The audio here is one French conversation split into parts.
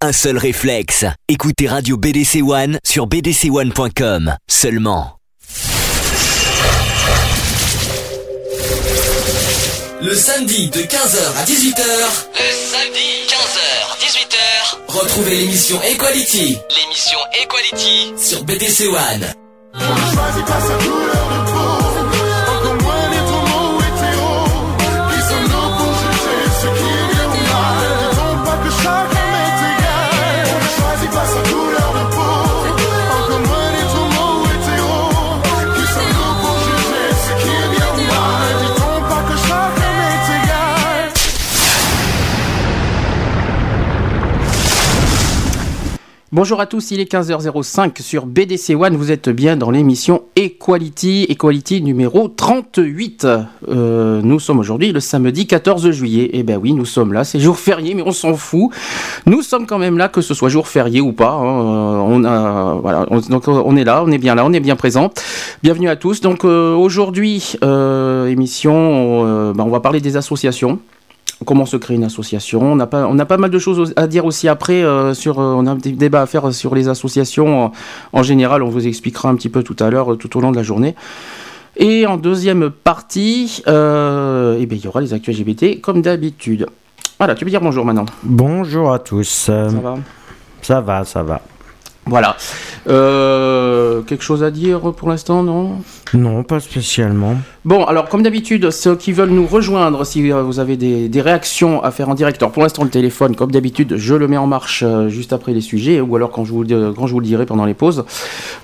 Un seul réflexe. Écoutez Radio BDC One sur bdc1.com seulement. Le samedi de 15h à 18h. Le samedi 15h 18h. Retrouvez l'émission Equality. L'émission Equality sur BDC One. Bonjour à tous, il est 15h05 sur BDC One. Vous êtes bien dans l'émission Equality, Equality numéro 38. Euh, nous sommes aujourd'hui le samedi 14 juillet. Eh ben oui, nous sommes là. C'est jour férié, mais on s'en fout. Nous sommes quand même là, que ce soit jour férié ou pas. hein. Euh, On donc on est là, on est bien là, on est bien présent. Bienvenue à tous. Donc euh, aujourd'hui, émission, ben, on va parler des associations comment se créer une association. On a pas, on a pas mal de choses à dire aussi après euh, sur, euh, on a un petit débat à faire sur les associations en, en général. On vous expliquera un petit peu tout à l'heure, euh, tout au long de la journée. Et en deuxième partie, euh, eh bien, il y aura les actus LGBT comme d'habitude. Voilà, tu peux dire bonjour maintenant. Bonjour à tous. Euh, Ça va? Ça va, ça va. Voilà. Euh, quelque chose à dire pour l'instant, non? Non, pas spécialement. Bon, alors comme d'habitude, ceux qui veulent nous rejoindre, si euh, vous avez des, des réactions à faire en direct, alors pour l'instant le téléphone, comme d'habitude, je le mets en marche euh, juste après les sujets, ou alors quand je vous, le- quand je vous le dirai pendant les pauses.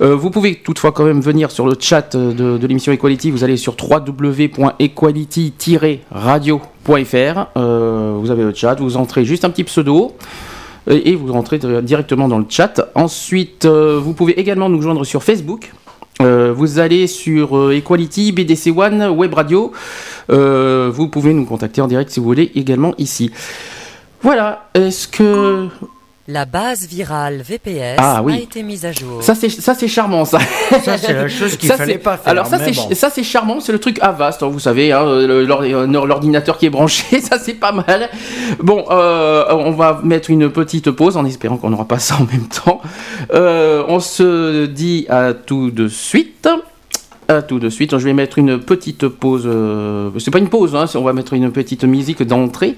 Euh, vous pouvez toutefois quand même venir sur le chat de, de l'émission Equality, vous allez sur www.equality-radio.fr, Euh, vous avez le chat, vous entrez juste un petit pseudo, et et vous rentrez dir- directement dans le chat. Ensuite, euh, vous pouvez également nous joindre sur Facebook. Euh, vous allez sur euh, Equality, BDC One, Web Radio. Euh, vous pouvez nous contacter en direct si vous voulez également ici. Voilà. Est-ce que La base virale VPS Ah, oui. a été mise à jour. ça c'est ça c'est charmant ça. Ça, c'est la chose qu'il fallait pas faire. Alors ça c'est bon. ça c'est charmant, c'est le truc Avast, hein, vous savez, hein, l'or- l'ordinateur qui est branché, ça c'est pas mal. Bon, euh, on va mettre une petite pause en espérant qu'on n'aura pas ça en même temps. Euh, on se dit à tout de suite. À tout de suite, je vais mettre une petite pause. euh, c'est pas une pause, hein, on va mettre une petite musique d'entrée.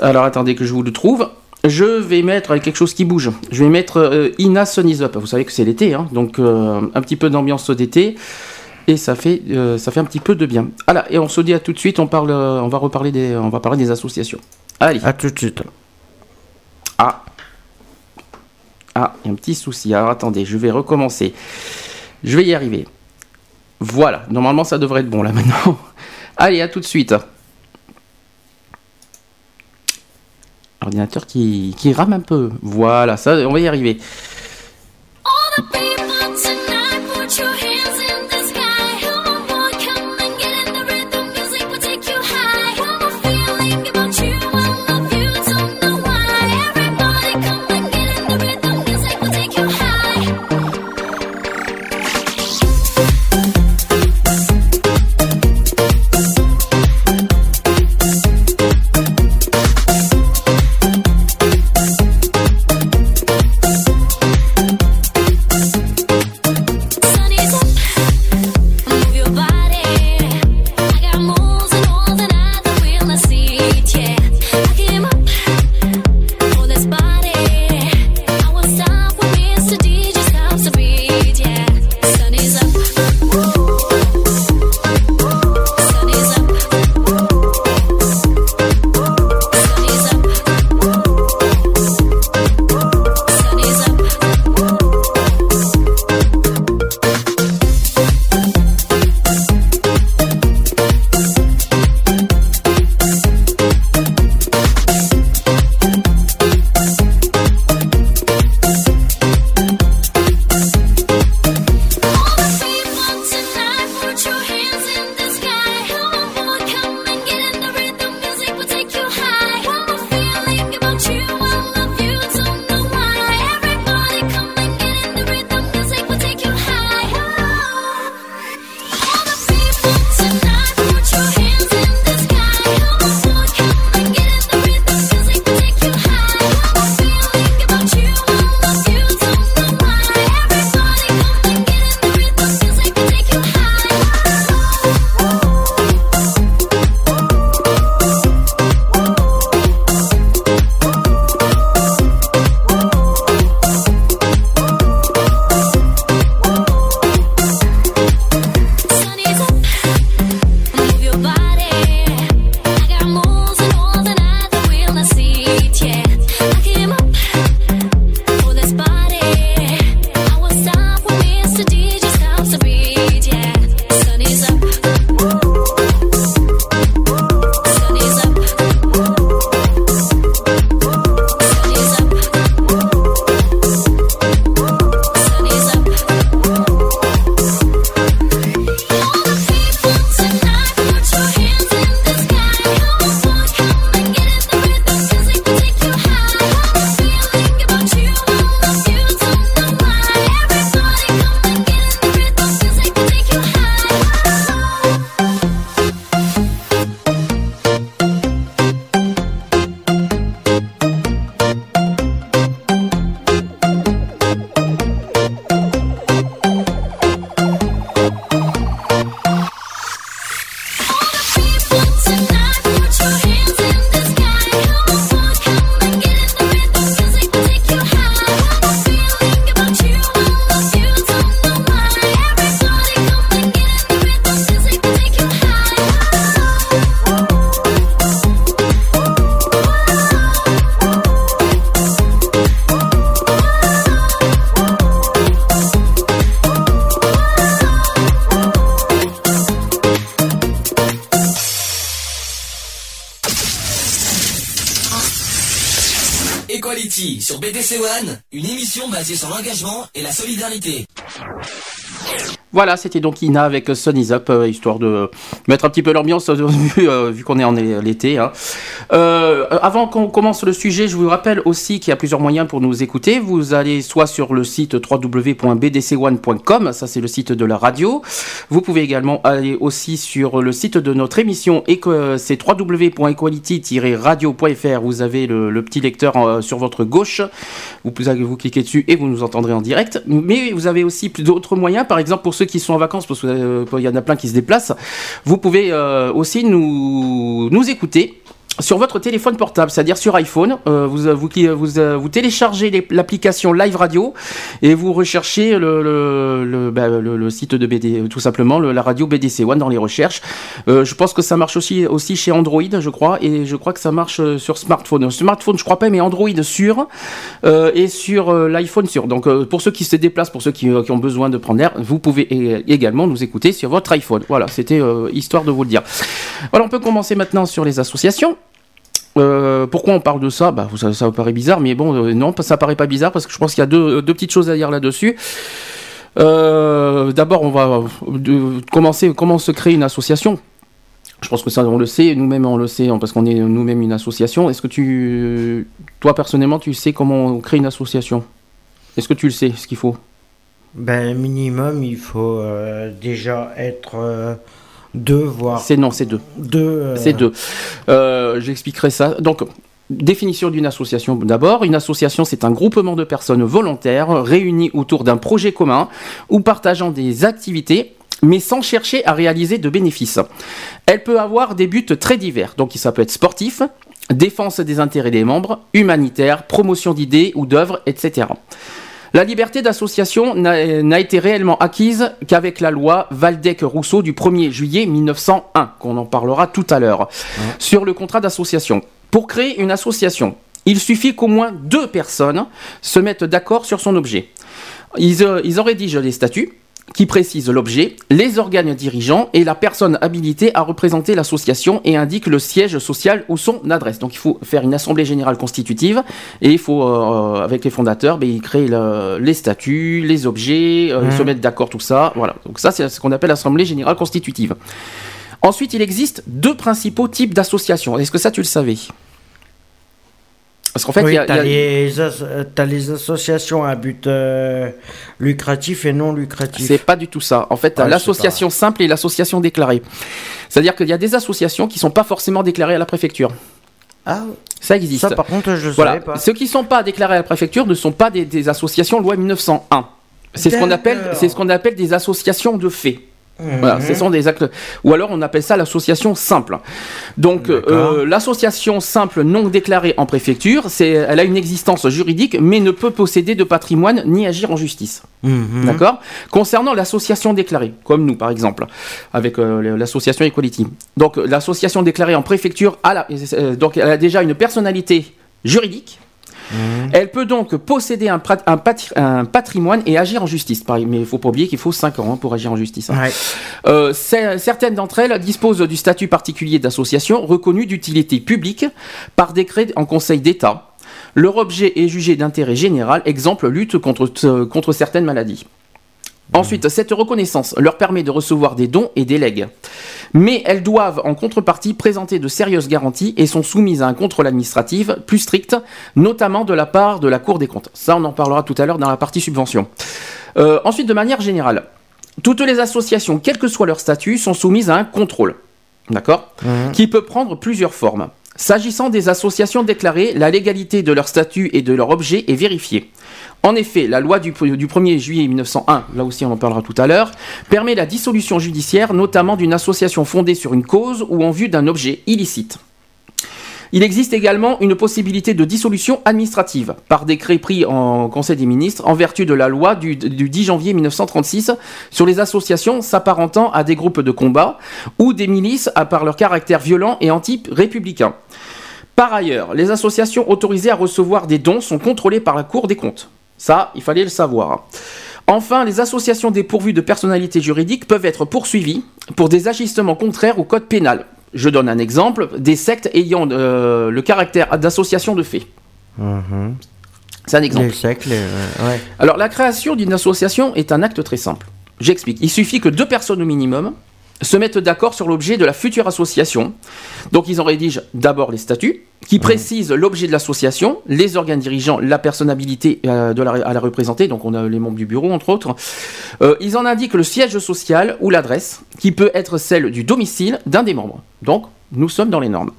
Alors attendez que je vous le trouve. Je vais mettre quelque chose qui bouge. Je vais mettre euh, Ina Sun Is Up. Vous savez que c'est l'été, hein, donc euh, un petit peu d'ambiance d'été. Et ça fait, euh, ça fait un petit peu de bien. Voilà, et on se dit à tout de suite, on, parle, on, va, reparler des, on va parler des associations. Allez. À tout de suite. Ah. Ah, il y a un petit souci. Alors attendez, je vais recommencer. Je vais y arriver. Voilà, normalement ça devrait être bon là maintenant. Allez, à tout de suite. Ordinateur qui, qui rame un peu. Voilà, ça, on va y arriver. BDC One, une émission basée sur l'engagement et la solidarité. Voilà, c'était donc Ina avec Sun Is euh, histoire de mettre un petit peu l'ambiance euh, vu, euh, qu'on est en l'été. hein. Euh, avant qu'on commence le sujet, je vous rappelle aussi qu'il y a plusieurs moyens pour nous écouter. Vous allez soit sur le site www.bdc1.com, ça c'est le site de la radio. Vous pouvez également aller aussi sur le site de notre émission, c'est www.equality-radio.fr. Vous avez le, petit lecteur euh, sur votre gauche. Vous, pouvez- vous cliquez dessus et vous nous entendrez en direct. Mais vous avez aussi d'autres moyens, par exemple pour qui sont en vacances, parce qu'il y en a plein qui se déplacent, vous pouvez euh, aussi nous écouter sur votre téléphone portable, c'est-à-dire sur iPhone. Euh, vous, vous, vous, euh, vous téléchargez l'application Live Radio et vous recherchez le, le, le, bah, le- site de BD, tout simplement, le- la radio BDC One dans les recherches. Euh, je pense que ça marche aussi, aussi chez Android, je crois, et je crois que ça marche euh, sur smartphone. Smartphone, je crois pas, mais Android sur euh, et sur euh, l'iPhone sur. Donc euh, pour ceux qui se déplacent, pour ceux qui, euh, qui ont besoin de prendre l'air, vous pouvez également nous écouter sur votre iPhone. Voilà, c'était euh, histoire de vous le dire. Voilà, on peut commencer maintenant sur les associations. Euh, pourquoi on parle de ça? Bah, ça, ça paraît bizarre, mais bon, euh, non, ça paraît pas bizarre parce que je pense qu'il y a deux, petites choses à dire là-dessus. Euh, D'abord, on va commencer comment se crée une association? Je pense que ça, on le sait, nous-mêmes, on le sait, hein, parce qu'on est nous-mêmes une association. Est-ce que tu, toi personnellement, tu sais comment on crée une association? Est-ce que tu le sais, ce qu'il faut? Ben, minimum, il faut déjà être deux, voire C'est non, c'est deux. deux. euh, C'est deux. Euh, J'expliquerai ça. Donc, définition d'une association d'abord. Une association, c'est un groupement de personnes volontaires réunies autour d'un projet commun ou partageant des activités mais sans chercher à réaliser de bénéfices. Elle peut avoir des buts très divers, donc ça peut être sportif, défense des intérêts des membres, humanitaire, promotion d'idées ou d'œuvres, etc. La liberté d'association n'a n'a été réellement acquise qu'avec la loi Valdec-Rousseau du 1er juillet 1901, qu'on en parlera tout à l'heure, sur le contrat d'association. Pour créer une association, il suffit qu'au moins deux personnes se mettent d'accord sur son objet. Ils, euh, ils en rédigent les statuts qui précisent l'objet, les organes dirigeants et la personne habilitée à représenter l'association et indiquent le siège social ou son adresse. Donc il faut faire une assemblée générale constitutive et il faut, euh, avec les fondateurs, ben, ils créent le- les statuts, les objets, euh, ils se mettent d'accord, tout ça. Voilà. Donc ça, c'est ce qu'on appelle l'assemblée générale constitutive. Ensuite, il existe deux principaux types d'associations. Est-ce que ça, tu le savais? Parce qu'en fait, oui, il y a- les, as- associations à but euh, lucratif et non lucratif. C'est pas du tout ça. En fait, je sais l'association simple et l'association déclarée. C'est-à-dire qu'il y a des associations qui sont pas forcément déclarées à la préfecture. Ah, Ça existe. ça par contre, je ne voilà. savais pas. Ceux qui sont pas déclarés à la préfecture ne sont pas des, des associations loi 1901. C'est ce qu'on appelle, c'est ce qu'on appelle des associations de fait. Mhm. Voilà, ce sont des actes. Ou alors on appelle ça l'association simple. Donc euh, l'association simple non déclarée en préfecture, c'est, elle a une existence juridique, mais ne peut posséder de patrimoine ni agir en justice. Mhm. D'accord? Concernant l'association déclarée, comme nous par exemple, avec euh, l'association Equality. Donc l'association déclarée en préfecture, a la- euh, donc elle a déjà une personnalité juridique. Elle peut donc posséder un, prat- un patri- un patrimoine et agir en justice. Mais il faut pas oublier qu'il faut 5 ans hein, pour agir en justice. hein. Ouais. Euh, cer- certaines d'entre elles disposent du statut particulier d'association reconnu d'utilité publique par décret en Conseil d'État. Leur objet est jugé d'intérêt général, exemple lutte contre, euh, contre certaines maladies. Ensuite, cette reconnaissance leur permet de recevoir des dons et des legs. Mais elles doivent en contrepartie présenter de sérieuses garanties et sont soumises à un contrôle administratif plus strict, notamment de la part de la Cour des comptes. Ça, on en parlera tout à l'heure dans la partie subvention. Euh, ensuite, de manière générale, toutes les associations, quel que soit leur statut, sont soumises à un contrôle. D'accord? Qui peut prendre plusieurs formes. S'agissant des associations déclarées, la légalité de leur statut et de leur objet est vérifiée. En effet, la loi du, du 1er juillet 1901, là aussi on en parlera tout à l'heure, permet la dissolution judiciaire, notamment d'une association fondée sur une cause ou en vue d'un objet illicite. Il existe également une possibilité de dissolution administrative par décret pris en Conseil des ministres en vertu de la loi du, du 10 janvier 1936 sur les associations s'apparentant à des groupes de combat ou des milices à par leur caractère violent et anti-républicain. Par ailleurs, les associations autorisées à recevoir des dons sont contrôlées par la Cour des comptes. Ça, il fallait le savoir. Enfin, les associations dépourvues de personnalité juridique peuvent être poursuivies pour des agissements contraires au code pénal. Je donne un exemple, des sectes ayant euh, le caractère d'association de fait. Mhm. C'est un exemple. Les secs, les- euh, ouais. Alors, la création d'une association est un acte très simple. J'explique. Il suffit que deux personnes au minimum se mettent d'accord sur l'objet de la future association. Donc, ils en rédigent d'abord les statuts, qui précisent l'objet de l'association, les organes dirigeants, la personnalité euh, de la, à la représenter, donc on a les membres du bureau, entre autres. Euh, ils en indiquent le siège social ou l'adresse, qui peut être celle du domicile d'un des membres. Donc, nous sommes dans les normes.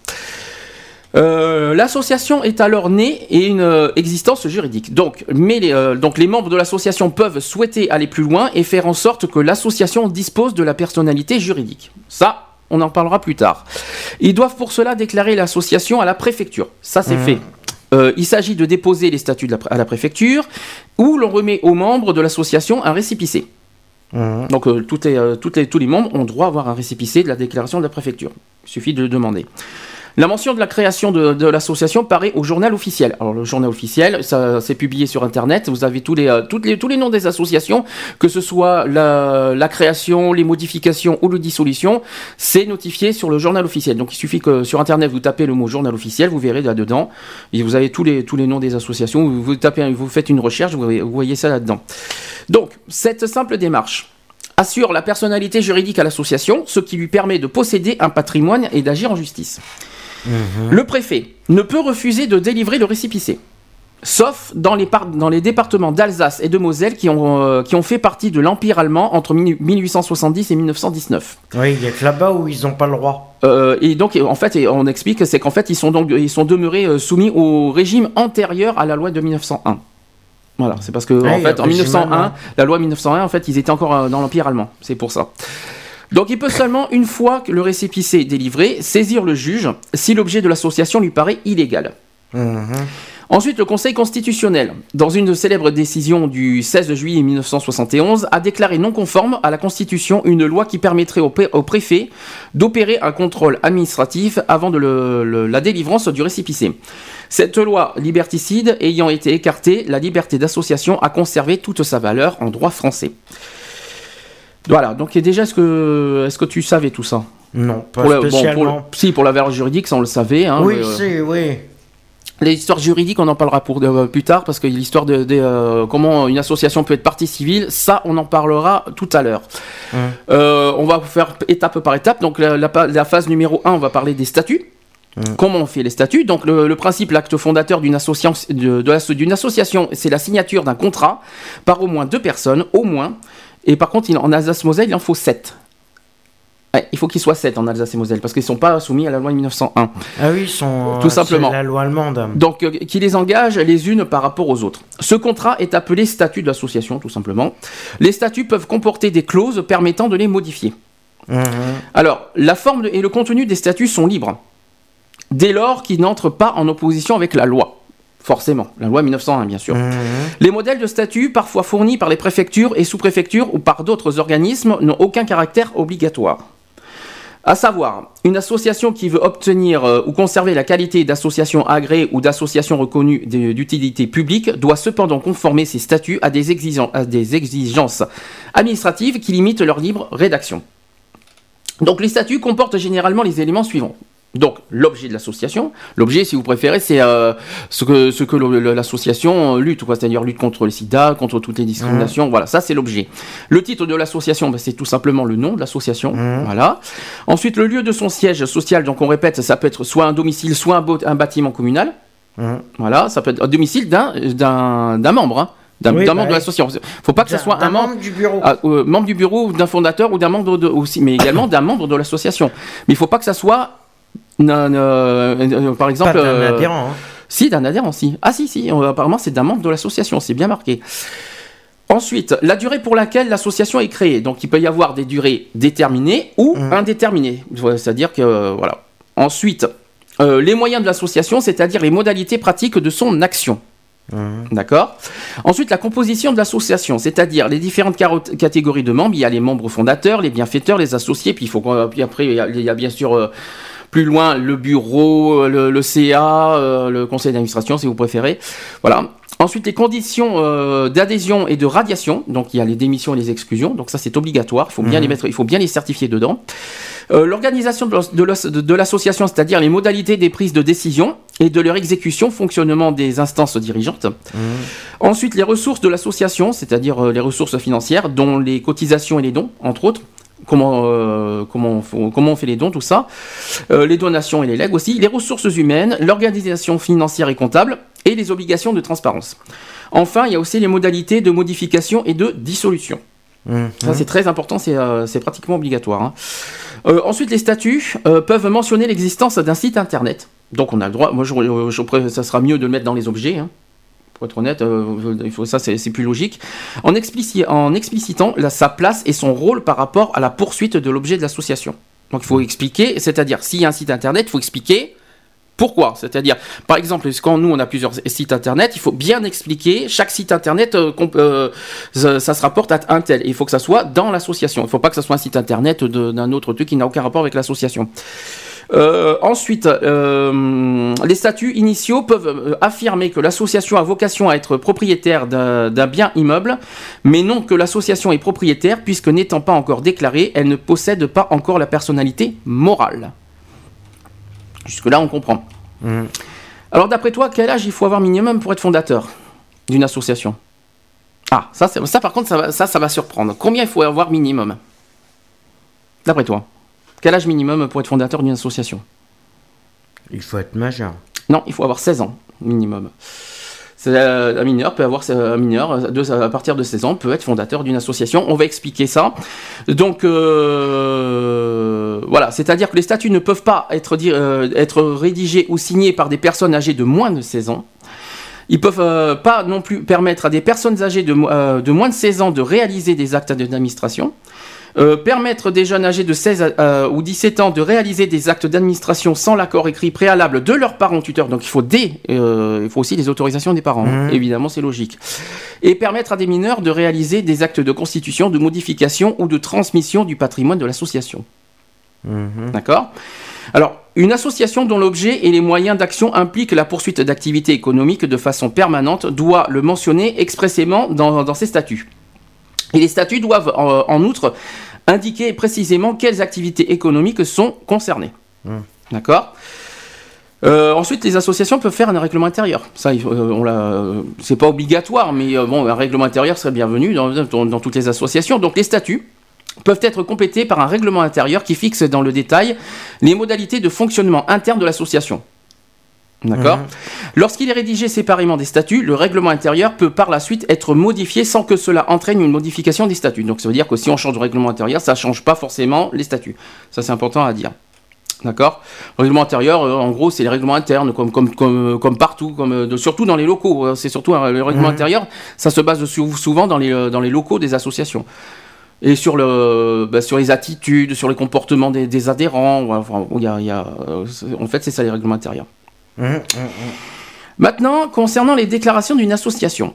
Euh, L'association est alors née et une euh, existence juridique. Donc, mais les, euh, donc les membres de l'association peuvent souhaiter aller plus loin et faire en sorte que l'association dispose de la personnalité juridique. Ça, on en parlera plus tard. Ils doivent pour cela déclarer l'association à la préfecture. Ça, c'est fait. Euh, il s'agit de déposer les statuts de la pré- à la préfecture où l'on remet aux membres de l'association un récipicé. Mhm. Donc euh, tout est, euh, toutes les- tous les membres ont droit à avoir un récipicé de la déclaration de la préfecture. Il suffit de le demander. La mention de la création de, l'association paraît au journal officiel. Alors le journal officiel, ça c'est publié sur internet. Vous avez tous les, euh, noms des associations, que ce soit la, création, les modifications ou la dissolution, c'est notifié sur le journal officiel. Donc il suffit que sur internet vous tapez le mot journal officiel, vous verrez là-dedans, et vous avez tous les, tous les noms des associations. Vous, tapez, vous faites une recherche, vous voyez, vous voyez ça là-dedans. Donc cette simple démarche assure la personnalité juridique à l'association, ce qui lui permet de posséder un patrimoine et d'agir en justice. Le préfet ne peut refuser de délivrer le récipicé. Sauf dans les, par- dans les départements d'Alsace et de Moselle qui ont, euh, qui ont fait partie de l'Empire allemand entre mille- 1870 et 1919. Oui, il y a que là-bas où ils n'ont pas le droit. Euh, et donc, en fait, on explique, c'est qu'en fait, ils sont donc, ils sont demeurés euh, soumis au régime antérieur à la loi de 1901. Voilà, c'est parce que en il y fait, a en le régime 1901, allemand. la loi 1901, en fait, ils étaient encore dans l'empire allemand. C'est pour ça. Donc, il peut seulement, une fois que le récépissé est délivré, saisir le juge si l'objet de l'association lui paraît illégal. Mhm. Ensuite, le Conseil constitutionnel, dans une célèbre décision du 16 juillet 1971, a déclaré non conforme à la Constitution une loi qui permettrait au, pré- au préfet d'opérer un contrôle administratif avant de le- le- la délivrance du récépissé. Cette loi liberticide ayant été écartée, la liberté d'association a conservé toute sa valeur en droit français. Voilà, donc et déjà, est-ce que, est-ce que tu savais tout ça? Non, pas Pour la- bon, pour spécialement. le- Si, pour la valeur juridique, ça on le savait. hein, oui, mais, euh, c'est, oui. L'histoire juridique, on en parlera pour euh, plus tard parce que l'histoire de, de, euh, comment une association peut être partie civile, ça, on en parlera tout à l'heure. Euh, on va faire étape par étape. Donc la, la pa- la phase numéro 1, on va parler des statuts. Hum. Comment on fait les statuts? Donc le, le principe, l'acte fondateur d'une association, de, de la- d'une association, c'est la signature d'un contrat par au moins deux personnes, au moins. Et par contre, il- en Alsace-Moselle, il en faut sept. Ouais, il faut qu'il soit sept en Alsace et Moselle parce qu'ils ne sont pas soumis à la loi de 1901. Ah oui, ils sont. Tout euh, simplement. La loi allemande. Donc, euh, qui les engage les unes par rapport aux autres. Ce contrat est appelé statut d'association, tout simplement. Les statuts peuvent comporter des clauses permettant de les modifier. Mhm. Alors, la forme et le contenu des statuts sont libres, dès lors qu'ils n'entrent pas en opposition avec la loi. Forcément, la loi 1901, bien sûr. Mhm. Les modèles de statuts, parfois fournis par les préfectures et sous-préfectures ou par d'autres organismes, n'ont aucun caractère obligatoire. À savoir, une association qui veut obtenir euh, ou conserver la qualité d'association agréée ou d'association reconnue d'utilité publique doit cependant conformer ses statuts à des, exigen- à des exigences administratives qui limitent leur libre rédaction. Donc les statuts comportent généralement les éléments suivants. Donc l'objet de l'association, l'objet si vous préférez c'est euh, ce que, ce l'association lutte, quoi, c'est-à-dire lutte contre le sida, contre toutes les discriminations, voilà, ça c'est l'objet. Le titre de l'association, ben, c'est tout simplement le nom de l'association, voilà. Ensuite le lieu de son siège social, donc on répète, ça peut être soit un domicile, soit un, bâtiment communal, Mhm. voilà, ça peut être un domicile d'un, d'un, d'un membre, hein, d'un, Oui, d'un bah membre de l'association. Faut pas que ça soit un membre du bureau. ah, euh, membre du bureau, d'un fondateur ou d'un membre de, aussi, mais également d'un membre de l'association. Mais il faut pas que ça soit, d'un, euh, euh, par exemple, Pas d'un euh, adhérent. hein. si d'un adhérent, si. Ah si, si. euh, apparemment, c'est d'un membre de l'association. C'est bien marqué. Ensuite, la durée pour laquelle l'association est créée. Donc, il peut y avoir des durées déterminées ou Mhm. indéterminées. C'est-à-dire que euh, voilà. Ensuite, euh, les moyens de l'association, c'est-à-dire les modalités pratiques de son action. Mhm. D'accord? Ensuite, la composition de l'association, c'est-à-dire les différentes catégories de membres. Il y a les membres fondateurs, les bienfaiteurs, les associés, puis, il faut, puis après, il y, a, il y a bien sûr euh, plus loin le bureau, euh, le, le CA, euh, le conseil d'administration, si vous préférez. Voilà. Ensuite, les conditions euh, d'adhésion et de radiation. Donc, il y a les démissions et les exclusions. Donc, ça, c'est obligatoire. Il faut bien Mhm. les mettre, il faut bien les certifier dedans. Euh, L'organisation de l'association, c'est-à-dire les modalités des prises de décision et de leur exécution, fonctionnement des instances dirigeantes. Ensuite, les ressources de l'association, c'est-à-dire les ressources financières, dont les cotisations et les dons, entre autres. Comment, euh, comment, on fait, comment on fait les dons, tout ça. Euh, les donations et les legs aussi. Les ressources humaines, l'organisation financière et comptable et les obligations de transparence. Enfin, il y a aussi les modalités de modification et de dissolution. Ça, c'est très important, c'est euh, pratiquement obligatoire. hein. Euh, ensuite, les statuts euh, peuvent mentionner l'existence d'un site internet. Donc, on a le droit. Moi, je, ça sera mieux de le mettre dans les objets. hein. Pour être honnête, euh, ça, c'est plus logique. En, explici- en explicitant sa place et son rôle par rapport à la poursuite de l'objet de l'association. Donc, il faut expliquer, c'est-à-dire, s'il y a un site internet, il faut expliquer pourquoi C'est-à-dire, par exemple, quand nous on a plusieurs sites internet, il faut bien expliquer chaque site internet, euh, euh, ça, ça se rapporte à un tel. Il faut que ça soit dans l'association. Il ne faut pas que ça soit un site internet d'un autre truc qui n'a aucun rapport avec l'association. Euh, ensuite, euh, les statuts initiaux peuvent euh, affirmer que l'association a vocation à être propriétaire d'un bien immeuble, mais non que l'association est propriétaire, puisque n'étant pas encore déclarée, elle ne possède pas encore la personnalité morale. Jusque-là, on comprend. Mhm. Alors, d'après toi, quel âge il faut avoir minimum pour être fondateur d'une association? Ah, ça, ça par contre, ça ça, ça va surprendre. Combien il faut avoir minimum? D'après toi? Quel âge minimum pour être fondateur d'une association Il faut être majeur. Non, il faut avoir 16 ans minimum. Euh, un mineur peut avoir un mineur euh, de- à partir de 16 ans peut être fondateur d'une association. On va expliquer ça. Donc euh, voilà, c'est-à-dire que les statuts ne peuvent pas être, di- euh, être rédigés ou signés par des personnes âgées de moins de 16 ans. Ils peuvent euh, pas non plus permettre à des personnes âgées euh, de moins de 16 ans de réaliser des actes d'administration. Euh, permettre des jeunes âgés de 16 euh, ou 17 ans de réaliser des actes d'administration sans l'accord écrit préalable de leurs parents tuteurs. Donc il faut des, euh, il faut aussi les autorisations des parents. hein. Mhm. Évidemment, c'est logique. Et permettre à des mineurs de réaliser des actes de constitution, de modification ou de transmission du patrimoine de l'association. Mhm. D'accord? Alors, une association dont l'objet et les moyens d'action impliquent la poursuite d'activités économiques de façon permanente doit le mentionner expressément dans, dans ses statuts. Et les statuts doivent en, en outre indiquer précisément quelles activités économiques sont concernées. D'accord? Euh, ensuite, les associations peuvent faire un règlement intérieur. Ça, euh, on euh, c'est pas obligatoire, mais euh, bon, un règlement intérieur serait bienvenu dans, dans- dans toutes les associations. Donc, les statuts peuvent être complétés par un règlement intérieur qui fixe dans le détail les modalités de fonctionnement interne de l'association. D'accord Mhm. Lorsqu'il est rédigé séparément des statuts, le règlement intérieur peut par la suite être modifié sans que cela entraîne une modification des statuts. Donc ça veut dire que si on change de règlement intérieur, ça ne change pas forcément les statuts. Ça c'est important à dire. D'accord Le règlement intérieur, euh, en gros, c'est les règlements internes, comme, comme, comme, comme partout, comme, euh, de- surtout dans les locaux. euh, C'est surtout euh, le règlement Mhm. intérieur, ça se base sou- souvent dans les, dans les locaux des associations. Et sur, le, bah, sur les attitudes, sur les comportements des, des adhérents. enfin, y a- y a, en fait, c'est ça les règlements intérieurs. Maintenant, concernant les déclarations d'une association.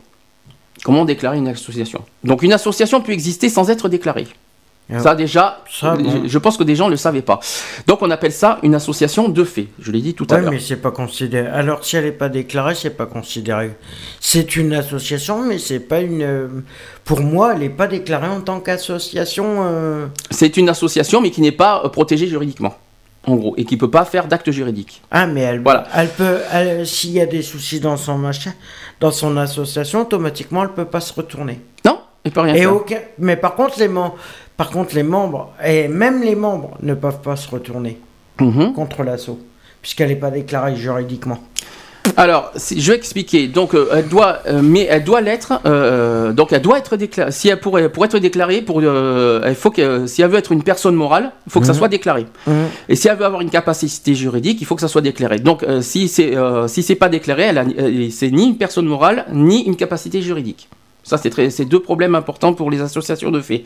Comment déclarer une association? Donc une association peut exister sans être déclarée. Ah. Ça déjà, Ça, bon. je, pense que des gens ne le savaient pas. Donc on appelle ça une association de fait. Je l'ai dit tout à l'heure. mais c'est pas considéré. Alors, si elle n'est pas déclarée, c'est pas considéré. C'est une association, mais c'est pas une. euh, Pour moi, elle n'est pas déclarée en tant qu'association. euh, C'est une association mais qui n'est pas euh, protégée juridiquement. En gros, et qui peut pas faire d'acte juridique. Ah, mais elle, Voilà. elle peut. elle- S'il y a des soucis dans son machin, dans son association, automatiquement, elle peut pas se retourner. Non, elle peut rien Et faire. aucun. Mais par contre, les membres, par contre, les membres et même les membres ne peuvent pas se retourner Mhm. contre l'assaut, puisqu'elle n'est pas déclarée juridiquement. Alors, je vais expliquer. Donc, euh, elle doit, euh, mais elle doit l'être. euh, donc, elle doit être déclarée. Si elle pourrait, pour être déclarée, pour, il faut que, si elle veut être une personne morale, il faut que ça Mhm. soit déclaré. Et si elle veut avoir une capacité juridique, il faut que ça soit déclaré. Donc, si c'est si c'est pas déclaré, elle c'est ni une personne morale ni une capacité juridique. Ça, c'est deux problèmes importants pour les associations de fait.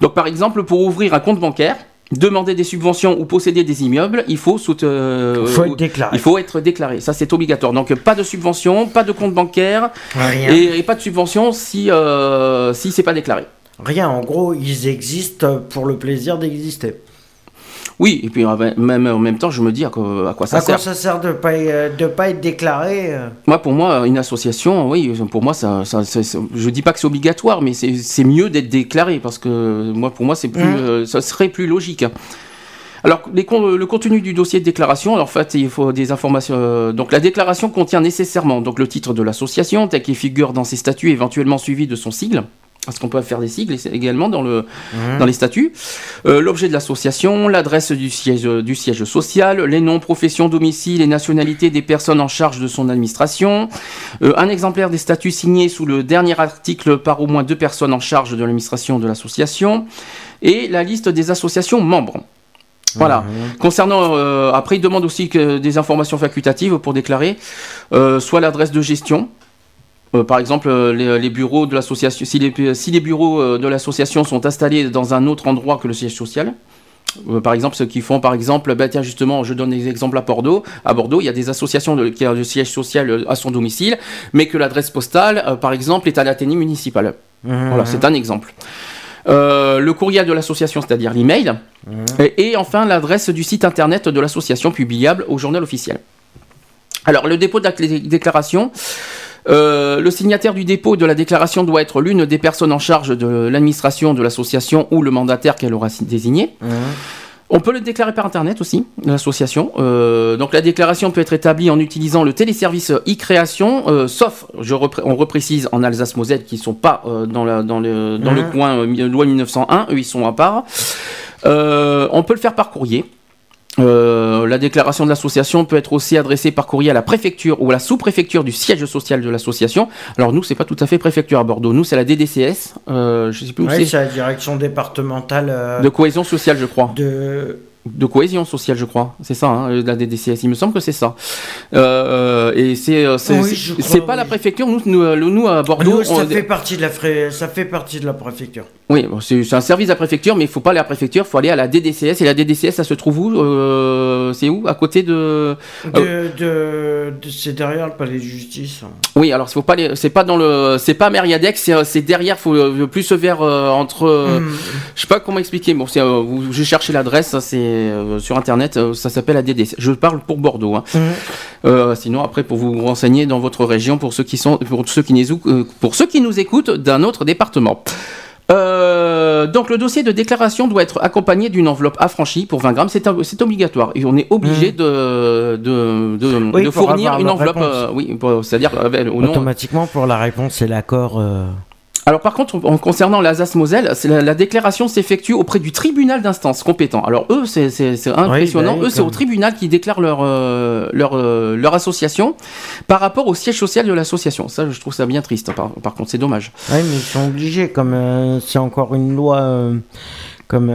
Donc, par exemple, pour ouvrir un compte bancaire, demander des subventions ou posséder des immeubles, il faut euh, faut euh, être déclaré. il faut être déclaré. Ça, c'est obligatoire. Donc, pas de subvention, pas de compte bancaire Rien. et, et pas de subvention si euh, si c'est pas déclaré. Rien. En gros, ils existent pour le plaisir d'exister. Oui, et puis même en même temps, je me dis à quoi, à quoi ça à sert. quoi ça sert de pas euh, de pas être déclaré euh Moi, pour moi, une association, oui, pour moi, ça, ça, je dis pas que c'est obligatoire, mais c'est mieux d'être déclaré parce que moi, pour moi, c'est plus, Mhm. euh, ça serait plus logique. Alors, les le contenu du dossier de déclaration, alors, en fait, il faut des informations. euh, donc, la déclaration contient nécessairement donc le titre de l'association, tel qu'il figure dans ses statuts, éventuellement suivi de son sigle. Parce qu'on peut faire des sigles également dans, le, dans les statuts. Euh, L'objet de l'association, l'adresse du siège, du siège social, les noms, professions, domicile et nationalités des personnes en charge de son administration, euh, un exemplaire des statuts signés sous le dernier article par au moins deux personnes en charge de l'administration de l'association, et la liste des associations membres. Voilà. Concernant, euh, après, il demande aussi que des informations facultatives pour déclarer, soit l'adresse de gestion. Euh, par exemple, euh, les, les bureaux de l'association, si les, si les bureaux euh, de l'association sont installés dans un autre endroit que le siège social, euh, par exemple, ceux qui font, par exemple, bah, tiens, justement, je donne des exemples à Bordeaux. À Bordeaux, il y a des associations de- qui ont le siège social à son domicile, mais que l'adresse postale, euh, par exemple, est à l'Athénée municipal. Voilà, c'est un exemple. Euh, le courriel de l'association, c'est-à-dire l'email, et, et enfin l'adresse du site internet de l'association publiable au journal officiel. Alors, le dépôt de la déclaration. Euh, le signataire du dépôt de la déclaration doit être l'une des personnes en charge de l'administration de l'association ou le mandataire qu'elle aura si- désigné. On peut le déclarer par internet aussi, l'association. Euh, donc la déclaration peut être établie en utilisant le téléservice e-création, euh, sauf, je repré- on reprécise en Alsace-Moselle qui sont pas euh, dans, la- dans le, dans le Mhm. coin loi 1901, eux ils sont à part. On peut le faire par courrier. Euh, la déclaration de l'association peut être aussi adressée par courrier à la préfecture ou à la sous-préfecture du siège social de l'association. Alors nous, c'est pas tout à fait préfecture à Bordeaux. Nous, c'est la DDCS. Euh, je sais plus où Ouais, c'est. c'est la direction départementale euh, De cohésion sociale, je crois. de de cohésion sociale, je crois. C'est ça, hein, la DDCS. Il me semble que c'est ça. Euh, et c'est euh, c'est Oui, je pas la préfecture. Nous, nous, euh, nous, à Bordeaux, Nous, ça on- fait partie de la ça fait partie de la préfecture. oui, bon, c'est un service à la préfecture, mais il faut pas aller à la préfecture, il faut aller à la DDCS. Et la DDCS, ça se trouve où Euh, C'est où? À côté de. De, de, de- c'est derrière le palais de justice. Oui, alors faut pas aller- c'est pas dans le, c'est pas Mériadex, c'est c'est derrière, faut plus vers euh, entre. Hmm. Je sais pas comment expliquer. Bon, c'est, j'ai cherché l'adresse, ça, c'est euh, sur internet, euh, ça s'appelle la DDC. Je parle pour Bordeaux. hein. Mhm. Euh, sinon, après, pour vous renseigner dans votre région, pour ceux qui sont, pour ceux qui nous, pour ceux qui nous écoutent d'un autre département. Euh, donc le dossier de déclaration doit être accompagné d'une enveloppe affranchie pour 20 grammes, c'est obligatoire et on est obligé de, de, de, Oui, de pour fournir une enveloppe, euh, oui, c'est-à-dire euh, nom, Automatiquement, pour la réponse et l'accord. Alors par contre, en concernant l'Alsace-Moselle, la, la déclaration s'effectue auprès du tribunal d'instance compétent. Alors eux, c'est impressionnant. bah oui, eux, c'est au tribunal qui déclarent leur, euh, leur, euh, leur association par rapport au siège social de l'association. Ça, je trouve ça bien triste. Par, par contre, c'est dommage. Ouais, mais ils sont obligés, comme euh, c'est encore une loi, comme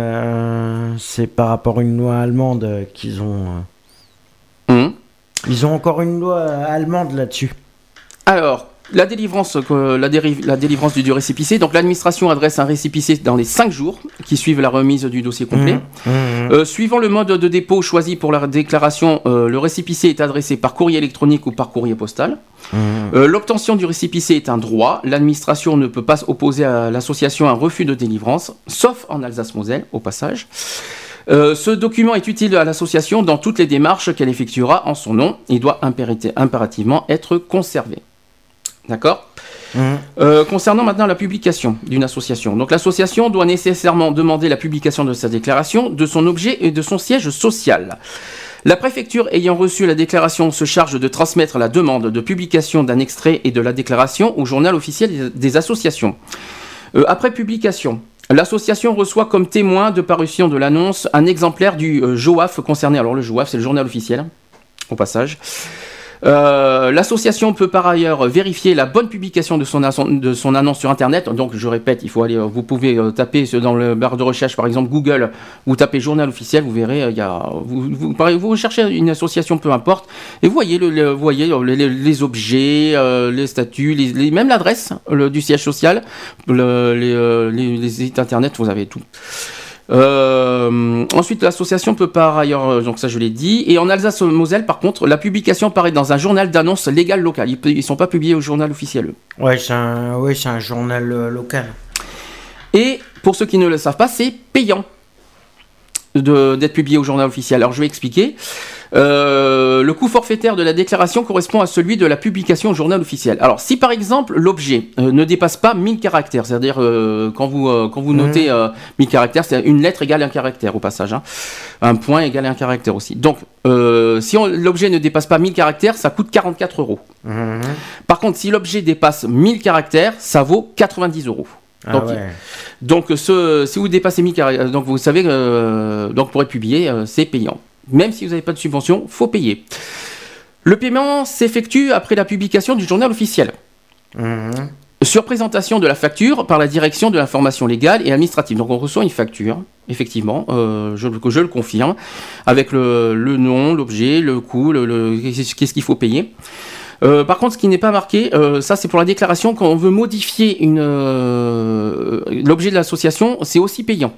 c'est par rapport à une loi allemande qu'ils ont. Hum. ils ont encore une loi allemande là-dessus. Alors, la délivrance, la, délivrance du, du récépissé. Donc, l'administration adresse un récépissé dans les 5 jours qui suivent la remise du dossier complet. Mmh, mmh. Euh, suivant le mode de dépôt choisi pour la déclaration, euh, le récépissé est adressé par courrier électronique ou par courrier postal. Mmh. Euh, L'obtention du récépissé est un droit. L'administration ne peut pas opposer à l'association un refus de délivrance, sauf en Alsace-Moselle, au passage. Euh, ce document est utile à l'association dans toutes les démarches qu'elle effectuera en son nom et doit impérativement être conservé. D'accord Mmh. euh, concernant maintenant la publication d'une association. Donc l'association doit nécessairement demander la publication de sa déclaration, de son objet et de son siège social. La préfecture ayant reçu la déclaration se charge de transmettre la demande de publication d'un extrait et de la déclaration au journal officiel des- associations. Euh, après publication, l'association reçoit comme témoin de parution de l'annonce un exemplaire du euh, JOAF concerné. Alors le JOAF, c'est le journal officiel, au passage. Euh, L'association peut par ailleurs vérifier la bonne publication de son, annonce sur Internet. Donc, je répète, il faut aller, euh, vous pouvez euh, taper dans le barre de recherche, par exemple Google, vous tapez journal officiel, vous verrez, il y a, vous, vous, vous recherchez une association, peu importe, et vous voyez, vous voyez les, objets, les statuts, même l'adresse du siège social, le- les, les- les sites Internet, vous avez tout. Euh, ensuite, l'association peut par ailleurs, euh, donc ça je l'ai dit, et en Alsace-Moselle, par contre, la publication paraît dans un journal d'annonce légal local. Ils, ne sont pas publiés au journal officiel. eux. Ouais, c'est un, ouais, c'est un journal euh, local. Et pour ceux qui ne le savent pas, c'est payant. de- d'être publié au journal officiel. Alors je vais expliquer. Euh, le coût forfaitaire de la déclaration correspond à celui de la publication au journal officiel. Alors si par exemple l'objet euh, ne dépasse pas 1000 caractères, c'est-à-dire euh, quand vous quand vous notez euh, 1000 caractères, c'est une lettre égale un caractère au passage, hein. un point égale un caractère aussi. Donc si l'objet ne dépasse pas 1000 caractères, ça coûte 44 euros. Mhm. Par contre, si l'objet dépasse 1000 caractères, ça vaut 90 euros. Ah Donc, ouais. donc, ce, si vous dépassez 1000 caractères, donc vous savez, donc pour être publié, c'est payant. Même si vous n'avez pas de subvention, faut payer. Le paiement s'effectue après la publication du journal officiel. Mhm. Sur présentation de la facture par la direction de l'information légale et administrative. Donc on reçoit une facture, effectivement, euh, je, je le confirme, avec le, le nom, l'objet, le coût, le, le- qu'est-ce qu'il faut payer. Euh, par contre, ce qui n'est pas marqué, euh, ça c'est pour la déclaration, quand on veut modifier une, l'objet de l'association, c'est aussi payant.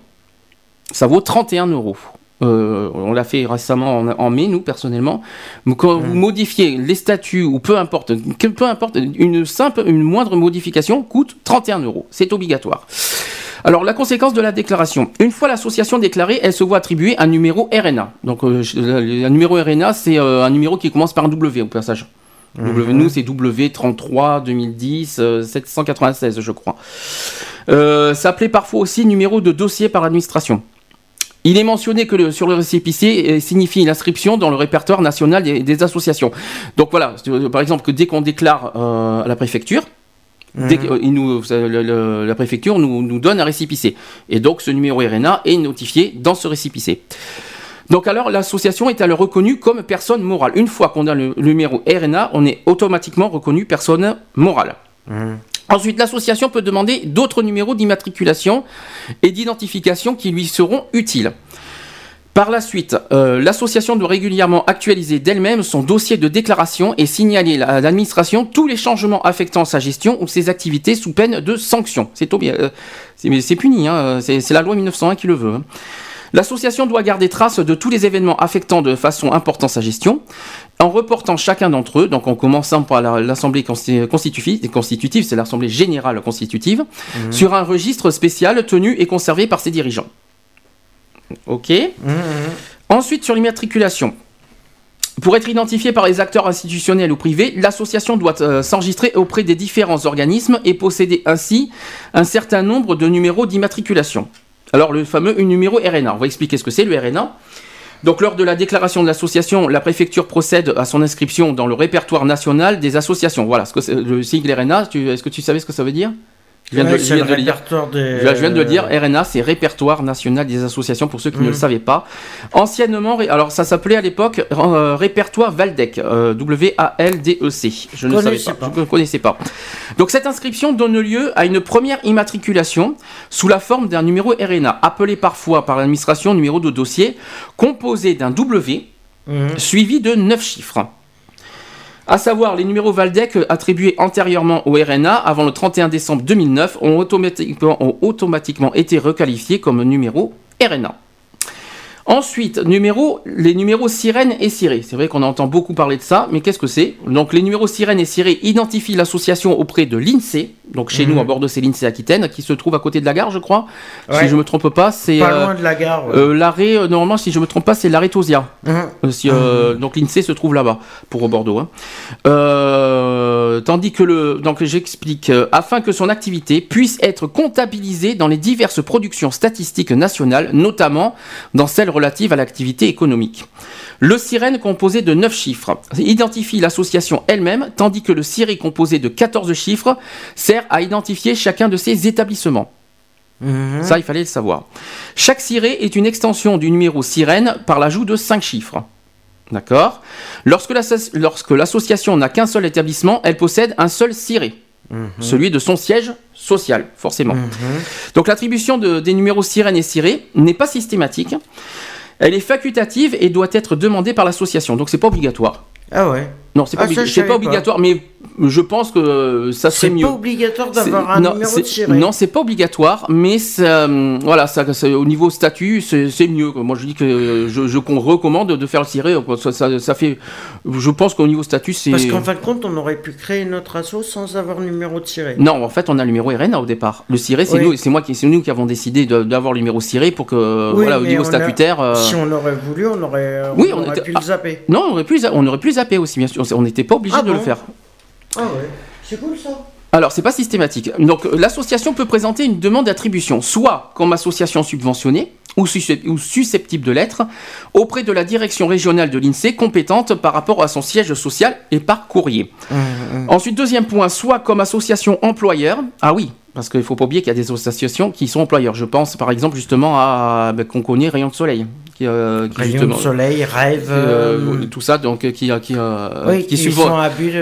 Ça vaut 31 euros. Euh, on l'a fait récemment en, en mai, nous personnellement. Quand vous modifiez les statuts ou peu importe, que- peu importe, une simple, une moindre modification coûte 31 euros. C'est obligatoire. Alors la conséquence de la déclaration. Une fois l'association déclarée, elle se voit attribuer un numéro RNA. Donc euh, un numéro RNA, c'est euh, un numéro qui commence par un W au passage. W, nous, c'est W33 2010 euh, 796, je crois. Euh, ça s'appelait parfois aussi numéro de dossier par administration. Il est mentionné que le- sur le récépissé euh, signifie l'inscription dans le répertoire national des, des associations. Donc voilà, euh, par exemple que dès qu'on déclare euh, à la préfecture, dès que, il nous, le- le- la préfecture nous, nous donne un récépissé. Et donc ce numéro RNA est notifié dans ce récépissé. Donc alors l'association est alors reconnue comme personne morale? Une fois qu'on a le, le numéro RNA, on est automatiquement reconnu personne morale. Ensuite, l'association peut demander d'autres numéros d'immatriculation et d'identification qui lui seront utiles. Par la suite, euh, l'association doit régulièrement actualiser d'elle-même son dossier de déclaration et signaler à l'administration tous les changements affectant sa gestion ou ses activités sous peine de sanction. C'est euh, puni, hein, c'est c'est la loi 1901 qui le veut. hein. L'association doit garder trace de tous les événements affectant de façon importante sa gestion, en reportant chacun d'entre eux, donc en commençant par la- l'Assemblée consti- constitutive, c'est l'Assemblée générale constitutive, sur un registre spécial tenu et conservé par ses dirigeants. Ok Ensuite, sur l'immatriculation. Pour être identifié par les acteurs institutionnels ou privés, l'association doit euh, s'enregistrer auprès des différents organismes et posséder ainsi un certain nombre de numéros d'immatriculation. Alors le fameux numéro RNA, on va expliquer ce que c'est le RNA. Donc lors de la déclaration de l'association, la préfecture procède à son inscription dans le répertoire national des associations. Voilà, ce que le sigle RNA, est-ce que tu savais ce que ça veut dire? Je viens de- je viens le de dire. répertoire des. Je viens de le dire, RNA, c'est Répertoire National des Associations, pour ceux qui ne le savaient pas. Anciennement, alors ça s'appelait à l'époque euh, Répertoire Valdec, euh, W-A-L-D-E-C. Je ne savais pas. je ne connaissais pas. Donc cette inscription donne lieu à une première immatriculation sous la forme d'un numéro RNA, appelé parfois par l'administration numéro de dossier, composé d'un W Mhm. suivi de 9 chiffres. À savoir, les numéros Valdec euh, attribués antérieurement au RNA avant le 31 décembre 2009 ont automatiquement, ont automatiquement été requalifiés comme numéros RNA. Ensuite, numéro, les numéros sirène et ciré. C'est vrai qu'on entend beaucoup parler de ça, mais qu'est-ce que c'est? Donc les numéros sirène et ciré identifient l'association auprès de l'INSEE. Donc chez nous à Bordeaux, c'est l'INSEE Aquitaine, qui se trouve à côté de la gare, je crois. Si je me trompe pas, c'est Pas euh, loin de la gare. ouais. euh, l'arrêt. euh, normalement, si je me trompe pas, c'est l'arrêt Tosia. Mhm. Si, euh, Donc l'INSEE se trouve là-bas pour Bordeaux. hein. Tandis que le donc j'explique afin que son activité puisse être comptabilisée dans les diverses productions statistiques nationales, notamment dans celles relatives à l'activité économique. Le sirène composé de 9 chiffres identifie l'association elle-même, tandis que le ciré composé de 14 chiffres sert à identifier chacun de ses établissements. Mhm. Ça, il fallait le savoir. Chaque ciré est une extension du numéro sirène par l'ajout de 5 chiffres. D'accord? Lorsque l'association n'a qu'un seul établissement, elle possède un seul ciré. Celui de son siège social, forcément. Donc l'attribution de- des numéros sirène et ciré n'est pas systématique. Elle est facultative et doit être demandée par l'association. Donc c'est pas obligatoire. Ah ouais. Non, c'est pas, Ah, ça, pas. obligatoire, mais je pense que ça serait C'est mieux. pas obligatoire C'est- d'avoir un non, numéro c'est- de siret. Non, c'est pas obligatoire, mais ça, hum, voilà, ça, ça- au niveau statut, c'est c'est mieux. Moi, je dis que je, je recommande de faire le ciré. Ça, fait, je pense qu'au niveau statut, c'est. Parce qu'en fin de compte, on aurait pu créer notre asso sans avoir le numéro de siret. Non, en fait, on a le numéro RNA au départ. Le ciré, c'est Oui. nous, c'est moi qui, c'est nous qui avons décidé d'avoir le numéro ciré pour que, Oui, voilà, au niveau on a- statutaire. euh, Si on aurait voulu, on aurait, on Oui, on aurait était- pu ah. le zapper. Non, on aurait pu, on aurait pu zapper aussi, bien sûr. On n'était pas obligé Ah de le faire. Ah ouais, c'est cool ça. Alors, c'est pas systématique. Donc, euh, l'association peut présenter une demande d'attribution, soit comme association subventionnée ou, suscep- ou susceptible de l'être, auprès de la direction régionale de l'INSEE compétente par rapport à son siège social et par courrier. Ensuite, deuxième point, soit comme association employeur. Ah oui, parce qu'il faut pas oublier qu'il y a des associations qui sont employeurs. Je pense par exemple justement à ben, qu'on connaît Rayon de Soleil, qui, euh, qui Rayon de soleil, rêve. euh, euh, tout ça, donc qui, qui, oui, qui sont à but,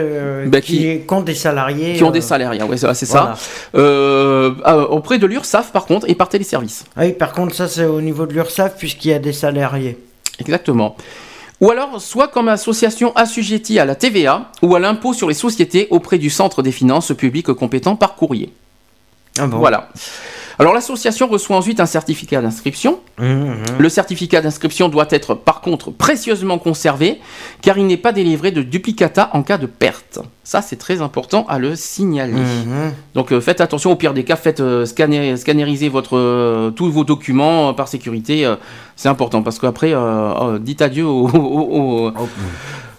Bah, qui, comptent des salariés. qui ont des salariés, ouais, c'est voilà. ça. Euh, auprès de l'URSSAF par contre et par téléservice. Ah oui, par contre, ça c'est au niveau de l'URSSAF puisqu'il y a des salariés. Exactement. Ou alors, soit comme association assujettie à la TVA ou à l'impôt sur les sociétés auprès du Centre des finances publiques compétent par courrier. Ah bon Voilà. Alors l'association reçoit ensuite un certificat d'inscription. Mhm. Le certificat d'inscription doit être par contre précieusement conservé car il n'est pas délivré de duplicata en cas de perte. Ça c'est très important à le signaler. Mhm. Donc euh, faites attention au pire des cas, faites euh, scanner, scanneriser votre, euh, tous vos documents par sécurité. c'est important parce qu'après, euh, dites adieu au, au- au-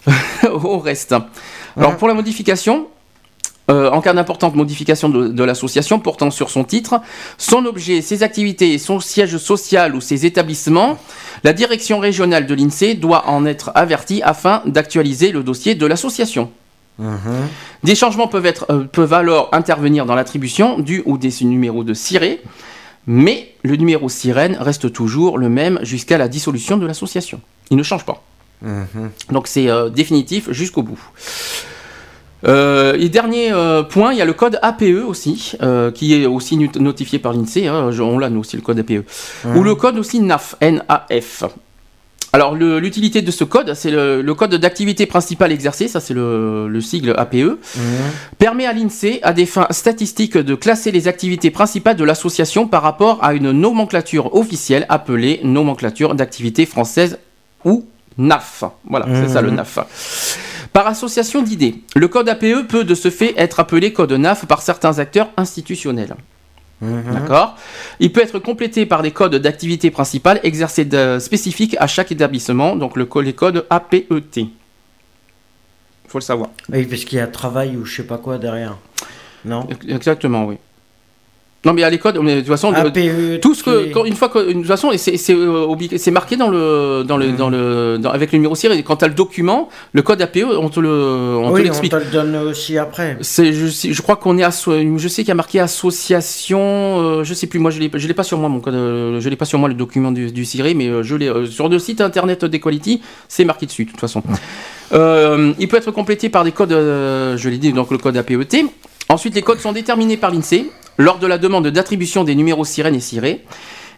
au reste. Alors Ouais. pour la modification, euh, en cas d'importante modification de, de l'association portant sur son titre, son objet, ses activités, son siège social ou ses établissements, la direction régionale de l'INSEE doit en être avertie afin d'actualiser le dossier de l'association. Mhm. Des changements peuvent, être, euh, peuvent alors intervenir dans l'attribution du ou des numéros de ciré, mais le numéro sirène reste toujours le même jusqu'à la dissolution de l'association. Il ne change pas. Mhm. Donc c'est euh, définitif jusqu'au bout. Euh, et dernier euh, point, il y a le code APE aussi, euh, qui est aussi notifié par l'INSEE, hein, on l'a nous aussi le code APE, ou le code aussi NAF, N-A-F. Alors l'utilité de ce code, c'est le, le code d'activité principale exercée, ça c'est le, le sigle APE, permet à l'INSEE, à des fins statistiques, de classer les activités principales de l'association par rapport à une nomenclature officielle appelée nomenclature d'activité française ou NAF. Voilà, c'est ça le. NAF. Par association d'idées, le code APE peut de ce fait être appelé code NAF par certains acteurs institutionnels. Mhm. D'accord? Il peut être complété par des codes d'activité principale exercés de- spécifiques à chaque établissement, donc le, les codes APET. Il faut le savoir. Oui, parce qu'il y a travail ou je sais pas quoi derrière. Non? Exactement, oui. Non, mais à l'école, mais de toute façon, APE. tout ce que, quand- une fois que, de toute façon, et c'est c'est, euh, c'est marqué dans le, dans le, Mm. dans le, dans- avec le numéro ciré. Quand tu as le document, le code APE, on te le, on te oui, on l'explique. te le donne aussi après. C'est, je, crois qu'on est je sais qu'il y a marqué association, euh, je sais plus, moi je l'ai, je l'ai pas sur moi mon code, euh, je l'ai pas sur moi le document du, du ciré, mais euh, je l'ai sur le site internet d'Equality, c'est marqué dessus de toute façon. Euh, il peut être complété par des codes, je l'ai dit, donc le code APET. Ensuite, les codes sont déterminés par l'INSEE lors de la demande d'attribution des numéros sirènes et cirés.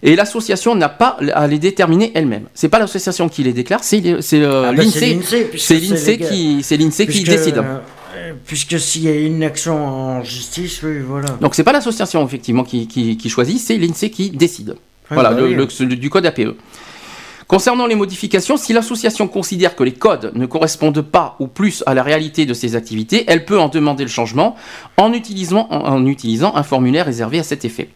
Et l'association n'a pas à les déterminer elle-même. C'est pas l'association qui les déclare, c'est, c'est euh, Ah bah, l'INSEE. l'INSEE, C'est l'INSEE légal. qui, l'INSEE Puisque, décide. euh, puisque s'il y a une action en justice, oui, voilà. Donc c'est pas l'association effectivement qui, qui- qui choisit, c'est l'INSEE qui décide. Ouais, voilà, bah le- oui. le- ce- du code APE. Concernant les modifications, si l'association considère que les codes ne correspondent pas ou plus à la réalité de ses activités, elle peut en demander le changement en utilisant, en, en utilisant un formulaire réservé à cet effet.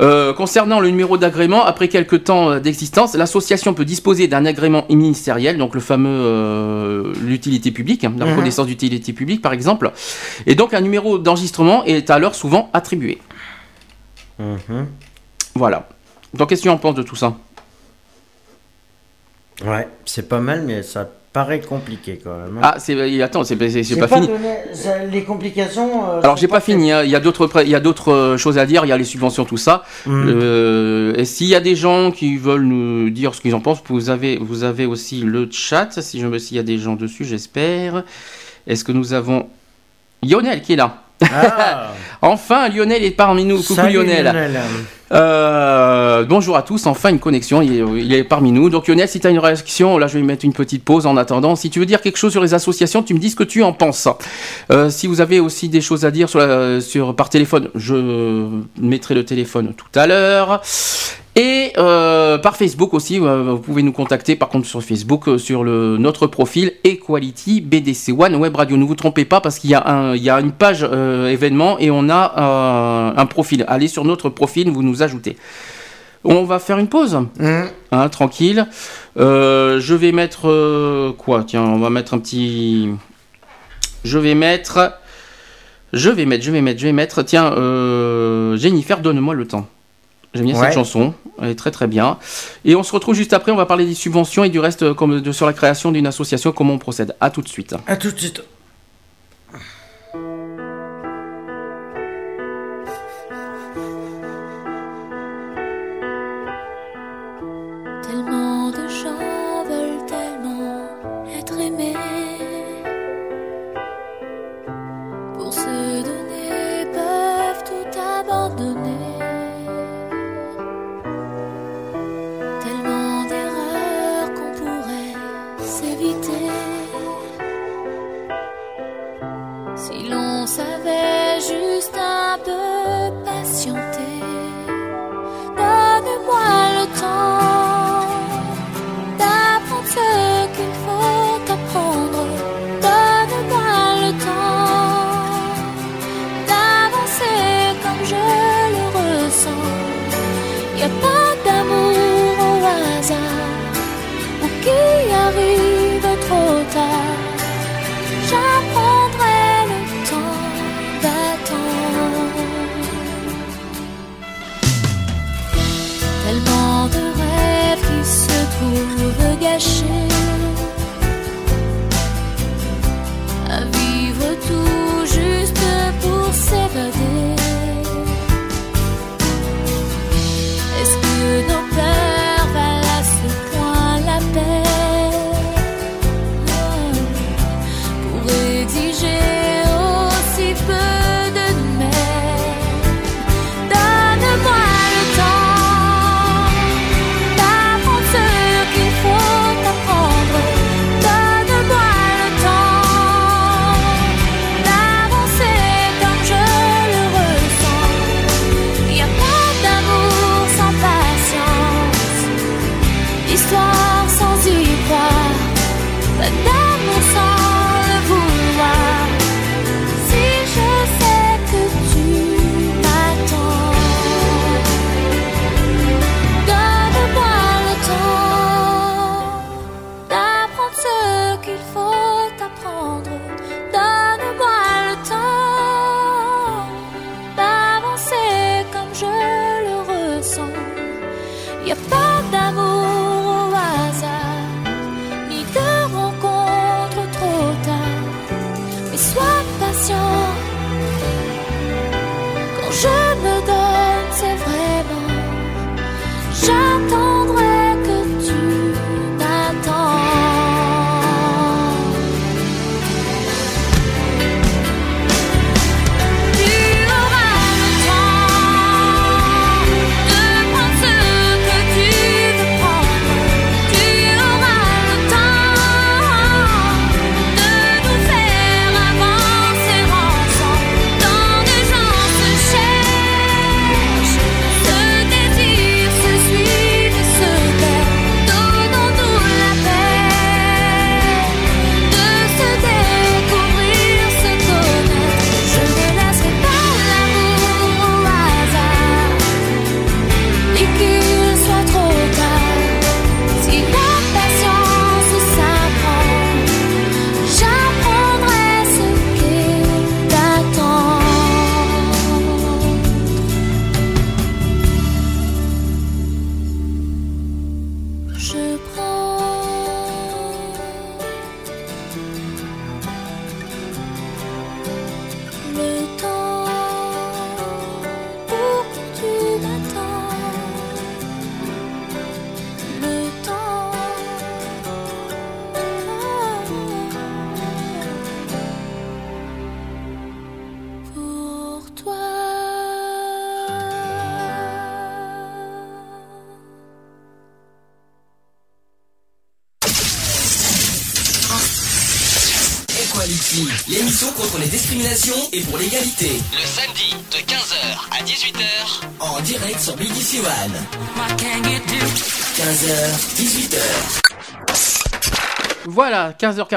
Euh, concernant le numéro d'agrément, après quelques temps euh, d'existence, l'association peut disposer d'un agrément ministériel, donc le fameux euh, l'utilité publique, hein, la Mhm. reconnaissance d'utilité publique par exemple, et donc un numéro d'enregistrement est alors souvent attribué. Mhm. Voilà. Donc qu'est-ce que tu en penses de tout ça? Ouais, c'est pas mal, mais ça paraît compliqué quand même. hein. Ah, c'est attends, c'est pas, fini. donné- ça- les complications. euh, Alors j'ai pas fini, hein. il y a d'autres il y a d'autres euh, choses à dire, il y a les subventions tout ça. Mhm. Euh, et s'il y a des gens qui veulent nous dire ce qu'ils en pensent, vous avez vous avez aussi le chat si je me s'il y a des gens dessus, j'espère. Est-ce que nous avons Lionel qui est là? Ah, Enfin, Lionel est parmi nous. Coucou salut, Lionel. Euh, bonjour à tous, enfin une connexion, il est, il est parmi nous. Donc Lionel, si tu as une réaction, là je vais mettre une petite pause en attendant. Si tu veux dire quelque chose sur les associations, tu me dis ce que tu en penses. Euh, si vous avez aussi des choses à dire sur, la- sur, par téléphone, je mettrai le téléphone tout à l'heure. Et euh, par Facebook aussi, euh, vous pouvez nous contacter par contre sur Facebook, euh, sur le, notre profil Equality BDC One Web Radio. Ne vous trompez pas parce qu'il y, a un- il y a une page euh, événement et on a un profil. Allez sur notre profil, vous nous ajoutez. On va faire une pause, Hum, hein, tranquille. Euh, je vais mettre euh, quoi? Tiens, on va mettre un petit. Je vais mettre. Je vais mettre, je vais mettre, je vais mettre. Tiens, euh, Jennifer, donne-moi le temps. J'aime bien Ouais. cette chanson, elle est très très bien. Et on se retrouve juste après, on va parler des subventions et du reste euh, comme de, sur la création d'une association, comment on procède. À tout de suite. À tout de suite.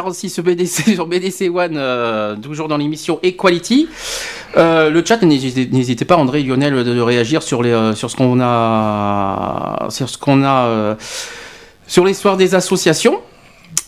46 BDC sur BDC One, euh, toujours dans l'émission Equality. Euh, le chat, n'hésitez pas, André et Lionel, de, réagir sur, les. Euh, sur ce qu'on a. sur l'histoire des associations.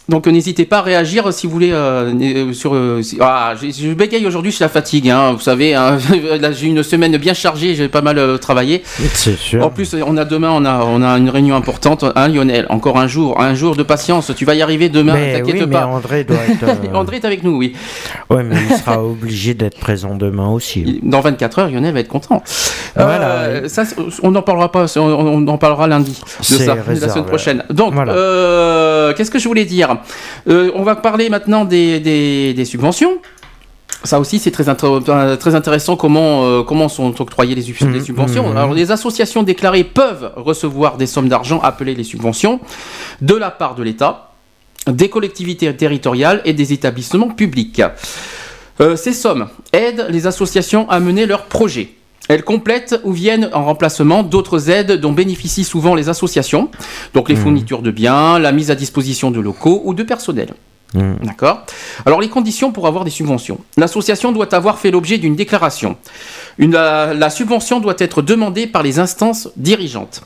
Donc n'hésitez pas à réagir si vous voulez euh, euh, sur. euh, si- ah, je, je bégaye aujourd'hui, c'est la fatigue, hein, vous savez. hein. J'ai une semaine bien chargée, j'ai pas mal euh, travaillé. C'est sûr. En plus, on a demain, on a, on a une réunion importante. Hein, Lionel, encore un jour, un jour de patience. Tu vas y arriver demain, t'inquiète oui, mais pas. André doit être. André est avec nous, oui. Ouais, mais il sera obligé d'être présent demain aussi. Dans 24 heures, Lionel va être content. Voilà, ça, on n'en parlera pas, on, on en parlera lundi de ça, la semaine prochaine. Donc, Voilà. qu'est-ce que je voulais dire? Euh, On va parler maintenant des, des- des subventions. Ça aussi, c'est très, euh, très intéressant comment, euh, comment sont octroyées les, sub- les subventions. mhm. Alors, les associations déclarées peuvent recevoir des sommes d'argent appelées les subventions de la part de l'État, des collectivités territoriales et des établissements publics. Euh, ces sommes aident les associations à mener leurs projets. Elles complètent ou viennent en remplacement d'autres aides dont bénéficient souvent les associations, donc les fournitures de biens, la mise à disposition de locaux ou de personnel. Mm. D'accord? Alors les conditions pour avoir des subventions. L'association doit avoir fait l'objet d'une déclaration. Une- la, la subvention doit être demandée par les instances dirigeantes.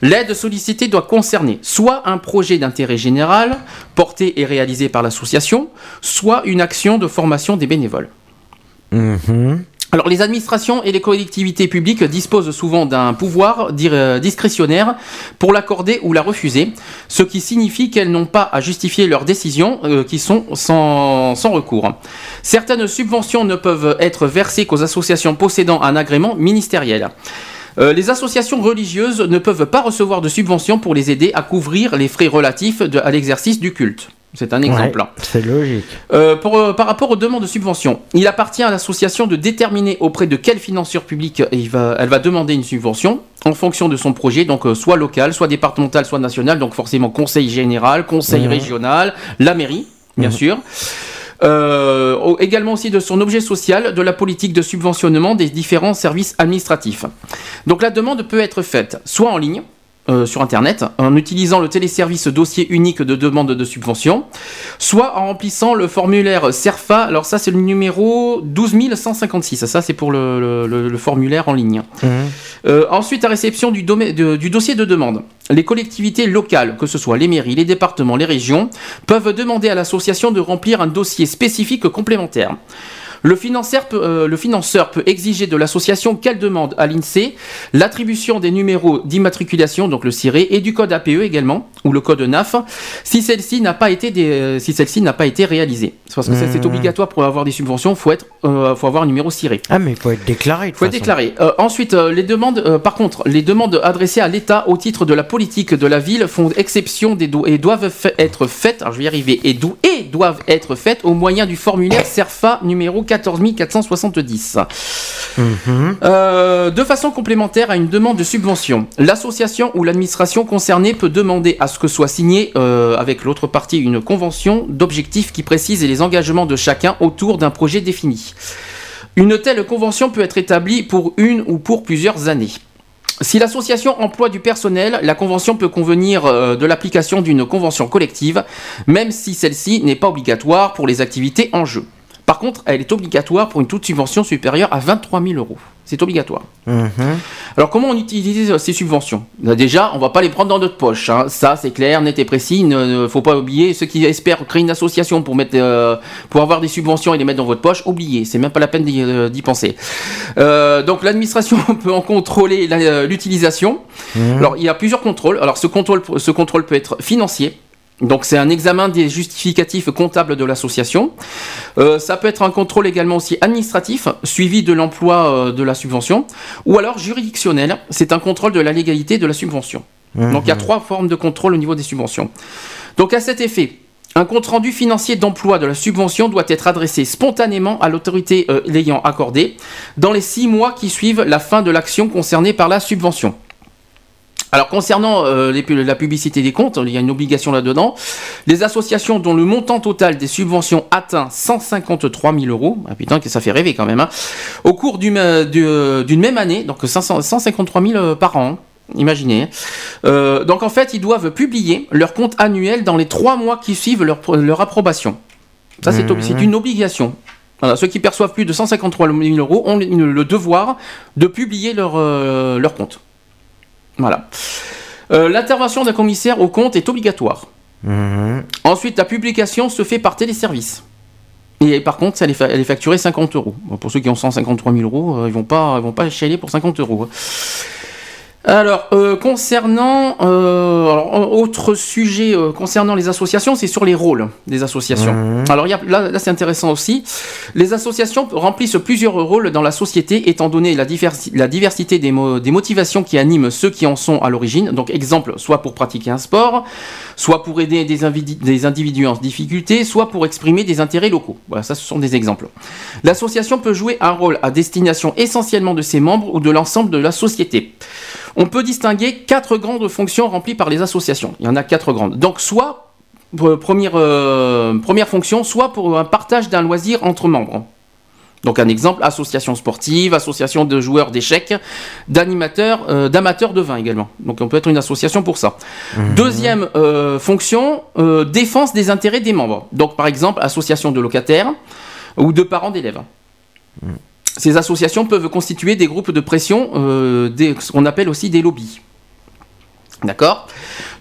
L'aide sollicitée doit concerner soit un projet d'intérêt général porté et réalisé par l'association, soit une action de formation des bénévoles. Mhm. Alors les administrations et les collectivités publiques disposent souvent d'un pouvoir euh, discrétionnaire pour l'accorder ou la refuser, ce qui signifie qu'elles n'ont pas à justifier leurs décisions euh, qui sont sans, recours. Certaines subventions ne peuvent être versées qu'aux associations possédant un agrément ministériel. Euh, les associations religieuses ne peuvent pas recevoir de subventions pour les aider à couvrir les frais relatifs à l'exercice du culte. C'est un exemple. Ouais, c'est logique. Euh, pour, euh, par rapport aux demandes de subvention, il appartient à l'association de déterminer auprès de quel financeur public il va, elle va demander une subvention en fonction de son projet, donc euh, soit local, soit départemental, soit national, donc forcément conseil général, conseil Mhm. régional, la mairie, bien Mhm. sûr. Euh, également aussi de son objet social, de la politique de subventionnement des différents services administratifs. Donc la demande peut être faite soit en ligne, euh, sur Internet, en utilisant le téléservice dossier unique de demande de subvention, soit en remplissant le formulaire CERFA. Alors ça, c'est le numéro 12156. Ça, c'est pour le, le- le- le formulaire en ligne. Mhm. Euh, ensuite, à réception du, de- du dossier de demande, les collectivités locales, que ce soit les mairies, les départements, les régions, peuvent demander à l'association de remplir un dossier spécifique complémentaire. Le financeur, peut, euh, le financeur peut exiger de l'association qu'elle demande à l'INSEE l'attribution des numéros d'immatriculation, donc le CIRE, et du code APE également, ou le code NAF, si celle-ci n'a pas été, des- euh, si celle-ci n'a pas été réalisée. C'est parce que c'est Mhm. obligatoire pour avoir des subventions, faut être, euh, faut avoir un numéro CIRE. Ah, mais il faut être déclaré. de faut être déclaré. Euh, ensuite, les demandes, par contre, les demandes adressées à l'État au titre de la politique de la ville font exception des do- et doivent être faites, alors je vais y arriver, et, do- et doivent être faites au moyen du formulaire CERFA numéro 14470. Mhm. Euh, de façon complémentaire à une demande de subvention, l'association ou l'administration concernée peut demander à ce que soit signé euh, avec l'autre partie une convention d'objectifs qui précise les engagements de chacun autour d'un projet défini. Une telle convention peut être établie pour une ou pour plusieurs années. Si l'association emploie du personnel, la convention peut convenir euh, de l'application d'une convention collective, même si celle-ci n'est pas obligatoire pour les activités en jeu. Par contre, elle est obligatoire pour une toute subvention supérieure à 23 000 euros. C'est obligatoire. Mhm. Alors comment on utilise euh, ces subventions? Déjà, on va pas les prendre dans notre poche. hein. Ça, c'est clair, net et précis. Il ne ne faut pas oublier ceux qui espèrent créer une association pour mettre, euh, pour avoir des subventions et les mettre dans votre poche. Oubliez, c'est même pas la peine d'y euh, penser. Euh, donc l'administration peut en contrôler la- l'utilisation. Mhm. Alors il y a plusieurs contrôles. Alors ce contrôle, ce contrôle peut être financier. Donc c'est un examen des justificatifs comptables de l'association. Euh, ça peut être un contrôle également aussi administratif, suivi de l'emploi euh, de la subvention, ou alors juridictionnel, c'est un contrôle de la légalité de la subvention. Donc il y a trois formes de contrôle au niveau des subventions. Donc à cet effet, un compte-rendu financier d'emploi de la subvention doit être adressé spontanément à l'autorité euh, l'ayant accordé dans les six mois qui suivent la fin de l'action concernée par la subvention. Alors concernant euh, les la publicité des comptes, il y a une obligation là-dedans. Les associations dont le montant total des subventions atteint 153 000 euros, ah putain que ça fait rêver quand même, hein, au cours du, euh, d'une même année, donc 500 153 000 euh, par an. hein. Imaginez. hein. Euh, donc en fait, ils doivent publier leur compte annuel dans les trois mois qui suivent leur, pro- leur approbation. Ça, c'est c'est une obligation. Voilà, ceux qui perçoivent plus de 153 000 euros ont le, le devoir de publier leur, euh, leur compte. Voilà. Euh, L'intervention d'un commissaire au compte est obligatoire. Mhm. Ensuite, la publication se fait par téléservice. Et par contre, elle est, fa- elle est facturée 50 euros. Pour ceux qui ont 153 000 euros, euh, ils vont pas, ils vont pas chialer pour 50 euros. Alors, euh, concernant euh, alors, autre sujet euh, concernant les associations, c'est sur les rôles des associations. Mhm. Alors il y a- là, là, c'est intéressant aussi. Les associations remplissent plusieurs rôles dans la société, étant donné la, diversi- la diversité des, mo- des motivations qui animent ceux qui en sont à l'origine. Donc exemple, soit pour pratiquer un sport, soit pour aider des, des individus en difficulté, soit pour exprimer des intérêts locaux. Voilà, ça ce sont des exemples. L'association peut jouer un rôle à destination essentiellement de ses membres ou de l'ensemble de la société. On peut distinguer quatre grandes fonctions remplies par les associations. Il y en a quatre grandes. Donc soit euh, première, euh, première fonction, soit pour un partage d'un loisir entre membres. Donc un exemple, association sportive, association de joueurs d'échecs, d'animateurs, euh, d'amateurs de vin également. Donc on peut être une association pour ça. Deuxième euh, fonction, défense des intérêts des membres. Donc par exemple, association de locataires ou de parents d'élèves. Ces associations peuvent constituer des groupes de pression, euh, des- ce qu'on appelle aussi des lobbies. D'accord?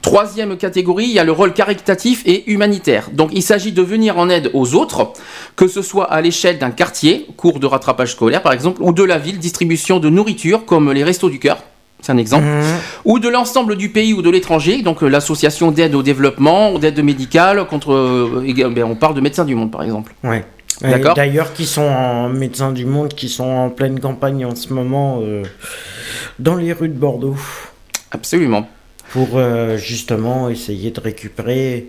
Troisième catégorie, il y a le rôle caritatif et humanitaire. Donc il s'agit de venir en aide aux autres, que ce soit à l'échelle d'un quartier, cours de rattrapage scolaire par exemple, ou de la ville, distribution de nourriture comme les restos du cœur. C'est un exemple. Ou de l'ensemble du pays ou de l'étranger, donc euh, l'association d'aide au développement, ou d'aide médicale, contre, euh, ben, on parle de Médecins du Monde par exemple. Ouais. D'accord. D'ailleurs, qui sont en médecins du monde, qui sont en pleine campagne en ce moment euh, dans les rues de Bordeaux Absolument. pour euh, justement essayer de récupérer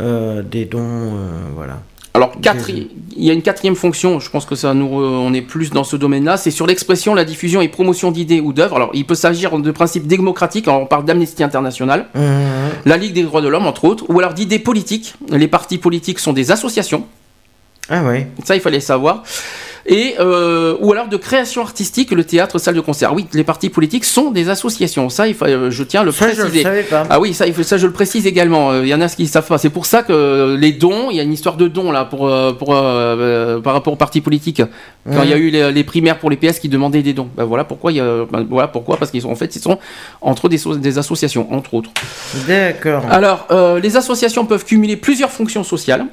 euh, des dons, voilà. Alors, il y a une quatrième fonction, je pense que ça nous, on est plus dans ce domaine-là, c'est sur l'expression, la diffusion et promotion d'idées ou d'œuvres. Alors, il peut s'agir de principes démocratiques, alors on parle d'Amnesty International, Mhm. la Ligue des droits de l'homme, entre autres, ou alors d'idées politiques. Les partis politiques sont des associations, Ah ouais. ça il fallait savoir. Et, euh, ou alors de création artistique, le théâtre, salle de concert. Oui, les partis politiques sont des associations, ça il faut, euh, je tiens à le Ça, je le préciser. savais pas. Ah oui, ça, il faut, ça je le précise également. Euh, Il y en a qui ne savent pas. C'est pour ça que euh, les dons, il y a une histoire de dons là pour, pour, euh, par rapport aux partis politiques. Quand il y a eu les, les primaires pour les PS qui demandaient des dons. Ben voilà pourquoi. Il y a, ben voilà pourquoi parce qu'ils sont en fait ils sont entre des, so- des associations entre autres. D'accord. Alors euh, les associations peuvent cumuler plusieurs fonctions sociales.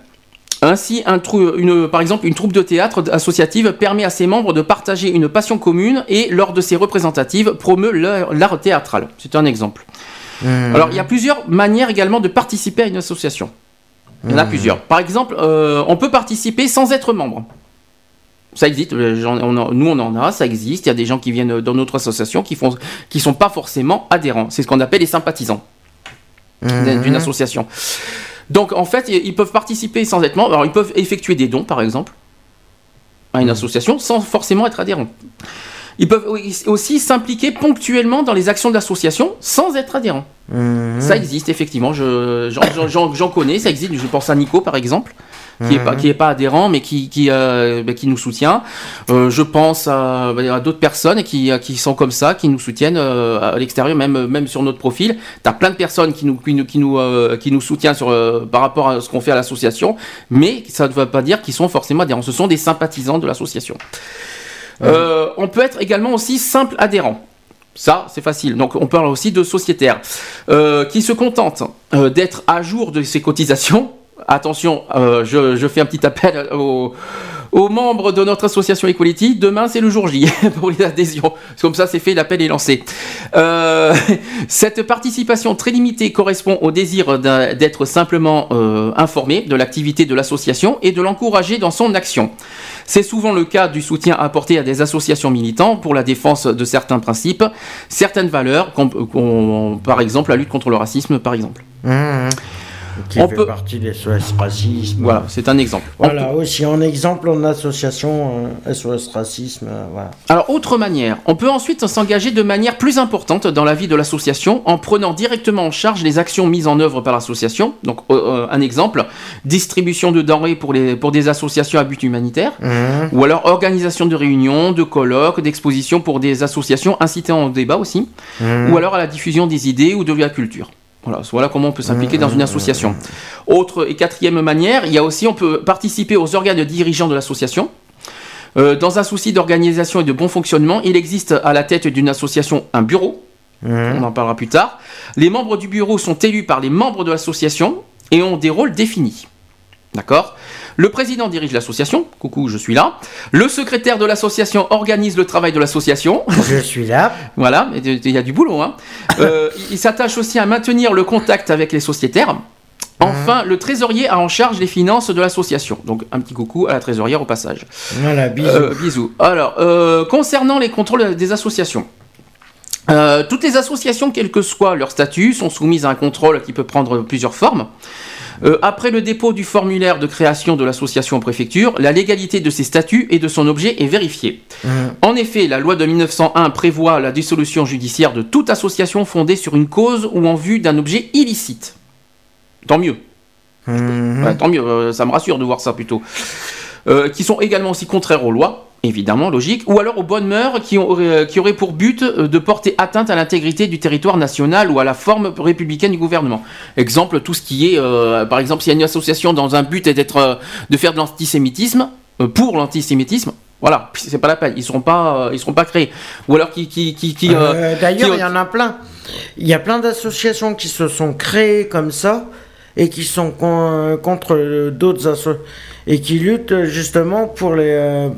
Ainsi, un trou- une, par exemple, une troupe de théâtre associative permet à ses membres de partager une passion commune et, lors de ses représentatives, promeut l'art théâtral. C'est un exemple. Mhm. Alors, il y a plusieurs manières également de participer à une association. Il y en a plusieurs. Par exemple, euh, on peut participer sans être membre. Ça existe, euh, j'en- on en- nous on en a, ça existe. Il y a des gens qui viennent dans notre association qui qui sont pas forcément adhérents. C'est ce qu'on appelle les sympathisants d'une association. Donc en fait, ils peuvent participer sans être membres. Alors ils peuvent effectuer des dons, par exemple, à une association sans forcément être adhérents. Ils peuvent aussi s'impliquer ponctuellement dans les actions de l'association sans être adhérents. Mhm. Ça existe effectivement, je- j'en j'en connais, ça existe. Je pense à Nico par exemple, qui est pas qui est pas adhérent mais qui qui, euh, bah, qui nous soutient. Euh, je pense à, à d'autres personnes qui qui sont comme ça, qui nous soutiennent euh, à l'extérieur, même même sur notre profil. T'as plein de personnes qui nous qui nous qui nous, qui nous soutiennent sur par rapport à ce qu'on fait à l'association, mais ça ne veut pas dire qu'ils sont forcément adhérents. Ce sont des sympathisants de l'association. Euh, on peut être également aussi simple adhérent. Ça, c'est facile. Donc, on parle aussi de sociétaires euh, qui se contentent euh, d'être à jour de ses cotisations. Attention, euh, je, je fais un petit appel aux, aux membres de notre association Equality. Demain, c'est le jour J pour les adhésions. Comme ça, c'est fait, l'appel est lancé. Euh, cette participation très limitée correspond au désir d'être simplement euh, informé de l'activité de l'association et de l'encourager dans son action. C'est souvent le cas du soutien apporté à des associations militantes pour la défense de certains principes, certaines valeurs, comme- par exemple la lutte contre le racisme, par exemple. Mhm. Qui On fait peut- partie des SOS Racisme. Voilà, c'est un exemple. Voilà, aussi en exemple en association euh, SOS Racisme. euh, voilà. Alors, autre manière, on peut ensuite s'engager de manière plus importante dans la vie de l'association en prenant directement en charge les actions mises en œuvre par l'association. Donc, euh, euh, un exemple, distribution de denrées pour, les, pour des associations à but humanitaire, Mhm. ou alors organisation de réunions, de colloques, d'expositions pour des associations incitant au débat aussi, Mhm. ou alors à la diffusion des idées ou de la culture. Voilà, voilà comment on peut s'impliquer dans une association. Autre et quatrième manière, il y a aussi, on peut participer aux organes dirigeants de l'association. Euh, dans un souci d'organisation et de bon fonctionnement, il existe à la tête d'une association un bureau. On en parlera plus tard. Les membres du bureau sont élus par les membres de l'association et ont des rôles définis. D'accord? Le président dirige l'association. Coucou, je suis là. Le secrétaire de l'association organise le travail de l'association. Je suis là. Voilà, il y a du boulot. Hein. Euh, il- s'attache aussi à maintenir le contact avec les sociétaires. Enfin, le trésorier a en charge les finances de l'association. Donc, un petit coucou à la trésorière au passage. Voilà, bisous. Euh, bisous. Alors, euh, concernant les contrôles des associations. Euh, toutes les associations, quel que soit leur statut, sont soumises à un contrôle qui peut prendre plusieurs formes. Euh, après le dépôt du formulaire de création de l'association en préfecture, la légalité de ses statuts et de son objet est vérifiée. Mhm. En effet, la loi de 1901 prévoit la dissolution judiciaire de toute association fondée sur une cause ou en vue d'un objet illicite. Tant mieux. Ouais, tant mieux, euh, ça me rassure de voir ça plutôt. Euh, qui sont également aussi contraires aux lois, évidemment, logique, ou alors aux bonnes mœurs qui, ont- euh, qui auraient pour but euh, de porter atteinte à l'intégrité du territoire national ou à la forme républicaine du gouvernement. Exemple, tout ce qui est, euh, par exemple, s'il y a une association dans un but est d'être, euh, de faire de l'antisémitisme, euh, pour l'antisémitisme, voilà, c'est pas la peine, ils seront pas, ils seront pas créés. Ou alors qui, qui, qui, qui, D'ailleurs, il y en a plein. Il y a plein d'associations qui se sont créées comme ça et qui sont con- contre d'autres associations et qui luttent justement pour les.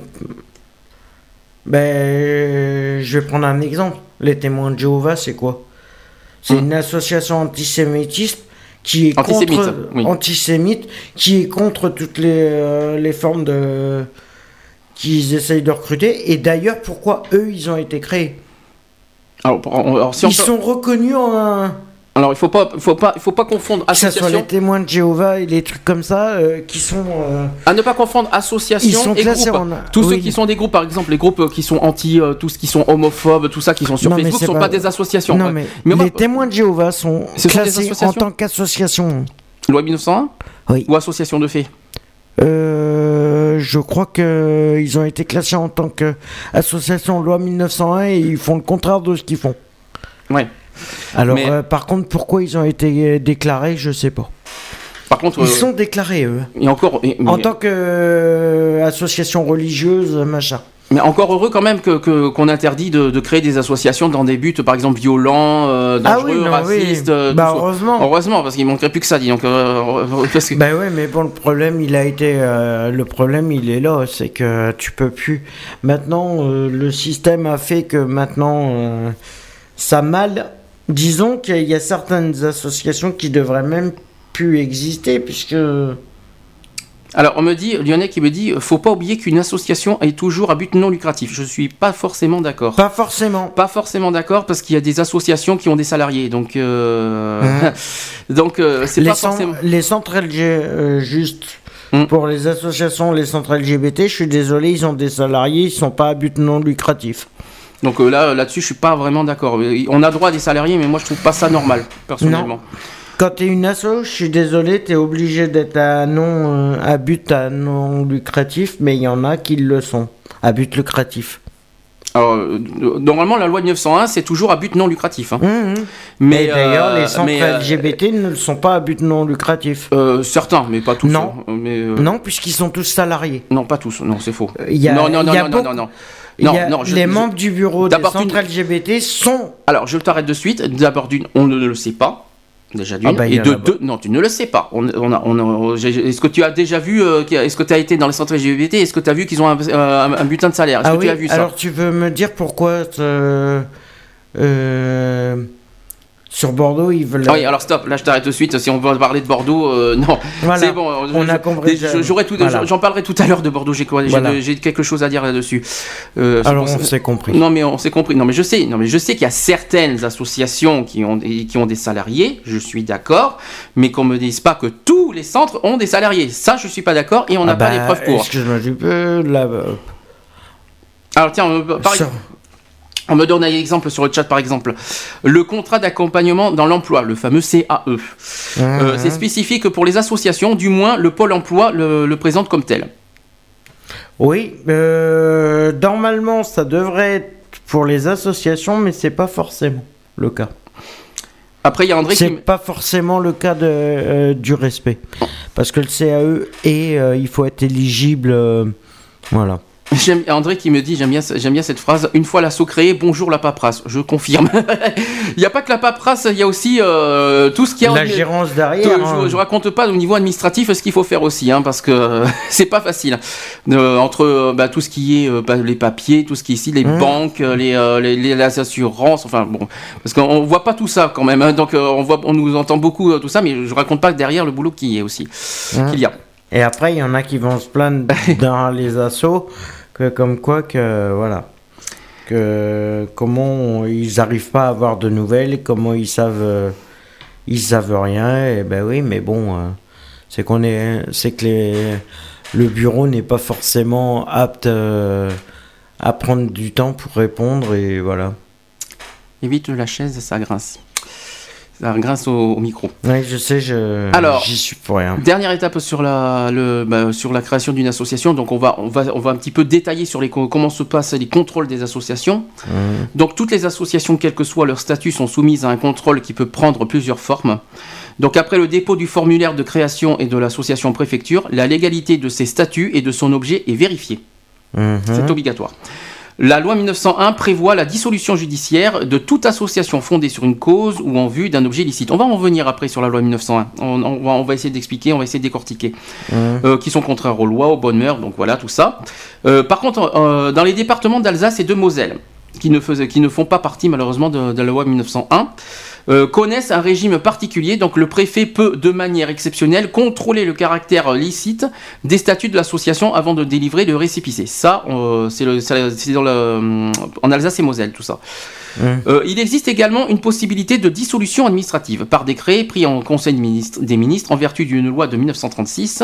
Euh, Ben, je vais prendre un exemple. Les témoins de Jéhovah, c'est quoi? C'est Hmm. une association antisémitiste qui est Antisémite, contre oui. antisémite, qui est contre toutes les, euh, les formes de qu'ils essayent de recruter. Et d'ailleurs, pourquoi eux, ils ont été créés? Alors, pour- alors, si on ils peut- sont reconnus en. Alors, il faut pas, faut pas, faut pas confondre Que ce soit association. les témoins de Jéhovah et les trucs comme ça, euh, qui sont. euh, À ne pas confondre association et groupe. en- Tous ceux qui sont des groupes, par exemple, les groupes euh, qui sont anti, euh, tous qui sont homophobes, tout ça, qui sont sur Non, Facebook, c'est sont pas- pas... des associations. Non, Ouais. mais, les témoins de Jéhovah sont classés en tant qu'association. Loi 1901 Oui. Ou association de faits Euh, je crois que ils ont été classés en tant qu'association loi 1901 et ils font le contraire de ce qu'ils font. Ouais. Alors, Mais- euh, par contre, pourquoi ils ont été euh, déclarés, je sais pas. Par contre, Ils euh, sont déclarés, eux. et encore, et- mais, En tant qu'association religieuse, machin. mais encore heureux quand même que qu'on interdit de, de créer des associations dans des buts, par exemple, violents, euh, Ah dangereux, oui, non, oui. racistes. Bah, heureusement. Heureusement, parce qu'il manquerait plus que ça, dis donc. parce que- Bah ouais, mais bon, le problème, il a été, le problème, il est là, c'est que tu peux plus. Maintenant, le système a fait que maintenant, ça mal. Disons qu'il y a certaines associations qui devraient même plus exister, puisque. Alors, on me dit, Lyonnais qui me dit, faut pas oublier qu'une association est toujours à but non lucratif. Je suis pas forcément d'accord. Pas forcément. Pas forcément d'accord parce qu'il y a des associations qui ont des salariés, donc euh, donc euh, c'est Les, pas forcément. les centres LG, euh, juste. Hmm. Pour les associations, les centres LGBT, je suis désolé, ils ont des salariés, ils sont pas à but non lucratif. Donc euh, là là-dessus, je suis pas vraiment d'accord. Euh, On a droit à des salariés, mais moi je trouve pas ça normal personnellement. Quand t'es une asso, je suis désolé, t'es obligé d'être à non euh, à but à non lucratif, mais il y en a qui le sont à but lucratif. Alors normalement, la loi de 901, c'est toujours à but non lucratif. hein. Mhm. Mais Et d'ailleurs, euh, les centres mais, euh, LGBT ne le sont pas à but non lucratif. euh, certains, mais pas tous. Non. hein. Mais Non, puisqu'ils sont tous salariés. non, pas tous. Non, c'est faux. Y a- non, non, non, y a non, beaucoup- non, non, non. Non, a- non, je- les je- membres du bureau des centres LGBT sont. Alors, je t'arrête de suite. D'abord, d'une, on ne le sait pas. Déjà d'une. Ah bah, et de deux, non, tu ne le sais pas. On, est-ce que tu as déjà vu, euh, est-ce que tu as été dans les centres LGBT, est-ce que tu as vu qu'ils ont un, euh, un- un butin de salaire? Est-ce Ah que oui, tu as vu ça? alors tu veux me dire pourquoi euh, euh, Sur Bordeaux, ils veulent. Ah oui, alors stop, là je t'arrête tout de suite. Si on veut parler de Bordeaux, euh, non. Voilà, C'est bon, euh, on je- a compris, je- je- J'aurai tout, voilà. j'en parlerai tout à l'heure de Bordeaux. J'ai Voilà. quelque chose à dire là-dessus. Euh, Alors on ça- s'est compris. Non mais on s'est compris. Non mais je sais. Non mais je sais qu'il y a certaines associations qui ont des- qui ont des salariés. Je suis d'accord, mais qu'on me dise pas que tous les centres ont des salariés. Ça, je suis pas d'accord et on n'a Ah pas bah, les preuves pour. Excuse-moi du peu. Là, euh, Alors tiens, on, par sur- On me donne un exemple sur le chat, par exemple. Le contrat d'accompagnement dans l'emploi, le fameux CAE. Euh, c'est spécifique pour les associations, du moins le pôle emploi le, le présente comme tel. Oui, euh, normalement, ça devrait être pour les associations, mais c'est pas forcément le cas. Après, il y a André qui... C'est m- pas forcément le cas de, euh, du respect. Parce que le CAE est, il faut être éligible. voilà. André qui me dit, j'aime bien, j'aime bien cette phrase, une fois l'assaut créé, bonjour la paperasse. Je confirme. il n'y a pas que la paperasse, il y a aussi euh, tout ce qu'il y a... La en- gérance Je, derrière. hein. je raconte pas au niveau administratif ce qu'il faut faire aussi, hein, parce que euh, c'est pas facile. Euh, entre euh, bah, tout ce qui est bah, les papiers, tout ce qui est ici, les Mmh. banques, les, les, les- les assurances, enfin bon, parce qu'on voit pas tout ça quand même. hein, donc on voit, on nous entend beaucoup tout ça, mais je raconte pas derrière le boulot qu'il y a aussi, Mmh. qu'il y a. Et après, il y en a qui vont se plaindre dans les assos, comme quoi que voilà, que comment ils arrivent pas à avoir de nouvelles, comment ils savent, euh, ils savent rien. Et ben oui, mais bon, euh, c'est qu'on est, c'est que le bureau n'est pas forcément apte euh, à prendre du temps pour répondre et voilà. Évite la chaise, ça grince. Ça grince au, au micro. Oui, je sais, je, Alors, j'y suis pour rien. Dernière étape sur la, le, bah, sur la création d'une association. Donc on va, on va, on va un petit peu détailler sur les, co- comment se passent les contrôles des associations. Mmh. Donc toutes les associations, quel que soit leur statut, sont soumises à un contrôle qui peut prendre plusieurs formes. Donc après le dépôt du formulaire de création et de l'association préfecture, la légalité de ces statuts et de son objet est vérifiée. Mhm. C'est obligatoire. La loi 1901 prévoit la dissolution judiciaire de toute association fondée sur une cause ou en vue d'un objet illicite. On va en revenir après sur la loi 1901. On, on va, on va essayer d'expliquer, on va essayer de décortiquer. Euh, qui sont contraires aux lois, aux bonnes mœurs, donc voilà tout ça. Euh, par contre, euh, dans les départements d'Alsace et de Moselle, qui ne, faisaient- qui ne font pas partie malheureusement de, de la loi 1901, euh, connaissent un régime particulier. Donc le préfet peut, de manière exceptionnelle, contrôler le caractère licite des statuts de l'association avant de délivrer le récépissé. Ça, c'est euh, en Alsace et Moselle, tout ça. Euh, il existe également une possibilité de dissolution administrative par décret pris en Conseil des ministres, des ministres en vertu d'une loi de 1936,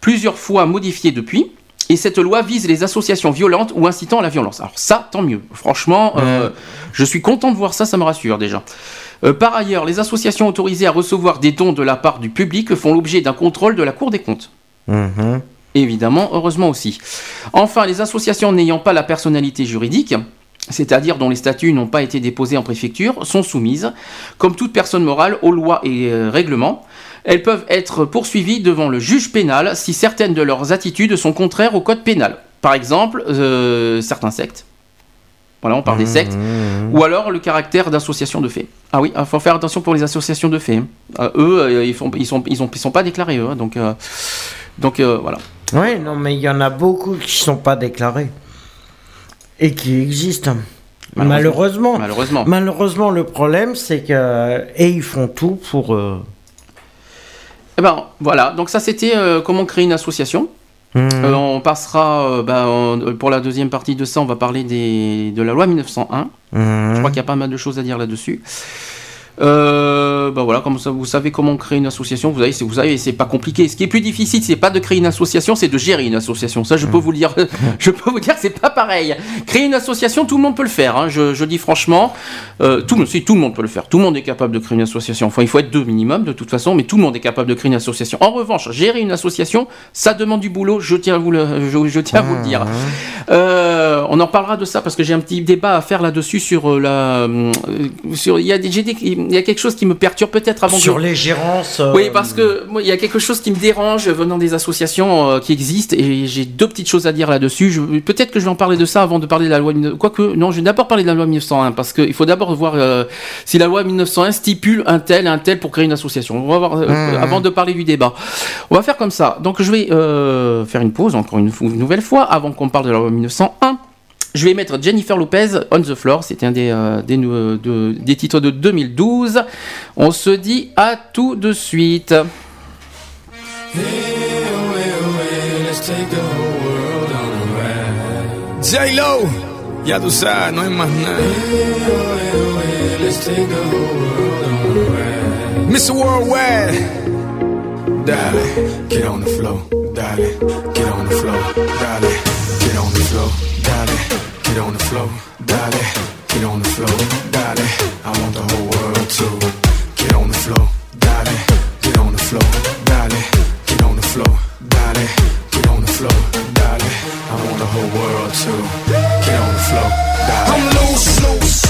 plusieurs fois modifiée depuis. Et cette loi vise les associations violentes ou incitant à la violence. Alors ça, tant mieux. Franchement, euh, je suis content de voir ça, ça me rassure déjà. Euh, par ailleurs, les associations autorisées à recevoir des dons de la part du public font l'objet d'un contrôle de la Cour des comptes. Mhm. Évidemment, heureusement aussi. Enfin, les associations n'ayant pas la personnalité juridique, c'est-à-dire dont les statuts n'ont pas été déposés en préfecture, sont soumises, comme toute personne morale, aux lois et euh, règlements. Elles peuvent être poursuivies devant le juge pénal si certaines de leurs attitudes sont contraires au code pénal. Par exemple, euh, certains sectes. Voilà, on parle des sectes. Mhm. Ou alors le caractère d'association de faits. Ah oui, il faut faire attention pour les associations de faits. Euh, eux, euh, ils, ils, sont, ils, ont- ils sont pas déclarés, eux. hein, donc, euh, donc euh, voilà. Oui, non, mais il y en a beaucoup qui sont pas déclarés et qui existent. Malheureusement. Malheureusement. Malheureusement, le problème, c'est que et ils font tout pour. Eh ben voilà, donc ça c'était comment créer une association. Euh, on passera euh, bah, on- pour la deuxième partie de ça, on va parler des, de la loi 1901. Mhm. Je crois qu'il y a pas mal de choses à dire là-dessus. Euh, bah voilà, comme ça, vous savez comment créer une association. Vous savez, c'est, vous savez, c'est pas compliqué. Ce qui est plus difficile, c'est pas de créer une association, c'est de gérer une association. Ça, je peux vous le dire. je peux vous dire, c'est pas pareil. Créer une association, tout le monde peut le faire. hein. Je, je dis franchement, euh, tout, le- si, tout le monde peut le faire. Tout le monde est capable de créer une association. Enfin, il faut être deux minimum de toute façon, mais tout le monde est capable de créer une association. En revanche, gérer une association, ça demande du boulot. Je tiens à vous le, je, je tiens à vous le dire. Euh, on en parlera de ça parce que j'ai un petit débat à faire là-dessus sur euh, la, sur il y a des, j'ai des- il y a quelque chose qui me perturbe peut-être avant Sur les gérances. euh, Oui, parce que moi, il y a quelque chose qui me dérange venant des associations euh, qui existent et j'ai deux petites choses à dire là-dessus. Je- Peut-être que je vais en parler de ça avant de parler de la loi. 19- Quoique, non, je vais d'abord parler de la loi 1901 parce qu'il faut d'abord voir euh, si la loi 1901 stipule un tel, un tel pour créer une association. On va voir euh, Mmh. avant de parler du débat. On va faire comme ça. Donc, je vais euh, faire une pause encore une nouvelle fois avant qu'on parle de la loi 1901. Je vais mettre Jennifer Lopez, On the Floor. C'était un des, euh, de- des titres de 2012. On se dit à tout de suite. J-Lo, ya tú sabes, no hay más. Mr. Worldwide, dale, get on the floor, dale, get on the floor, floor, dale, get on the floor, dale, get on the floor, dale. I want the whole world to get on the floor, dale, get on the floor, dale, get on the floor, dale, get on the floor, dale. I want the whole world to get on the floor, dale. I'm loose, loose.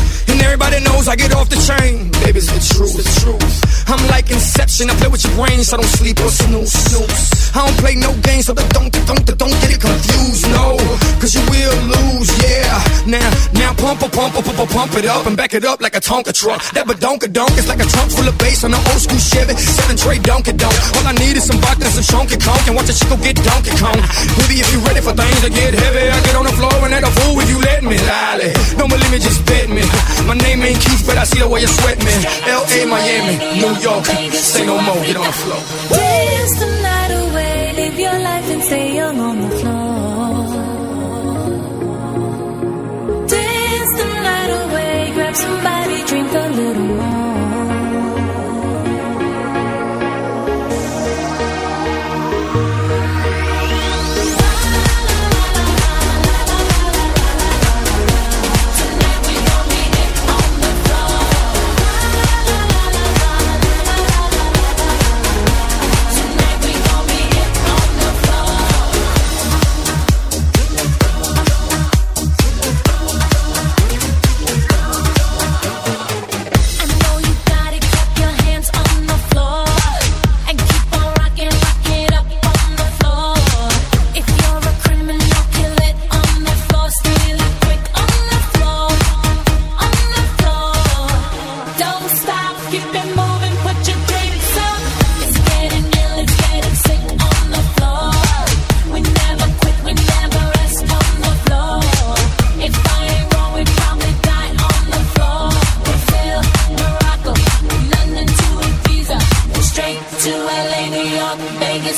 Everybody knows I get off the train. Baby, it's the truth, the truth. I'm like Inception, I play with your brains, so I don't sleep or snooze, snooze. I don't play no games, so don't, don't, don't, don't get it confused, no. Cause you will lose, yeah. Now, now pump, pump, pump, pump, pump, pump it up and back it up like a Tonka truck. That badonka donk is like a trunk full of bass on an old school Chevy. Seven tray donkey donk. All I need is some vodka and some chunky conk and watch a chico get donkey kong. Baby, if you ready for things to get heavy, I get on the floor and act a fool if you let me. Lolly, don't believe me, just bet me. My name ain't Keith, but I see the way you sweat me. L.A., Miami, New York, say no more, get on the floor. Dance the night away, live your life and stay young on the floor.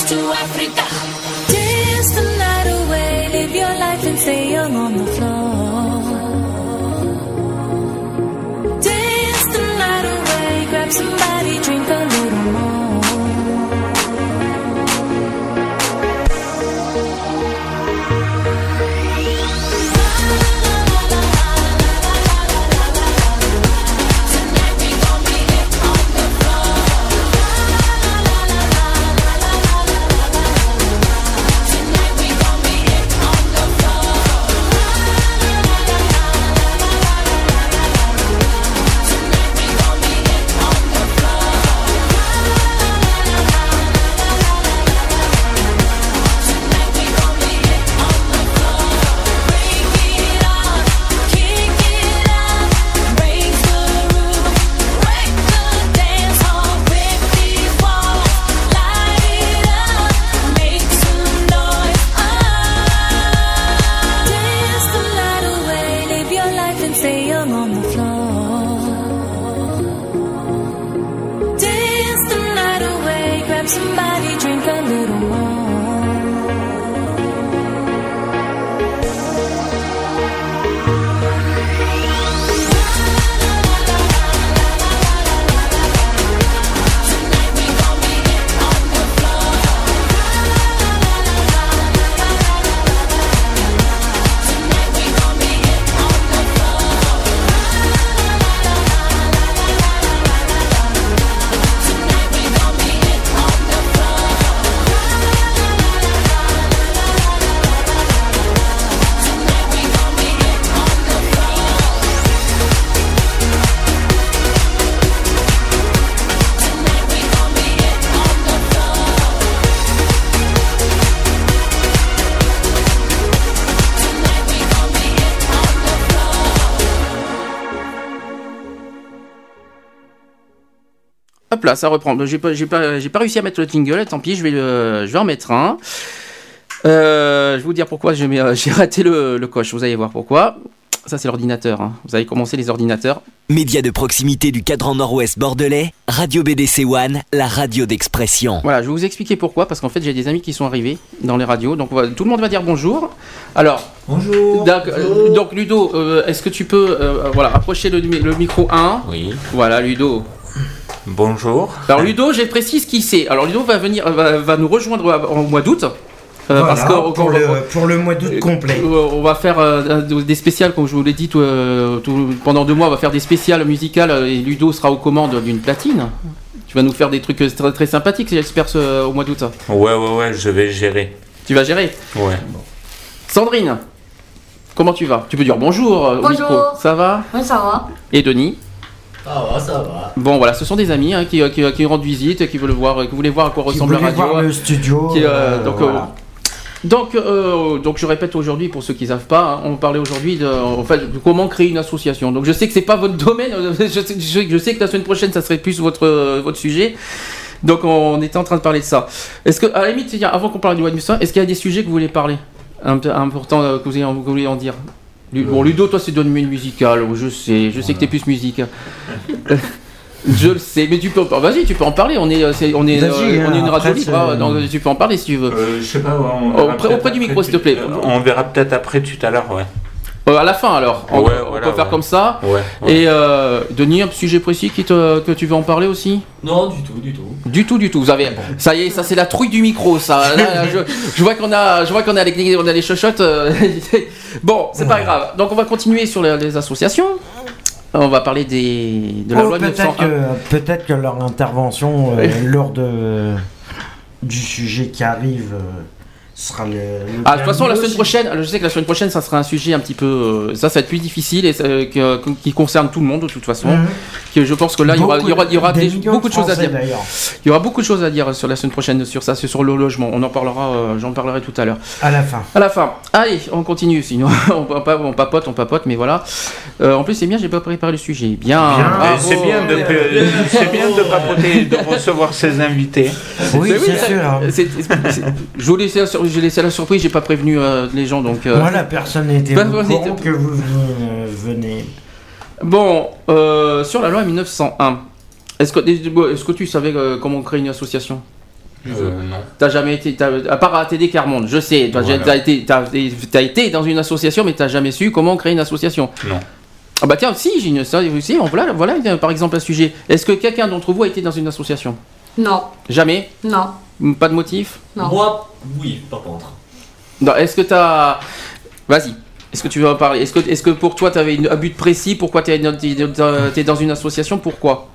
To Africa. Hop là, ça reprend. J'ai pas, j'ai pas, j'ai pas réussi à mettre le jingle, tant pis, je vais, le, je vais en mettre un. Euh, je vais vous dire pourquoi j'ai euh, j'ai raté le, le coche. Vous allez voir pourquoi. Ça, c'est l'ordinateur. hein. Vous avez commencé les ordinateurs. Média de proximité du cadran nord-ouest bordelais, Radio BDC One, la radio d'expression. Voilà, je vais vous expliquer pourquoi. Parce qu'en fait, j'ai des amis qui sont arrivés dans les radios. Donc, va- tout le monde va dire bonjour. Alors, Bonjour. donc, euh, donc, Ludo, euh, est-ce que tu peux euh, voilà, approcher le, le micro 1 Oui. Voilà, Ludo. Bonjour. Alors Ludo, j'ai précise qui c'est. Alors Ludo va venir, va, va nous rejoindre au mois d'août. Euh, Voilà, parce que pour, le, pour le mois d'août complet. Euh, On va faire euh, des spéciales, comme je vous l'ai dit, tout, euh, tout- pendant deux mois, on va faire des spéciales musicales euh, et Ludo sera aux commandes d'une platine. Tu vas nous faire des trucs euh, très, très sympathiques, j'espère, ce- au mois d'août. Ouais, ouais, ouais, je vais gérer. Tu vas gérer. Ouais. Sandrine, comment tu vas? Tu peux dire bonjour euh, au Bonjour. micro. Ça va? Oui, ça va. Et Denis? Ça va, ça va. Bon voilà, ce sont des amis hein, qui, qui, qui rendent visite, qui veulent voir, qui voulaient voir à quoi Qui ressemble la radio. voir le studio. Qui, euh, euh, donc, euh, donc, euh, donc je répète aujourd'hui pour ceux qui ne savent pas, hein, on parlait aujourd'hui de, en fait, de comment créer une association. Donc je sais que c'est pas votre domaine, je sais, je- je sais que la semaine prochaine ça serait plus votre, euh, votre sujet. Donc on était en train de parler de ça. Est-ce que, à la limite, avant qu'on parle du News, est-ce qu'il y a des sujets que vous voulez parler? Un peu important euh, que vous, voulez en dire? Bon, Ludo, toi c'est domaine musical, je sais, je sais que t'es plus musique. Je le sais, mais tu peux, vas-y, tu peux en parler. On est, euh, on est, euh, on est une hein, radio après, libre. hein, donc tu peux en parler si tu veux. Euh, je sais pas, on Oh, verra auprès- auprès du micro, s'il te plaît. euh, On verra peut-être après tout à l'heure, ouais. Euh, à la fin alors, on, Ouais, on voilà, peut faire ouais. comme ça. Ouais. ouais. Et euh, Denis, un sujet précis qui te, que tu veux en parler aussi? Non, du tout, du tout. Du tout, du tout. Vous avez, ça y est, ça c'est la trouille du micro, ça. Là, je, je vois qu'on a, je vois qu'on a les, on a les chochottes. euh, bon, c'est pas grave. Donc on va continuer sur les, les associations. On va parler des, de la Oh, loi peut-être 901. que, peut-être que leur intervention euh, lors de, du sujet qui arrive euh, sera le. le Ah, de toute façon, la semaine aussi. prochaine, je sais que la semaine prochaine, ça sera un sujet un petit peu. euh, ça, ça va être plus difficile et ça, euh, que- qui concerne tout le monde de toute façon. Mhm. Que je pense que là, il y aura, il y aura, il y aura Des des- millions beaucoup de choses à dire. Il y aura beaucoup de choses à dire sur la semaine prochaine sur ça, c'est sur le logement. On en parlera, euh, j'en parlerai tout à l'heure. À la fin. À la fin. Allez, on continue. Sinon, on, on papote, on papote, mais voilà. Euh, en plus, c'est bien, j'ai pas préparé le sujet. Bien. C'est bien, de, c'est bien de papoter, de recevoir ses invités. Oui, c'est sûr. hein. c'est- c'est- Je vous laissais la sur- j'ai laissé la surprise, j'ai pas prévenu euh, les gens donc. euh, Voilà, personne n'était Bah, au courant que vous euh, venez. Bon, euh, sur la loi 1901, est-ce que, tu savais euh, comment créer une association? Euh, non. T'as jamais été, à part à TD Carmonde, je sais, t'as, Voilà. été, été dans une association, mais t'as jamais su comment créer une association. Non. Ah bah tiens, si, j'ai une, ça, si, on- voilà, voilà, par exemple un sujet. Est-ce que quelqu'un d'entre vous a été dans une association? Non, Jamais? Non, Pas de motif? Non. Moi, oui, par contre. Non, est-ce que t'as... Vas-y. Est-ce que tu veux en parler? Est-ce que, est-ce que pour toi, tu avais un but précis? Pourquoi tu es dans une association? Pourquoi?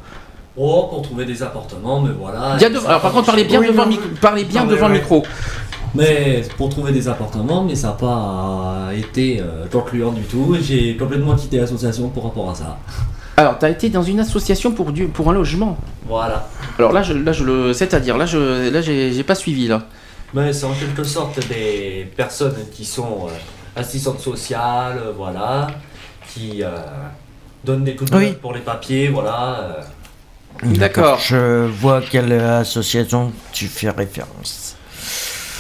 Oh, pour trouver des appartements, mais voilà. Bien de- Alors par contre, parlez bien Oui, devant, mic- parlez bien Non, devant ouais. micro. Mais pour trouver des appartements, mais ça n'a pas été euh, concluant du tout. J'ai complètement quitté l'association pour rapport à ça. Alors, tu as été dans une association pour, du, pour un logement. Voilà. Alors là, je, là, je le... C'est-à-dire, là, je, là j'ai, j'ai pas suivi, là. Mais c'est en quelque sorte des personnes qui sont euh, assistantes sociales, euh, voilà, qui euh, donnent des coups de Oui. main pour les papiers, voilà. euh. D'accord. Je vois à quelle association tu fais référence.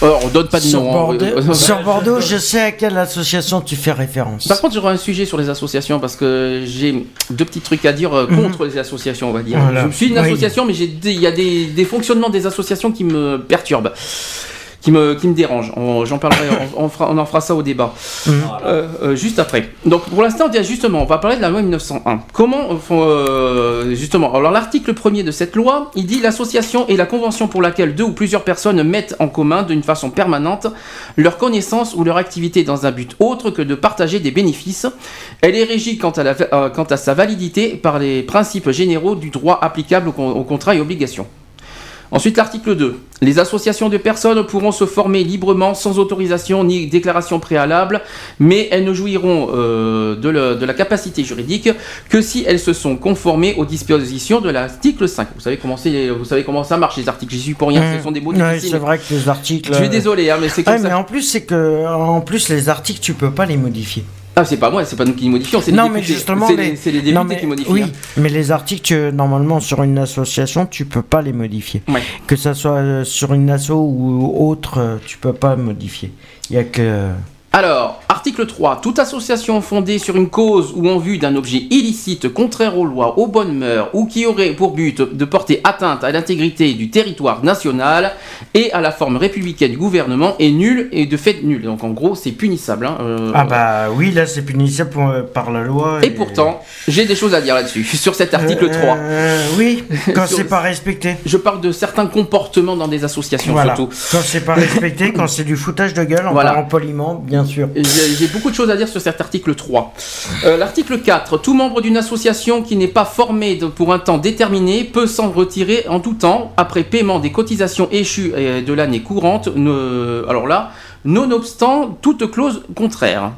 Alors, on donne pas de Sur nom. hein. Bordeaux, sur Bordeaux, je sais à quelle association tu fais référence. Par contre, j'aurais un sujet sur les associations parce que j'ai deux petits trucs à dire euh, contre les associations, on va dire. Mhm. Voilà. Je suis une Oui. association, mais il y a des, des fonctionnements des associations qui me perturbent, qui me, qui me dérangent. On- J'en parlerai, on, on fera- on en fera ça au débat. Voilà. Euh, euh, juste après. Donc pour l'instant, justement, on va parler de la loi 1901. Comment euh, justement Alors l'article premier de cette loi, il dit l'association est la convention pour laquelle deux ou plusieurs personnes mettent en commun d'une façon permanente leur connaissance ou leur activité dans un but autre que de partager des bénéfices. Elle est régie quant à, la, quant à sa validité par les principes généraux du droit applicable aux contrats et obligations. Ensuite, l'article 2. Les associations de personnes pourront se former librement, sans autorisation ni déclaration préalable, mais elles ne jouiront euh, de, le- de la capacité juridique que si elles se sont conformées aux dispositions de l'article 5. Vous savez comment, c'est- vous savez comment ça marche, les articles. J'y suis pour rien, ce sont des mots difficiles. c'est vrai que les articles. Je suis désolé, hein, mais c'est comme ça. mais en plus, c'est que en plus les articles, tu peux pas les modifier. Ah, c'est pas moi, c'est pas nous qui modifions, c'est les Non, mais justement, C'est les, non, députés mais- qui modifient. Oui, hein. mais les articles, tu- normalement, sur une association, tu peux pas les modifier. Ouais. Que ça soit euh, sur une asso ou autre, euh, tu peux pas modifier. Il y a que. Alors, article 3. Toute association fondée sur une cause ou en vue d'un objet illicite, contraire aux lois, aux bonnes mœurs, ou qui aurait pour but de porter atteinte à l'intégrité du territoire national et à la forme républicaine du gouvernement est nulle et de fait nulle. Donc en gros, c'est punissable. hein, euh, Ah bah oui, là c'est punissable euh, par la loi. Et pourtant, j'ai des choses à dire là-dessus, sur cet article 3. Euh, oui, quand Sur- c'est pas respecté. Je parle de certains comportements dans des associations Voilà. surtout. Quand c'est pas respecté, quand c'est du foutage de gueule, en Voilà. parlant poliment, bien J'ai beaucoup de choses à dire sur cet article 3. Euh, L'article 4. Tout membre d'une association qui n'est pas formé pour un temps déterminé peut s'en retirer en tout temps après paiement des cotisations échues de l'année courante. alors là, nonobstant toute clause contraire.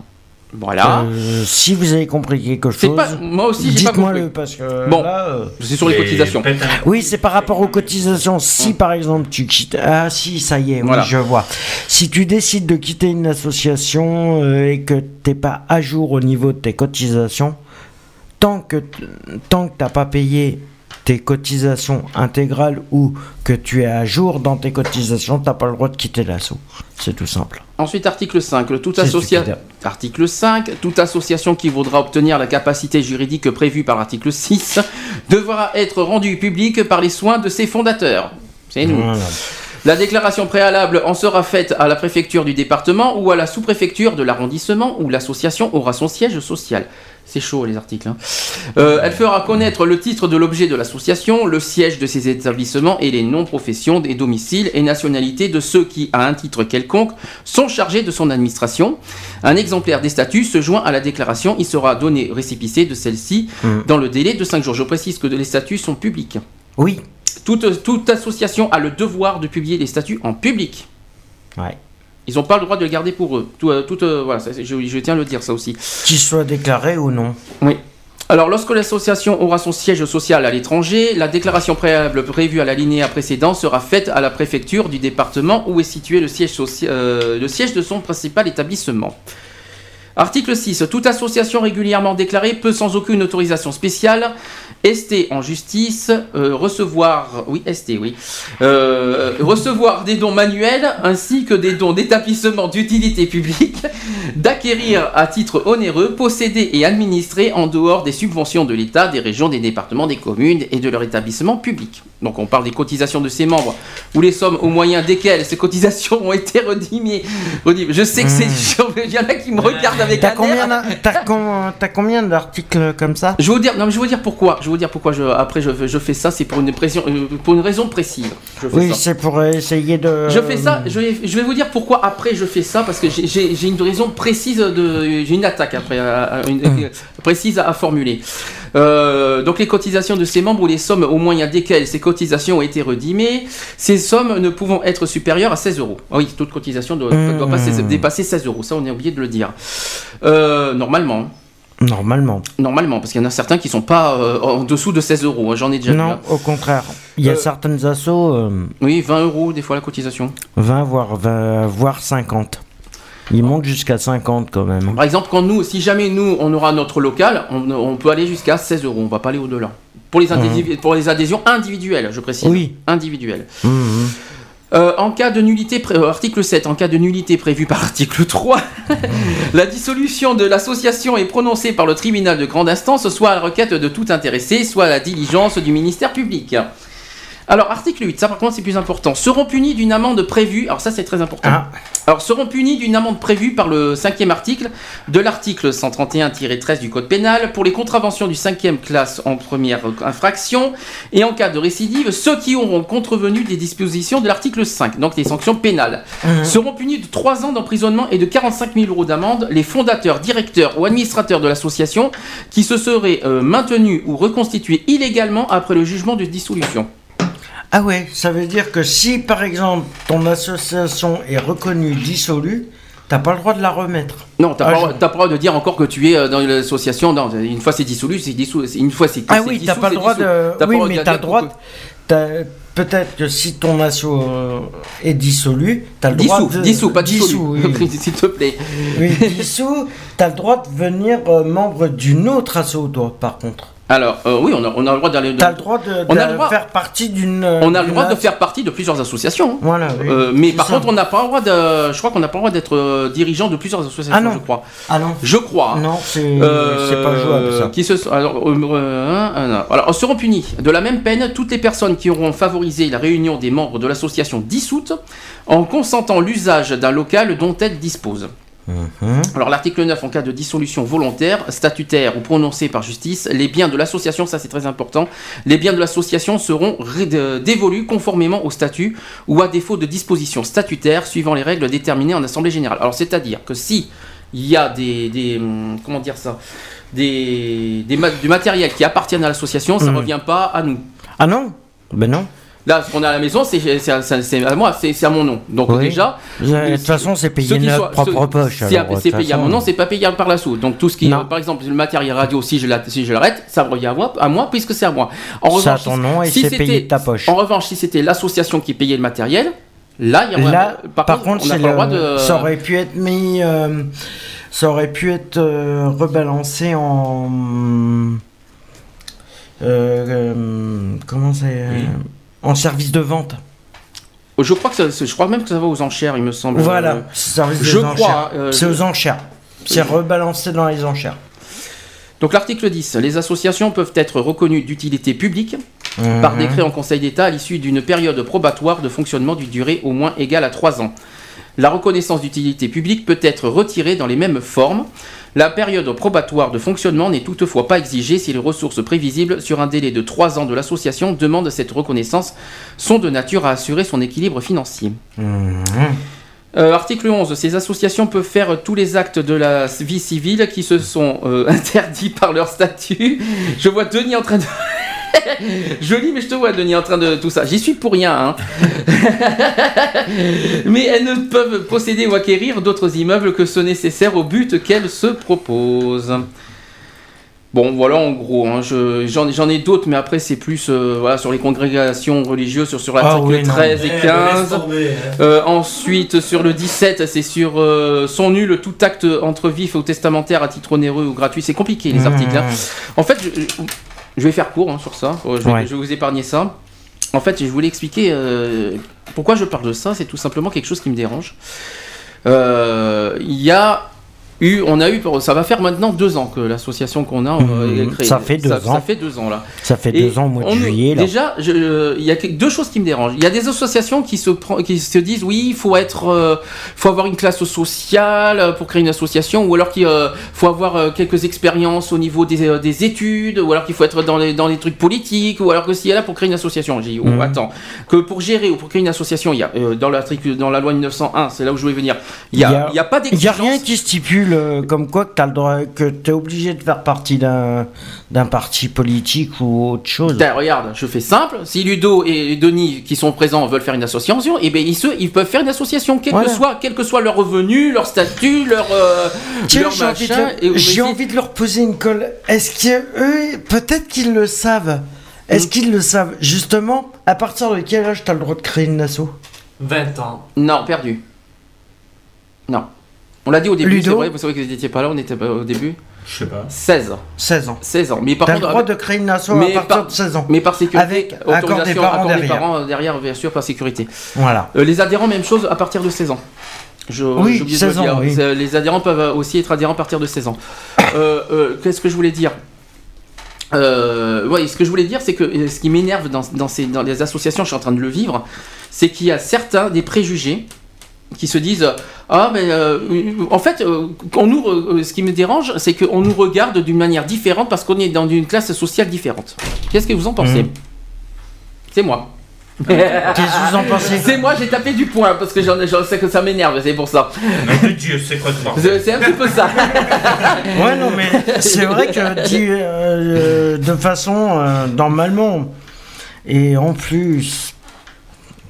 Voilà. Euh, si vous avez compris quelque chose, pas- moi aussi, dites-moi le parce que Bon. euh, C'est sur les cotisations. Oui, c'est par rapport aux cotisations. Si par exemple tu quittes, ah si, ça y est, oui, Voilà. je vois. Si tu décides de quitter une association euh, et que t'es pas à jour au niveau de tes cotisations, tant que tant que t'as pas payé tes cotisations intégrales ou que tu es à jour dans tes cotisations, t'as pas le droit de quitter l'asso. C'est tout simple. Ensuite, article 5. Le tout C'est associa- stupide. Article 5. Toute association qui voudra obtenir la capacité juridique prévue par l'article 6 devra être rendue publique par les soins de ses fondateurs. C'est nous. Voilà. La déclaration préalable en sera faite à la préfecture du département ou à la sous-préfecture de l'arrondissement où l'association aura son siège social. C'est chaud les articles. hein. Euh, elle fera connaître le titre de l'objet de l'association, le siège de ses établissements et les noms, professions, des domiciles et nationalités de ceux qui, à un titre quelconque, sont chargés de son administration. Un exemplaire des statuts se joint à la déclaration. Il sera donné récipicé de celle-ci Mm. dans le délai de 5 jours. Je précise que les statuts sont publics. Oui. Toute, toute association a le devoir de publier les statuts en public. Ouais. Ils n'ont pas le droit de le garder pour eux. Tout, euh, tout, euh, voilà, ça, je, je tiens à le dire ça aussi. Qu'il soit déclaré ou non. Oui. Alors, lorsque l'association aura son siège social à l'étranger, la déclaration préalable prévue à l'alinéa précédent sera faite à la préfecture du département où est situé le siège, socia- euh, le siège de son principal établissement. Article 6. Toute association régulièrement déclarée peut sans aucune autorisation spéciale ST en justice euh, recevoir oui ST oui Euh, recevoir des dons manuels ainsi que des dons d'établissements d'utilité publique d'acquérir à titre onéreux posséder et administrer en dehors des subventions de l'État des régions des départements des communes et de leurs établissements publics donc on parle des cotisations de ses membres ou les sommes au moyen desquelles ces cotisations ont été redimiées. je sais que c'est il y en a qui me regardent avec T'as combien, combien d'articles comme ça? Je vais vous dire, non, mais je vais vous dire pourquoi. Je vais vous dire pourquoi. Je, après, je, je fais ça, c'est pour une pression, euh, pour une raison précise. Je fais Oui, c'est pour essayer de. Je fais ça. Je vais, je vais vous dire pourquoi après je fais ça parce que j'ai- une raison précise de, j'ai une attaque après, une- Hum. euh, précise à, à formuler. Euh, donc les cotisations de ces membres ou les sommes au moyen desquelles ces cotisations ont été redimées, ces sommes ne pouvant être supérieures à 16 euros. Ah oui, toute cotisation doit, doit passer- Hum. dépasser 16 euros. Ça, on est oublié de le dire. Euh, normalement. Normalement. Normalement, parce qu'il y en a certains qui sont pas euh, en dessous de 16 euros. hein, J'en ai déjà vu. Non, hein. au contraire. Il y a certaines assos, Oui, 20 euros des fois la cotisation. 20 voire, 20, voire 50. Ils montent jusqu'à 50 quand même. Par exemple, quand nous, si jamais nous, on aura notre local, on, on peut aller jusqu'à 16 euros. On va pas aller au-delà. Pour les, pour les adhésions individuelles, je précise. Oui. Individuelles. Mhm. Euh, en cas de nullité, euh, article 7, en cas de nullité prévue par article 3, la dissolution de l'association est prononcée par le tribunal de grande instance, soit à la requête de tout intéressé, soit à la diligence du ministère public. Alors, article 8, ça par contre c'est plus important. Seront punis d'une amende prévue, alors ça c'est très important. Ah. Alors, seront punis d'une amende prévue par le cinquième article de l'article 131-13 du Code pénal pour les contraventions du cinquième classe en première infraction et en cas de récidive, ceux qui auront contrevenu des dispositions de l'article 5, donc des sanctions pénales, Mhm. seront punis de 3 ans d'emprisonnement et de 45 000 euros d'amende les fondateurs, directeurs ou administrateurs de l'association qui se seraient euh, maintenus ou reconstitués illégalement après le jugement de dissolution. Ah ouais, ça veut dire que si par exemple ton association est reconnue dissolue, t'as pas le droit de la remettre. Non, t'as Ah, pas, je- t'as pas le droit de dire encore que tu es euh, dans l'association. Non, une fois c'est dissolu, c'est dissolu. Une fois c'est Ah oui, dissous, t'as pas le droit dissous. de. Pas oui, mais t'as droit. peut-être que si ton asso euh, est dissolu, t'as le droit Dissous, de dissous, pas dissous, dissous, oui. s'il te plaît. Oui, dissous, t'as le droit de devenir euh, membre d'une autre asso, toi, par contre. Alors, euh, oui, on a, on a le droit d'aller. T'as le droit de, On a le droit- faire partie d'une. On a le droit de faire partie de plusieurs associations. hein. Voilà, oui. Euh, mais par ça. contre, on n'a pas le droit de. Je crois qu'on n'a pas le droit d'être euh, dirigeant de plusieurs associations. Ah non. Je crois. Ah non. Je crois. Non, c'est Euh, pas jouable ça. Qui se, alors, euh, euh, euh, alors, seront punis de la même peine toutes les personnes qui auront favorisé la réunion des membres de l'association dissoute en consentant l'usage d'un local dont elles disposent. Mhm. Alors l'article 9, en cas de dissolution volontaire, statutaire ou prononcée par justice, les biens de l'association, ça c'est très important, les biens de l'association seront dévolus conformément au statut ou à défaut de disposition statutaire suivant les règles déterminées en assemblée générale. Alors c'est-à-dire que si il y a des, des, hum, comment dire ça, des, du matériel qui appartiennent à l'association, ça ne Mhm. revient pas à nous. Ah non? Ben non. Là, ce qu'on a à la maison, c'est à moi, c'est à mon nom. Donc Oui. déjà, De toute façon, c'est payé de notre propre ceux- poche. c'est payé à mon nom, c'est pas payé par la sous. Donc tout ce qui, euh, par exemple, le matériel radio, si je la- si je l'arrête, ça revient à moi, à moi puisque c'est à moi. En C'est à revanche, ton nom et si c'est payé de ta poche. En revanche, si c'était l'association qui payait le matériel, là, il y a Là, par, contre, on pas le droit de. ça aurait pu être mis, euh, ça aurait pu être euh, rebalancé en, euh, comment c'est, en service de vente. Je crois que ça- je crois même que ça va aux enchères, il me semble. Voilà, Euh, service je des crois, enchères. euh, c'est aux enchères. C'est rebalancé dans les enchères. Donc l'article 10, les associations peuvent être reconnues d'utilité publique par Mhm. décret en Conseil d'État à l'issue d'une période probatoire de fonctionnement d'une durée au moins égale à 3 ans. La reconnaissance d'utilité publique peut être retirée dans les mêmes formes. La période probatoire de fonctionnement n'est toutefois pas exigée si les ressources prévisibles sur un délai de 3 ans de l'association demandent cette reconnaissance sont de nature à assurer son équilibre financier. Mhm. Euh, article 11. Ces associations peuvent faire tous les actes de la vie civile qui se sont euh, interdits par leur statut. Je vois Denis en train de... Joli, mais je te vois, Denis, en train de tout ça. J'y suis pour rien. hein. mais elles ne peuvent posséder ou acquérir d'autres immeubles que ce nécessaire au but qu'elles se proposent. Bon, voilà en gros. hein, je- J'en ai d'autres, mais après, c'est plus euh, voilà, sur les congrégations religieuses, sur, sur Ah l'article non. 13 et Eh, 15. laisse tomber, hein. Euh, ensuite, sur le 17, c'est sur euh, sont nuls tout acte entre vif ou testamentaire à titre onéreux ou gratuit. C'est compliqué les Mmh. articles. hein. En fait, je, je vais faire court hein, sur ça. Euh, Je vais, Ouais. je vais vous épargner ça. En fait, je voulais expliquer euh, pourquoi je parle de ça. C'est tout simplement quelque chose qui me dérange. Euh, Il y a eu, on a eu, ça va faire maintenant deux ans que l'association qu'on a euh, Mhm. est créée. Ça fait deux ça, ans. Ça fait deux ans là. Ça fait Et deux ans au mois de juillet. Là. Déjà, euh, il y a deux choses qui me dérangent. Il y a des associations qui se, prend- qui se disent oui, il faut être, euh, faut avoir une classe sociale pour créer une association, ou alors qu'il euh, faut avoir quelques expériences au niveau des, des études, ou alors qu'il faut être dans les, dans les trucs politiques, ou alors que s'il y a là pour créer une association. J'ai dit oh, Mhm. attends, que pour gérer ou pour créer une association, il y a euh, dans l'article, dans la loi 1901, c'est là où je voulais venir. Il y a, il y a pas Il n'y a d'exigence. rien qui stipule euh, comme quoi que tu le droit, que tu es obligé de faire partie d'un d'un parti politique ou autre chose. Ben, regarde, je fais simple. Si Ludo et Denis qui sont présents veulent faire une association, et ben ils, se, ils peuvent faire une association, quel Voilà. que soit, quel que soit leur revenu, leur statut, leur, euh, Tiens, leur j'ai envie, de leur- et- j'ai envie de leur poser une colle. Est-ce qu'eux, peut-être qu'ils le savent Est-ce qu'ils le savent? Justement, à partir de quel âge tu as le droit de créer une asso? 20 ans. Non, perdu. Non. On l'a dit au début, c'est vrai, vous savez que vous n'étiez pas là, on était pas au début. Je sais pas. 16 ans. 16 ans. 16 ans. Mais par T'as le contre, droit avec- de créer une asso à partir par- de 16 ans. mais par sécurité, Avec accord des autorisation, parents accord des derrière. parents euh, derrière, bien sûr, par sécurité. Voilà. Euh, les adhérents, même chose, à partir de 16 ans. Je, Oui, j'ai oublié de 16 le dire. ans, oui. C'est- Les adhérents peuvent aussi être adhérents à partir de 16 ans. Euh, euh, Qu'est-ce que je voulais dire? Euh, ouais, ce que je voulais dire, c'est que euh, ce qui m'énerve dans, dans, ces, dans les associations, je suis en train de le vivre, c'est qu'il y a certains des préjugés qui se disent ah mais euh, en fait euh, on nous euh, ce qui me dérange c'est qu'on nous regarde d'une manière différente parce qu'on est dans une classe sociale différente. Qu'est-ce que vous en pensez Mhm. c'est moi. Qu'est-ce que vous en pensez c'est moi j'ai tapé du poing parce que j'en j'en sais que ça m'énerve c'est pour ça. De Dieu, c'est quoi c'est un petit peu ça. Ouais, non, mais c'est vrai que dit, euh, de façon euh, normalement, et en plus,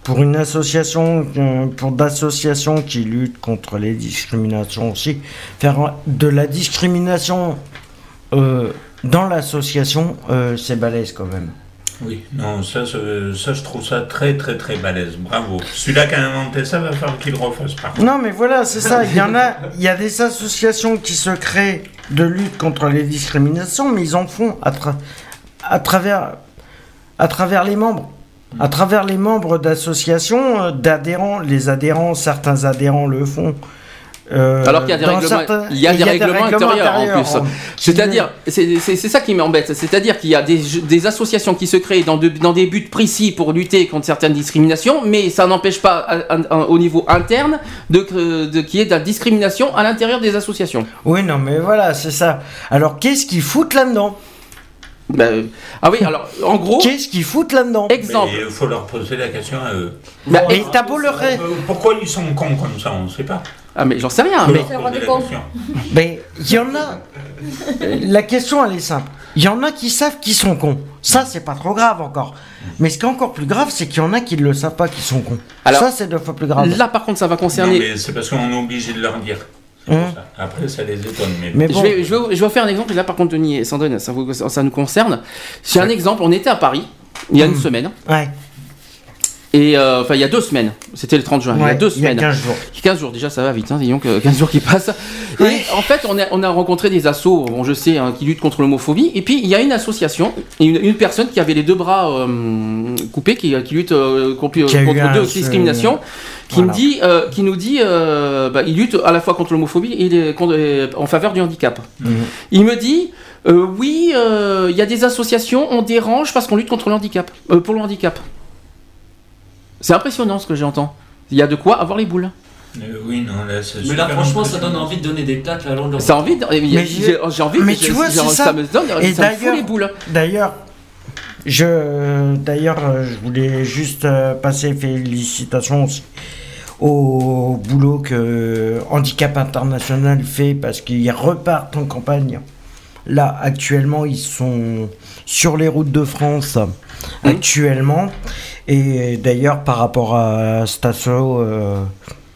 pour une association, euh, pour d'associations qui luttent contre les discriminations aussi, faire de la discrimination euh, dans l'association, euh, c'est balèze quand même. Oui, non, ça, ça, ça, je trouve ça très, très, très balèze. Bravo. Celui-là qui a inventé ça va falloir qu'il refasse par contre. Non, mais voilà, c'est ça. Il y en a, il y a des associations qui se créent de lutte contre les discriminations, mais ils en font à, tra- à travers, à travers les membres. À travers les membres d'associations, euh, d'adhérents, les adhérents, certains adhérents le font. Euh, Alors qu'il y a des règlements, certains- il y a des règlements intérieurs en intérieurs, plus. qui- C'est-à-dire, c'est ça qui m'embête. C'est-à-dire qu'il y a des, des associations qui se créent dans, de- dans des buts précis pour lutter contre certaines discriminations, mais ça n'empêche pas à- à- à- au niveau interne de, de qu'il y ait de la discrimination à l'intérieur des associations. Oui, non, mais voilà, c'est ça. Alors, qu'est-ce qu'ils foutent là-dedans? Ben, ah oui, alors en gros. Qu'est-ce qu'ils foutent là-dedans Exemple. Il faut leur poser la question à eux. Bah, Et t'as beau leur Euh, Pourquoi ils sont cons comme ça On ne sait pas. Ah mais j'en sais rien. Mais. Mais il y en a. La question, elle est simple. Il y en a qui savent qu'ils sont cons. Ça, c'est pas trop grave encore. Mais ce qui est encore plus grave, c'est qu'il y en a qui ne le savent pas qu'ils sont cons. Alors, ça, c'est deux fois plus grave. là par contre, ça va Non, concerner. mais c'est parce qu'on est obligé de leur dire. Ça. Après, ça les étonne. Mais, Mais Je vais, je, vais, je vais faire un exemple, et là par contre Denis et Sandrine, ça, vous- ça nous concerne. C'est un exemple, on était à Paris, il y a une Mm. semaine, ouais, et euh, enfin il y a deux semaines, c'était le 30 juin, il y a deux il y a semaines. 15 jours. 15 jours déjà, ça va vite, hein, disons que 15 jours qui passent. Et en fait, on a, on a rencontré des assos, bon, je sais, hein, qui luttent contre l'homophobie. Et puis, il y a une association, une, une personne qui avait les deux bras euh, coupés, qui, qui lutte euh, contre, Qui contre deux discriminations, qui Voilà. me dit, euh, qui nous dit, euh, bah, il lutte à la fois contre l'homophobie et les- contre- euh, en faveur du handicap. Mhm. Il me dit, euh, oui, euh, il y a des associations, on dérange parce qu'on lutte contre le handicap, euh, pour le handicap. C'est impressionnant ce que j'entends. Il y a de quoi avoir les boules. Euh, oui, non, là, c'est Mais là, franchement, ça donne envie de donner des claques la longueur. Ça a envie de- j'ai Mais j'ai- envie mais tu vois, ça. ça. me donne Et ça me fout d'ailleurs- les boules D'ailleurs, je, d'ailleurs, je voulais juste euh, passer félicitations aussi au boulot que Handicap International fait parce qu'ils repartent en campagne. Là, actuellement, ils sont sur les routes de France actuellement. Et d'ailleurs, par rapport à Stasso, euh,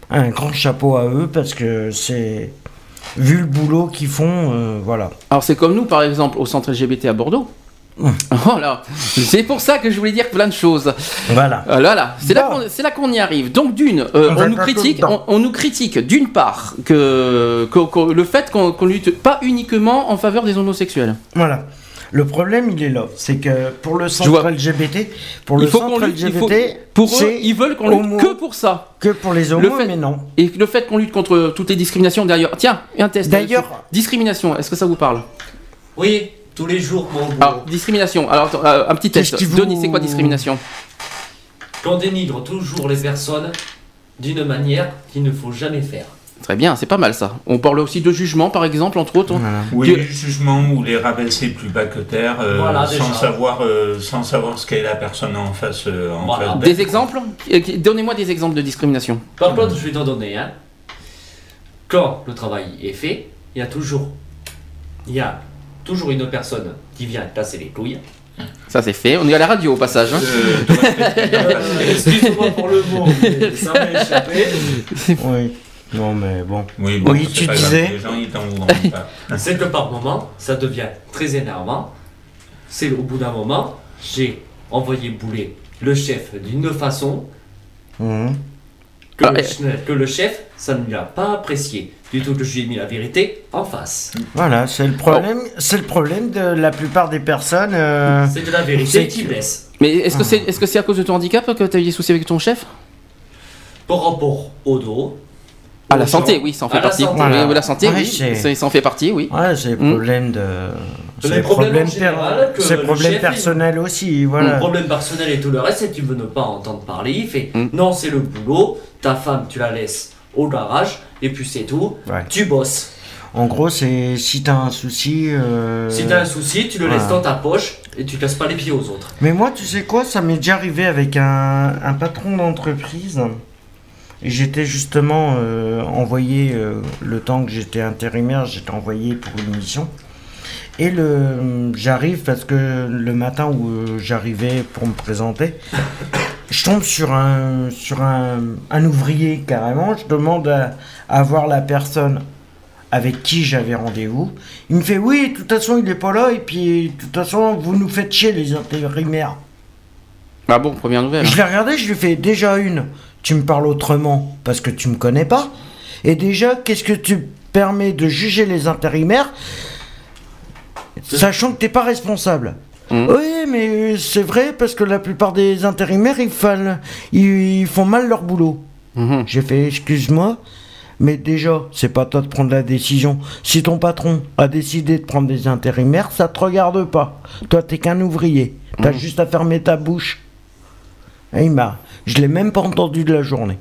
un grand chapeau à eux parce que c'est vu le boulot qu'ils font, euh, voilà. alors c'est comme nous par exemple au centre LGBT à Bordeaux Hum. voilà c'est pour ça que je voulais dire plein de choses Voilà. Euh, voilà c'est là Bon. là qu'on y arrive donc d'une euh, On nous critique on, on nous critique d'une part que, que- que le fait qu'on qu'on lutte pas uniquement en faveur des homosexuels Voilà. Le problème, il est là. C'est que pour le centre. LGBT, pour le il faut qu'on centre lutte il faut- LGBT, pour eux ils veulent qu'on lutte que pour ça que pour les Le homos, fait- mais non. et le fait qu'on lutte contre toutes les discriminations d'ailleurs tiens un test D'ailleurs- discrimination est-ce que ça vous parle? Oui, tous les jours, mon alors discrimination alors attends, euh, un petit test vous- Denis c'est quoi discrimination? Qu'on dénigre toujours les personnes d'une manière qu'il ne faut jamais faire. Très bien, c'est pas mal ça. On parle aussi de jugement, par exemple, entre autres. Voilà. Oui, les jugements ou les rabaisser plus bas que terre, euh, Voilà, sans, savoir, euh, sans savoir ce qu'est la personne en face. euh, en Voilà. face. Des exemples Donnez-moi des exemples de discrimination. Par contre, je vais t'en donner un. Quand le travail est fait, il y a toujours, il y a toujours une personne qui vient casser les couilles. Ça c'est fait. On est à la radio au passage. hein. Euh. Excuse-moi pour le mot, mais ça m'a échappé. Oui. Non, mais bon. Oui, bon, Oui, c'est tu disais. Les gens, ils. C'est que par moment, ça devient très énervant. C'est au bout d'un moment, j'ai envoyé bouler le chef d'une façon Mhm. que, Ah, le, et- ch- que le chef, ça ne l'a pas apprécié. Du tout que je lui ai mis la vérité en face. Voilà, c'est le problème. C'est le problème de la plupart des personnes. euh, C'est de la vérité c'est qui que- blesse. Mais est-ce que c'est est -ce c'est à cause de ton handicap que tu as eu des soucis avec ton chef? Par rapport au dos. À aux la santé, oui, ça en fait la partie. santé. Voilà. Oui, oui, la santé, Ouais, oui, c'est- ça en fait partie, oui. Ouais, c'est le Hmm. problème de. C'est Les le problèmes problème, en général que c'est le le problème chef, personnel aussi. Mon Voilà. problème personnel et tout le reste, c'est qu'il ne veut pas entendre parler. Il fait Mm. non, c'est le boulot. Ta femme, tu la laisses au garage et puis c'est tout. Ouais. Tu bosses. En gros, c'est si t'as un souci. euh, Si t'as un souci, tu le laisses dans ta poche et tu casses pas les pieds aux autres. Mais moi, tu sais quoi, ça m'est déjà arrivé avec un, un patron d'entreprise. J'étais justement euh, envoyé, euh, le temps que j'étais intérimaire, j'étais envoyé pour une mission. Et le, j'arrive parce que le matin où euh, j'arrivais pour me présenter, je tombe sur un, sur un, un ouvrier carrément. Je demande à, à voir la personne avec qui j'avais rendez-vous. Il me fait oui, de toute façon il est pas là et puis de toute façon vous nous faites chier les intérimaires. Ah bon, première nouvelle. Je l'ai regardé, je lui fais déjà une. Tu me parles autrement parce que tu me connais pas. Et déjà, qu'est-ce que tu permets de juger les intérimaires sachant que t'es pas responsable? Mhm. Oui, mais c'est vrai parce que la plupart des intérimaires ils, font- ils, ils font mal leur boulot. Mhm. J'ai fait excuse-moi, mais déjà, c'est pas toi de prendre la décision. Si ton patron a décidé de prendre des intérimaires, ça te regarde pas. Toi, t'es qu'un ouvrier. T'as Mhm. juste à fermer ta bouche. Et il m'a. Je l'ai même pas entendu de la journée.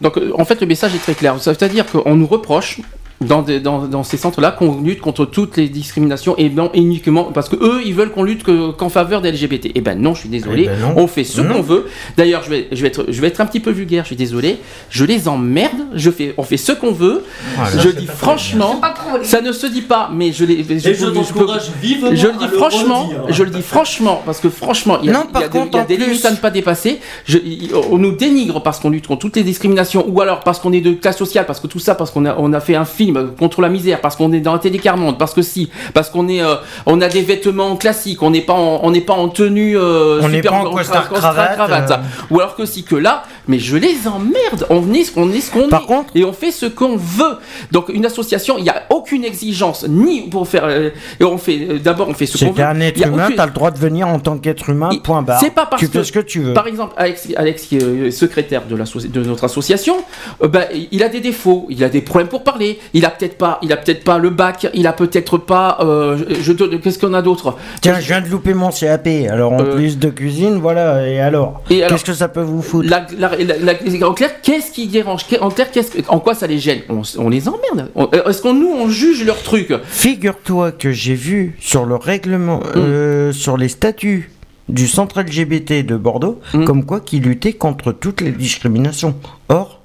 Donc en fait le message est très clair. C'est-à-dire qu'on nous reproche dans, des- dans, dans ces centres-là qu'on lutte contre toutes les discriminations et non uniquement parce que eux ils veulent qu'on lutte que- qu'en faveur des LGBT. Eh ben non, je suis désolé. Eh ben. On fait ce qu'on veut. D'ailleurs, je vais, je vais être, je vais être un petit peu vulgaire. Je suis désolé. Je les emmerde. Je fais, on fait ce qu'on veut. Voilà. je dis franchement, ça ne se dit pas, mais je les. Et je peux- vivement je le dis le franchement, je le dis franchement, parce que franchement, il y a, Non, il y a des- contre, il y a en des plus- limites à ne pas dépasser. Il- on nous dénigre parce qu'on lutte contre toutes les discriminations, ou alors parce qu'on est de classe sociale, parce que tout ça, parce qu'on a, on a fait un film contre la misère, parce qu'on est dans la télécarmonde, parce que si, parce qu'on est, euh, on a des vêtements classiques, on n'est pas en, on n'est pas en tenue. euh, On n'est super- pas en costard cravate, euh. Ou alors que si que là, mais je les emmerde. On est ce qu'on est, ce qu'on Par est. contre- et on fait ce qu'on veut. Donc une association, il n'y a aucune exigence ni pour faire. euh, et on fait d'abord on fait ce qu'on veut. Il être humain, aucune- t'as le droit de venir en tant qu'être humain, point barre. c'est pas parce tu que- fais ce que tu veux. Par exemple, Alex, Alex qui est secrétaire de, de notre association, euh, bah, il a des défauts, il a des problèmes pour parler, il a peut-être pas, il a peut-être pas le bac, il a peut-être pas. euh, je, je- qu'est-ce qu'on a d'autre? Tiens, je viens de louper mon CAP. Alors en Euh, plus de cuisine, voilà. Et alors? Et alors- Qu'est-ce que ça peut vous foutre? La- la- la- la- en clair, qu'est-ce qui dérange? En clair, qu'est-ce que- en quoi ça les gêne? On, on les emmerde. Euh, Est-ce qu'on nous on juge leurs trucs? Figure-toi que j'ai vu sur le règlement, Mm. euh, sur les statuts du centre LGBT de Bordeaux, Mm. comme quoi qui luttait contre toutes les discriminations. Or,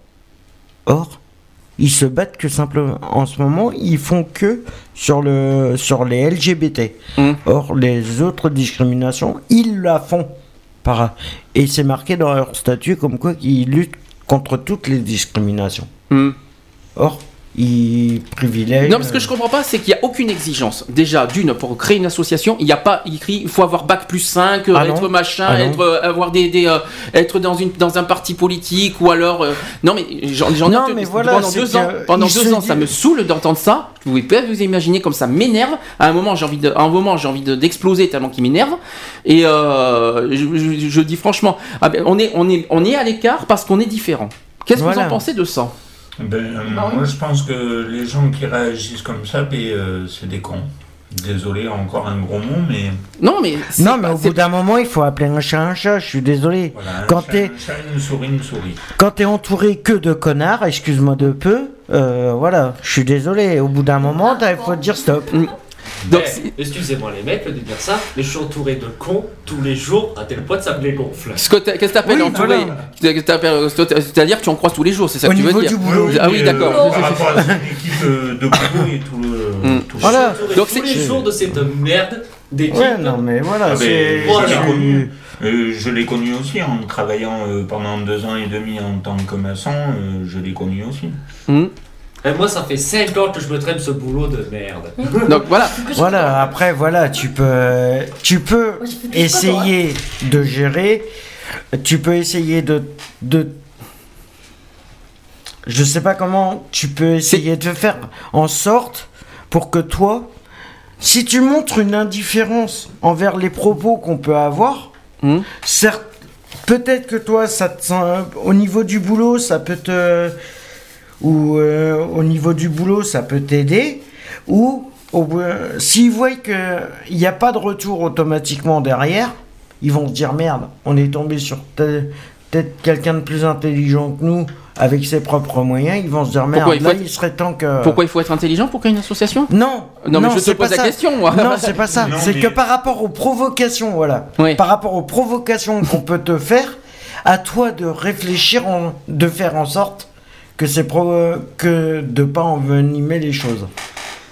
or, ils se battent que simplement. En ce moment, ils font que sur le sur les LGBT. Mm. Or, les autres discriminations, ils la font. Par, et c'est marqué dans leur statut comme quoi qu'ils luttent contre toutes les discriminations. Hmm. Or, ils privilègent. Non, mais ce que je comprends pas, c'est qu'il n'y a aucune exigence. Déjà, d'une, pour créer une association, il n'y a pas écrit il faut avoir bac plus 5, euh, Ah non. être machin, Ah être, euh, avoir des, des, euh, être dans, une, dans un parti politique, ou alors. euh, non, mais j'en ai Non, entendu- mais voilà, pendant deux ans. Pendant il deux ans, dit- ça me saoule d'entendre ça. Vous pouvez pas vous imaginer comme ça m'énerve. À un moment, j'ai envie de, à un moment, j'ai envie de- d'exploser tellement qu'il m'énerve. Et je, je- je dis franchement, ah ben, on, est, on, est, on est à l'écart parce qu'on est différent. Qu'est-ce que Voilà. vous en pensez de ça? Ben, euh, Ah moi, je pense que les gens qui réagissent comme ça, ben, euh, c'est des cons. Désolé, encore un gros mot, mais Non, mais. Non, mais pas- au bout d'un moment, il faut appeler un chat un chat. Je suis désolé. voilà, un Quand chat, un chat, une souris, une souris. quand t'es entouré que de connards, excuse-moi de peu, euh, voilà. Je suis désolé. Au bout d'un moment, il faut dire stop. Donc, excusez-moi les mecs de dire ça, mais je suis entouré de cons tous les jours à tel point que ça me les gonfle. Ce que t'as- Qu'est-ce que t'appelles Oui, entouré C'est-à-dire que tu en croises tous les jours, c'est ça Au que tu veux niveau dire du boulot. Ah oui, d'accord. euh, par rapport à une équipe euh, de boulot et tout le. Mm. tout le- Voilà. Je Donc tous c'est- les jours de cette merde d'équipe. Ouais, non, mais voilà. Ah, c'est ben, je l'ai connu. Euh, je l'ai connu aussi en travaillant euh, pendant deux ans et demi en tant que maçon. euh, je l'ai connu aussi. Hmm. Et moi, ça fait 5 ans que je me traîne ce boulot de merde. Donc voilà. Voilà. Après, voilà, tu peux, tu peux essayer de gérer. Tu peux essayer de, de. Je sais pas comment tu peux essayer de faire en sorte pour que toi, si tu montres une indifférence envers les propos qu'on peut avoir, certes, peut-être que toi, ça te au niveau du boulot, ça peut te, ou euh, au niveau du boulot, ça peut t'aider, ou euh, s'ils voient qu'il n'y a pas de retour automatiquement derrière, ils vont se dire merde, on est tombé sur peut-être quelqu'un de plus intelligent que nous avec ses propres moyens, ils vont se dire merde, Pourquoi il là être- il serait temps que. Pourquoi il faut être intelligent pour créer une association? Non, Non, mais je te pose pas la ça. question, moi. Non, c'est pas ça. Non, c'est mais- que par rapport aux provocations, voilà. Oui. Par rapport aux provocations qu'on peut te faire, à toi de réfléchir, en- de faire en sorte que c'est pro- que de pas envenimer les choses.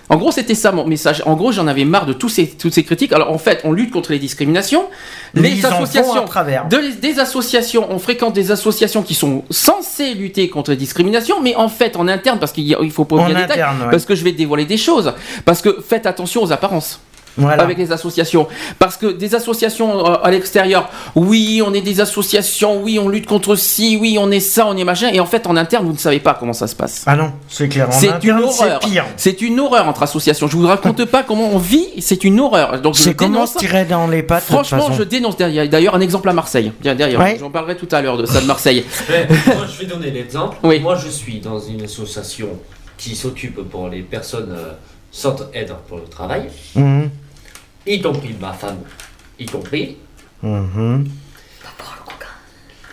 En gros, c'était ça mon message. En gros, j'en avais marre de tous ces, toutes ces critiques. Alors, en fait, on lutte contre les discriminations. Mais les associations, à travers. de, des associations, on fréquente des associations qui sont censées lutter contre les discriminations, mais en fait, en interne, parce qu'il faut pas oublier les détails, ouais. parce que je vais dévoiler des choses. Parce que faites attention aux apparences. Voilà. Avec les associations. Parce que des associations euh, à l'extérieur, oui, on est des associations, oui, on lutte contre ci, oui, on est ça, on est machin, et en fait, en interne, vous ne savez pas comment ça se passe. Ah non, c'est clair. En C'est une interne, horreur. C'est pire. C'est une horreur entre associations. Je vous raconte pas comment on vit. C'est une horreur. Donc je C'est comment dénonce. se tirer dans les pattes. de toute Franchement, façon. je dénonce. D'ailleurs, un exemple à Marseille. Bien derrière. Ouais. J'en parlerai tout à l'heure de ça de Marseille. Ouais, moi, je vais donner l'exemple. Oui. Moi, je suis dans une association qui s'occupe pour les personnes euh, sans aide pour le travail, Mhm. Y compris ma femme, y compris. Mhm.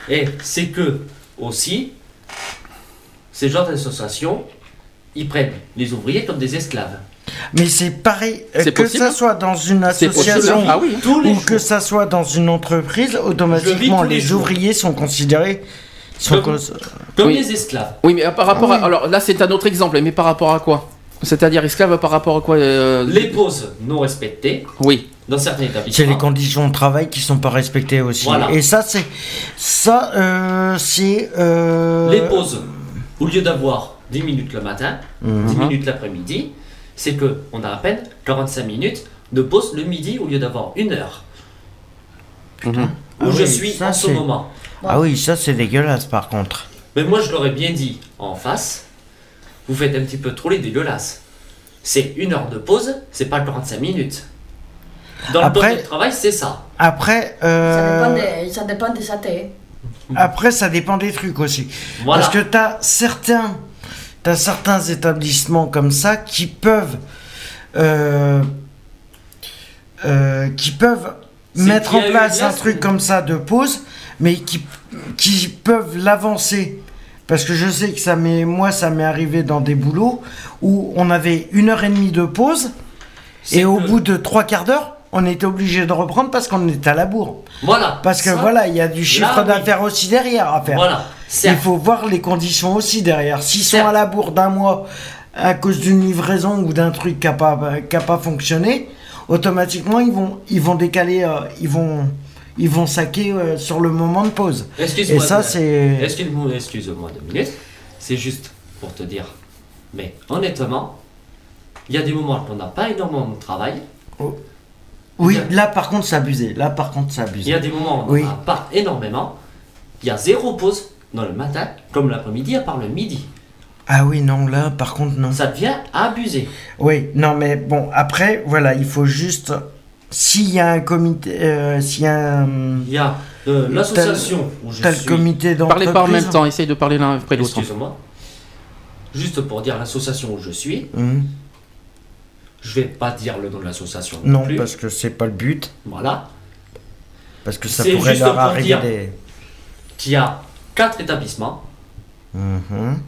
Et c'est que, aussi, ces genres d'associations, ils prennent les ouvriers comme des esclaves. Mais c'est pareil, euh, que possible, ça hein. soit dans une association Ah oui. Les ou jours. que ça soit dans une entreprise, automatiquement les ouvriers sont considérés. Sont Comme- cons- Comme Oui. les esclaves. Oui, mais par rapport Ah à. Alors là, c'est un autre exemple. Mais par rapport à quoi? C'est-à-dire esclave par rapport à quoi euh, Les pauses non respectées Oui. dans certains C'est établissements. les conditions de travail qui sont pas respectées aussi. Voilà. Et ça, c'est ça, euh, c'est euh, Les pauses, au lieu d'avoir 10 minutes le matin, Mhm. 10 minutes l'après-midi, c'est que on a à peine 45 minutes de pause le midi au lieu d'avoir une heure. Mhm. Où Ah je oui, suis ça, en ce c'est- moment. Ah oui, ça c'est dégueulasse par contre. Mais moi, je l'aurais bien dit en face. Vous faites un petit peu trop les dégueulasses. C'est une heure de pause, c'est pas 45 minutes. Dans Après- le temps de travail, c'est ça. Après, Ça euh, dépend des, ça dépend des athées. après ça dépend des trucs aussi. Voilà. Parce que t'as certains, t'as certains établissements comme ça qui peuvent, euh, euh, qui peuvent mettre en place un truc comme ça de pause, mais qui, qui peuvent l'avancer. Parce que je sais que ça m'est, moi, ça m'est arrivé dans des boulots où on avait une heure et demie de pause et au que- bout de trois quarts d'heure, on était obligé de reprendre parce qu'on était à la bourre. Voilà. Parce que Ça, voilà, il y a du chiffre oui. d'affaires aussi derrière à faire. Voilà. Il faut voir les conditions aussi derrière. S'ils sont à la bourre d'un mois à cause d'une livraison ou d'un truc qui n'a pas, pas fonctionné, automatiquement ils vont, ils vont décaler, euh, ils vont, ils vont saquer euh, sur le moment de pause. Excuse-moi. Et ça, c'est. Excuse-moi, excuse-moi deux minutes. C'est juste pour te dire. Mais honnêtement, il y a des moments où on n'a pas énormément de travail. Oui, là par contre c'est abusé. Là par contre c'est Il y abusé. a des moments où on n'a pas énormément. Il y a zéro pause dans le matin, comme l'après-midi, à part le midi. Ah oui, non, là par contre non. Ça devient abusé. Oui, non, mais bon, après, voilà, il faut juste. S'il y a un comité. euh, S'il y a un. Il y a euh, l'association où je le suis. comité d'entreprise. Parlez pas en même temps. Essayez de parler l'un après l'autre. Excuse-moi. Juste pour dire l'association où je suis, Hum, je vais pas dire le nom de l'association Non, plus. parce que c'est pas le but. Voilà. Parce que ça pourrait leur pour arriver des. Qui a quatre établissements. Mhm.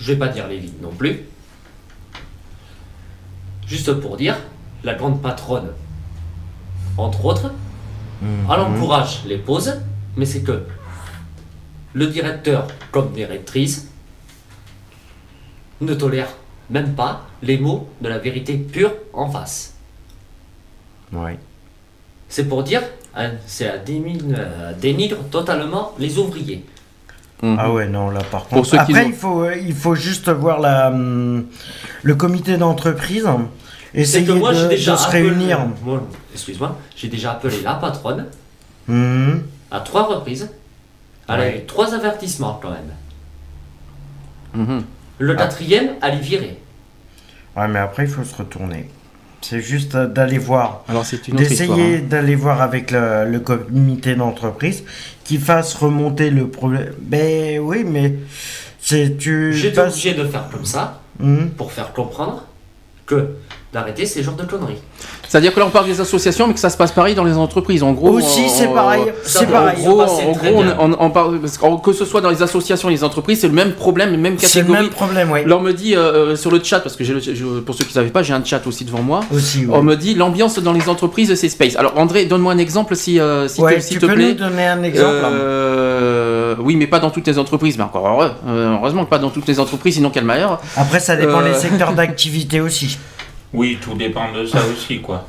Je vais pas dire les lignes non plus. Juste pour dire, la grande patronne, entre autres, Mhm. elle encourage les pauses, mais c'est que le directeur comme directrice ne tolère même pas les mots de la vérité pure en face. Ouais. C'est pour dire, hein, c'est à dénigre totalement les ouvriers. Mhm. Ah ouais, non, là par Pour contre. Après, ont- il, faut, euh, il faut juste voir la, hum, le comité d'entreprise. C'est Essayer que moi de, j'ai déjà de se appelé- réunir. moi, excuse-moi, j'ai déjà appelé la patronne Mhm. à trois reprises. Elle a Ouais. eu trois avertissements quand même. Mhm. Le Ah. quatrième, elle est virée. Ouais, mais après, il faut se retourner. C'est juste euh, d'aller voir. Alors c'est une. D'essayer hein. d'aller voir avec le, le comité d'entreprise qui fasse remonter le problème. Ben oui, mais c'est tu. J'étais passes- obligé de faire comme ça Mhm. pour faire comprendre que d'arrêter ces genres de conneries. C'est-à-dire que là on parle des associations, mais que ça se passe pareil dans les entreprises. En gros, Aussi, on- c'est pareil. C'est pareil. En gros, en gros, bien. on, on- on parle parce que, que ce soit dans les associations, les entreprises, c'est le même problème, même C'est le catégorie. même problème, oui. Là, on me dit euh, sur le chat, parce que j'ai le- je- pour ceux qui ne savaient pas, j'ai un chat aussi devant moi. Aussi, oui. On me dit l'ambiance dans les entreprises, c'est space. Alors André, donne-moi un exemple si, euh, si Ouais, te, s'il tu te peux plaît. nous donner un exemple Euh, euh, oui, mais pas dans toutes les entreprises. Mais encore heureux, euh, heureusement que pas dans toutes les entreprises, sinon quel malheur. Après, ça dépend Euh, des secteurs d'activité aussi. Oui, tout dépend de ça aussi, quoi.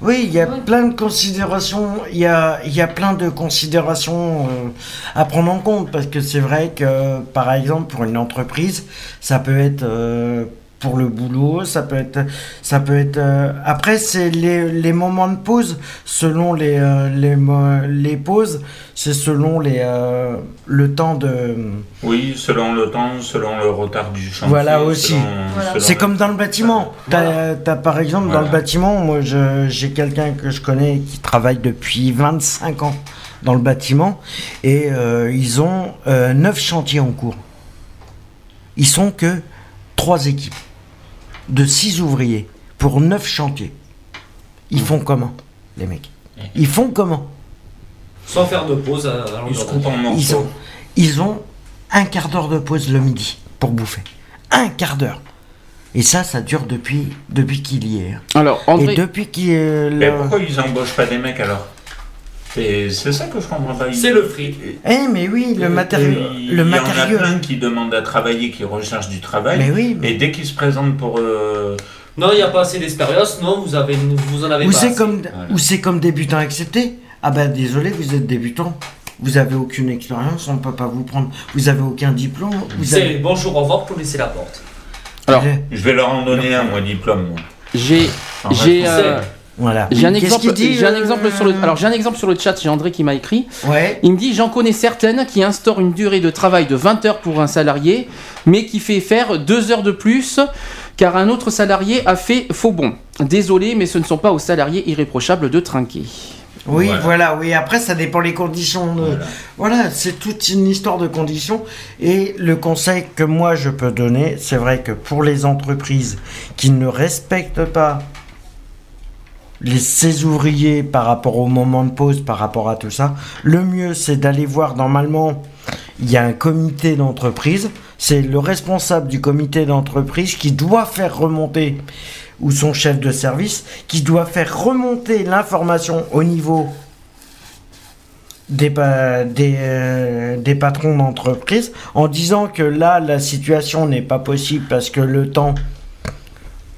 Oui, il y a plein de considérations, il y a, il y a plein de considérations euh, à prendre en compte parce que c'est vrai que, par exemple, pour une entreprise, ça peut être euh, pour le boulot, ça peut être, ça peut être. euh, après, c'est les, les moments de pause selon les euh, les, les pauses, c'est selon les euh, le temps de. Oui, selon le temps, selon le retard du chantier. Voilà aussi. C'est le- comme dans le bâtiment. T'as, par exemple dans le bâtiment, moi je- j'ai quelqu'un que je connais qui travaille depuis 25 ans dans le bâtiment et euh, ils ont 9 chantiers en cours. Ils sont que 3 équipes de 6 ouvriers pour 9 chantiers. Ils font comment les mecs? Ils font comment? Sans faire de pause à, à Ils se coupent en d'année. ils ont, ils ont un quart d'heure de pause le midi pour bouffer. Un quart d'heure. Et ça, ça dure depuis, depuis qu'il y est. hein. Alors, André, Et depuis qu'il est Mais pourquoi ils embauchent pas des mecs alors? C'est ça que je comprends pas. C'est le fric. Eh, mais oui, le matériau. Il Le y en a plein qui demandent à travailler, qui recherchent du travail. Mais oui, mais- Et dès qu'ils se présentent pour. euh, Non, il n'y a pas assez d'expérience. Non, vous, avez, vous en avez Ou pas c'est assez. comme, Voilà. ou c'est comme débutant accepté. Ah ben désolé, vous êtes débutant. Vous avez aucune expérience, on ne peut pas vous prendre. Vous avez aucun diplôme. Vous C'est avez... bonjour, au revoir pour laisser la porte. Alors, Je vais leur en donner un, moi, diplôme. moi. j'ai, j'ai, euh, Voilà. j'ai un Qu'est-ce exemple. qu'il dit, J'ai un euh, exemple sur le. Alors, j'ai un exemple sur le chat. J'ai André qui m'a écrit. Ouais. Il me dit J'en connais certaines qui instaurent une durée de travail de 20 heures pour un salarié, mais qui fait faire 2 heures de plus car un autre salarié a fait faux bon. Désolé, mais ce ne sont pas aux salariés irréprochables de trinquer. Oui, Voilà. voilà. oui. Après, ça dépend les conditions. de- Voilà. Voilà, c'est toute une histoire de conditions. Et le conseil que moi je peux donner, c'est vrai que pour les entreprises qui ne respectent pas les, ouvriers par rapport au moment de pause, par rapport à tout ça, le mieux c'est d'aller voir normalement, il y a un comité d'entreprise, c'est le responsable du comité d'entreprise qui doit faire remonter, ou son chef de service, qui doit faire remonter l'information au niveau des, des, euh, des patrons d'entreprise en disant que là, la situation n'est pas possible parce que le temps,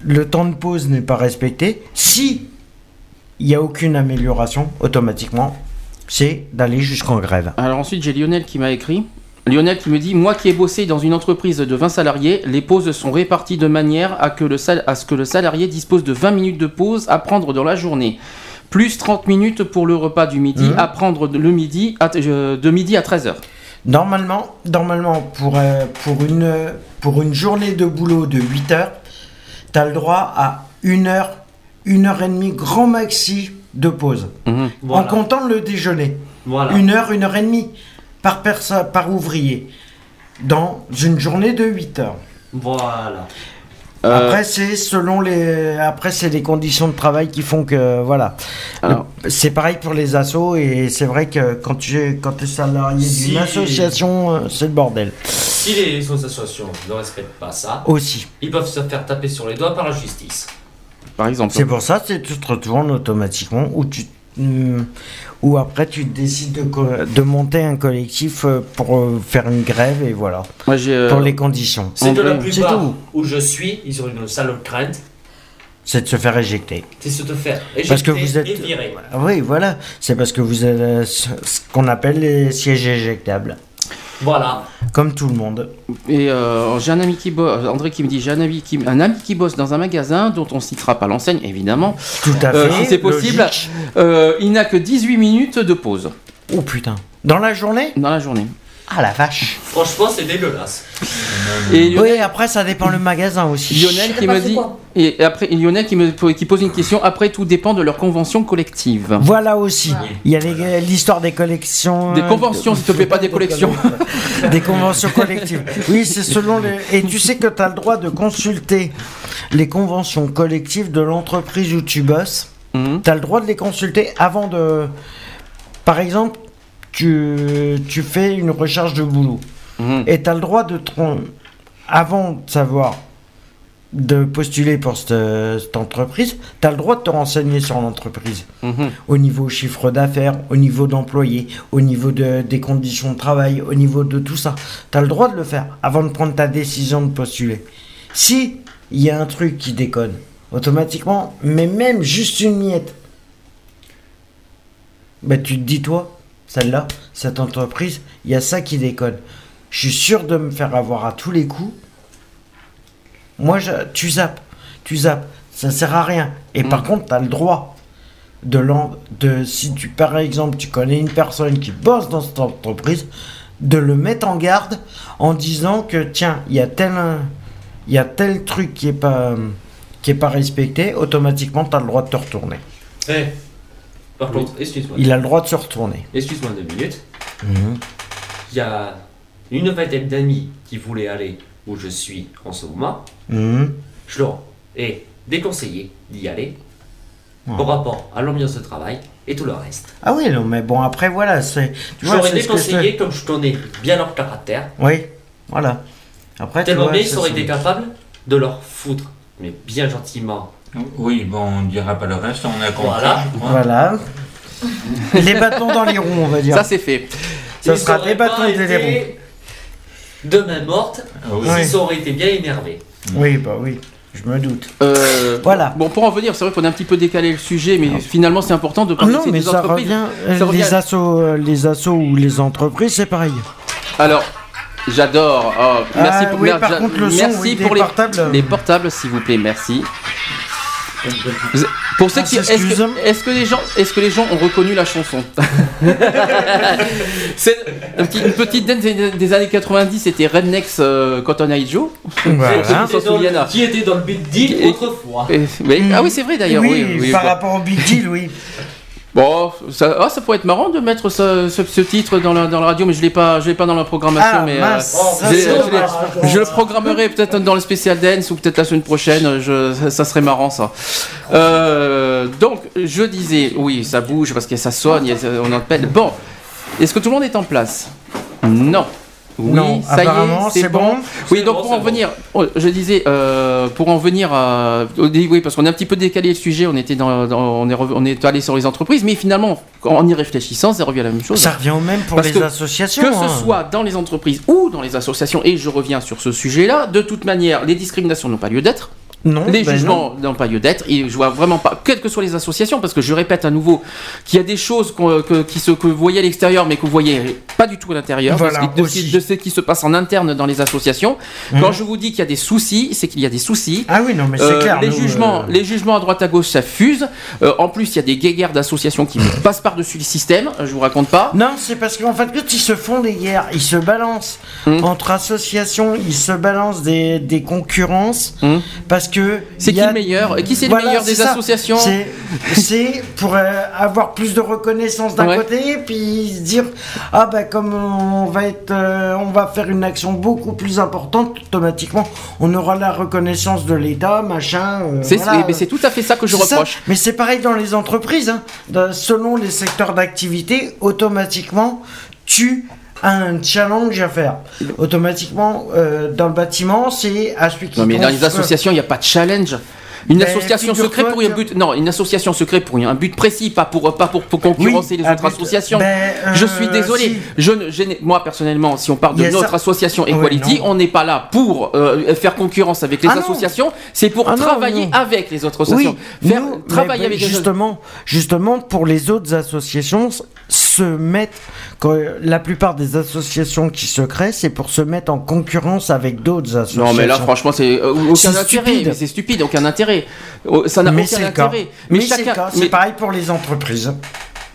le temps de pause n'est pas respecté. Si il n'y a aucune amélioration, automatiquement, c'est d'aller jusqu'en grève. Alors ensuite, j'ai Lionel qui m'a écrit. Lionel qui me dit Moi qui ai bossé dans une entreprise de 20 salariés, les pauses sont réparties de manière à, que le sal- à ce que le salarié dispose de 20 minutes de pause à prendre dans la journée. Plus 30 minutes pour le repas du midi, Mhm. à prendre de- le midi à- euh, de midi à 13h. Normalement, normalement pour, euh, pour, une, pour une journée de boulot de 8 heures, tu as le droit à une heure, une heure et demie, grand maxi de pause. Mhm. Voilà. En comptant le déjeuner. Voilà. Une heure, une heure et demie par personne, par ouvrier. Dans une journée de 8 heures. Voilà. Euh, Après, c'est selon les, après, c'est les conditions de travail qui font que, voilà. Alors. C'est pareil pour les assos et c'est vrai que quand tu es, quand es salarié Si- d'une association, euh, c'est le bordel. Si les associations ne respectent pas ça, Aussi. ils peuvent se faire taper sur les doigts par la justice. Par exemple. C'est pour ça que tu te retournes automatiquement ou tu hum, ou après tu décides de, de monter un collectif euh, pour euh, faire une grève et voilà Moi, euh, pour les conditions. C'est que la plupart tout. où je suis, ils ont une sale crainte, C'est de se faire éjecter. c'est de te faire éjecter Parce que vous êtes et virer. Oui, voilà, c'est parce que vous êtes euh, ce ce qu'on appelle les sièges éjectables, Voilà. comme tout le monde. Et euh, j'ai un ami qui bosse, André qui me dit j'ai un ami qui, un ami qui bosse dans un magasin dont on citera pas l'enseigne évidemment. Tout à Euh, fait. si c'est possible. Euh, il n'a que 18 minutes de pause Oh putain. Dans la journée? Dans la journée. Ah la vache. Franchement, c'est dégueulasse. Et Lionel, Oui, après ça dépend le magasin aussi. Lionel qui me dit et après Lionel qui me qui pose une question. Après tout dépend de leur convention collective. Voilà aussi. Il y a les- l'histoire des collections. Des euh, conventions, s'il te plaît, pas des collections. des conventions collectives. Oui, c'est selon les. Et tu sais que tu as le droit de consulter les conventions collectives de l'entreprise où tu bosses. Mhm. Tu as le droit de les consulter avant de. Par exemple, tu, tu fais une recherche de boulot. Mhm. Et tu as le droit de. te ren- Avant de savoir de postuler pour cette, cette entreprise, tu as le droit de te renseigner sur l'entreprise. Mhm. Au niveau chiffre d'affaires, au niveau d'employés, au niveau de- des conditions de travail, au niveau de tout ça. Tu as le droit de le faire avant de prendre ta décision de postuler. Si il y a un truc qui déconne, automatiquement, mais même juste une miette, bah, tu te dis, toi, celle-là, cette entreprise, il y a ça qui déconne. Je suis sûr de me faire avoir à tous les coups. Moi, je, tu zappes, tu zappes, ça sert à rien. Et par contre, tu as le droit de, l'en- de, si tu, par exemple, tu connais une personne qui bosse dans cette entreprise, de le mettre en garde en disant que, tiens, il y a tel, il y a tel truc qui est pas, qui est pas respecté, automatiquement, tu as le droit de te retourner. Eh, Par contre, excuse-moi. Il a le droit de se retourner. Excuse-moi deux minutes. Mhm. Il y a une vingtaine d'amis qui voulaient aller où je suis en ce moment. Mhm. Je leur ai déconseillé d'y aller Ouais. par rapport à l'ambiance de travail et tout le reste. Ah oui, non, mais bon, après, voilà, c'est. que déconseillé comme je connais bien leur caractère. Oui, voilà. Après, Tellement bien ils auraient été capables de leur foutre, mais bien gentiment. Oui, bon, on ne dira pas le reste, on a compris. Voilà. Voilà. les bâtons dans les roues, on va dire. Ça c'est fait. Ça Ils sera des bâtons pas et des roues. été de main morte Ah oui. Auraient été bien énervés. Oui, bah oui, je me doute. Euh, Voilà. Bon, pour en venir, c'est vrai qu'on a un petit peu décalé le sujet, mais finalement c'est important de parler non, de mais ces ça entreprises. revient. euh, Ça revient- Les assos, euh, les assos ou les entreprises, c'est pareil. Alors, j'adore. Oh, merci Ah, pour, oui, par contre, le son, merci oui, des pour les portables. les portables, s'il vous plaît, merci. Pour ceux On qui, est-ce que, les gens, est-ce que les gens ont reconnu la chanson C'est un petit- une petite dance des, années 90, c'était Rednex euh, Cotton Eye Joe. Voilà. Qui était dans le- Qui était dans le big deal autrefois. Et-. Ah oui, c'est vrai d'ailleurs. oui, Oui, oui, par rapport au Big Deal, oui. Bon, ça, ah, ça pourrait être marrant de mettre ce, ce- ce titre dans la, dans la radio, mais je l'ai pas, je l'ai pas dans la programmation. Ah, mais euh, mince, je, le programmerai peut-être dans le spécial dance ou peut-être la semaine prochaine. Je, ça, serait marrant ça. Euh, donc, je disais, oui, ça bouge parce que ça sonne, on appelle. Bon, est-ce que tout le monde est en place? Non. Oui, Non, ça y apparemment, est, c'est bon. bon. Oui, donc bon, pour en venir, oh, je disais, euh, pour en venir à, oui, parce qu'on a un petit peu décalé le sujet, on était dans, dans- on est, on est allé sur les entreprises, mais finalement, en y réfléchissant, ça revient à la même chose. Ça revient au même pour Parce les que- associations. Que hein. ce soit dans les entreprises ou dans les associations, et je reviens sur ce sujet-là, de toute manière, les discriminations n'ont pas lieu d'être. Non, Les ben jugements n'ont pas lieu d'être, et je vois vraiment pas, quelles que soient les associations, parce que je répète à nouveau qu'il y a des choses qu'on- que, qui se, que vous voyez à l'extérieur, mais que vous voyez pas du tout à l'intérieur, de Voilà, ce qui- de, ce qui- de ce qui se passe en interne dans les associations. Mhm. Quand je vous dis qu'il y a des soucis, c'est qu'il y a des soucis. Ah oui, non, mais c'est Euh, clair. les, nous, jugements, euh, les jugements à droite à gauche, ça fuse. Euh, en plus, il y a des guéguerres d'associations qui passent par-dessus le système, je vous raconte pas. Non, c'est parce qu'en fait, quand ils se font des guerres, ils se balancent Hmm. entre associations, ils se balancent des, des concurrences parce que. C'est qui a- le meilleur qui c'est Voilà, le meilleur des ça. associations C'est- pour euh, avoir plus de reconnaissance d'un Ouais. côté, puis se dire ah bah comme on va être, euh, on va faire une action beaucoup plus importante, automatiquement on aura la reconnaissance de l'État, machin. euh, C'est voilà. mais c'est tout à fait ça que je ça. reproche. Mais c'est pareil dans les entreprises. hein. Selon les secteurs d'activité, automatiquement, tu un challenge à faire. Automatiquement, euh, dans le bâtiment, c'est à celui qui. Non, mais dans les construit- associations, il n'y a pas de challenge. Une Mais association se crée figure-toi pour un but. Non, une association se crée pour un but précis, pas pour pas pour, pour concurrencer Oui, les autres but- associations. Ben, euh, je suis désolé. si. Je, ne- je moi personnellement, si on parle de notre ça- association Ouais, Equality, non. on n'est pas là pour euh, faire concurrence avec les Ah associations. C'est pour Ah travailler non. avec les autres associations. Oui, faire nous, travailler mais avec les autres. justement, justement pour les autres associations se mettre la plupart des associations qui se créent, c'est pour se mettre en concurrence avec d'autres associations. Non mais là franchement c'est euh, aucun intérêt, c'est stupide, aucun intérêt. Oh, Ça n'a aucun le cas. intérêt. Mais, c'est mais- C'est pareil pour les entreprises.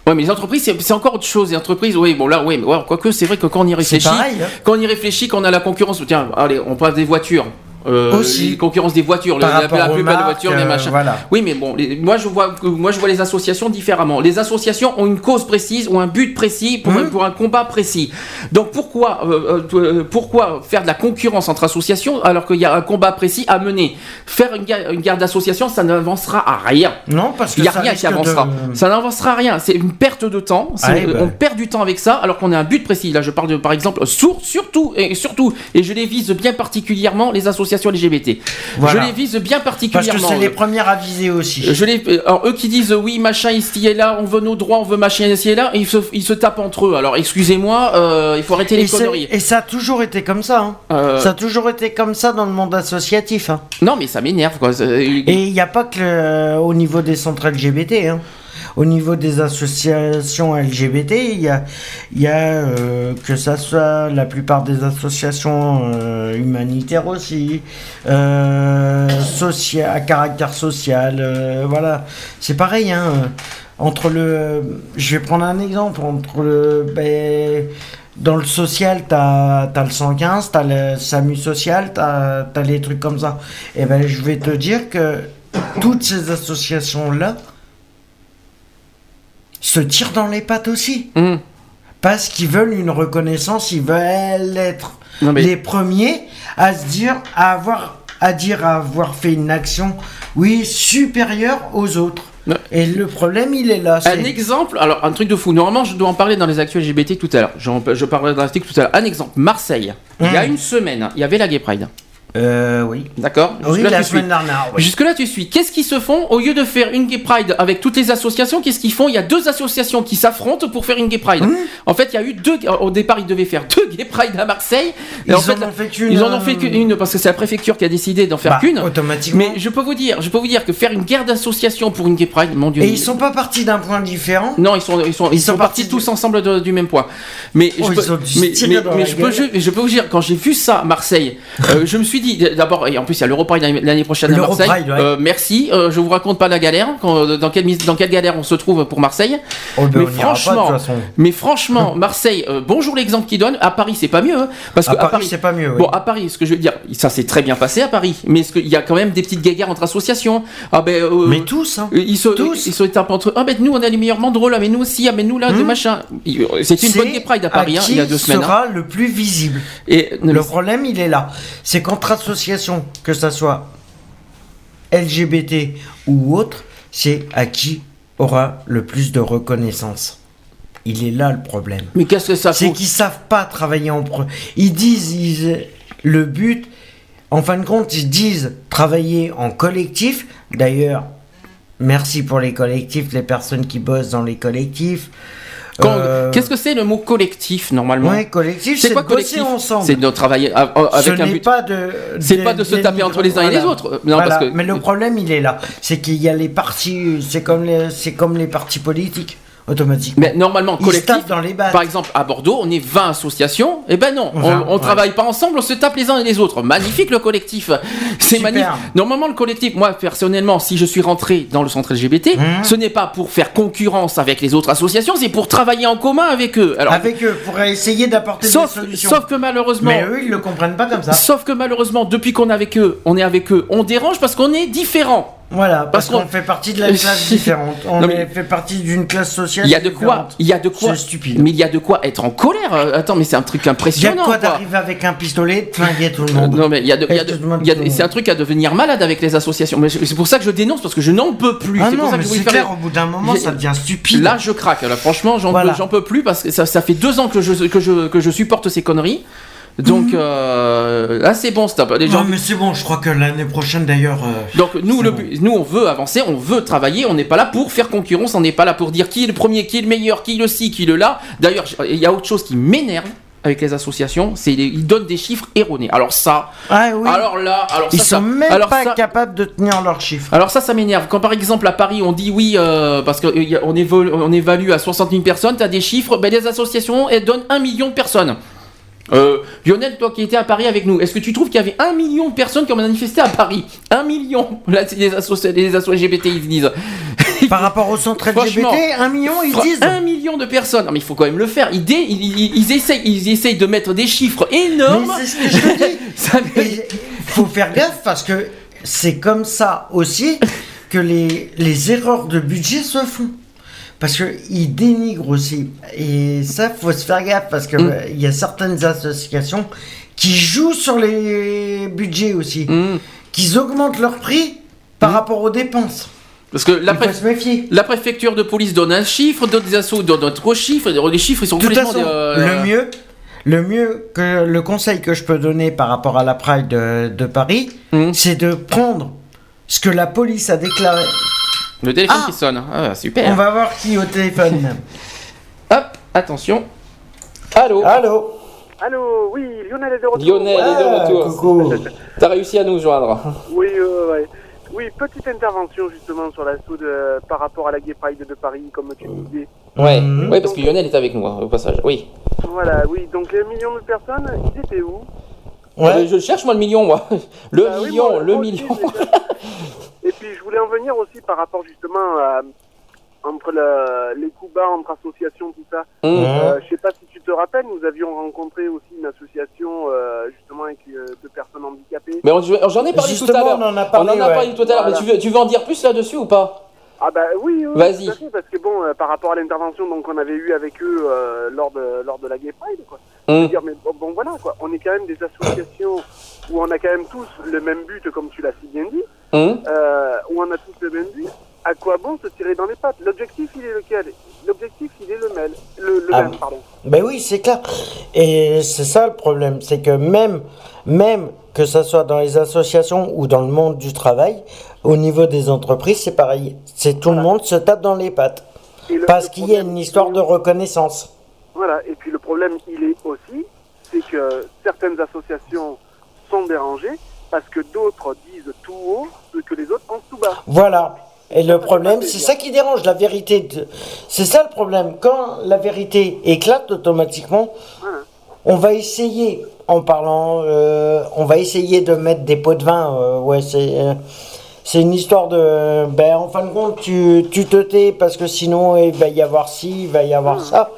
Ouais, mais les entreprises, c'est encore autre chose. Les entreprises, oui, bon là, oui, mais ouais, quoique c'est vrai que quand on y réfléchit, pareil, hein. quand on y réfléchit, quand on a la concurrence, tiens, allez, on parle des voitures. Euh, Aussi. les concurrence des voitures, Par le- la, des marques, voitures, les euh, machins. voilà. Oui, mais bon, les- moi je vois, moi je vois les associations différemment. Les associations ont une cause précise ou un but précis pour, un, pour un combat précis. Donc pourquoi, euh, euh, pourquoi faire de la concurrence entre associations alors qu'il y a un combat précis à mener? Faire une guerre, une guerre d'association, ça n'avancera à rien. Non, parce que Il n'y a ça rien qui avancera. de- Ça n'avancera à rien. C'est une perte de temps. Ah, eh ben. On perd du temps avec ça, alors qu'on a un but précis. Là, je parle de, par exemple, sur- surtout et surtout, et je les vise bien particulièrement les associations associations LGBT. Voilà. Je les vise bien Parce particulièrement. que c'est les premières à viser aussi. Euh, Je les, euh, alors, eux qui disent euh, oui machin ici et là, on veut nos droits, on veut machin ici et là, et ils se, ils se tapent entre eux. Alors excusez-moi, euh, il faut arrêter les Et, conneries. et ça a toujours été comme ça. hein. Euh, Ça a toujours été comme ça dans le monde associatif. hein. Non mais ça m'énerve quoi. Euh, Et il n'y a pas que le- au niveau des centres LGBT. hein. Au niveau des associations LGBT, il y a, euh, que ça soit la plupart des associations euh, humanitaires aussi, euh, à caractère social, voilà. C'est pareil, hein. Entre le, je vais prendre un exemple entre ben, dans le social, t'as as le 115, t'as le SAMU social, t'as as les trucs comme ça. Et ben, je vais te dire que toutes ces associations-là se tirent dans les pattes aussi. hum. Parce qu'ils veulent une reconnaissance, ils veulent être Non, mais- les premiers à se dire, à avoir, à dire avoir fait une action, oui, supérieure aux autres. Non. Et le problème, il est là. Un exemple, alors un truc de fou. Normalement, je dois en parler dans les actuels LGBT tout à l'heure. Je parlerai dans l'article tout à l'heure. Un exemple, Marseille. Il y a Hum. une semaine, il y avait la Gay Pride. Euh, oui. D'accord Oui, Jusque-là, la tu suis. semaine dernière, oui. Jusque-là, tu suis. Qu'est-ce qu'ils se font Au lieu de faire une Gay Pride avec toutes les associations, qu'est-ce qu'ils font? Il y a deux associations qui s'affrontent pour faire une Gay Pride. Hum. En fait, il y a eu deux. Au départ, ils devaient faire deux Gay Pride à Marseille. Ils en en fait, ont fait qu'une, Ils en ont fait qu'une parce que c'est la préfecture qui a décidé d'en faire Bah, qu'une. automatiquement. Mais je peux vous dire, je peux vous dire que faire une guerre d'associations pour une Gay Pride, mon Dieu. Et ils sont pas partis d'un point différent? Non, ils sont, ils sont, ils sont sont partis partis tous ensemble de- du même point. Mais, Oh, je, peux, mais, mais- mais je, peux, je, je peux vous dire, quand j'ai vu ça à Marseille, euh, je me suis d'abord, et en plus il y a l'Europride l'année prochaine à Marseille. Ouais. Euh, merci, euh, je vous raconte pas la galère, quand- dans, quelle, dans quelle galère on se trouve pour Marseille. Oh, ben, mais, pas, franchement, mais franchement, Marseille, euh, bonjour l'exemple qu'il donne. À Paris, c'est pas mieux. hein, parce À que Paris, c'est pas mieux, oui. Bon, à Paris, ce que je veux dire, ça s'est très bien passé à Paris. Mais est-ce qu'il y a quand même des petites guéguerres entre associations? Ah ben. euh, Mais tous, hein. ils se, Tous. ils se tapent entre. Ah ben nous on a les meilleurs banderoles, ah, mais nous aussi, ah mais nous là, de Hmm. machin. C'était une C'est bonne gay pride à Paris hein, il y a deux semaines. sera le plus visible Et Le problème, il est là. C'est qu'entre associations, que ça soit LGBT ou autre, c'est à qui aura le plus de reconnaissance. Il est là le problème. mais qu'est-ce que ça C'est qu'ils savent pas travailler en pro. Ils disent, ils- le but, en fin de compte, ils disent travailler en collectif. D'ailleurs, merci pour les collectifs, les personnes qui bossent dans les collectifs. Quand- Euh, Qu'est-ce que c'est le mot collectif normalement Ouais, collectif, C'est quoi de collectif ensemble. C'est de travailler a- a- avec Ce un but. pas de. C'est pas de se taper entre les uns et les autres. Euh, non, Voilà. parce que- Mais le problème, il est là. C'est qu'il y a les partis. C'est comme les, c'est comme les partis politiques, automatiquement. Mais normalement, collectif. dans les battes. Par exemple, à Bordeaux, on est 20 associations. Eh ben non, on, on ouais. travaille pas ensemble, on se tape les uns et les autres. Magnifique le collectif. C'est magnifique. Normalement, le collectif, moi personnellement, si je suis rentré dans le centre LGBT, Mmh. ce n'est pas pour faire concurrence avec les autres associations, c'est pour travailler en commun avec eux. Alors, Avec eux, pour essayer d'apporter des solutions. sauf que malheureusement. Mais eux, ils le comprennent pas comme ça. Sauf que malheureusement, depuis qu'on est avec eux, on est avec eux, on dérange parce qu'on est différent. Voilà, parce, Parce qu'on- fait partie de la classe différente. On Non, mais- est- fait partie d'une classe sociale. Il y a de quoi, il y a de quoi, C'est stupide. mais il y a de quoi être en colère. Euh, Attends, mais c'est un truc Il y a impressionnant. de quoi quoi. d'arriver avec un pistolet, flinguer tout le monde. Non mais il y a de, il y a de- c'est un truc à devenir malade avec les associations. Mais c'est pour ça que je dénonce parce que je n'en peux plus. Ah c'est pour ça que je voulais faire clair, au bout d'un moment, ça devient stupide. Là, je craque. Là, franchement, j'en Voilà. peux, peux plus parce que ça, ça fait deux ans que je, que je, que je supporte ces conneries. Donc euh, là, c'est bon, stop. Les gens. Non, mais c'est bon, je crois que l'année prochaine, d'ailleurs. euh, Donc nous, le, bon. nous, on veut avancer, on veut travailler. On n'est pas là pour faire concurrence. On n'est pas là pour dire qui est le premier, qui est le meilleur, qui est le ci, qui est le là. D'ailleurs, il y a autre chose qui m'énerve avec les associations, c'est ils donnent des chiffres erronés. Alors ça, Ah oui. alors là, alors Ils ça, ça- sont même alors pas ça- capables de tenir leurs chiffres. Alors ça, ça m'énerve. Quand par exemple à Paris, on dit oui, euh, parce qu'on évalue, on évalue à 60 000 personnes, tu as des chiffres, ben, les associations, elles donnent un million de personnes. Euh, Lionel, toi qui étais à Paris avec nous, est-ce que tu trouves qu'il y avait un million de personnes qui ont manifesté à Paris? Un million Là, les assos, les assos LGBT, ils disent. Par rapport au centre LGBT, un million, ils disent. Un million de personnes. Non, mais il faut quand même le faire. Ils, dé- ils, ils- ils essayent, ils essayent de mettre des chiffres énormes. Mais c'est ce que je te dis. Ça- faut faire gaffe parce que c'est comme ça aussi que les, les erreurs de budget se font. Parce qu'ils dénigrent aussi. Et ça, faut se faire gaffe parce que Mm. il y a certaines associations qui jouent sur les budgets aussi. Mm. Qu'ils augmentent leur prix par rapport aux dépenses. Parce que la, Il faut pré- se méfier. la préfecture de police donne un chiffre, d'autres assos donnent d'autres chiffres. Les chiffres, ils sont De toute complètement. façon, euh, le mieux, le mieux que le conseil que je peux donner par rapport à la Pride de, de Paris, Mmh. c'est de prendre ce que la police a déclaré. Le téléphone Ah qui sonne. Ah, super. On va voir qui au téléphone. Hop, attention. Allô Allô Allô, oui, Lionel est de retour. Lionel est de retour. coucou. T'as réussi à nous joindre. Oui, euh, ouais. Oui, petite intervention justement sur l'assaut de par rapport à la Gay Pride de Paris, comme tu disais. Ouais, Mhm. ouais, parce que Lionel est avec nous hein, au passage. Oui. Voilà, oui, donc les millions de personnes, ils étaient où? Euh, je cherche moi le million, moi. Le Bah oui, million, moi- le moi million. Et puis je voulais en venir aussi par rapport justement à, entre le- les coups bas entre associations, tout ça. Mhm. Euh, je sais pas si tu te rappelles, nous avions rencontré aussi une association euh, justement avec euh, deux personnes handicapées. Mais j'en ai parlé tout à l'heure. on en a parlé, On en a ouais. parlé tout à l'heure. Mais tu veux, tu veux en dire plus là-dessus ou pas? Ah bah oui, oui, Vas-y. parce que bon, euh, par rapport à l'intervention donc qu'on avait eue avec eux euh, lors de lors de la Gay Pride, quoi. Hum. dire, mais bon, bon, voilà quoi, on est quand même des associations où on a quand même tous le même but, comme tu l'as si bien dit, Hum. euh, où on a tous le même but. À quoi bon se tirer dans les pattes? L'objectif il est lequel? L'objectif il est le même, le, le Ah même pardon. Ben oui, c'est clair. Et c'est ça le problème, c'est que même, même que ça soit dans les associations ou dans le monde du travail, au niveau des entreprises, c'est pareil. C'est tout le monde se tape dans les pattes. Parce qu'il y a une histoire de reconnaissance. Voilà, et puis le problème, il est aussi, c'est que certaines associations sont dérangées parce que d'autres disent tout haut ce que les autres pensent tout bas. Voilà. Et le problème, c'est ça qui dérange, la vérité. de- C'est ça le problème. Quand la vérité éclate automatiquement, on va essayer, en parlant, euh, on va essayer de mettre des pots de vin. euh, ouais, c'est, euh, c'est une histoire de. Ben, en fin de compte, tu, tu te tais parce que sinon, il va y avoir ci, il va y avoir ça.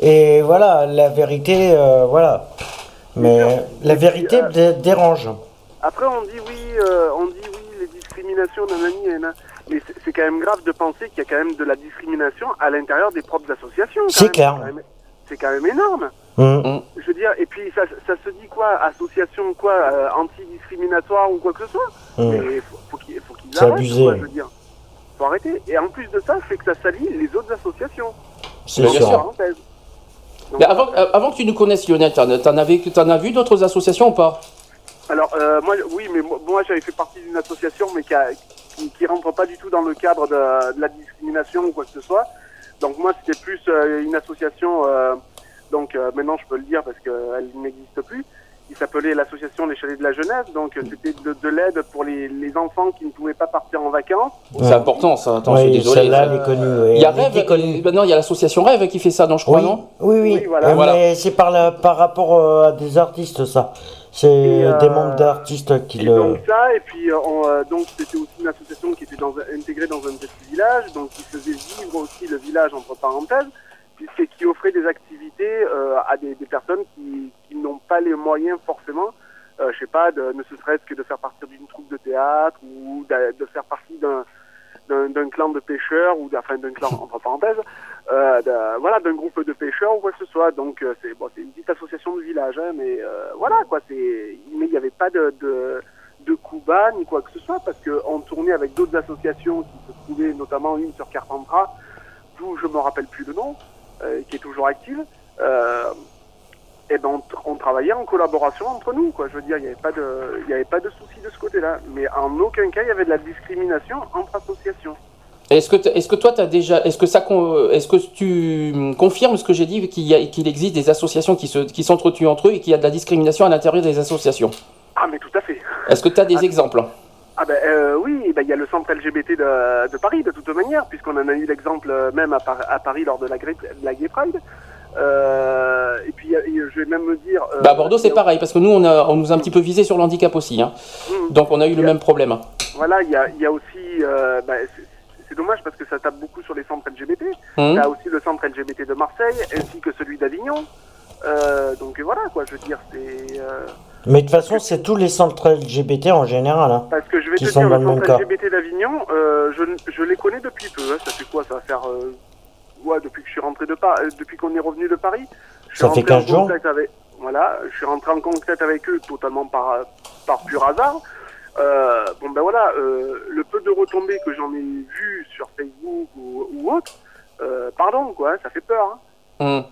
Et voilà, la vérité, euh, voilà. Mais la vérité dé- dérange. Après, on dit oui, euh, on dit oui, les discriminations, nanani, mais c'est- quand même grave de penser qu'il y a quand même de la discrimination à l'intérieur des propres associations. C'est clair. C'est quand même énorme. Hum. Je veux dire, et puis ça, ça se dit quoi Association quoi euh, Anti-discriminatoire ou quoi que ce soit? Mais faut, faut qu'ils faut qu'ils C'est arrêtent, abusé. quoi, je veux dire. Faut arrêter. Et en plus de ça, c'est que ça salit les autres associations. C'est sûr. Mais avant, euh, avant que tu nous connaisses, Lionel, t'en, t'en avais, t'en as vu d'autres associations ou pas? Alors, euh, moi, oui, mais moi, moi, j'avais fait partie d'une association, mais qui, a, qui, qui rentre pas du tout dans le cadre de, de la discrimination ou quoi que ce soit. Donc, moi, c'était plus euh, une association, euh, donc euh, maintenant, je peux le dire parce qu'elle n'existe plus, qui s'appelait l'association Les Chalets de la Jeunesse. Donc, euh, c'était de, de l'aide pour les, les enfants qui ne pouvaient pas partir en vacances. C'est important ça. Attends, je suis désolé. celle-là, elle est connue. oui, Il y a Rêve, connue. euh, ben non, il y a l'association Rêve qui fait ça, non, je crois, Oui, non? oui, oui. Oui, voilà. Euh, Voilà. Mais c'est par, la- par rapport euh, à des artistes, ça. C'est euh, des membres d'artistes qui Et le. donc ça, et puis euh, on, euh, donc c'était aussi une association qui était dans, intégrée dans un petit village, donc qui faisait vivre aussi le village entre parenthèses, puisque qui offrait des activités euh, à des, des personnes qui n'ont pas les moyens forcément, euh, je sais pas, ne serait-ce que de faire partie d'une troupe de théâtre ou de, faire partie d'un d'un clan de pêcheurs ou enfin, d'un clan entre parenthèses, euh, voilà, d'un groupe de pêcheurs ou quoi que ce soit. Donc euh, c'est une petite association de village, hein, mais euh, voilà quoi. Mais il n'y avait pas de, de de ni quoi que ce soit parce que on tournait avec d'autres associations qui se trouvaient notamment une sur Carpentras, d'où je me rappelle plus le nom, qui est toujours active. Et ben on, tr- on travaillait en collaboration entre nous quoi. Je veux dire, il n'y avait pas de il avait pas de souci de ce côté-là, mais en aucun cas il y avait de la discrimination entre associations. Est-ce que, est-ce que toi, tu as déjà. Est-ce que, ça, est-ce que tu confirmes ce que j'ai dit, qu'il, y a- qu'il existe des associations qui, se, qui s'entretuent entre eux et qu'il y a de la discrimination à l'intérieur des associations? Ah mais tout à fait. Est-ce que tu as des exemples? Ah ben euh, oui, ben, il y a le centre LGBT de, de Paris de toute manière, puisqu'on en a eu l'exemple euh, même à, Par- à Paris lors de la, de la Gay Pride. Euh, et puis je vais même me dire. euh, bah, À Bordeaux, c'est pareil, parce que nous, on, a, on nous a un petit peu visé sur le handicap aussi. hein. Mm. Donc, on a eu le même problème. Voilà, il y a, il y a aussi. euh, bah, c'est- c'est dommage parce que ça tape beaucoup sur les centres LGBT. Il y a aussi le centre LGBT de Marseille, ainsi que celui d'Avignon. Euh, donc voilà quoi, je veux dire, c'est. euh, Mais de toute façon, c'est tous les centres LGBT en général. hein, Parce que je vais qui te sont dire, le centre cas. LGBT d'Avignon, euh, je, je les connais depuis peu. hein. Ça fait quoi Ça va faire. euh, ouais, depuis que je suis rentré de Paris, depuis qu'on est revenu de Paris. Je suis Ça fait rentré en 15 jours. contact Avec, voilà, je suis rentré en contact avec eux totalement par, par pur hasard. Euh, bon ben voilà, euh, le peu de retombées que j'en ai vu sur Facebook ou, ou autre, euh, pardon quoi, ça fait peur. hein. Hum.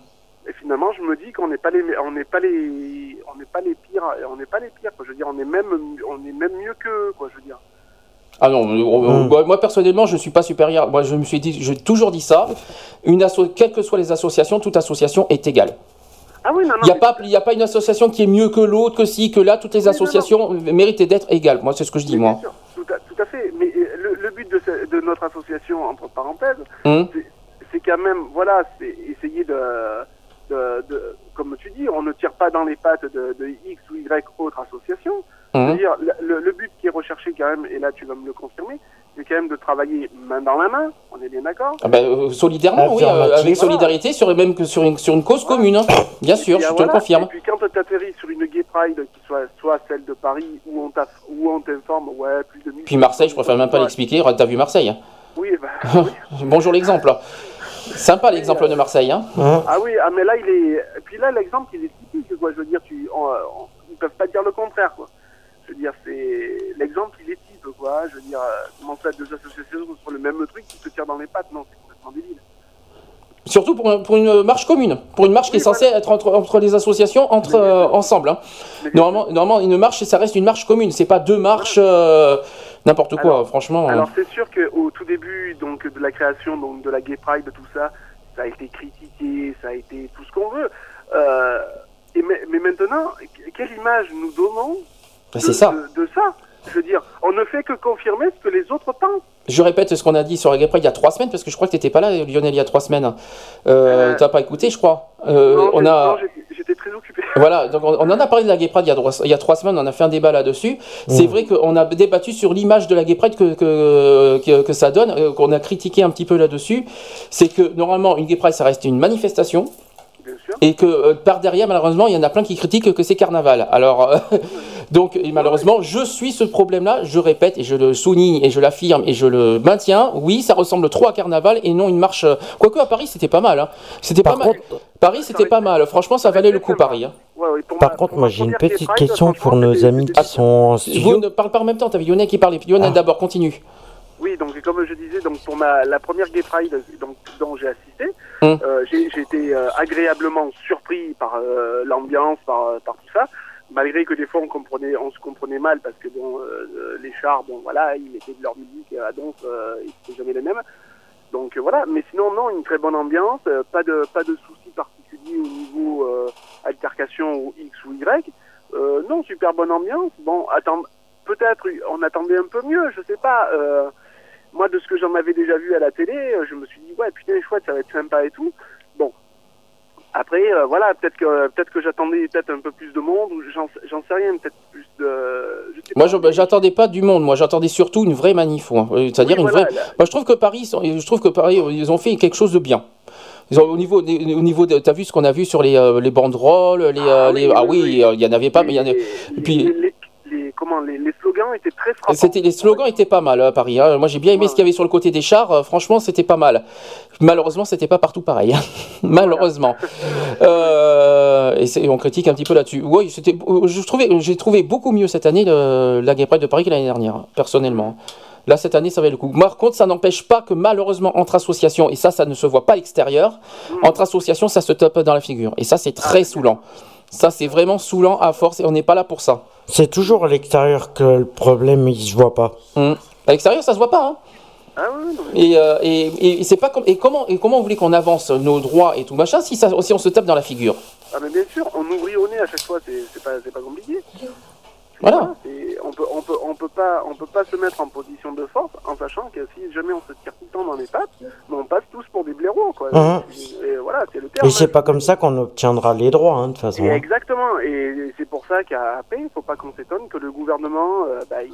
finalement, je me dis qu'on n'est pas les, on n'est pas les, on n'est pas les pires, on n'est pas les pires. Quoi. Je veux dire, on est même, on est même mieux que, quoi. Je veux dire. Ah non, euh, euh, moi, moi, personnellement, je ne suis pas supérieur. Moi, je me suis dit, j'ai toujours dit ça. Une asso- quelles que soient les associations, toute association est égale. Ah oui, non, non. Il n'y a, mais- pas- il y a pas une association qui est mieux que l'autre, que ci, que là. Toutes les associations méritent d'être égales. Moi, c'est ce que je dis, moi. Tout à, tout à fait. Mais euh, le, le but de, ce- de notre association, entre parenthèses, Hum. c'est- c'est quand même, voilà, c'est essayer de, de, de- comme tu dis, on ne tire pas dans les pattes de, de X ou Y autre association. Mhm. C'est-à-dire, le, but qui est recherché quand même, et là tu vas me le confirmer, c'est quand même de travailler main dans la main, on est bien d'accord Ah ben, euh, solidairement, oui, euh, avec solidarité, sur, même que sur une, sur une cause commune. hein. Bien sûr, je te le confirme. Et puis quand tu atterris sur une Gay Pride, qui soit, soit celle de Paris, où on t'aff- où on t'informe, ouais, plus de 1000 Puis Marseille, je préfère même pas Ouais. l'expliquer. T'as vu Marseille hein. Oui, bah, Bonjour l'exemple. Sympa l'exemple de Marseille. Hein. Ah oui, ah mais là il est. Puis là l'exemple il est typique quoi. Je veux dire, tu, on, on- ils peuvent pas dire le contraire quoi. Dire, c'est l'exemple il est type quoi. Je veux dire, euh, comment ça deux associations sur le même truc qui se tirent dans les pattes Non, c'est complètement débile. Surtout pour, un- pour une marche commune, pour une marche qui est censée être entre, entre les associations, entre euh, ensemble. hein. Normalement, normalement, une marche, ça reste une marche commune. C'est pas deux marches euh, n'importe quoi. franchement. euh. Alors c'est sûr qu'au tout début donc de la création donc de la Gay Pride tout ça, ça a été critiqué, ça a été tout ce qu'on veut. Euh, et mais, mais maintenant, quelle image nous donnons de, c'est ça. de- de ça Je veux dire, on ne fait que confirmer ce que les autres pensent. Je répète ce qu'on a dit sur la il y a trois semaines, parce que je crois que tu n'étais pas là, Lionel, il y a trois semaines. Euh, T'as pas écouté, je crois. Euh, Non, on a. non, j'étais- très occupé. Voilà, donc on, on en a parlé de la Gay Pride il y a, trois- il y a trois semaines, on a fait un débat là-dessus. C'est vrai qu'on a débattu sur l'image de la Gay Pride que, que, que, que ça donne, euh, qu'on a critiqué un petit peu là-dessus. C'est que normalement, une Gay Pride, ça reste une manifestation. Et que euh, par derrière, malheureusement, il y en a plein qui critiquent que c'est carnaval. Alors, euh, donc, et malheureusement, je suis ce problème-là, je répète, et je le souligne, et je l'affirme, et je le maintiens. Oui, ça ressemble trop à carnaval et non une marche. euh, Quoique à Paris, c'était pas mal. hein. C'était pas mal. Paris, c'était pas mal. Franchement, ça valait le coup, Paris. hein. Par contre, moi j'ai une petite question pour nos amis qui sont en Vous studio. ne parlez pas en même temps, t'avais Lionel qui parlait. Lionel d'abord, continue. Oui, donc comme je disais, donc pour ma la première Gay Pride donc, dont j'ai assisté, Hum. euh, j'ai été euh, agréablement surpris par euh, l'ambiance, par, par tout ça, malgré que des fois on se comprenait mal parce que bon, les chars, bon voilà, ils mettaient de leur musique à euh, et c'était jamais les mêmes. Donc voilà, mais sinon non, une très bonne ambiance, pas de pas de soucis particuliers au niveau altercation ou X ou Y. Non, super bonne ambiance. Bon, attends, peut-être on attendait un peu mieux, je sais pas. Moi, de ce que j'en avais déjà vu à la télé, je me suis dit ouais, putain, chouette, ça va être sympa et tout. Bon, après, euh, voilà, peut-être que peut-être que j'attendais peut-être un peu plus de monde ou j'en j'en sais rien, peut-être plus de. je Moi, je- bah, j'attendais pas du monde. Moi, j'attendais surtout une vraie manif. Euh, C'est-à-dire Oui, une voilà, vraie. là. Moi, je trouve que Paris, je trouve que Paris, ils ont fait quelque chose de bien. Ont- au niveau, au niveau, t'as vu ce qu'on a vu sur les, euh, les banderoles, les, euh, les- ah oui, il y en avait pas, mais il y en a. et puis, les- comment les, les slogans étaient très frappants. C'était les slogans étaient pas mal à Paris. hein. Moi j'ai bien aimé ce qu'il y avait sur le côté des chars. euh, franchement c'était pas mal. Malheureusement c'était pas partout pareil. hein. Malheureusement. Euh, et on critique un petit peu là-dessus. Oui c'était. Je trouvais j'ai trouvé beaucoup mieux cette année le- la Gay Pride de Paris que l'année dernière personnellement. Là cette année ça va le coup. Par contre ça n'empêche pas que malheureusement entre associations et ça ça ne se voit pas à l'extérieur. Entre associations ça se tape dans la figure et ça c'est très saoulant. Ça c'est vraiment saoulant à force et on n'est pas là pour ça. C'est toujours à l'extérieur que le problème il se voit pas. Hum. À l'extérieur, ça se voit pas. Hein. Ah Et, euh, et, et c'est pas comme et comment et comment vous voulez qu'on avance nos droits et tout machin si ça si on se tape dans la figure? Ah mais bien sûr, on ouvrit au nez à chaque fois, c'est c'est pas c'est pas compliqué. Voilà. on peut on peut on peut pas on peut pas se mettre en position de force en sachant que si jamais on se tire tout le temps dans les pattes, mais on passe tous pour des blaireaux quoi. Mhm. Et voilà, c'est le terme. Et c'est pas comme ça qu'on obtiendra les droits, hein, de toute façon. Et hein. exactement, et c'est pour ça qu'à AP, il faut pas qu'on s'étonne que le gouvernement, euh, bah, il,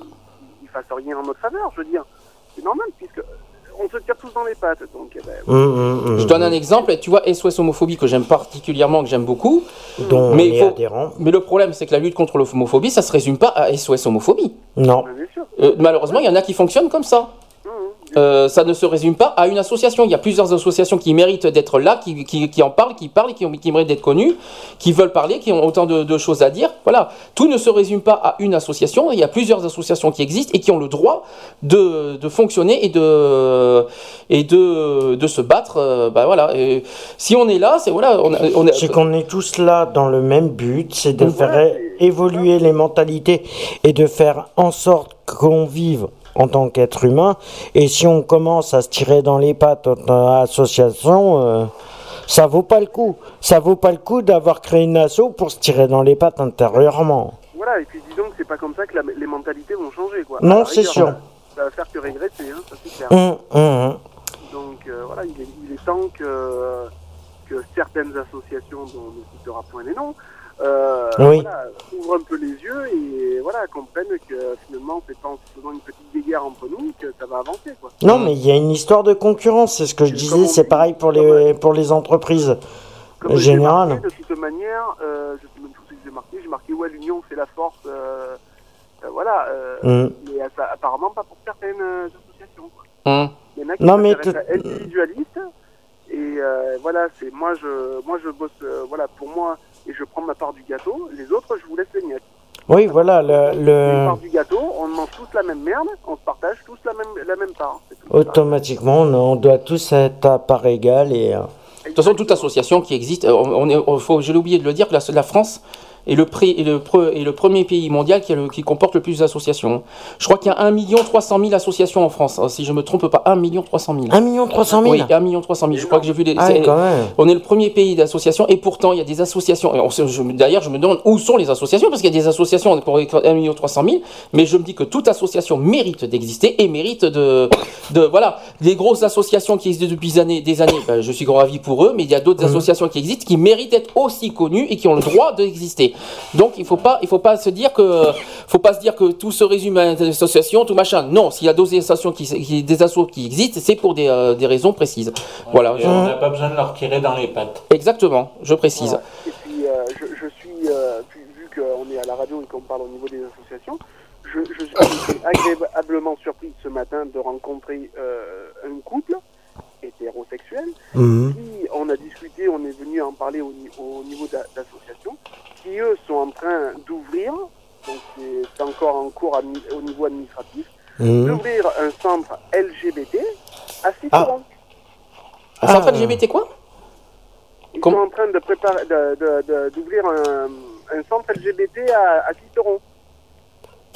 il fasse rien en notre faveur, je veux dire. C'est normal, puisque on se tire tous dans les pattes, donc eh ben, Hum, Je donne un exemple. Tu vois SOS homophobie que j'aime particulièrement que j'aime beaucoup. Dont on mais est faut- adhérent. mais le problème c'est que la lutte contre l'homophobie ça se résume pas à SOS homophobie. Non. Euh, malheureusement il y en a qui fonctionnent comme ça. Euh, ça ne se résume pas à une association. Il y a plusieurs associations qui méritent d'être là, qui, qui, qui en parlent, qui parlent, qui, ont- qui méritent d'être connues, qui veulent parler, qui ont autant de, de choses à dire. Voilà, tout ne se résume pas à une association. Il y a plusieurs associations qui existent et qui ont le droit de, de fonctionner et de et de, de se battre. euh, bah voilà. Et si on est là, c'est voilà, on, qu'on est tous là dans le même but, c'est de faire évoluer les mentalités et de faire en sorte qu'on vive en tant qu'être humain. Et si on commence à se tirer dans les pattes en association, euh, ça vaut pas le coup. Ça vaut pas le coup d'avoir créé une asso pour se tirer dans les pattes intérieurement. Voilà, et puis disons que c'est pas comme ça que la- les mentalités vont changer, quoi. Non, c'est sûr. Ça, ça va faire que régresser, hein, ça c'est clair. Hum, hum, hum. Donc euh, voilà, il est, il est temps que, que certaines associations, dont on ne citera point les noms, euh, Oui. voilà, ouvrent un peu les yeux et voilà, comprennent que finalement, c'est en faisant une petite guéguerre entre nous que ça va avancer, quoi. Non, mais il y a une histoire de concurrence, c'est ce que je disais, c'est pareil pour les, pour les entreprises générales. de toute manière, euh, je sais même plus ce que j'ai marqué, j'ai marqué ouais, l'union fait la force, euh, euh, voilà, euh, Mm. mais ça- apparemment pas pour certaines associations. Quoi. Hum. Il y en a qui Non, mais individualistes et euh, voilà, c'est moi je moi je bosse euh, voilà pour moi et je prends ma part du gâteau. Les autres, je vous laisse les miettes. Oui, voilà, le, parts du gâteau, on mange tous la même merde, on se partage tous la même la même part. Automatiquement, on, on doit tous être à part égale et... euh, De toute façon, toute association qui existe, euh, on est, on- faut, je l'ai oublié de le dire, que la, la France est le, pré- est le, pre- est le premier pays mondial qui, a le- qui comporte le plus d'associations. Je crois qu'il y a 1 300 000 associations en France, hein, si je me trompe pas, 1 300 000. 1 300 000 Oui, 1 300 000. Je crois que j'ai vu des. Ah. On est le premier pays d'associations et pourtant il y a des associations. D'ailleurs, je me demande où sont les associations parce qu'il y a des associations pour 1 300 000, mais je me dis que toute association mérite d'exister et mérite de, de voilà, des grosses associations qui existent depuis des années, des années. ben, je suis ravi pour eux, mais il y a d'autres Mhm. associations qui existent qui méritent d'être aussi connues et qui ont le droit d'exister. Donc il faut pas, il faut pas se dire que, faut pas se dire que tout se résume à une association, tout machin. Non, s'il y a d'autres associations qui, qui- des assos qui existent, c'est pour des, euh, des raisons précises. Voilà. Et on n'a pas besoin de leur tirer dans les pattes. Exactement, je précise. Et puis, euh, je, je suis, euh, vu, vu qu'on est à la radio et qu'on parle au niveau des associations, je, je suis agréablement surpris ce matin de rencontrer euh, un couple hétérosexuel Mhm. qui, on a discuté, on est venu en parler au, au niveau d'a- d'associations, qui eux sont en train d'ouvrir, donc c'est encore en cours au niveau administratif, Mhm. d'ouvrir un centre LGBT à Ah. Citeron. Un centre LGBT quoi? Ils sont en train de préparer, de- de- de- d'ouvrir un, un centre LGBT à, à Citeron.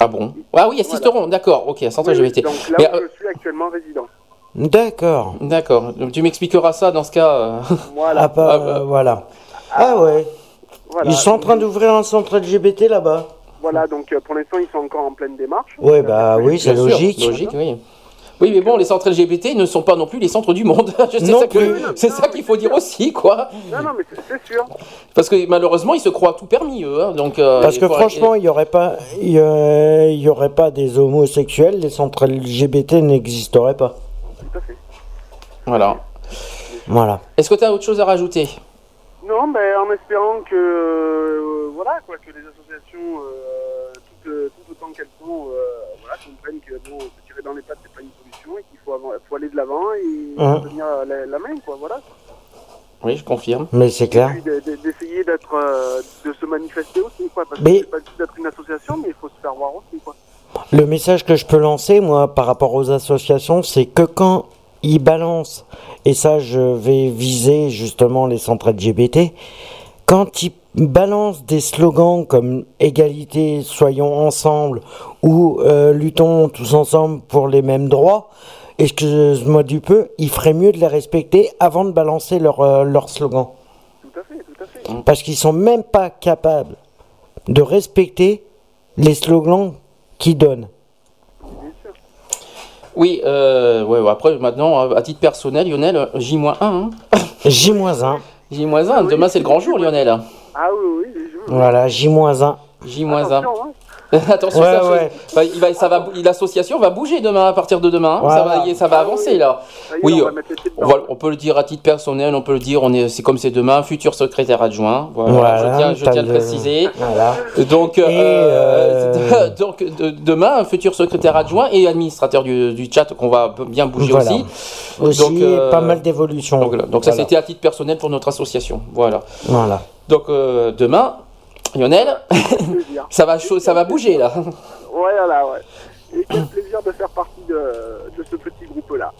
Ah bon? Ah oui, assisteront, d'accord, ok, un centre Oui, LGBT. Donc là Mais, où euh, je suis actuellement résident. D'accord. D'accord, Donc, tu m'expliqueras ça dans ce cas. euh. Voilà. Ah, bah, euh, voilà. Ah ouais. Voilà. Ils sont en train d'ouvrir un centre LGBT là-bas. Voilà, donc euh, pour l'instant, ils sont encore en pleine démarche. Ouais, bah oui, c'est logique. logique, oui. Oui, mais bon, les centres LGBT ne sont pas non plus les centres du monde. C'est Non ça, que- plus. c'est ça qu'il faut dire aussi, quoi. Non, non, mais c'est- sûr. Parce que malheureusement, ils se croient tout permis, eux. hein, donc, euh, Parce que faut franchement, il y aurait pas, il y, aurait pas des homosexuels, les centres LGBT n'existeraient pas. Voilà. Voilà. Est-ce que tu as autre chose à rajouter? Non, mais en espérant que, euh, voilà, quoi, que les associations, euh, tout, euh, tout autant qu'elles sont, euh, voilà, comprennent que bon, se tirer dans les pattes, c'est pas une solution et qu'il faut, avant- faut aller de l'avant et tenir la, la main, quoi, voilà. Oui, je confirme. Mais c'est clair. D'essayer d'être, euh, de se manifester aussi, quoi, parce Mais- que c'est pas juste d'être une association, mais il faut se faire voir aussi, quoi. Le message que je peux lancer, moi, par rapport aux associations, c'est que quand ils balancent, et ça, je vais viser justement les centres LGBT, quand ils balancent des slogans comme égalité, soyons ensemble, ou euh, luttons tous ensemble pour les mêmes droits, excuse-moi du peu, il ferait mieux de les respecter avant de balancer leur, euh, leur slogan. Tout à fait, tout à fait. Parce qu'ils sont même pas capables de respecter les slogans qu'ils donnent. Oui, euh, ouais, ouais, après, maintenant, à titre personnel, Lionel, euh, J-1. Hein J-1. J-1, demain c'est le grand jour, Lionel. Ah oui, oui, les jours. Voilà, J-1. J-1. Attention, Ouais, ça, ouais. bah, il va, ça va, l'association va bouger demain à partir de demain. hein. Ça va, Voilà. ça va avancer là. Oui, on va euh, on, peut le dire à titre personnel, on peut le dire, on est, c'est comme c'est demain, futur secrétaire adjoint. Voilà, Voilà, je tiens, je t'as tiens à le préciser. Voilà. Donc, euh, euh, donc de- demain, futur secrétaire adjoint et administrateur du, du chat qu'on va bien bouger Voilà. aussi. Aussi, Donc, euh, pas mal d'évolutions. Donc, voilà. Donc ça, c'était à titre personnel pour notre association. Voilà. Voilà. Donc euh, demain, Lionel, ça va, chaud- ça va bouger là. Ouais, voilà, ouais. Et quel plaisir de faire partie de, de ce petit groupe-là.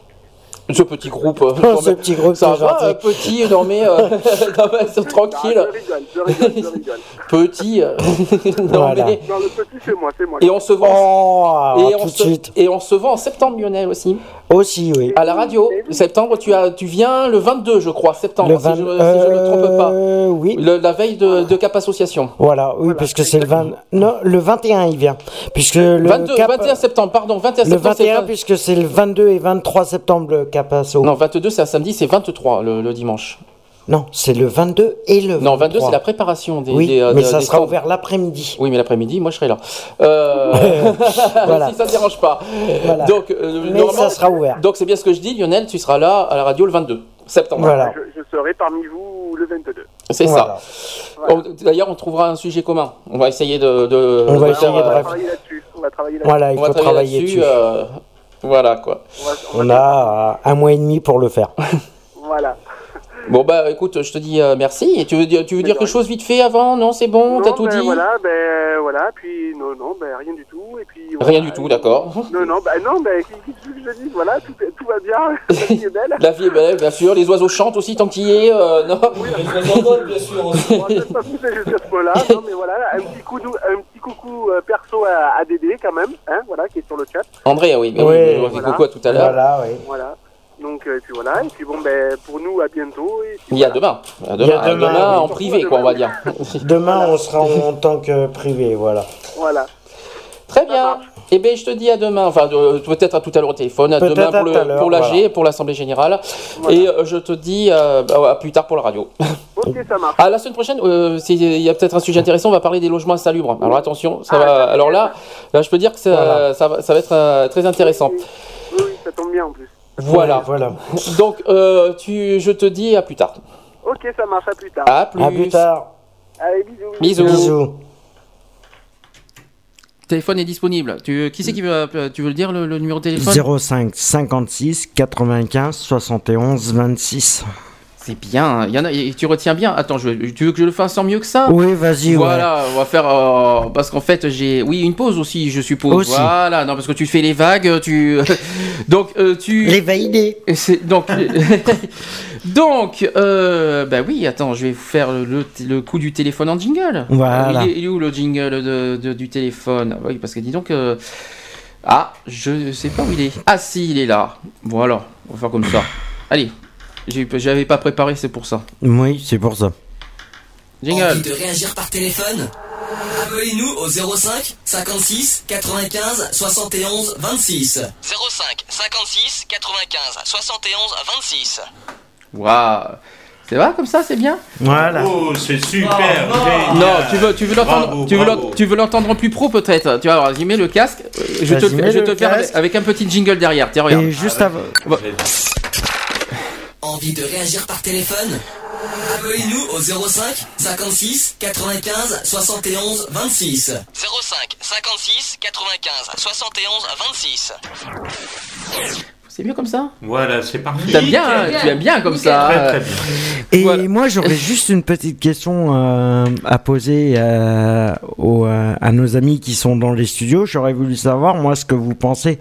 Ce petit groupe. Oh, ce petit groupe, ça va, gentil. euh, petit, non mais, euh, non, mais c'est tranquille. Je rigole, je rigole, je rigole. Petit, euh, non Voilà. mais. Non, le petit, c'est moi, c'est moi. Et on se vend. Oh, et, tout on se, suite. et on se vend en septembre, Lionel aussi. Aussi, oui. À la radio. Septembre, tu, as, tu viens le 22, je crois, septembre, Le si, 20 je, si je ne me trompe pas. oui. Le- la veille de, de Cap Association. Voilà, oui, parce que c'est le 20... Non, le 21, il vient. Puisque le 22, cap... 21 septembre, pardon, 21 Le septembre. c'est 21, vingt- puisque c'est le 22 et 23 septembre, le cap asso. Non, 22, c'est un samedi, c'est 23 le, le dimanche. Non, c'est le 22 et le 23. Non, 22, c'est la préparation des. Oui, des, euh, mais ça des sera stands. ouvert l'après-midi. Oui, mais l'après-midi, moi je serai là. Euh, Voilà. si ça ne dérange pas. Voilà. Donc, euh, Mais normalement- ça sera ouvert. Donc c'est bien ce que je dis, Lionel, tu seras là à la radio le 22 septembre. Voilà. Je, je serai parmi vous le 22. C'est Voilà. ça. D'ailleurs, on trouvera un sujet commun. On va essayer de. de- On va essayer de euh, On va bref. travailler là-dessus. On va travailler là-dessus. Voilà, il on va faut travailler dessus. euh, voilà quoi. On a un mois et demi pour le faire. Voilà. Bon bah écoute, je te dis euh, merci. Et tu veux dire, tu veux dire quelque chose vite fait avant? Non, c'est bon, t'as tout ben dit? Voilà, ben voilà, puis non, non, ben rien du tout, et puis. Rien voilà. du tout, d'accord. Non, non, ben non, ben qu'est-ce que je dis Voilà, tout, est- tout va bien, la vie est belle. La vie est belle, bien sûr. Les oiseaux chantent aussi tant qu'il y est. euh, non. bien sûr aussi. On va pas pousser jusqu'à ce point-là, non, mais voilà, un petit, coup, un petit coucou euh, perso à, à Dédé quand même, hein, voilà, qui est sur le chat. André, oui, mais Oui, oui, voilà. coucou à tout à l'heure. Voilà, oui. Voilà. Donc, euh, et puis voilà, et puis bon, ben pour nous, à bientôt. Et puis Il y a voilà. demain. À Il y demain, a à demain, demain oui. en privé, quoi, on va dire. Demain, on sera en tant que privé, voilà. Voilà. Très bien. Eh bien, je te dis à demain, enfin de- peut-être à tout à l'heure au téléphone, à demain à pour, à le, pour l'AG, voilà. pour l'Assemblée Générale. Voilà. Et euh, je te dis euh, à plus tard pour la radio. Ok, ça marche. Ah, la semaine prochaine, euh, il y a peut-être un sujet intéressant, on va parler des logements insalubres. Alors attention, ça Ah, va. ça Alors là, là, je peux dire que ça, Voilà. ça, va, ça va être euh, très intéressant. Oui, oui, ça tombe bien en plus. Voilà. Voilà. Donc, euh, tu, je te dis à plus tard. Ok, ça marche, à plus tard. À plus. À plus tard. Allez, bisous. Bisous. Bisous. Téléphone est disponible. Tu, qui c'est qui veut, euh, tu veux le dire le, le numéro de téléphone? 05 56 95 71 26. C'est bien. Il y en a, tu retiens bien. Attends, je, tu veux que je le fasse en mieux que ça? Oui, vas-y, ouais. Voilà, on va faire euh, parce qu'en fait j'ai oui une pause aussi, je suppose. Aussi. Voilà, non parce que tu fais les vagues, tu donc euh, tu Les validés. c'est donc donc euh, bah oui, attends, je vais vous faire le, le, coup du téléphone en jingle. Voilà. Il est, il est où le jingle de, de- du téléphone? Ah Oui, parce que dis donc euh, ah, je sais pas où il est. Ah si, il est là. Voilà, on va faire comme ça. Allez. J'ai- J'avais pas préparé, c'est pour ça. Oui, c'est pour ça. Jingle. Envie de réagir par téléphone? Appelez-nous au 05 56 95 71 26. 05 56 95 71 26. Waouh. C'est vrai comme ça, c'est bien? Voilà. Oh, c'est super. Non, tu veux, tu veux l'entendre, tu veux tu veux l'entendre en plus pro peut-être. Tu vois, alors, j'y mets le casque. euh, Je te, fais- je te faire avec, un petit jingle derrière. Tiens, regarde. Et juste avant. Envie de réagir par téléphone Appelez-nous au 05 56 95 71 26. 05 56 95 71 26. C'est mieux comme ça Voilà, c'est parfait. T'aimes bien, hein, tu aimes bien comme ça. Très très bien. Et Voilà. moi, j'aurais juste une petite question euh, à poser euh, aux, euh, à nos amis qui sont dans les studios. J'aurais voulu savoir, moi, ce que vous pensez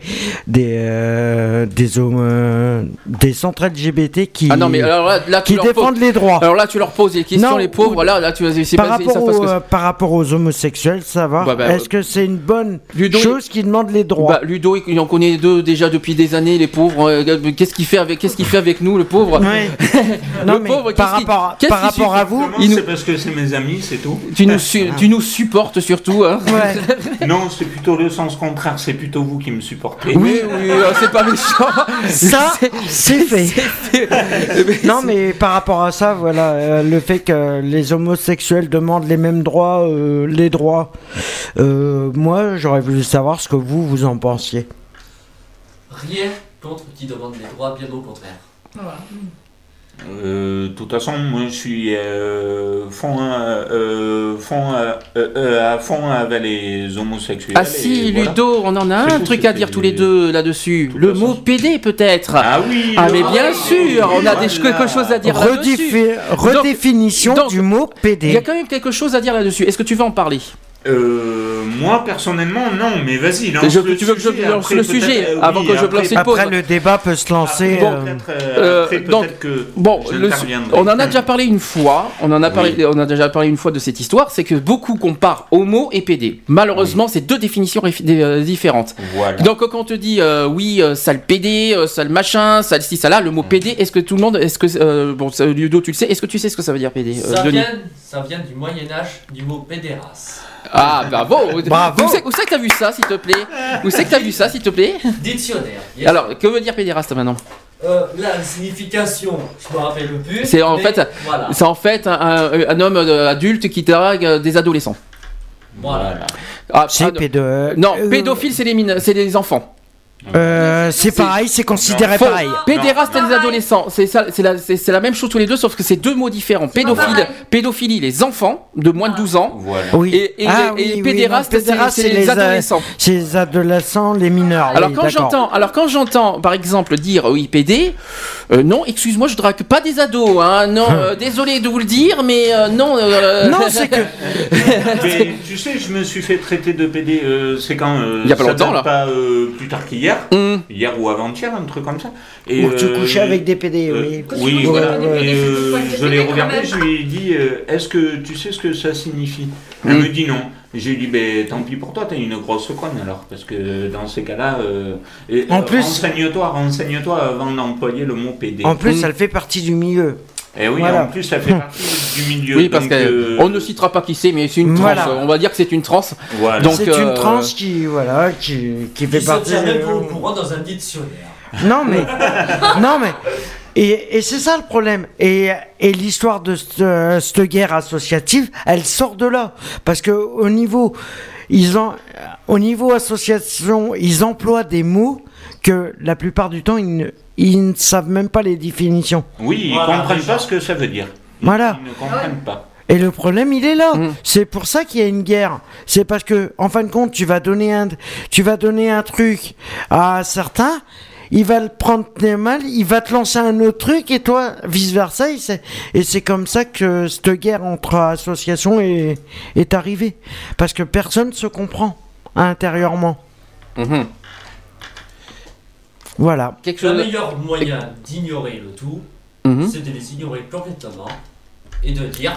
des euh, des hommes, euh, des centres LGBT qui Ah non, mais alors là, là tu qui défendent les droits. Alors là, tu leur poses des questions, Non, les pauvres. Là, là, tu par pas- rapport, aux, que par rapport aux homosexuels, savoir Bah, bah, est-ce que c'est une bonne Ludo, chose qui demande les droits Bah, Ludo, il en connaît deux déjà depuis des années, les pauvres. Pauvre. euh, qu'est-ce qu'il fait avec, qu'est-ce qu'il fait avec nous, le pauvre Ouais. Le Non, mais pauvre, par rapport à- qu'est-ce par rapport à vous, Comment il nous- C'est parce que c'est mes amis, c'est tout. Tu nous, su- tu nous supportes surtout, hein Ouais. Non, c'est plutôt le sens contraire. C'est plutôt vous qui me supportez. Oui, oui, euh, c'est pas méchant. Ça, c'est fait. fait. Non, mais par rapport à ça, voilà, euh, le fait que les homosexuels demandent les mêmes droits, euh, les droits, euh, moi, j'aurais voulu savoir ce que vous, vous en pensiez. Rien contre qui demande les droits, bien au contraire. Euh, de toute façon, moi je suis euh, fond, euh, euh, fond, euh, euh, euh, à fond avec les homosexuels. Ah si, voilà. Ludo, on en a un truc à dire tous les deux là-dessus. Le mot PD peut-être. Ah oui Ah mais bien oui, sûr, on a des, voilà. quelque chose à dire là-dessus. Redéfi- redéfinition donc, du mot Il y a PD. quand même quelque chose à dire là-dessus. Est-ce que tu veux en parler? Euh, moi personnellement, non, mais vas-y, lance Je- le tu veux que je sujet, lance après, le sujet euh, avant oui, que je lance une pause Après, le débat peut se lancer. Bon, euh, euh, après, donc, peut-être que Bon, le, on en a déjà parlé une fois. On en a parlé. Oui. On a déjà parlé une fois de cette histoire. C'est que beaucoup comparent homo et PD. Malheureusement, c'est deux définitions différentes. Voilà. Donc quand on te dit euh, oui, sale PD, sale machin, sale ci, ça là, le mot PD, est-ce que tout le monde, est-ce que euh, bon, Ludo, tu le sais, est-ce que tu sais ce que ça veut dire PD, Ça vient, ça vient du Moyen-Âge, du mot pédérace. Ah bravo. Bravo. Où c'est où c'est que t'as vu ça, s'il te plaît Où c'est que t'as vu ça, s'il te plaît Dictionnaire. yes. Alors, que veut dire pédéraste maintenant Euh, la signification, je me rappelle plus. C'est en mais fait, Voilà. c'est en fait un, un- un homme euh, adulte qui drague euh, des adolescents. Voilà. Ah, C'est pédo- non, euh, pédophile, c'est les mine- c'est les enfants. Euh, c'est pareil, c'est considéré Faux. pareil. Pédéraste et les adolescents, c'est ça, c'est la, c'est, c'est la même chose tous les deux, sauf que c'est deux mots différents. Pédophile, pédophilie, les enfants de moins de 12 ans, Voilà. Oui. et, et, Ah et pédéraste, non, c'est, pédéraste, c'est les, euh, adolescents. C'est les adolescents, les mineurs. Alors oui, quand d'accord. j'entends, alors quand j'entends, par exemple, dire oui PD, euh, non, excuse-moi, je drague pas des ados, hein, non, euh, désolé de vous le dire, mais euh, non. euh, Non, c'est que. Mais tu sais, je me suis fait traiter de PD, euh, c'est quand euh, Il y a pas ça longtemps, date là. pas euh, plus tard qu'hier, Hum. hier ou avant-hier, un truc comme ça. Et, Ou tu euh, couchais avec des PD, euh, oui. oui, Ouais, voilà. ouais. Et euh, Ouais, je l'ai regardé, je lui ai dit, euh, est-ce que tu sais ce que ça signifie? Elle Mm. me dit non. J'ai dit, ben tant pis pour toi, t'es une grosse conne alors, parce que dans ces cas-là, euh, En euh, plus- renseigne-toi, renseigne-toi avant d'employer le mot PD. En plus, Mm. elle fait partie du milieu. Et oui, Voilà. en plus, ça fait partie du milieu. Oui, parce donc, euh, qu'on ne citera pas qui c'est, mais c'est une transe. Voilà. On va dire que c'est une transe. Voilà. Donc, C'est euh, une transe qui, voilà, qui, qui fait Qui se partie. tient même au courant dans un dictionnaire. Non mais, non mais, et, et c'est ça le problème. Et, et l'histoire de cette, cette guerre associative, elle sort de là, parce que au niveau, ils ont, au niveau association, ils emploient des mots que la plupart du temps ils ne, ils ne savent même pas les définitions. Oui, ils Voilà, comprennent déjà. pas ce que ça veut dire. Ils- Voilà. Ils ne comprennent pas. Et le problème, il est là. Mm. C'est pour ça qu'il y a une guerre. C'est parce que, en fin de compte, tu vas donner un, tu vas donner un truc à certains, il va le prendre mal, il va te lancer un autre truc et toi, vice versa. Et c'est, comme ça que cette guerre entre associations est, est arrivée. Parce que personne se comprend intérieurement. mhm. Voilà. Quelque Le chose. meilleur moyen d'ignorer le tout, Mhm. c'est de les ignorer complètement et de dire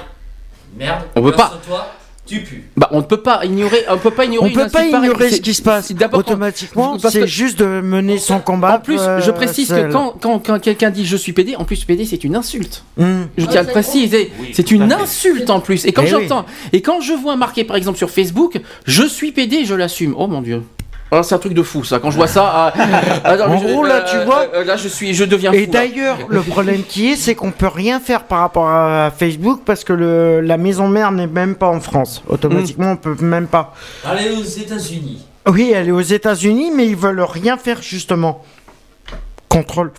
merde, On peut pas. toi tu pues. Bah, on ne peut pas ignorer, on peut pas ignorer. On peut pas ignorer ce qui se passe. Automatiquement, c'est que- juste de mener son combat. En plus, euh, je précise que quand, quand, quand quelqu'un dit je suis PD, en plus PD c'est une insulte. Hmm. Je tiens à le préciser, c'est une insulte en plus. Et quand Eh j'entends, et quand je vois marqué par exemple sur Facebook, je suis PD, je l'assume. Oh mon dieu. Alors, c'est un truc de fou ça. Quand je vois ça, ah, ah, non, En je- gros, là, tu vois- euh, là je suis, je deviens Et d'ailleurs, le problème qui est, c'est qu'on peut rien faire par rapport à Facebook parce que le, la maison mère n'est même pas en France. Automatiquement, on peut même pas. Allez aux États-Unis. Oui, elle est aux États-Unis, mais ils veulent rien faire justement contre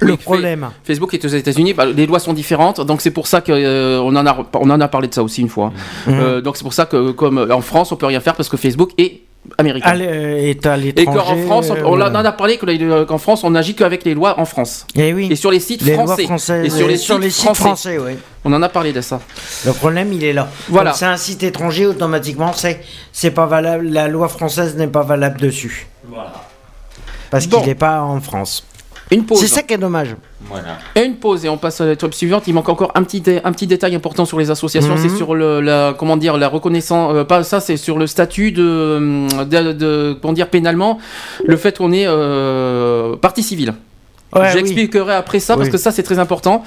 le- problème. Facebook est aux États-Unis, bah, les lois sont différentes, donc c'est pour ça que euh, en a, on en a parlé de ça aussi une fois. Euh, donc c'est pour ça que comme euh, en France on peut rien faire parce que Facebook est américain. Euh, est à Et l'étranger. qu'en France, on, on euh, en a parlé que la- qu'en France, on n'agit qu'avec les lois en France. Eh oui. Et sur les sites les lois français. françaises. Et sur les, sur sites, les sites français. français, oui. On en a parlé de ça. Le problème, il est là. Voilà. C'est un site étranger, automatiquement, c'est c'est pas valable. La loi française n'est pas valable dessus Voilà. parce Bon. qu'il n'est pas en France. Une pause. C'est ça qui est dommage. Voilà. Et une pause et on passe à l'étape suivante. Il manque encore un petit, dé- un petit détail important sur les associations. Mhm. C'est sur le, la, comment dire, la reconnaissance. euh, pas ça, c'est sur le statut de, de, de- comment dire, pénalement, le fait qu'on est euh, partie civile. Ouais, J'expliquerai après ça parce Oui. que ça c'est très important.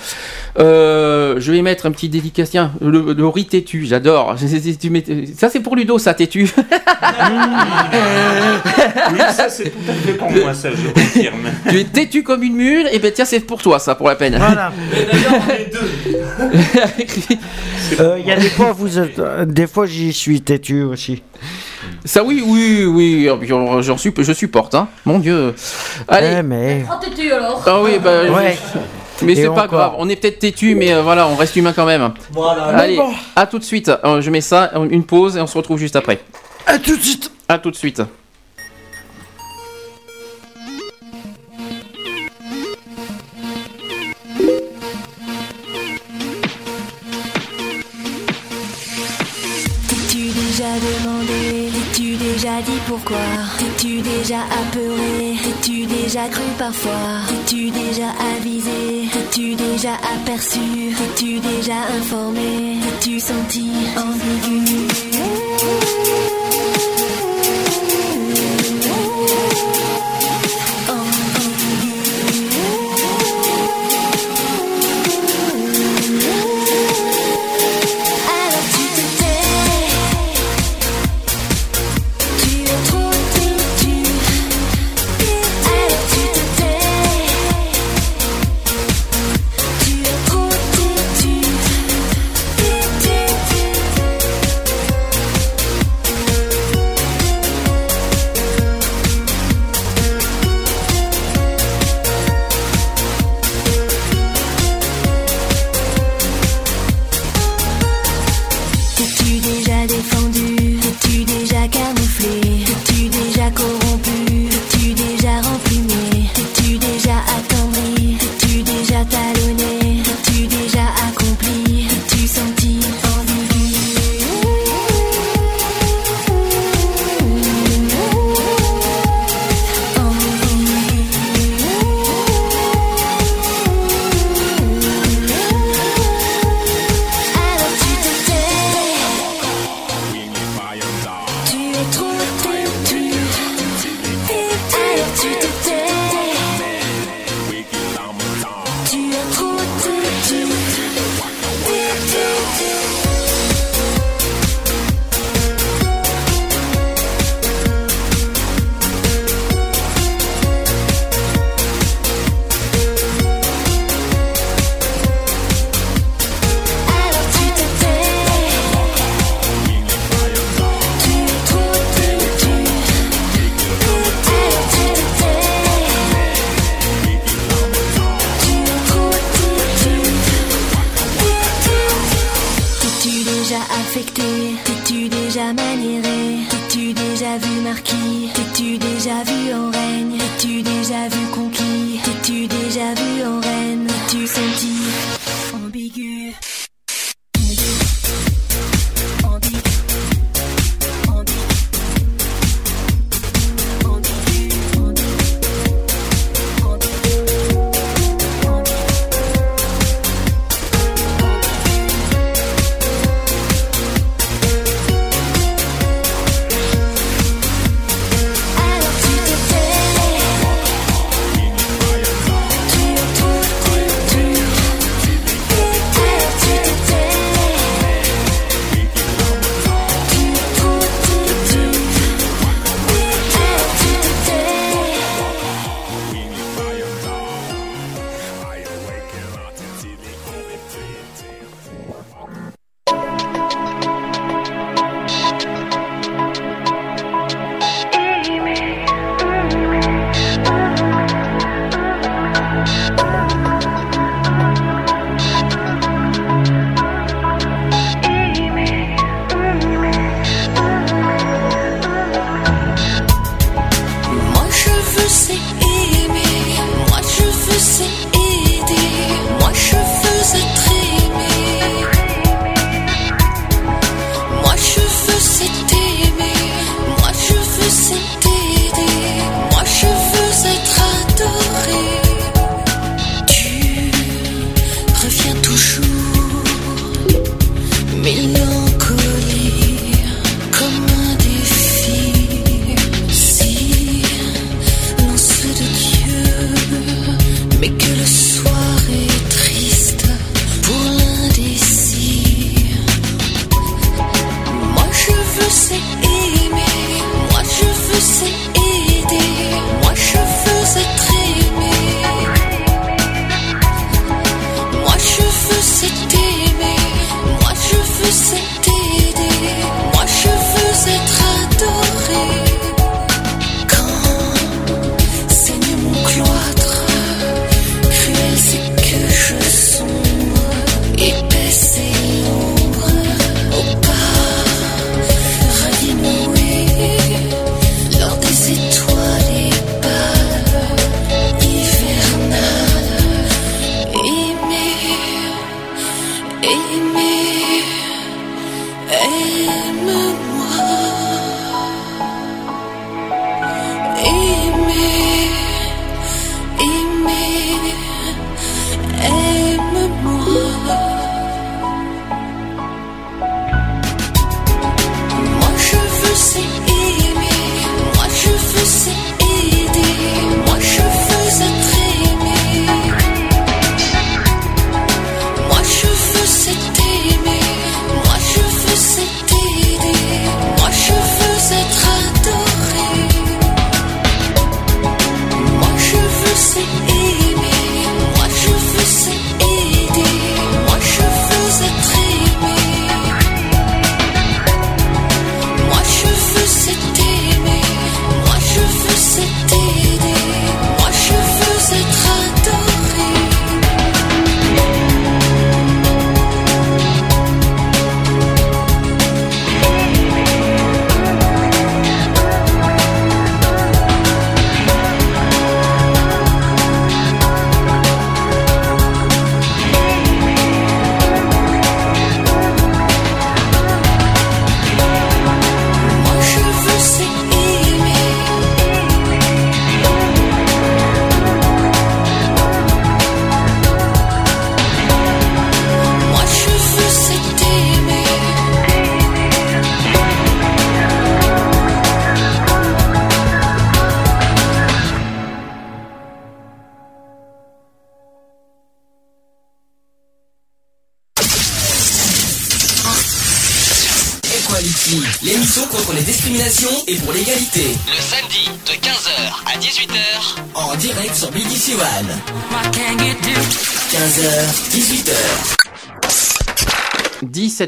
Euh, je vais mettre un petit dédicace. Tiens, le, le riz têtu, j'adore. Ça c'est pour Ludo, ça têtu. Oui, ça c'est tout à fait pour moi, ça je confirme. tu es têtu comme une mule. Et ben tiens, c'est pour toi ça, pour la peine. Voilà. Mais d'ailleurs, on est deux. Euh, Il y a des fois, vous êtes, euh, des fois, j'y suis têtu aussi. Ça oui, oui, oui, j'en suis, je supporte, hein. Mon Dieu. Allez. Ouais, mais. Oh, t'es-tu alors Ah oui, bah. Ouais. Mais c'est pas encore. grave, on est peut-être têtu, mais euh, voilà, on reste humain quand même. Voilà. Allez, bon. à tout de suite. Euh, je mets ça, une pause et on se retrouve juste après. À tout de suite. À tout de suite. Déjà dit pourquoi. T'es-tu déjà apeuré? T'es-tu déjà cru parfois? T'es-tu déjà avisé? T'es-tu déjà aperçu? T'es-tu déjà informé? T'es-tu senti ambigu?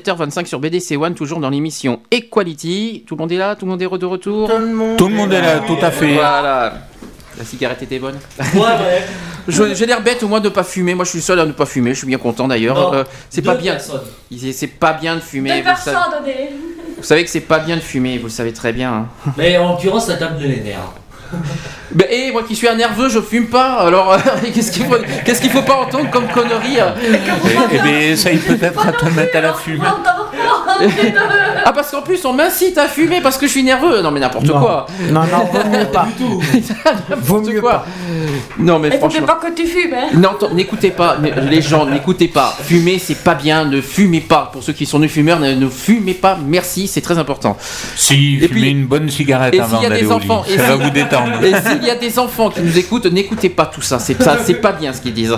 17h25 sur BDC One, toujours dans l'émission Equality. Tout le monde est là Tout le monde est de retour Tout le monde, Tout le monde est là, tout à fait. Voilà. La cigarette était bonne Ouais, ouais. J'ai l'air bête au moins de pas fumer. Moi, je suis le seul à ne pas fumer. Je suis bien content d'ailleurs. Euh, c'est pas bien. C'est pas bien de fumer. Deux Vous, savez, vous savez que c'est pas bien de fumer. Vous le savez très bien. hein. Mais en l'occurrence, ça tape de les nerfs. Ben, et moi qui suis un nerveux, je fume pas. Alors, qu'est-ce qu'il faut, qu'est-ce qu'il faut pas entendre comme connerie euh Eh bien, essaye peut-être à te mettre à la fumée. Ah, parce qu'en plus, on m'incite à fumer parce que je suis nerveux. Non, mais n'importe quoi. Non, non, vaut mieux pas. Vaut mieux pas. Non, mais faut franchement. pas que tu fumes, hein. Non, n'écoutez pas, les gens, n'écoutez pas. Fumer, c'est pas bien. Ne fumez pas. Pour ceux qui sont des fumeurs, ne, ne fumez pas. Merci, c'est très important. Si, Et fumez puis- une bonne cigarette Et avant s'il y a d'aller au lit. enfants, Ça va vous détendre. Et s'il y a des enfants qui nous écoutent, n'écoutez pas tout ça. C'est ça, c'est pas bien ce qu'ils disent.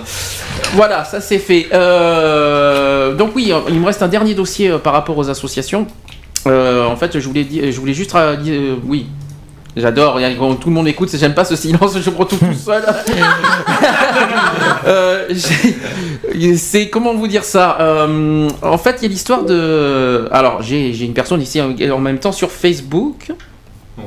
Voilà, ça c'est fait. Euh, donc oui, il me reste un dernier dossier euh, par rapport aux associations. Euh, en fait, je voulais dire, je voulais juste dire, euh, oui. J'adore, quand tout le monde écoute, j'aime pas ce silence, je me retrouve tout seul. Euh, c'est comment vous dire ça Euh, En fait, il y a l'histoire de. Alors, j'ai une personne ici en même temps sur Facebook.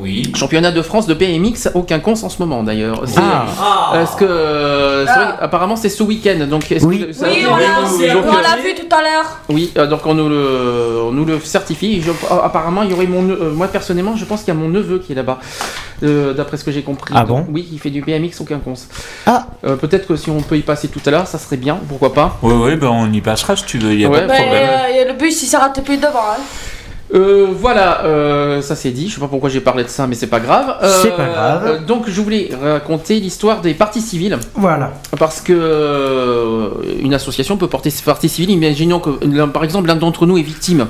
Oui. Championnat de France de BMX, aucun cons en ce moment d'ailleurs. C'est- Ah. Est-ce que euh, c'est vrai, apparemment c'est ce week-end donc est-ce Oui. que ça- Oui, on l'a donc, on euh, l'a vu tout à l'heure. oui, euh, donc on nous le, on nous le certifie. Je- euh, apparemment, il y aurait mon, euh, moi personnellement, je pense qu'il y a mon neveu qui est là-bas, euh, d'après ce que j'ai compris. Ah Donc, bon Oui, il fait du BMX aucun cons. Ah. Euh, Peut-être que si on peut y passer tout à l'heure, ça serait bien. Pourquoi pas Oui, oui, ben on y passera si tu veux, il n'y a Ouais. pas de Mais problème. euh, le bus il s'arrête plus devant. Hein. Euh, voilà, euh, ça c'est dit. Je sais pas pourquoi j'ai parlé de ça, mais c'est pas grave. Euh, C'est pas grave. euh, donc je voulais raconter l'histoire des parties civiles. Voilà. Parce que euh, une association peut porter ses parties civiles. Imaginons que, par exemple, l'un d'entre nous est victime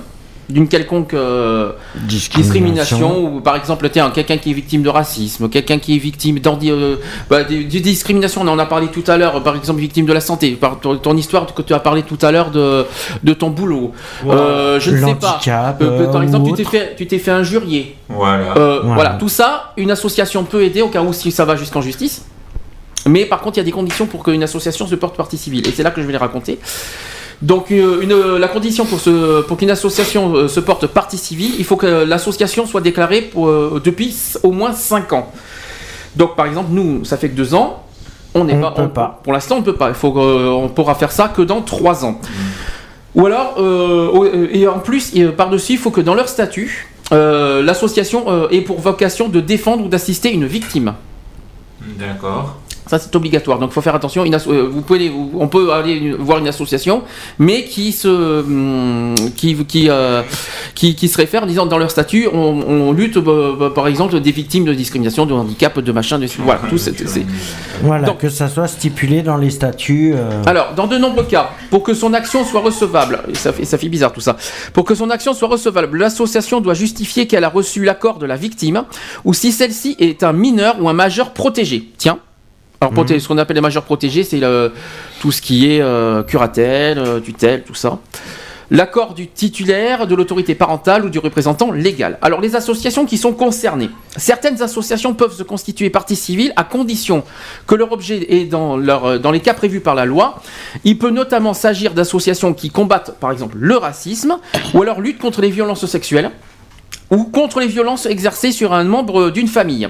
d'une quelconque euh, discrimination ou par exemple tiens quelqu'un qui est victime de racisme quelqu'un qui est victime d'handi- euh, bah, de, de discrimination on en a parlé tout à l'heure par exemple victime de la santé par ton, ton histoire que tu as parlé tout à l'heure de, de ton boulot Euh, je ne sais pas Euh, par exemple tu t'es fait tu t'es fait injurier Voilà. euh, Voilà. voilà. tout ça, une association peut aider au cas où si ça va jusqu'en justice. Mais par contre, il y a des conditions pour qu'une association se porte partie civile. Et c'est là que je vais les raconter. Donc, euh, une, la condition pour, ce- pour qu'une association euh, se porte partie civile, il faut que l'association soit déclarée pour, euh, depuis au moins 5 ans. Donc, par exemple, nous, ça fait que 2 ans. On n'est On pas, pas. Pour l'instant, on ne peut pas. Il faut, on pourra faire ça que dans 3 ans. Ou alors, euh, euh, et en plus, et, euh, par-dessus, il faut que dans leur statut, euh, l'association euh, ait pour vocation de défendre ou d'assister une victime. D'accord. Ça c'est obligatoire. Donc il faut faire attention. Une euh, vous pouvez, on peut aller voir une association, mais qui se, hum, qui, qui, euh, qui, qui se réfère en disant dans leur statut, on, on lutte euh, bah, par exemple des victimes de discrimination, de handicap, de machin, de voilà tout. c'est- Voilà, que ça soit stipulé dans les statuts. euh, alors, dans de nombreux cas, pour que son action soit recevable, et ça fait, ça fait bizarre tout ça, pour que son action soit recevable, l'association doit justifier qu'elle a reçu l'accord de la victime, ou si celle-ci est un mineur ou un majeur protégé. Tiens. Alors, proté- ce qu'on appelle les majeurs protégés, c'est le- tout ce qui est euh, curatelle, euh, tutelle, tout ça. L'accord du titulaire, de l'autorité parentale ou du représentant légal. Alors les associations qui sont concernées. Certaines associations peuvent se constituer partie civile à condition que leur objet est dans, leur, euh, dans les cas prévus par la loi. Il peut notamment s'agir d'associations qui combattent par exemple le racisme ou alors luttent contre les violences sexuelles ou contre les violences exercées sur un membre d'une famille.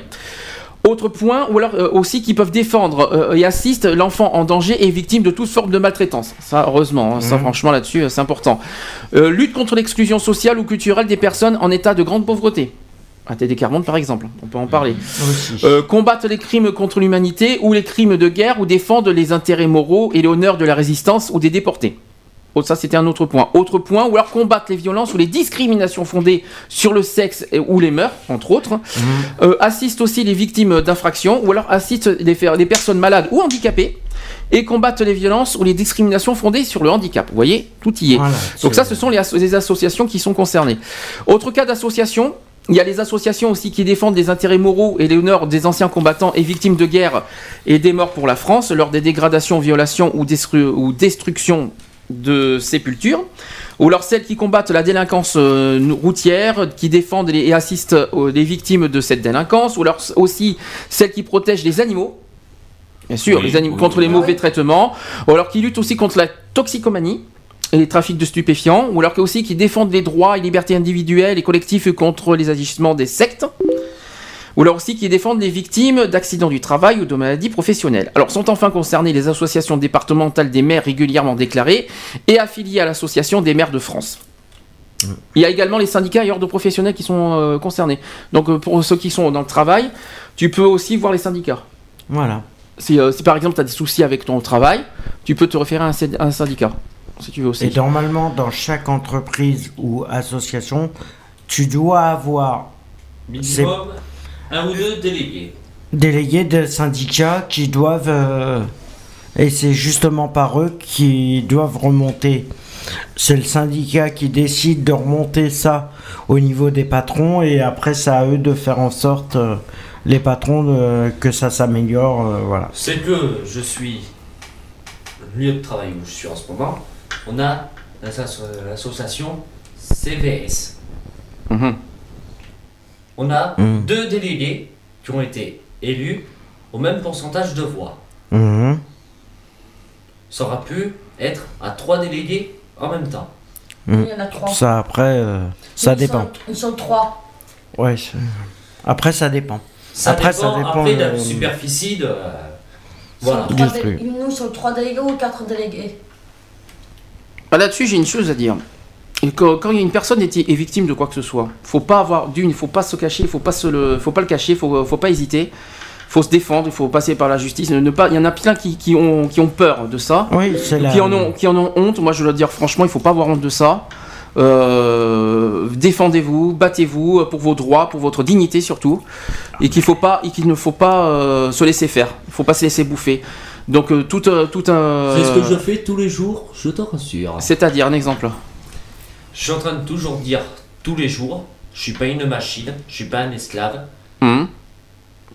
Autre point, ou alors euh, aussi qui peuvent défendre euh, et assistent l'enfant en danger et victime de toute forme de maltraitance. Ça, heureusement, hein, ça franchement là-dessus, euh, c'est important. Lutte contre l'exclusion sociale ou culturelle des personnes en état de grande pauvreté. À TD Carmonde par exemple, on peut en parler. Euh, combattent les crimes contre l'humanité ou les crimes de guerre ou défendent les intérêts moraux et l'honneur de la résistance ou des déportés. Oh, ça, c'était un autre point. Autre point, ou alors combattre les violences ou les discriminations fondées sur le sexe et- ou les mœurs, entre autres. Euh, assiste aussi les victimes d'infractions, ou alors assiste les, personnes malades ou handicapées. Et combattent les violences ou les discriminations fondées sur le handicap. Vous voyez, tout y est. Voilà, Donc ça, ce sont les, asso- les associations qui sont concernées. Autre cas d'association, il y a les associations aussi qui défendent les intérêts moraux et l'honneur des anciens combattants et victimes de guerre et des morts pour la France lors des dégradations, violations ou, destru- ou destructions de sépultures. Ou alors celles qui combattent la délinquance euh, routière, qui défendent et assistent les victimes de cette délinquance. Ou alors aussi celles qui protègent les animaux. Bien sûr, Oui, les animaux oui, contre oui. les mauvais traitements. Ou alors qui luttent aussi contre la toxicomanie et les trafics de stupéfiants, ou alors aussi qui défendent les droits et libertés individuelles et collectifs contre les agissements des sectes, ou alors aussi qui défendent les victimes d'accidents du travail ou de maladies professionnelles. Alors sont enfin concernées les associations départementales des maires régulièrement déclarées et affiliées à l'association des maires de France. Il y a également les syndicats et ordres professionnels qui sont euh, concernés. Donc euh, pour ceux qui sont dans le travail, tu peux aussi voir les syndicats. Voilà. Si, euh, si par exemple tu as des soucis avec ton travail, tu peux te référer à un, syn- à un syndicat, si tu veux aussi. Et normalement, dans chaque entreprise ou association, tu dois avoir Minimum, un ou deux délégués. délégués de syndicats qui doivent... euh, et c'est justement par eux qui doivent remonter. C'est le syndicat qui décide de remonter ça au niveau des patrons et après c'est à eux de faire en sorte, euh, les patrons, de- que ça s'améliore. euh, voilà. C'est que je suis le lieu de travail où je suis en ce moment. On a l'asso- l'association CVS. Mhm. On a Mhm. deux délégués qui ont été élus au même pourcentage de voix. Mhm. Ça aura pu être à trois délégués en même temps. Mhm. Il y en a trois. Ça après, euh, ça Ils dépend. sont- Ils sont trois. Ouais. Après ça dépend. Ça après dépend, ça dépend. après de la euh, superficie de. Sont Voilà. truc. Nous sommes trois délégués ou quatre délégués? Bah, Là-dessus, j'ai une chose à dire. Et Quand, une personne est, est victime de quoi que ce soit, faut pas avoir d'une, il faut pas se cacher, il faut pas se le, faut pas le cacher, faut, faut pas hésiter, faut se défendre, il faut passer par la justice. Ne, ne pas, il y en a plein qui, qui ont, qui ont peur de ça, Oui, c'est la. qui en ont, qui en ont honte. Moi, je dois dire franchement, il faut pas avoir honte de ça. Euh, défendez-vous, battez-vous pour vos droits, pour votre dignité surtout, et qu'il faut pas, et qu'il ne faut pas euh, se laisser faire. Il faut pas se laisser bouffer. Donc euh, tout, euh, tout un. C'est ce que je fais tous les jours, je te rassure. C'est-à-dire un exemple. Je suis en train de toujours dire tous les jours, je suis pas une machine, je suis pas un esclave. Mhm.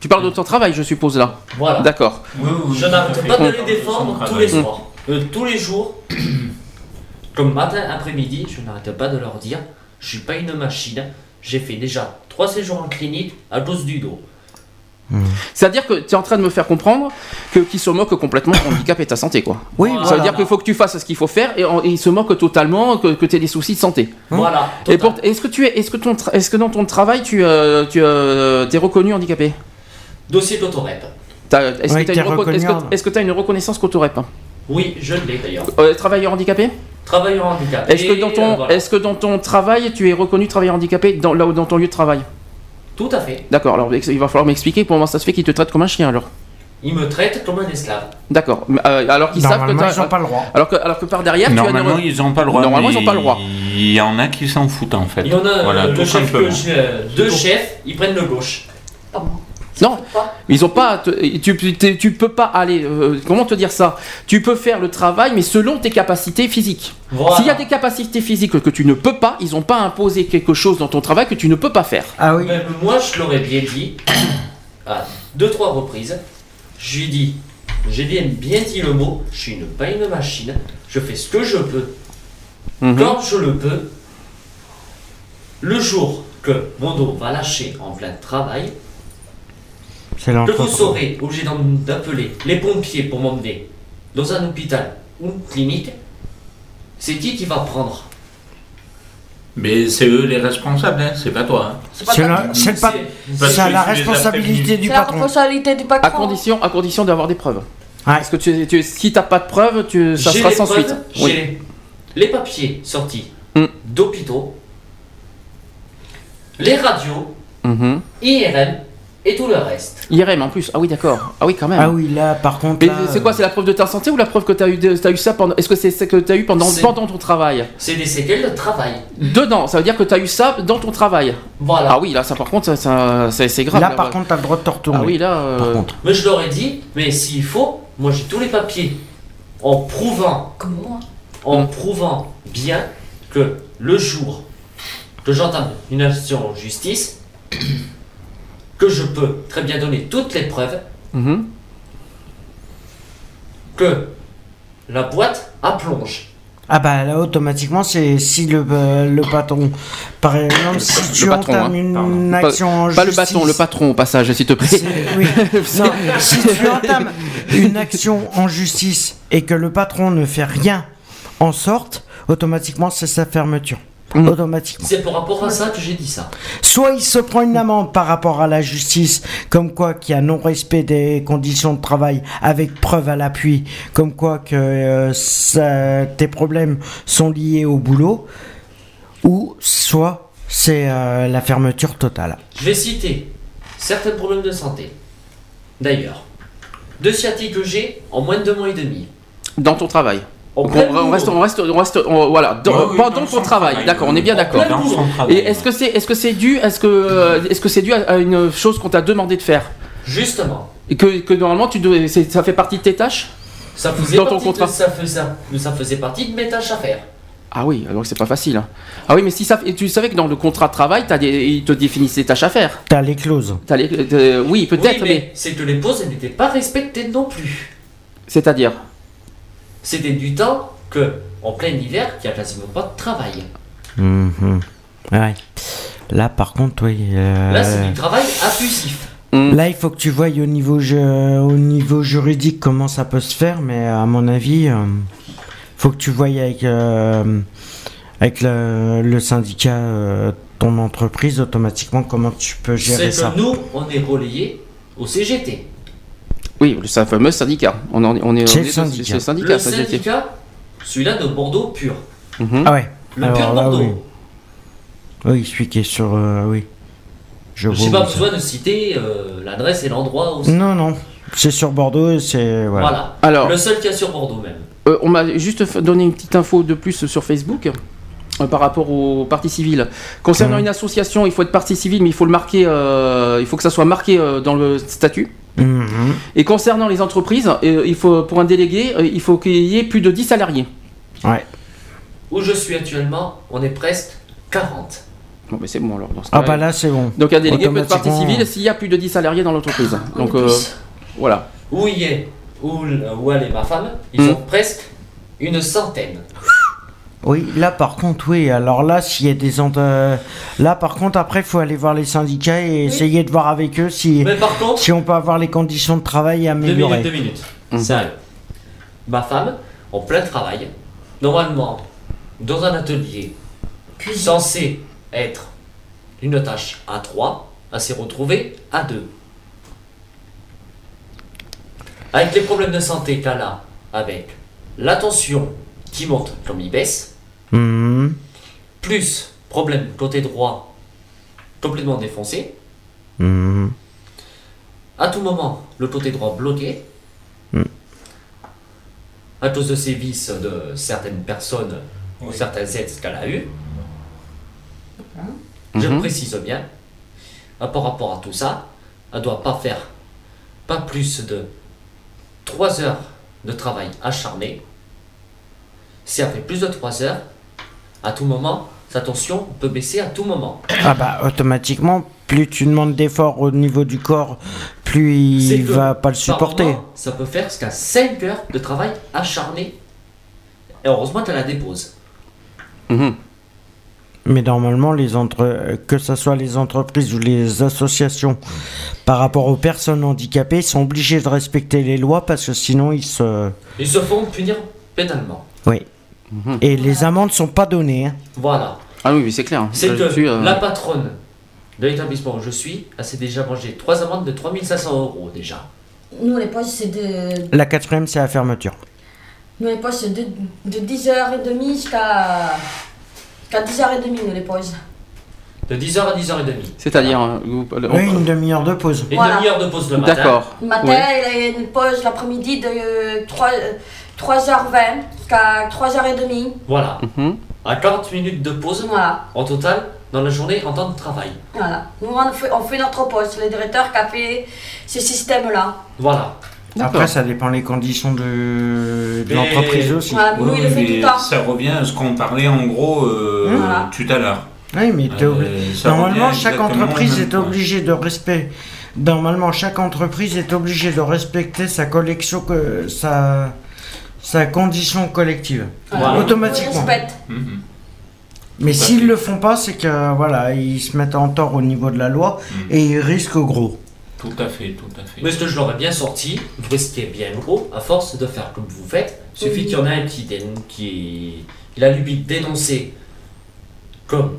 Tu parles de ton travail, je suppose là. Voilà. D'accord. Je n'arrête pas de les défendre tous les soirs. Euh, tous les jours, comme matin, après-midi, je n'arrête pas de leur dire je suis pas une machine. J'ai fait déjà trois séjours en clinique à cause du dos. C'est-à-dire que tu es en train de me faire comprendre que qu'ils se moquent complètement de ton handicap et ta santé, quoi. Oui, Ça voilà. veut dire qu'il faut que tu fasses ce qu'il faut faire et, en- et ils se moquent totalement que, que tu aies des soucis de santé. Voilà. Et total. pour- est-ce que tu es, est-ce que ton, est-ce que dans ton travail tu, euh, tu euh, es reconnu handicapé? Dossier d'autorep. Est-ce Oui, que tu t'es as, une, que- reconnaissance qu'autorep? Oui, je l'ai d'ailleurs. euh, Travailleur handicapé? Travailleur handicapé. Est-ce que, dans ton, euh, voilà. est-ce que dans ton travail tu es reconnu travailleur handicapé dans, là, où- dans ton lieu de travail? Tout à fait. D'accord, alors il va falloir m'expliquer comment ça se fait qu'ils te traitent comme un chien alors. ils me traitent comme un esclave. D'accord. Euh, alors qu'ils savent que Normalement, ils ont pas le droit. Alors que, alors que par derrière, tu as Normalement, ils n'ont pas le droit. Normalement, ils ont pas le droit. Il y en a qui s'en foutent en fait. Il y en a Voilà, euh, le chef gauche, euh, deux chefs, ils prennent le gauche. Non, ils ont pas. Tu, tu, tu peux pas aller. euh, comment te dire ça? Tu peux faire le travail, mais selon tes capacités physiques. Voilà. S'il y a des capacités physiques que tu ne peux pas, ils n'ont pas imposé quelque chose dans ton travail que tu ne peux pas faire. Ah oui. Même moi, je l'aurais bien dit à deux, trois reprises. Je lui dis, j'ai bien, bien dit le mot, je suis une, pas une machine, je fais ce que je peux, Mhm. quand je le peux. Le jour que mon dos va lâcher en plein travail, C'est que vous serez obligé d'appeler les pompiers pour m'emmener dans un hôpital ou une clinique, c'est qui qui va prendre? Mais c'est eux les responsables, hein, c'est pas toi. hein. C'est la- Parce que la responsabilité du C'est la patron. responsabilité du patron. À condition, à condition d'avoir des preuves. Parce que tu, tu, si t'as pas de preuves, tu, ça sera les sans preuves, suite. J'ai Oui. les, papiers sortis Mm. d'hôpitaux, les radios. IRM et tout le reste. IRM en plus. Ah oui, d'accord. Ah oui, quand même. Ah oui, là, par contre. Mais là, c'est quoi C'est la preuve de ta santé ou la preuve que tu as eu, de- t'as eu ça pendant. Est-ce que c'est ce que tu as eu pendant, C'est- pendant ton travail? C'est des séquelles de travail. Dedans, ça veut dire que tu as eu ça dans ton travail. Voilà. Ah oui, là, ça par contre, ça, ça- c'est c'est grave. Là, par contre, t'as le droit de te retourner. Ah oui, là. euh, Par contre. Mais je leur ai dit, mais s'il faut, moi j'ai tous les papiers en prouvant, Comme moi. en prouvant bien que le jour que j'entame une action en justice, que je peux très bien donner toutes les preuves mhm. que la boîte à plonge. Ah bah là, automatiquement, c'est si le, euh, le patron. Par exemple, si tu Le patron, entames hein, une pardon. Pas- action en Pas le justice- bâton, le patron au passage, s'il te plaît. Oui. Non, si tu entames une action en justice et que le patron ne fait rien en sorte, automatiquement c'est sa fermeture. Mm. Automatiquement. C'est par rapport à ça que j'ai dit ça. Soit il se prend une amende par rapport à la justice, comme quoi qu'il y a non-respect des conditions de travail avec preuve à l'appui, comme quoi que euh, ça- tes problèmes sont liés au boulot, ou soit c'est euh, la fermeture totale. Je vais citer certains problèmes de santé. D'ailleurs, deux sciatiques que j'ai en moins de deux mois et demi. Dans ton travail. On, on reste, on reste, on reste, on- voilà, dans- Ouais, oui, pendant son travail. D'accord, on est bien En d'accord. Et est-ce que c'est, est-ce que c'est dû, est-ce que, est-ce que c'est dû à, une chose qu'on t'a demandé de faire? Justement, et que, que normalement tu devais, ça fait partie de tes tâches? Ça faisait, Dans ton partie contrat. De, ça, faisait, ça faisait partie de mes tâches à faire. Ah oui, alors c'est pas facile. hein. Ah oui, mais si ça, et tu savais que dans le contrat de travail, des, ils te définissent des tâches à faire. T'as les clauses. T'as les- euh, oui, peut-être, oui, mais, mais c'est que les pauses elles n'étaient pas respectées non plus. c'est-à-dire? C'était du temps que, en plein hiver, qu'il n'y a quasiment pas de travail. Ouais. Là, par contre, oui. euh, Là, c'est du travail abusif. Hmm. Là, il faut que tu voyes au niveau, ju- au niveau juridique comment ça peut se faire, mais à mon avis, euh, faut que tu voyes avec, euh, avec le, le syndicat, euh, ton entreprise, automatiquement, comment tu peux gérer C'est ça. que nous, on est relayés au CGT. Oui, le sa- fameux syndicat. On, en- on est, C'est on le est- syndicat. c'est le syndicat. Le syndicat, celui-là de Bordeaux pur. Mhm. Ah ouais. Le Alors pur là, Bordeaux. oui. Oui, celui qui est sur. euh, oui. Je vois pas c'est. besoin de citer euh, l'adresse et l'endroit aussi. Non, non. C'est sur Bordeaux et c'est. Voilà. Voilà. Alors, Le seul qui a sur Bordeaux même. euh, on m'a juste donné une petite info de plus sur Facebook. euh, par rapport aux parties civiles. Concernant une association, il faut être partie civile, mais il faut le marquer, euh, il faut que ça soit marqué euh, dans le statut. Mhm. Et concernant les entreprises, euh, il faut pour un délégué, euh, il faut qu'il y ait plus de 10 salariés. Ouais. Où je suis actuellement, on est presque 40. Bon, mais c'est bon alors. Dans ce Ah bah là, c'est bon. Donc un délégué peut être partie civile s'il y a plus de 10 salariés dans l'entreprise. Donc euh, voilà. Où il est, où, où elle est ma femme, ils Mhm. sont presque une centaine. Oui, là par contre, oui. Alors là, s'il y a des ent- euh, là par contre, après, il faut aller voir les syndicats et essayer de voir avec eux si Mais par contre, si on peut avoir les conditions de travail deux améliorées. minutes, deux minutes. Mhm. Sérieux. Ma femme, en plein travail, normalement, dans un atelier censé être une tâche à 3, elle s'est retrouvée à 2. Avec les problèmes de santé qu'elle a, avec la tension qui monte comme il baisse, Mhm. plus problème côté droit complètement défoncé, Mhm. à tout moment, le côté droit bloqué. Hmm. À cause de ces vices de certaines personnes ou certains aides qu'elle a eues. Je Mhm. le précise bien. Par rapport à tout ça, elle ne doit pas faire pas plus de 3 heures de travail acharné. Si elle fait plus de 3 heures, à tout moment, sa tension peut baisser à tout moment. Ah bah automatiquement, plus tu demandes d'efforts au niveau du corps, plus il que, va pas le supporter. moment, ça peut faire jusqu'à 5 heures de travail acharné. Et heureusement qu'elle la dépose. Mhm. Mais normalement, les entre... que ce soit les entreprises ou les associations, par rapport aux personnes handicapées, sont obligés de respecter les lois parce que sinon ils se... Ils se font punir pénalement. Oui. Et les amendes sont pas données. hein. Voilà. Ah oui, mais c'est clair. C'est que Là-dessus, euh, la patronne de l'établissement où je suis, elle s'est déjà mangé 3 amendes de 3500 euros déjà. Nous, les poches, c'est de, La quatrième, c'est la fermeture. nous, les poches, c'est de, de 10h30 jusqu'à jusqu'à 10h30, nous, les poches. De 10h à 10h30. C'est-à-dire. euh, vous- Oui, une demi-heure de pause. Une Voilà. demi-heure de pause le matin. D'accord. Le matin, il y a une pause l'après-midi de euh, 3, euh, 3h20 jusqu'à 3h30. Voilà. Mhm. À 40 minutes de pause Voilà. en total dans la journée en temps de travail. Voilà. Nous, on fait, on fait notre poste. Le directeur qui a fait ce système-là. Voilà. Après, ça dépend les conditions de, l'entreprise aussi. Voilà, nous, il le fait mais tout le temps. Ça revient à ce qu'on parlait en gros euh, Voilà. tout à l'heure. Oui, mais t'es Euh, obli- ça Normalement, chaque entreprise est obligée de respecter. Normalement, chaque entreprise est obligée de respecter sa collection, que sa, sa condition collective. Voilà. Automatiquement. On respecte. Mhm. Mais s'ils le font pas, c'est que voilà, ils se mettent en tort au niveau de la loi Mhm. et ils risquent gros. Tout à fait, tout à fait. Mais ce que je l'aurais bien sorti, vous risquez bien gros, à force de faire comme vous faites. Il suffit Oui. qu'il y en a un qui, dé- qui il a l'ubie de dénoncer comme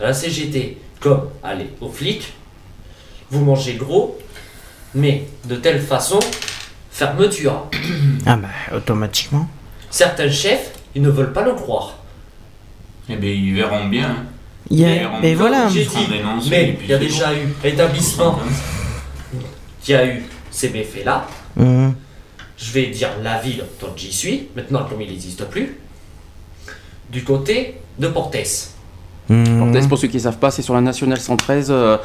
à la CGT, comme aller aux flics. Vous mangez gros, mais de telle façon, fermeture. Ah bah, automatiquement. Certains chefs, ils ne veulent pas le croire. Eh bien, ils verront bien. hein. Il y a- Ils verront mais bien. voilà. J'ai Ils seront dit, dénoncés, et mais puis il y a c'est déjà eu établissement qui a eu ces méfaits-là. Mhm. je vais dire la ville dont j'y suis, maintenant comme il n'existe plus, du côté de Portes. Portes, pour ceux qui ne savent pas, c'est sur la nationale 113, euh,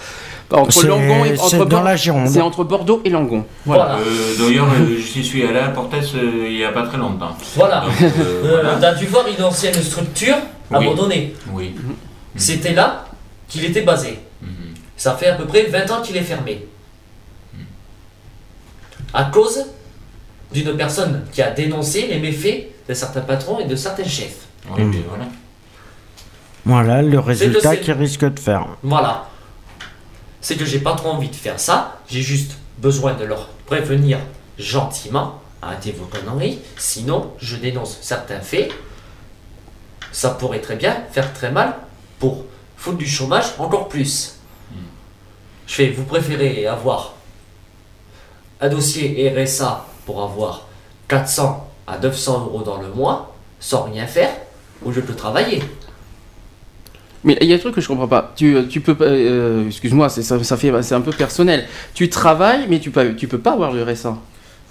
entre Langon et entre dans Bor- la Gironde. C'est entre Bordeaux et Langon. Voilà. Euh, D'ailleurs, euh, j'y suis allé à Portes euh, il n'y a pas très longtemps. Voilà. Donc, euh, Euh, voilà. T'as dû voir une ancienne structure Oui. abandonnée. Oui. C'était là qu'il était basé. Mhm. Ça fait à peu près 20 ans qu'il est fermé. À cause d'une personne qui a dénoncé les méfaits de certains patrons et de certains chefs. Oui, voilà. Voilà le résultat qu'ils risquent de faire. Voilà. C'est que j'ai pas trop envie de faire ça. J'ai juste besoin de leur prévenir gentiment. Arrêtez vos conneries. Sinon, je dénonce certains faits. Ça pourrait très bien faire très mal pour foutre du chômage encore plus. Je fais, vous préférez avoir un dossier RSA pour avoir 400 à 900 euros dans le mois sans rien faire ou je peux travailler. Mais il y a un truc que je comprends pas. Tu, tu peux pas. euh, Excuse-moi, c'est- ça, ça fait, c'est un peu personnel. Tu travailles, mais tu peux, tu peux pas avoir le RSA.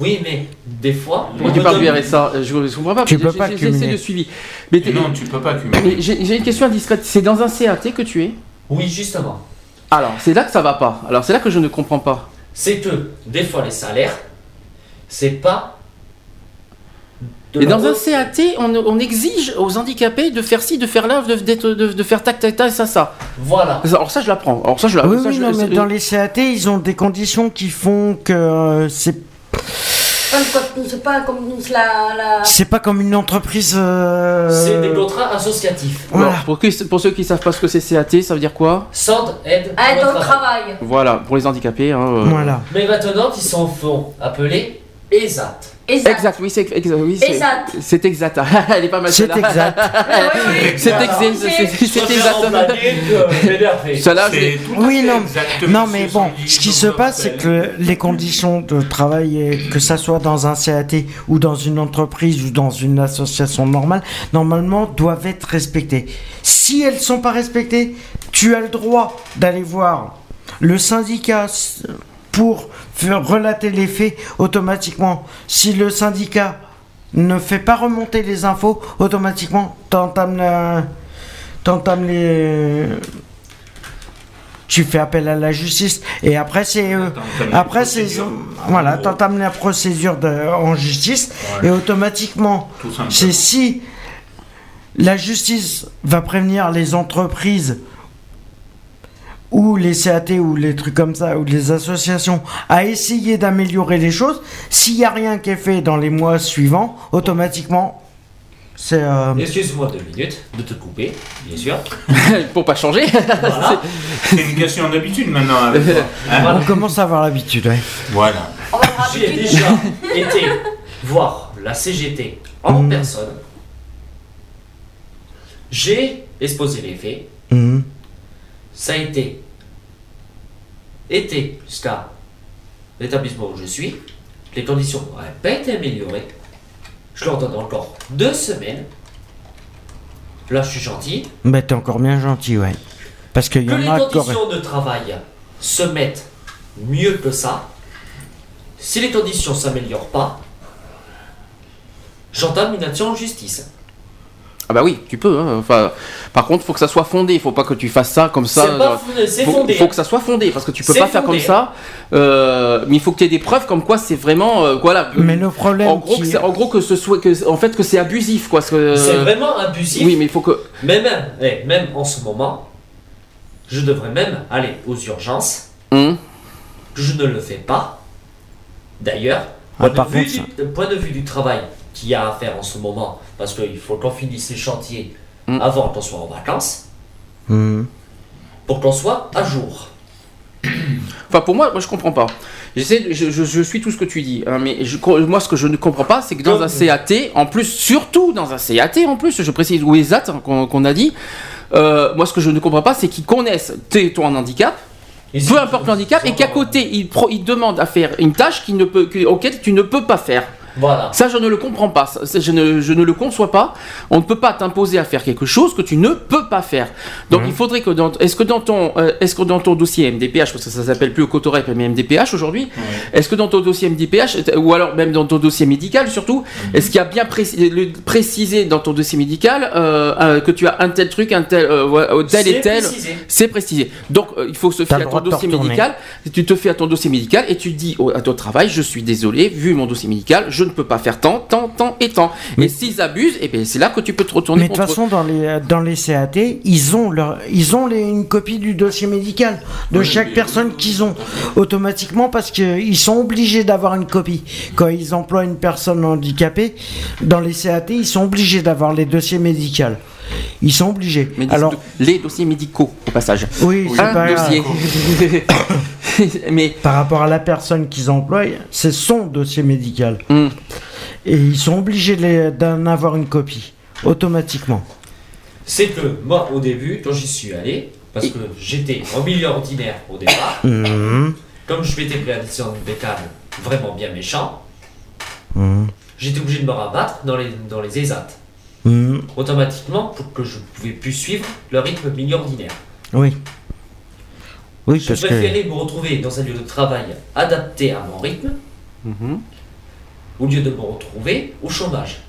Oui, mais des fois. Tu parles du RSA Je ne comprends pas. Tu peux pas J'essaie de suivi. Mais, non, tu peux pas cumuler. mais j'ai j'ai une question indiscrète. C'est dans un CAT que tu es Oui, justement. Alors, c'est là que ça va pas. Alors, c'est là que je ne comprends pas. C'est que des fois les salaires, c'est pas. Et dans un CAT, on, on exige aux handicapés de faire ci, de faire là, de, d'être- de, de faire tac, tac, tac, ça, ça. Voilà. Alors, ça, je l'apprends. Alors, ça, je oui, l'apprends. oui, non, mais dans les CAT, ils ont des conditions qui font que euh, c'est C'est pas comme la. la... c'est pas comme une entreprise. euh, C'est des contrats associatifs. Voilà. pour, que- pour ceux qui savent pas ce que c'est CAT, ça veut dire quoi? Sans aide Aide au au travail. travail. Voilà, pour les handicapés. hein, euh, Voilà. Mais maintenant, ils s'en font appeler ESAT. Exact. Exact, oui, c'est exact. Oui, c'est- Exact. C'est exact. Elle est pas mal. C'est exact. C'est exact. c'est- c'est- C'est exact. exact. Celle-là, je C'est l'ai- tout à Oui, non, exact, non, mais bon, ce qui se passe, c'est que les conditions de travail, euh, que ça soit dans un CAT ou dans une entreprise ou dans une association normale, normalement doivent être respectées. Si elles sont pas respectées, tu as le droit d'aller voir le syndicat pour relater les faits automatiquement. Si le syndicat ne fait pas remonter les infos, automatiquement, t'entames la- t'entames les... Tu fais appel à la justice et après c'est euh, après c'est voilà t'entames la procédure de- en justice Ouais. et automatiquement c'est si la justice va prévenir les entreprises ou les CAT ou les trucs comme ça ou les associations à essayer d'améliorer les choses. S'il n'y a rien qui est fait dans les mois suivants, automatiquement, c'est... euh, Excuse-moi deux minutes de te couper, bien sûr. Pour pas changer. Voilà. C'est une question d'habitude maintenant avec toi. hein. On commence à avoir l'habitude, ouais. Voilà. J'ai déjà été voir la CGT en Mhm. personne. J'ai exposé les faits. Mhm. Ça a été été jusqu'à l'établissement où je suis. Les conditions n'auraient pas été améliorées. Je leur donne encore deux semaines. Là, je suis gentil. Mais t'es encore bien gentil, ouais. Parce qu'il y Que en les a encore... conditions de travail se mettent mieux que ça. Si les conditions s'améliorent pas, j'entame une action en justice. Ah bah oui, tu peux. hein. Enfin, par contre, faut que ça soit fondé. Faut pas que tu fasses ça comme ça. C'est pas euh, fondé, c'est faut, fondé. faut que ça soit fondé parce que tu peux pas faire comme ça. Euh, mais il faut que tu aies des preuves comme quoi c'est vraiment euh, voilà. Mais le problème En gros, qui- que c'est- en gros que ce soit que en fait que c'est abusif quoi. que- C'est vraiment abusif. Oui, mais il faut que. Mais même, eh, même en ce moment, je devrais même aller aux urgences. Hum. Je ne le fais pas. D'ailleurs, Ah, point de vue du travail qu'il y a à faire en ce moment, parce qu'il faut qu'on finisse les chantiers Hum. avant qu'on soit en vacances, Mhm. pour qu'on soit à jour. Enfin, pour moi, moi je comprends pas. J'essaie, je, je, je suis tout ce que tu dis, hein, mais je, moi ce que je ne comprends pas, c'est que dans un CAT, en plus, surtout dans un CAT, en plus, je précise, ou ESAT hein, qu'on a dit, euh, moi ce que je ne comprends pas, c'est qu'ils connaissent ton handicap, peu importe le handicap, et qu'à côté, ils, pro- ils demandent à faire une tâche qui ne peut, que- auquel tu ne peux pas faire. Voilà. Ça, je ne le comprends pas. Je, ne, je ne le conçois pas. On ne peut pas t'imposer à faire quelque chose que tu ne peux pas faire. Donc, il faudrait que dans, est-ce que dans ton, euh, est-ce que dans ton dossier MDPH, parce que ça s'appelle plus Cotorep mais MDPH aujourd'hui, est-ce que dans ton dossier MDPH, ou alors même dans ton dossier médical surtout, est-ce qu'il y a bien précisé, dans ton dossier médical euh, euh, que tu as un tel truc, un tel, tel et tel. C'est précisé. Donc, euh, il faut se fier à ton dossier médical. Tu te fais à ton dossier médical et tu dis au- à ton travail, je suis désolé, vu mon dossier médical, je ne peux pas faire tant, tant, tant et tant. Et s'ils abusent, et bien c'est là que tu peux te retourner Mais de toute façon, dans les, dans les CAT, ils ont, leur, ils ont les- une copie du dossier médical de chaque personne qu'ils ont automatiquement parce qu'ils sont obligés d'avoir une copie. Quand ils emploient une personne handicapée, dans les CAT, ils sont obligés d'avoir les dossiers médicaux. Ils sont obligés. Alors, les dossiers médicaux au passage. oui, c'est Un pas grave. dossier. Mais Par rapport à la personne qu'ils emploient, c'est son dossier médical. Hmm. Et ils sont obligés d'en avoir une copie, automatiquement. C'est que moi, au début, quand j'y suis allé, parce que j'étais en milieu ordinaire au départ, Mhm. comme je m'étais pris un accident de bécane vraiment bien méchant, Mhm. j'étais obligé de me rabattre dans les, dans les ESAT. Mhm. Automatiquement, pour que je pouvais plus suivre le rythme milieu ordinaire. Oui. Oui, Je parce que. préférais me retrouver dans un lieu de travail adapté à mon rythme, Mhm. au lieu de me retrouver au chômage.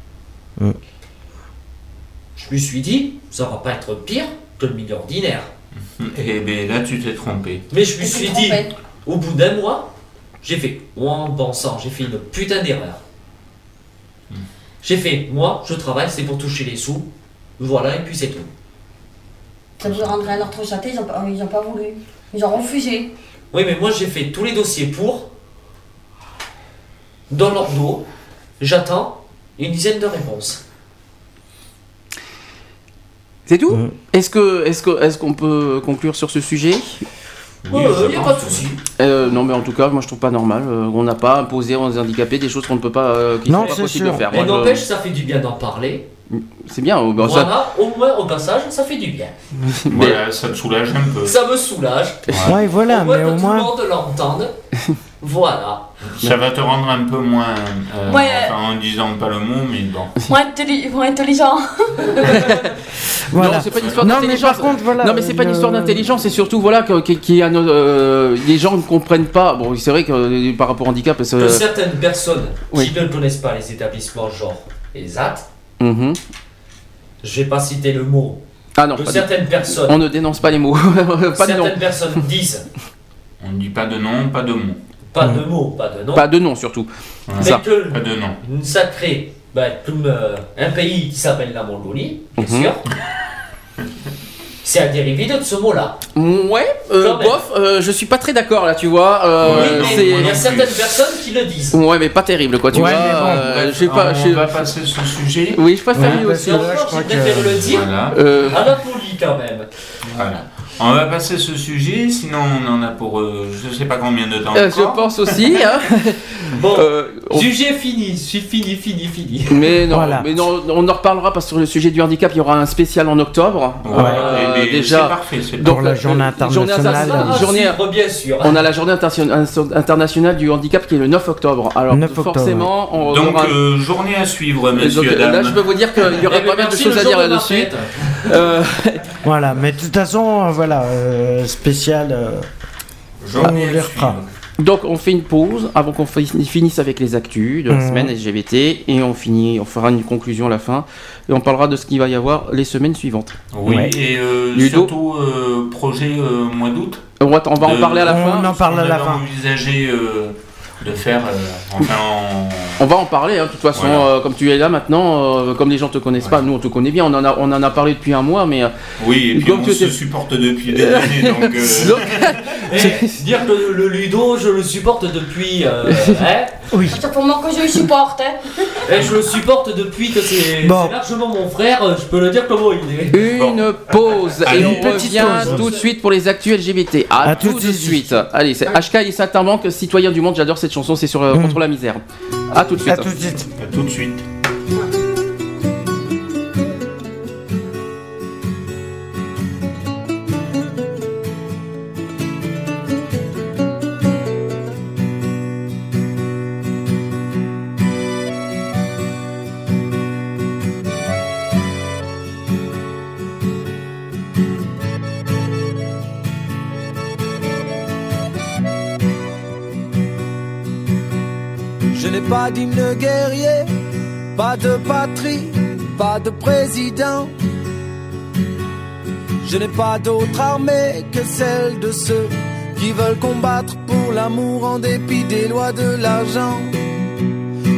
Mm. Je me suis dit, ça va pas être pire que le milieu ordinaire. Et bien là, tu t'es trompé. Mais je me suis dit, au bout d'un mois, j'ai fait, en pensant, j'ai fait une putain d'erreur. J'ai fait, moi, je travaille, c'est pour toucher les sous. Voilà, et puis c'est tout. Ça vous rentrer à notre château, ils ont, pas- ils ont pas voulu. Ils ont refusé. Oui, mais moi j'ai fait tous les dossiers pour. Dans leur dos, j'attends une dizaine de réponses. c'est tout? Mhm. Est-ce que, est-ce que, est-ce qu'on peut conclure sur ce sujet? Je il n'y a pense. pas de souci. Euh, Non, mais en tout cas, moi je trouve pas normal. Euh, on n'a pas imposé aux handicapés des choses qu'on ne peut pas, euh, Non, sont pas c'est possibles sûr. de faire. Mais Moi, je- n'empêche, ça fait du bien d'en parler. C'est bien. euh, bah, ça- Voilà, au moins au passage, ça fait du bien. Voilà, ça te soulage un peu. Ça me soulage. Ouais, voilà, au moins mais que au tout moins. le monde l'entende. Voilà. Ça va te rendre un peu moins. euh, Ouais. enfin, en disant pas le mot, mais bon. Moins, intelli- moins intelligent. Voilà. Non, c'est pas une histoire Non, mais d'intelligence. par contre, voilà, non, mais c'est pas une le- histoire d'intelligence, c'est surtout voilà que, euh, les gens ne comprennent pas. Bon, c'est vrai que euh, par rapport au handicap, parce Que que- certaines personnes oui. qui ne connaissent pas les établissements genre les AT, Mhm. je vais pas citer le mot, Ah non, que pas de- certaines personnes, on ne dénonce pas les mots. pas de nom. certaines personnes disent On ne dit pas de nom, pas de mots. Pas de mots, pas de nom, Pas de nom surtout. mais Ça. que Pas de nom. une sacrée, ben, comme euh, un pays qui s'appelle la Mongolie, bien Mhm. sûr, c'est un dérivé de ce mot-là. Ouais, euh, bof, euh, je suis pas très d'accord là, tu vois. euh, oui, mais il y a certaines personnes qui le disent. Ouais, mais pas terrible quoi, tu Ouais, vois. mais bon, euh, bref, pas. on va passer ce sujet. Oui, je préfère Ouais, lui aussi. là, je préfère que- le dire Voilà. Euh, à la folie quand même. Voilà. On va passer ce sujet, sinon on en a pour euh, je sais pas combien de temps euh, je pense aussi. Hein. Bon, Euh, on- sujet fini, fini, fini, fini. Mais non, Voilà. mais non, on en reparlera parce que sur le sujet du handicap, il y aura un spécial en octobre. Ouais, Euh, et- et déjà. c'est parfait, Donc, Pour la euh, journée internationale. À journée- suivre, bien sûr. On a la journée internation- internationale du handicap qui est le 9 octobre. Alors 9 octobre, forcément, on Donc aura. euh, journée à suivre, Donc, messieurs là, je peux vous dire qu'il y aura Eh ben, pas mal de choses à dire là-dessus. Euh, Voilà, mais de toute façon, voilà, euh, spécial. euh, Journée on les refera. donc, on fait une pause avant qu'on fi- finisse avec les actus de la Mhm. semaine LGBT et on finit, on fera une conclusion à la fin et on parlera de ce qu'il va y avoir les semaines suivantes. Oui, Ouais. et euh, Ludo. surtout euh, projet euh, mois d'août. On va, on en parler à la on fin. en parle à On la fin. envisagé euh, de faire, euh, enfin, en- On va en parler, hein, de toute façon, Voilà. euh, comme tu es là maintenant, euh, comme les gens te connaissent pas, nous on te connaît bien, on en a, on en a parlé depuis un mois, mais... euh, oui, et puis Donc, on tu se supporte depuis des années, donc. euh, donc, Eh, dire que le Ludo, je le supporte depuis. euh, hein, Oui. C'est pour moi que je le supporte. Hein. et je le supporte depuis que c'est Bon. largement mon frère, je peux le dire comment il est. Une pause Allez, et on une petite revient pause. tout de suite pour les actus LGBT. À, À tout, tout de de suite. Allez, c'est HK et citoyen du monde. J'adore cette chanson, c'est sur euh, Mm. contre la misère. À tout de suite. À tout de suite. à tout de suite. D'hymne guerrier, pas de patrie, pas de président. Je n'ai pas d'autre armée que celle de ceux qui veulent combattre pour l'amour en dépit des lois de l'argent.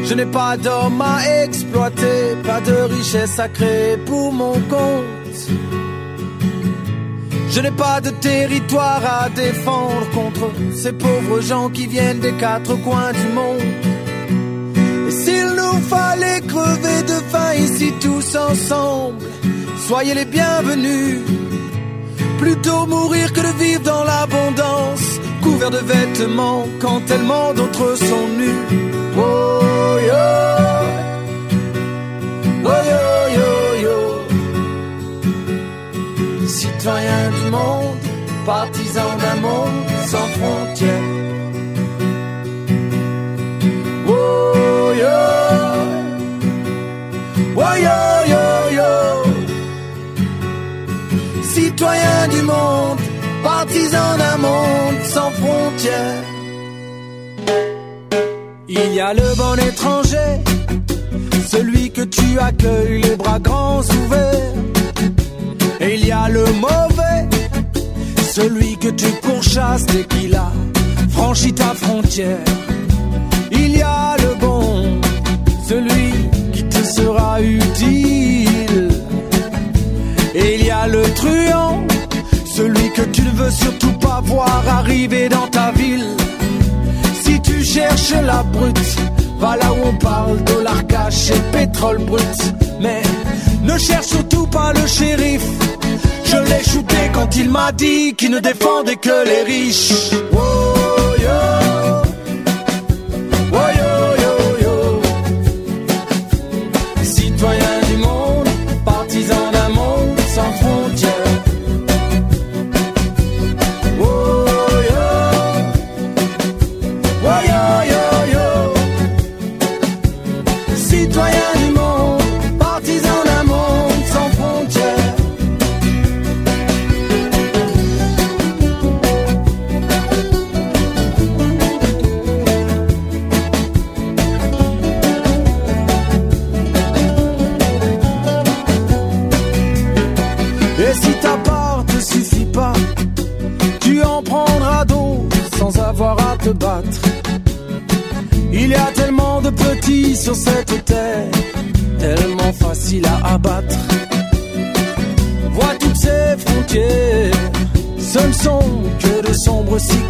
Je n'ai pas d'homme à exploiter, pas de richesse à créer pour mon compte. Je n'ai pas de territoire à défendre contre ces pauvres gens qui viennent des quatre coins du monde. Fallait crever de faim ici tous ensemble, soyez les bienvenus. Plutôt mourir que de vivre dans l'abondance, couvert de vêtements quand tellement d'autres sont nus. Oh yo, oh yo yo yo. Citoyens du monde, partisans d'un monde sans frontières. Oh yo, yo yo yo. Citoyens du monde, partisans d'un monde sans frontières. Il y a le bon étranger, celui que tu accueilles les bras grands ouverts. Et il y a le mauvais, celui que tu pourchasses dès qu'il a franchi ta frontière. Il y a le bon, le truand, celui que tu ne veux surtout pas voir arriver dans ta ville. Si tu cherches la brute, va là où on parle dollar cash et pétrole brut. Mais ne cherche surtout pas le shérif. Je l'ai shooté quand il m'a dit qu'il ne défendait que les riches. Oh.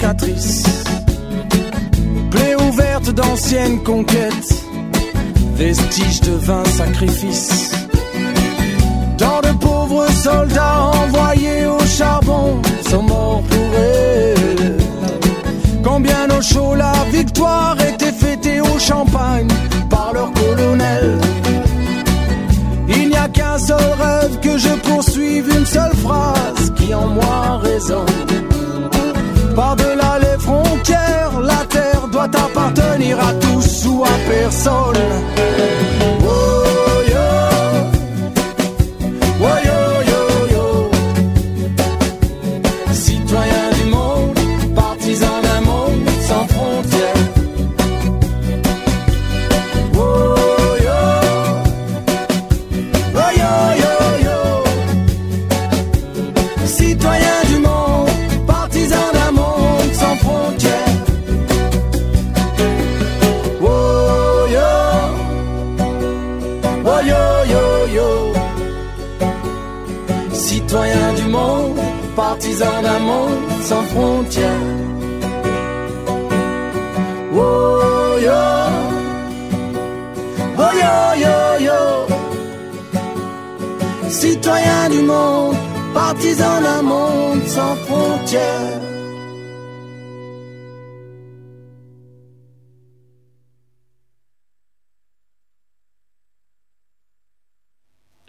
Cicatrices. Plaies ouvertes d'anciennes conquêtes, vestiges de vains sacrifices. Tant de pauvres soldats envoyés au charbon sont morts pour elle. Combien au chaud la victoire à tous ou à personne.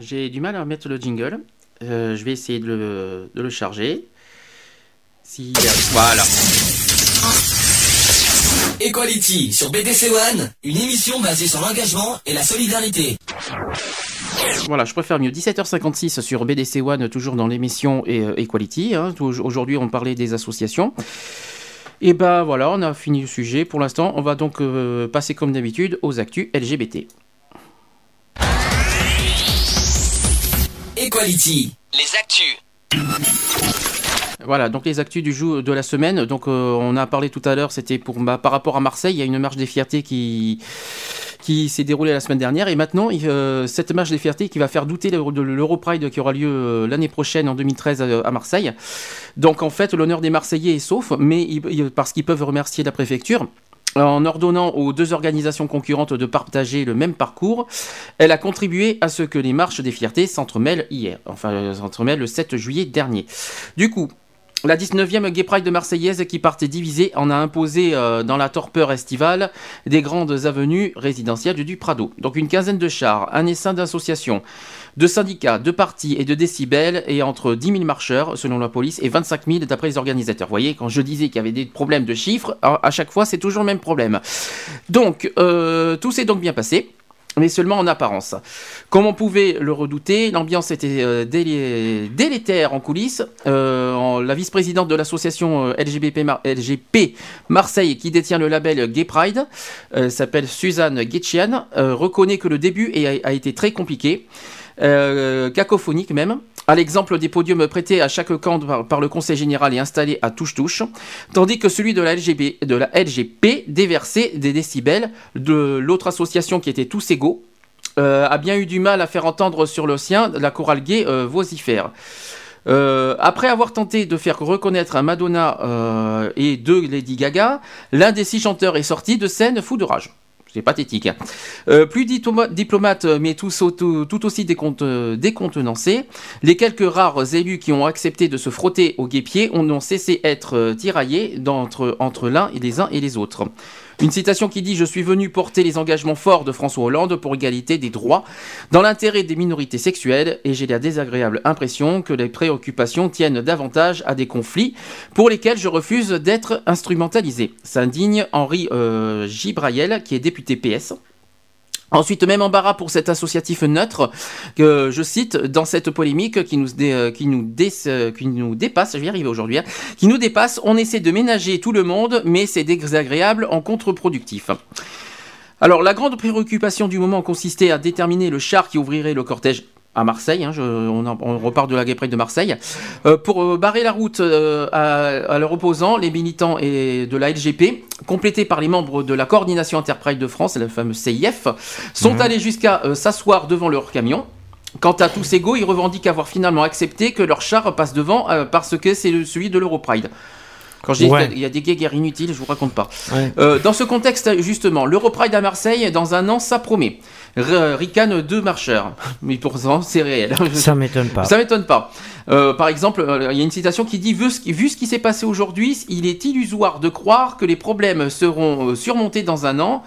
J'ai du mal à mettre le jingle. Euh, je vais essayer de le, de le charger. Si, voilà. Equality sur BDC One, une émission basée sur l'engagement et la solidarité. Voilà, je préfère mieux. 17h56 sur BDC One, toujours dans l'émission et, euh, Equality. hein. Aujourd'hui, on parlait des associations. Et ben voilà, on a fini le sujet pour l'instant. On va donc euh, passer comme d'habitude aux actus LGBT. Equality, les actus. Voilà, donc les actus du jour de la semaine. Donc euh, on a parlé tout à l'heure, c'était pour bah, par rapport à Marseille, il y a une marche des fiertés qui qui s'est déroulée la semaine dernière et maintenant il, euh, cette marche des fiertés qui va faire douter l'Euro- de l'Europride qui aura lieu euh, l'année prochaine en 2013 à, à Marseille. Donc en fait l'honneur des Marseillais est sauf, mais ils- parce qu'ils peuvent remercier la préfecture. En ordonnant aux deux organisations concurrentes de partager le même parcours, elle a contribué à ce que les marches des fiertés s'entremêlent hier, enfin euh, s'entremêlent le 7 juillet dernier. Du coup, la 19e Gay Pride de Marseillaise qui partait divisée en a imposé euh, dans la torpeur estivale des grandes avenues résidentielles du Prado. Donc une quinzaine de chars, un essaim d'associations, de syndicats, de partis et de décibels et entre 10 000 marcheurs selon la police et 25 000 d'après les organisateurs. Vous voyez, quand je disais qu'il y avait des problèmes de chiffres, à chaque fois c'est toujours le même problème. Donc euh, tout s'est donc bien passé mais seulement en apparence. Comme on pouvait le redouter, l'ambiance était euh, délé- délétère en coulisses. Euh, la vice-présidente de l'association LGBT, LGP Marseille, qui détient le label Gay Pride, s'appelle Suzanne Guetchian, euh, reconnaît que le début a, été très compliqué, euh, cacophonique même. À l'exemple des podiums prêtés à chaque camp par, le Conseil général et installés à touche-touche, tandis que celui de la, LGP déversait des décibels de l'autre association qui était tous égaux, euh, a bien eu du mal à faire entendre sur le sien la chorale gay euh, vocifère. Après avoir tenté de faire reconnaître Madonna et deux Lady Gaga, l'un des six chanteurs est sorti de scène fou de rage. C'est pathétique. hein. Euh, plus diploma- diplomate, mais tout, aussi déconte- euh, décontenancé, les quelques rares élus qui ont accepté de se frotter au guépier ont cessé être euh, tiraillés entre l'un et les uns et les autres. Une citation qui dit Je suis venu porter les engagements forts de François Hollande pour égalité des droits dans l'intérêt des minorités sexuelles et j'ai la désagréable impression que les préoccupations tiennent davantage à des conflits pour lesquels je refuse d'être instrumentalisé. S'indigne Henri euh, Gibrayel, qui est député PS. Ensuite, même embarras pour cet associatif neutre, que je cite dans cette polémique qui nous, euh, euh, dépasse, je vais y arriver aujourd'hui, hein, qui nous dépasse, on essaie de ménager tout le monde, mais c'est désagréable en contre-productif. Alors, la grande préoccupation du moment consistait à déterminer le char qui ouvrirait le cortège à Marseille. hein, je- on, en- on repart de la Gay Pride de Marseille. Euh, pour euh, barrer la route euh, à, à leurs opposants, les militants et de la LGP, complétés par les membres de la coordination Interpride de France, la fameuse CIF, sont Mhm. allés jusqu'à s'asseoir devant leur camion. Quant à tous égaux, ils revendiquent avoir finalement accepté que leur char passe devant parce que c'est celui de l'Europride. Quand je dis Ouais. qu'il y a des guerres inutiles, je vous raconte pas. Ouais. Euh, dans ce contexte, justement, l'Europride à Marseille, dans un an, ça promet. Ricane deux marcheurs. Mais pourtant, c'est réel. Ça m'étonne pas. Ça m'étonne pas. Euh, par exemple, euh, il y a une citation qui dit vu ce qui, vu ce qui s'est passé aujourd'hui, il est illusoire de croire que les problèmes seront euh, surmontés dans un an.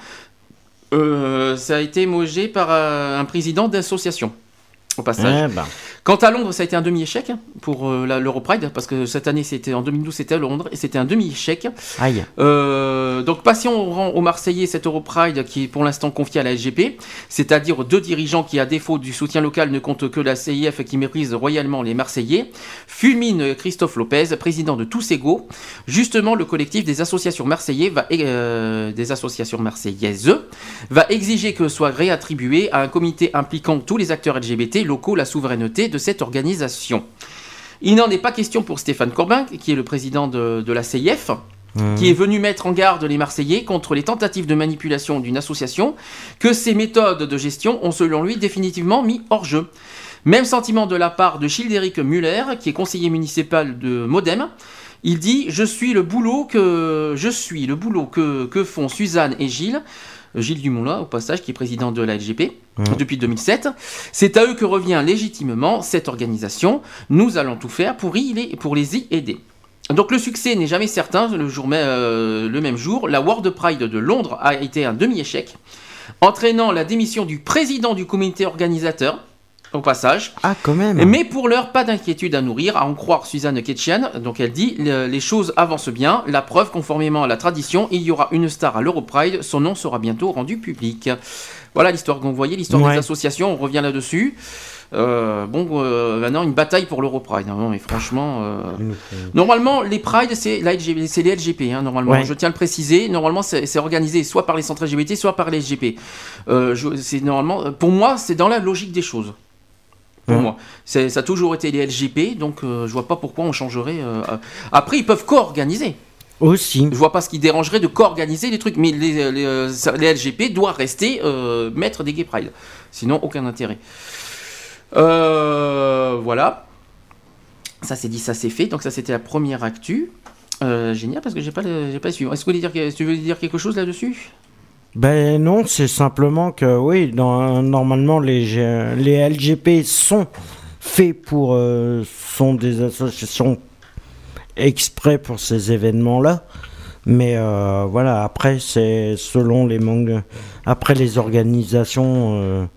Euh, ça a été mogé par un président d'association. Au passage. Eh ben. Quant à Londres, ça a été un demi-échec pour euh, l'Europride, parce que cette année, c'était en 2012, c'était à Londres, et c'était un demi-échec. Aïe. Euh, donc, passion au rang aux Marseillais cette Europride qui est pour l'instant confiée à la SGP, c'est-à-dire deux dirigeants qui, à défaut du soutien local, ne comptent que la CIF qui méprise royalement les Marseillais, fulmine Christophe Lopez, président de Tous Égaux. Justement, le collectif des associations marseillais va, euh, des associations marseillaises va exiger que soit réattribué à un comité impliquant tous les acteurs LGBT locaux la souveraineté de cette organisation. Il n'en est pas question pour Stéphane Corbin, qui est le président de, de la CIF, Mhm. qui est venu mettre en garde les Marseillais contre les tentatives de manipulation d'une association que ces méthodes de gestion ont selon lui définitivement mis hors jeu. Même sentiment de la part de Childéric Muller, qui est conseiller municipal de Modem. Il dit Je suis le boulot que je suis le boulot que, que font Suzanne et Gilles. Gilles Dumont, au passage, qui est président de la LGP Mhm. depuis 2007. C'est à eux que revient légitimement cette organisation. Nous allons tout faire pour, y, pour les y aider. Donc le succès n'est jamais certain. Le, jour, mais, euh, le même jour, la World Pride de Londres a été un demi-échec, entraînant la démission du président du comité organisateur, au passage. Ah, quand même. Mais pour l'heure, pas d'inquiétude à nourrir, à en croire Suzanne Ketchian. Donc elle dit le- les choses avancent bien. La preuve, conformément à la tradition, il y aura une star à l'Europride. Son nom sera bientôt rendu public. Voilà l'histoire vous voyez, l'histoire Ouais. des associations. On revient là-dessus. Euh, bon, euh, maintenant une bataille pour l'Europride. hein. Non, mais franchement, euh, normalement les Pride c'est les LGP. hein, normalement, Ouais. je tiens à le préciser. Normalement, c'est organisé soit par les centres LGBT, soit par les. Euh, je- c'est normalement, pour moi, c'est dans la logique des choses. Pour moi, C'est- ça a toujours été les LGP, donc euh, je vois pas pourquoi on changerait. euh. Après, ils peuvent co-organiser. Aussi. Je vois pas ce qui dérangerait de co-organiser les trucs, mais les, les, euh, les LGP doivent rester euh, maîtres des Gay Pride. Sinon, aucun intérêt. Voilà. Ça c'est dit, ça c'est fait. Donc ça c'était la première actu. Génial parce que j'ai pas le- j'ai pas suivi. Est-ce que vous voulez dire, que- tu veux dire quelque chose là-dessus? Ben non, c'est simplement que oui, normalement les, les LGP sont faits pour euh, sont des associations exprès pour ces événements-là. Mais euh, voilà, après c'est selon les manques. Après les organisations.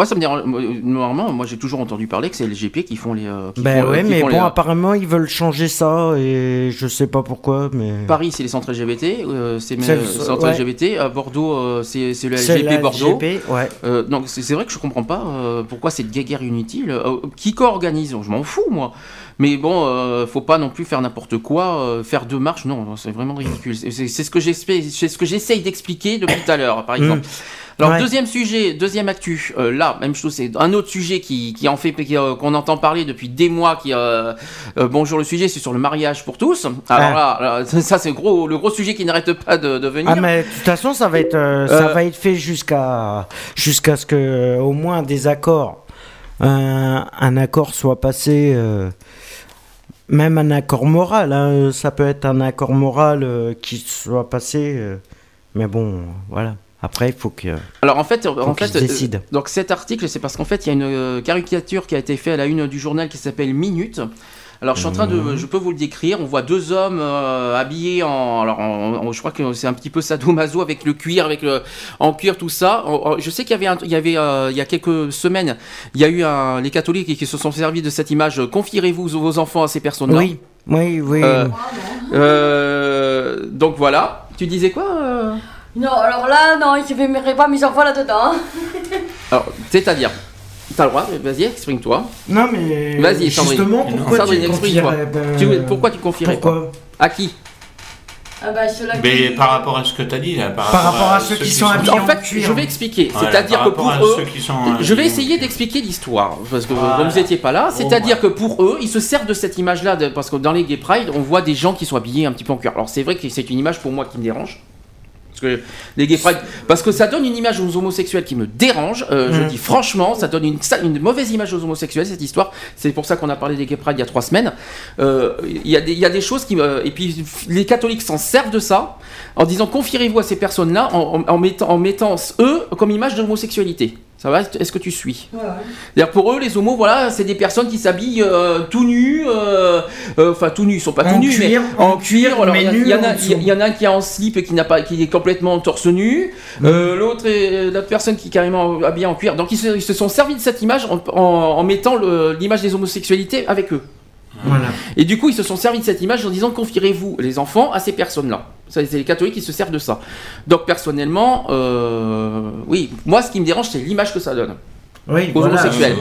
Euh, Moi ça me dérange. moi, Normalement, moi j'ai toujours entendu parler que c'est LGP qui font les. euh, qui Ben font- ouais, qui mais font bon, les- apparemment ils veulent changer ça et je sais pas pourquoi, mais. Paris, c'est les centres LGBT, euh, c'est euh, le- centres ouais. LGBT. À Bordeaux, euh, c'est le LGP la Bordeaux. LGP, ouais. Euh, donc c'est vrai que je comprends pas euh, pourquoi cette guerre inutile. Euh, qui co-organise Je m'en fous moi. Mais bon, euh, faut pas non plus faire n'importe quoi, euh, faire deux marches, non, c'est vraiment ridicule. C'est ce que j'espère- c'est ce que j'essaye d'expliquer depuis tout à l'heure, par exemple. Alors Ouais. deuxième sujet, deuxième actu. euh, là, même chose, c'est un autre sujet qui, qui en fait euh, qu'on entend parler depuis des mois. Qui euh, euh, bonjour le sujet, c'est sur le mariage pour tous. Alors là, là, ça c'est gros, le gros sujet qui n'arrête pas de, de venir. Ah mais de toute façon ça va être ça va être fait jusqu'à jusqu'à ce que au moins des accords un, accord soit passé même un accord moral hein, euh, ça peut être un accord moral euh, qui soit passé euh, mais bon voilà après il faut que Alors en fait, en fait, euh, donc cet article, c'est parce qu'en fait, il y a une caricature qui a été faite à la une du journal qui s'appelle Minute. Alors je suis en train de, Mhm. je peux vous le décrire. On voit deux hommes euh, habillés en, alors en- en- je crois que c'est un petit peu sadomaso avec le cuir, avec le, en cuir tout ça. En- en- Je sais qu'il y avait, un- il y avait, euh, il y a quelques semaines, il y a eu un, les catholiques qui, se sont servis de cette image. Confierez-vous vos enfants à ces personnes-là? oui oui oui Euh, euh, donc voilà. Tu disais quoi euh? Non, alors là, non, je ne mettrai pas mes enfants là-dedans. Alors, c'est-à-dire, t'as le droit, vas-y, exprime-toi. non mais Vas-y, Sandrine. justement pourquoi Sandrine, tu exprime-toi. ben, Tu- pourquoi tu confierais pourquoi pas À qui Ah bah, ceux-là Mais par rapport à ce que tu as dit, là, par, Par rapport à ceux qui sont habillés En fait, cuir. je vais expliquer. Voilà, C'est-à-dire que pour à eux, ceux qui sont je vais essayer d'expliquer l'histoire parce que Voilà. vous n'étiez pas là. C'est-à-dire que pour eux, ils se servent de cette image-là de- parce que dans les Gay Pride, on voit des gens qui sont habillés un petit peu en cuir. Alors c'est vrai que c'est une image pour moi qui me dérange. Parce que les gay pride, parce que ça donne une image aux homosexuels qui me dérange. euh, Je Mhm. dis franchement, ça donne une, mauvaise image aux homosexuels cette histoire. C'est pour ça qu'on a parlé des gay pride il y a trois semaines. Euh, Il y, a des- il y a des choses qui et puis les catholiques s'en servent de ça en disant confierez-vous à ces personnes-là en, en- en mettant, en mettant eux comme image de l'homosexualité. Ça va Est-ce que tu suis? Ouais, ouais. C'est-à-dire pour eux, les homos, voilà, c'est des personnes qui s'habillent euh, tout nus, euh, euh, enfin tout nus, ils sont pas tout nus, mais en cuir. il y, en a, un qui est en slip et qui n'a pas, qui est complètement torse nu. Euh, L'autre est la personne qui est carrément habillée en cuir. Donc ils se, ils se sont servis de cette image en, en- en mettant l'image des homosexualités avec eux. Voilà. Et du coup, ils se sont servis de cette image en disant confierez-vous les enfants à ces personnes-là. C'est les catholiques qui se servent de ça. Donc personnellement, euh, oui, moi ce qui me dérange, c'est l'image que ça donne Oui, aux voilà. homosexuels.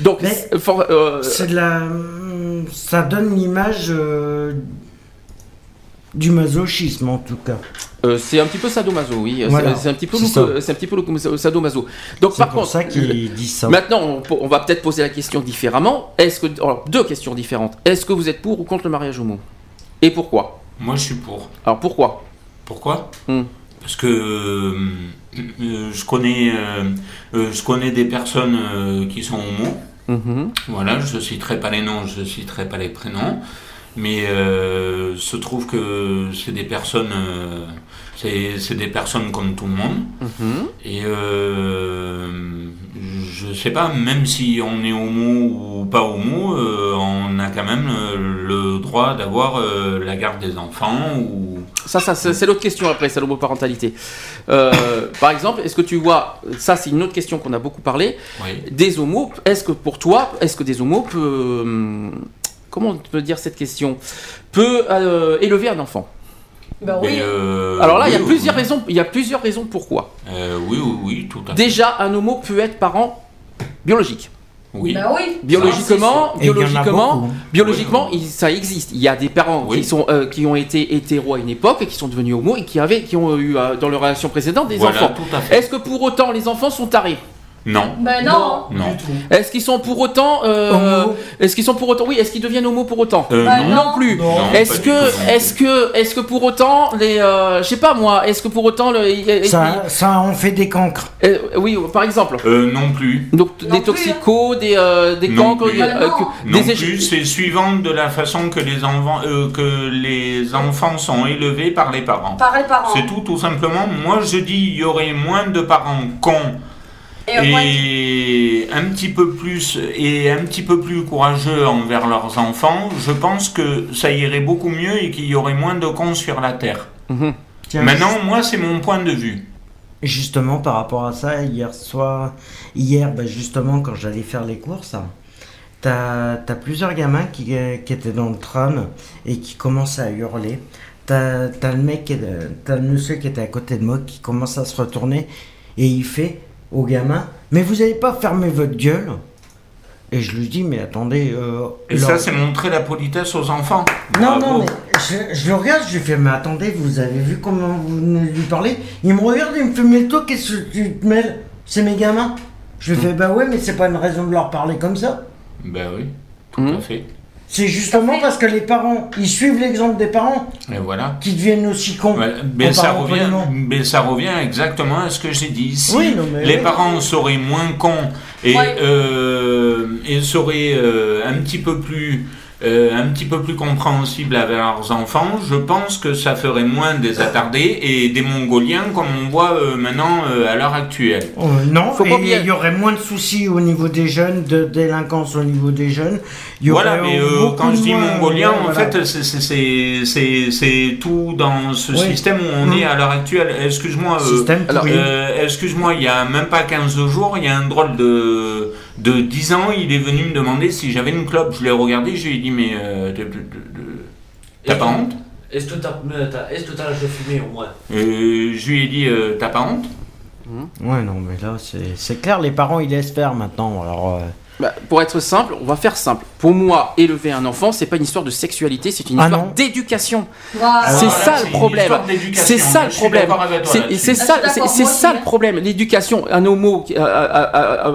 Donc, for- euh, C'est de la. Ça donne l'image euh, du masochisme en tout cas. Euh, c'est un petit peu sadomaso, oui. C'est- Voilà, C'est un petit peu, c'est un petit sadomaso. Donc C'est par pour contre, ça qu'ils le- disent ça. Maintenant, on, va peut-être poser la question différemment. Est-ce que, alors, deux questions différentes. Est-ce que vous êtes pour ou contre le mariage homo? Et pourquoi? Moi, je suis pour. Alors pourquoi? Pourquoi? Hmm. Parce que euh, euh, je connais, euh, euh, je connais des personnes euh, qui sont homo. Mhm. Voilà, je ne citerai pas les noms, je ne citerai pas les prénoms, mais euh, se trouve que c'est des personnes, euh, c'est c'est des personnes comme tout le monde. Mhm. Et euh, je sais pas, même si on est homo ou pas homo, euh, on a quand même euh, le droit d'avoir euh, la garde des enfants ou Ça, ça c'est l'autre question après, c'est l'homoparentalité. Euh, par exemple, est-ce que tu vois, ça c'est une autre question qu'on a beaucoup parlé, Oui. des homos, est-ce que pour toi, est-ce que des homos hum, comment on peut dire cette question, peut euh, élever un enfant Bah oui. Euh, Alors là, il y a plusieurs oui. raisons, il y a plusieurs raisons pourquoi. Euh, oui, oui, oui, tout à fait. Déjà, un homo peut être parent biologique. Oui. Bah oui. Biologiquement, Et il y en a biologiquement, biologiquement, ça existe. Il y a des parents Oui. qui sont euh, qui ont été hétéros à une époque et qui sont devenus homo et qui avaient qui ont eu euh, dans leur relation précédente des Voilà, enfants. tout à fait. Est-ce que pour autant les enfants sont tarés? Non, Bah non. non. Est-ce qu'ils sont pour autant euh, Homo. Est-ce qu'ils sont pour autant Oui, est-ce qu'ils deviennent homo pour autant Euh, Bah non. non plus. Non, Est-ce du que, tout, est-ce que, est-ce que pour autant les, euh, je sais pas moi, est-ce que pour autant le, Ça, ça en fait des cancres. euh, oui, par exemple, Euh, non plus. donc Non des plus, toxicos, des, euh, des Non cancres, plus. euh, Bah non. que- Non des éche- plus, c'est suivant de la façon que les, enfants, euh, que les enfants sont élevés par les parents. Par les parents. C'est tout, tout simplement. Moi, je dis il y aurait moins de parents cons Et un petit peu plus et un petit peu plus courageux envers leurs enfants. Je pense que ça irait beaucoup mieux et qu'il y aurait moins de cons sur la terre. Mhm. Tiens, Maintenant, moi, c'est mon point de vue. Justement, par rapport à ça, hier soir, hier, bah, justement, quand j'allais faire les courses, t'as as plusieurs gamins qui, qui étaient dans le tram et qui commençaient à hurler. T'as as le mec, qui est- t'as le monsieur qui était à côté de moi qui commence à se retourner et il fait au gamin Mais vous n'allez pas fermer votre gueule Et je lui dis Mais attendez. euh, Et leur- ça, c'est montrer la politesse aux enfants. non, Bravo. non, mais je, je le regarde, je lui fais, mais attendez, vous avez vu comment vous venez de lui parlez Il me regarde, il me fait, mais toi, qu'est-ce que tu te mêles C'est mes gamins. Je lui fais, bah ouais, mais c'est pas une raison de leur parler comme ça. Ben oui, tout Mhm. à fait. C'est justement parce que les parents, ils suivent l'exemple des parents Et voilà. qui deviennent aussi cons. Voilà. Mais, ça revient, poliment. mais ça revient exactement à ce que j'ai dit. Si Oui, non, mais les oui. parents seraient moins cons et, Ouais. euh, et seraient euh, un petit peu plus euh, un petit peu plus compréhensibles avec leurs enfants, je pense que ça ferait moins des attardés et des Mongoliens comme on voit euh, maintenant euh, à l'heure actuelle. Euh, non, Faut et il y aurait moins de soucis au niveau des jeunes, de délinquance au niveau des jeunes. Il y Voilà, mais euh, quand je dis mongolien, en voilà. fait, c'est- tout dans ce Oui. système où on Mm. est à l'heure actuelle. Excuse-moi, euh, Système alors, pourri. euh, excuse-moi, il y a même pas 15 jours, il y a un drôle de, de 10 ans, il est venu me demander si j'avais une clope. Je l'ai regardé, je lui ai dit, mais euh, t'as pas honte? Est-ce que t'as t'as- est-ce que t'as l'âge de fumer au moins? Euh, Je lui ai dit, euh, t'as pas honte? Ouais, non, mais là, c'est c'est clair, les parents, ils laissent faire maintenant. Alors, euh, Bah, pour être simple, on va faire simple. Pour moi, élever un enfant, c'est pas une histoire de sexualité, c'est une Ah histoire d'éducation. C'est ça le problème. histoire d'éducation. C'est ça le problème. C'est Ah, ça, je suis c'est ça le problème. L'éducation, un homo euh, euh,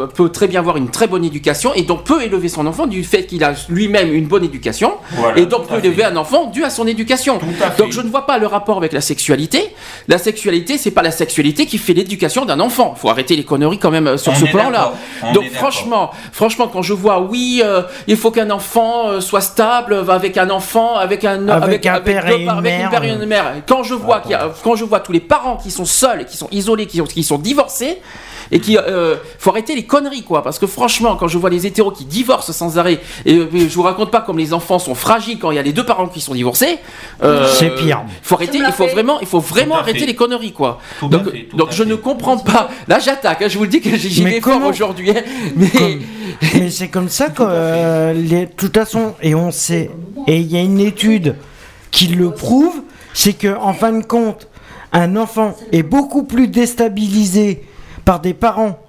euh, peut très bien avoir une très bonne éducation et donc peut élever son enfant du fait qu'il a lui-même une bonne éducation Voilà, et donc peut élever fait. un enfant dû à son éducation. À. Donc je ne vois pas le rapport avec la sexualité. La sexualité, c'est pas la sexualité qui fait l'éducation d'un enfant. Faut arrêter les conneries quand même sur On ce plan-là. Donc d'accord. franchement, franchement, quand je vois, oui, euh, il faut qu'un enfant euh, soit stable, euh, avec un enfant, avec un Avec un père et une avec mère. père et une mère. Quand je vois qu'il y a- quand je vois tous les parents qui sont seuls, qui sont isolés, qui, qui sont divorcés. Et qui, euh, faut arrêter les conneries quoi, parce que franchement, quand je vois les hétéros qui divorcent sans arrêt, et euh, je vous raconte pas comme les enfants sont fragiles quand il y a les deux parents qui sont divorcés. euh, C'est pire. Faut arrêter, il faut vraiment, il faut vraiment Tout à arrêter fait. les conneries quoi. Tout à donc, fait, tout donc à je fait. ne comprends pas. Là, j'attaque. hein, je vous le dis que j'y Mais vais fort comment- aujourd'hui. hein, Mais Mais c'est comme ça que, euh, les- de toute façon, et on sait, et il y a une étude qui le prouve, c'est que en fin de compte, un enfant est beaucoup plus déstabilisé par des parents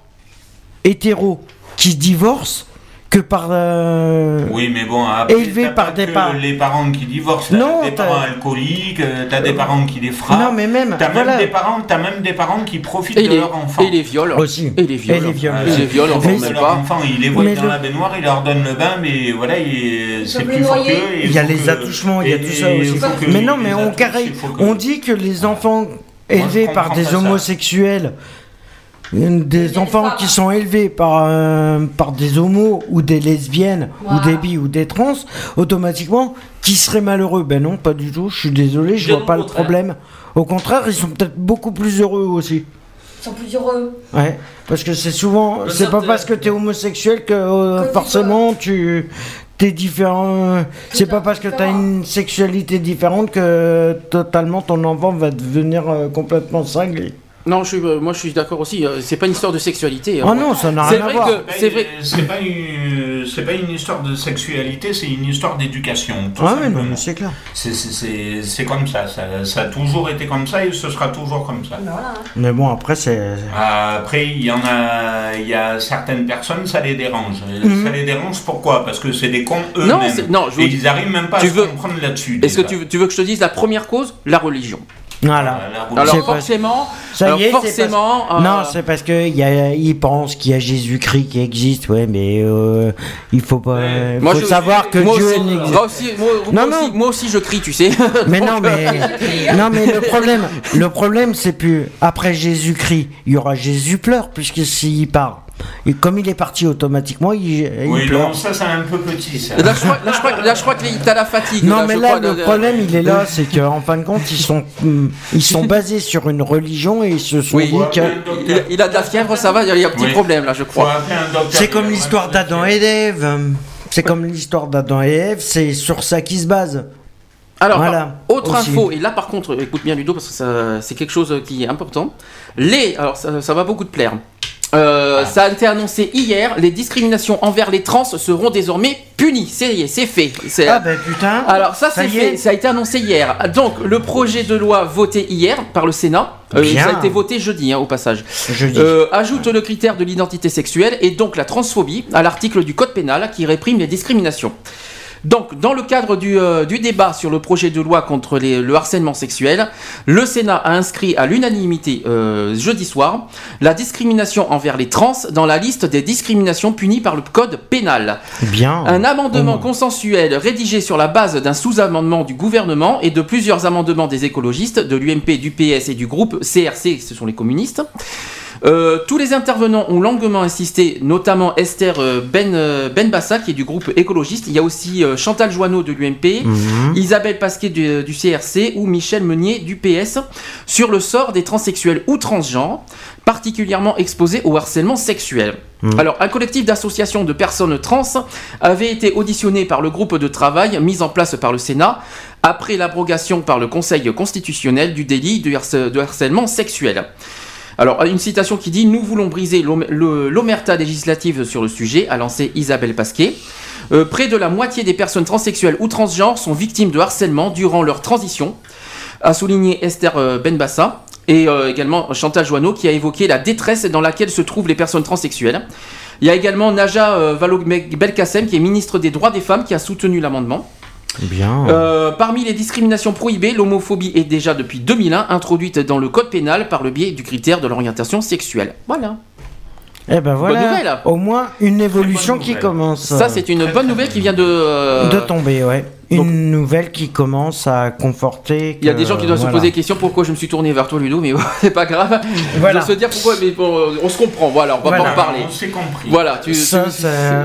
hétéros qui divorcent que par euh, Oui, mais bon, après, Élevé t'as par pas des que parents. les parents qui divorcent, t'as Non, des t'as- parents alcooliques, euh, t'as des parents qui les frappent. Non, mais même, T'as voilà. même des parents, t'as même des parents qui profitent et de les, leur enfant. et les viols aussi. Et les viols. Et les viols. Et les viols, on leur pas. enfant, ils les voient Mais dans le- la baignoire, ils leur donnent le bain, mais voilà, il- c'est plus les fort et Il y a les que- attouchements, il y a tout ça aussi. que Mais non, les mais on, carré, il que- on dit que les enfants élevés par des homosexuels, euh, des enfants qui sont élevés par, euh, par des homos ou des lesbiennes ou des bi ou des trans, automatiquement, qui seraient malheureux? Ben non, pas du tout, je suis désolé, je vois pas le problème. Au contraire, ils sont peut-être beaucoup plus heureux aussi. Ils sont plus heureux. Ouais, parce que c'est souvent, c'est pas parce que t'es homosexuel que euh, Que forcément tu t'es différent. C'est pas parce que t'as une sexualité différente que totalement ton enfant va devenir euh, complètement cinglé. Non, je suis, euh, moi je suis d'accord aussi. euh, C'est pas une histoire de sexualité. Oh hein. non, ça n'a rien à voir. c'est vrai. C'est pas une, c'est pas une histoire de sexualité, c'est une histoire d'éducation. Ah non, mais c'est clair. C'est- comme ça. ça, ça a toujours été comme ça et ce sera toujours comme ça. Ben voilà. hein. Mais bon, après c'est. Après, il y en a, il y a certaines personnes, ça les dérange. Mhm. Ça les dérange pourquoi? Parce que c'est des cons Non, eux-mêmes. c'est- non, je vous Et ils arrivent même pas tu à se veux- comprendre là-dessus. Est-ce que veux- tu veux que je te dise la première cause? La religion. Voilà. Route- Alors forcément, Ça alors y est, c'est forcément. parce- euh, Non, c'est parce que y a, ils pensent qu'il y a Jésus-Christ qui existe, ouais, mais euh, il faut pas. Ouais. moi, faut je- savoir que moi Dieu aussi, n'existe. moi aussi, moi, moi Non, aussi, non. moi aussi, je crie, tu sais. Mais Donc, non, mais non, mais le problème, le problème, c'est plus après Jésus-Christ, il y aura Jésus pleure puisque s'il part, et comme il est parti automatiquement, il, il Oui, pleure. non, ça c'est un peu petit. Ça. Là, je crois, là, je crois, là, je crois que t'as la fatigue. Non, mais là, crois, le de- problème, il est là, c'est qu'en fin de compte, ils sont, ils sont basés sur une religion et ils se sont Oui. dit que Il, il a de la fièvre, ça va, il y a- il un petit Oui. problème là, je crois. c'est comme l'histoire d'Adam et d'Ève. C'est comme l'histoire d'Adam et Ève, c'est sur ça qu'ils se basent. Alors, Voilà, autre aussi. info, et là par contre, écoute bien Ludo parce que c'est quelque chose qui est important. Les, alors ça, ça va beaucoup te plaire. Euh, Ça a été annoncé hier, les discriminations envers les trans seront désormais punies. C'est c'est fait. C'est- Ah ben putain. Alors ça c'est y fait, ça a été annoncé hier. Donc le projet de loi voté hier par le Sénat, euh, ça a été voté jeudi hein, au passage, Je dis. euh, ajoute le critère de l'identité sexuelle et donc la transphobie à l'article du code pénal qui réprime les discriminations. Donc, dans le cadre du, euh, du débat sur le projet de loi contre les- le harcèlement sexuel, le Sénat a inscrit à l'unanimité euh, jeudi soir la discrimination envers les trans dans la liste des discriminations punies par le code pénal. Bien. Un amendement Oh. consensuel rédigé sur la base d'un sous-amendement du gouvernement et de plusieurs amendements des écologistes, de l'UMP, du PS et du groupe CRC, ce sont les communistes. Euh, tous les intervenants ont longuement insisté, notamment Esther euh, Ben, euh, Benbassa, qui est du groupe écologiste. Il y a aussi Chantal Joanneau de l'UMP, Mhm. Isabelle Pasquet du, du CRC ou Michel Meunier du PS sur le sort des transsexuels ou transgenres, particulièrement exposés au harcèlement sexuel. Mhm. Alors, un collectif d'associations de personnes trans avait été auditionné par le groupe de travail mis en place par le Sénat après l'abrogation par le Conseil constitutionnel du délit de harcèlement sexuel. Alors, une citation qui dit Nous voulons briser l'omerta législative sur le sujet, a lancé Isabelle Pasquet. Euh, près de la moitié des personnes transsexuelles ou transgenres sont victimes de harcèlement durant leur transition, a souligné Esther euh, Benbassa. Et euh, également Chantal Joanneau qui a évoqué la détresse dans laquelle se trouvent les personnes transsexuelles. Il y a également Naja euh, Vallaud-Belkacem, qui est ministre des droits des femmes, qui a soutenu l'amendement. Bien. Euh, parmi les discriminations prohibées, l'homophobie est déjà depuis 2001 introduite dans le code pénal par le biais du critère de l'orientation sexuelle. Voilà. Eh ben voilà. Bonne nouvelle. Au moins une évolution qui commence. Ça, c'est une bonne nouvelle qui vient de. euh, De tomber, ouais. Une nouvelle qui commence à conforter. Il y a des gens qui doivent voilà. se poser des questions pourquoi je me suis tourné vers toi Ludo mais bon, c'est pas grave. Voilà. Se dire pourquoi mais bon, euh, on se comprend voilà on va Voilà. pas en parler. On s'est compris. Voilà tu, Ça,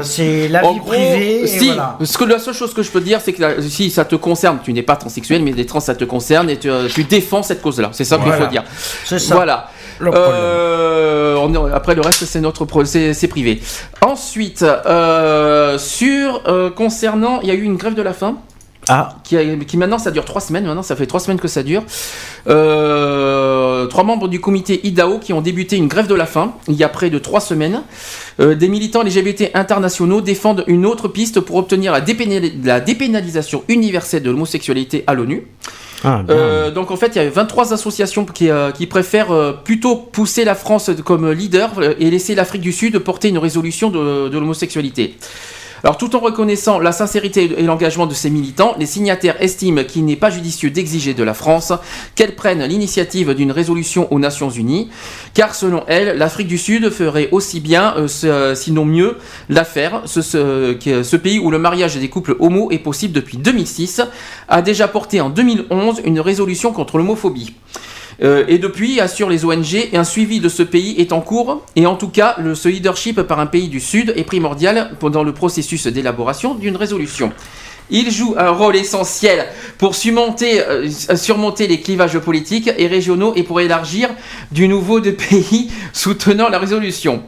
c'est la En vie gros, privée. Si, voilà. parce que la seule chose que je peux te dire, c'est que la- si ça te concerne, tu n'es pas transsexuel, mais les trans ça te concerne et tu, euh, tu défends cette cause-là. C'est ça qu'il faut dire. C'est ça. Voilà. Le. Euh, on est- après le reste, c'est notre c'est c'est privé. Ensuite, euh, sur euh, concernant, il y a eu une grève de la faim. Ah. Qui, a- qui maintenant ça dure trois semaines. Maintenant, ça fait trois semaines que ça dure. Euh, trois membres du comité IDAO qui ont débuté une grève de la faim il y a près de trois semaines. Euh, des militants LGBT internationaux défendent une autre piste pour obtenir la, dépénali- la dépénalisation universelle de l'homosexualité à l'ONU. Ah. Euh, donc en fait, il y a 23 associations qui, euh, qui préfèrent euh, plutôt pousser la France comme leader et laisser l'Afrique du Sud porter une résolution de, de l'homosexualité. Alors tout en reconnaissant la sincérité et l'engagement de ces militants, les signataires estiment qu'il n'est pas judicieux d'exiger de la France qu'elle prenne l'initiative d'une résolution aux Nations Unies, car selon elle, l'Afrique du Sud ferait aussi bien, euh, sinon mieux, l'affaire. Ce pays où le mariage des couples homo est possible depuis 2006 a déjà porté en 2011 une résolution contre l'homophobie. Euh, et depuis, assure les ONG, un suivi de ce pays est en cours, et en tout cas, le, ce leadership par un pays du Sud est primordial pendant le processus d'élaboration d'une résolution. Il joue un rôle essentiel pour surmonter, euh, surmonter les clivages politiques et régionaux et pour élargir du nouveau de pays soutenant la résolution.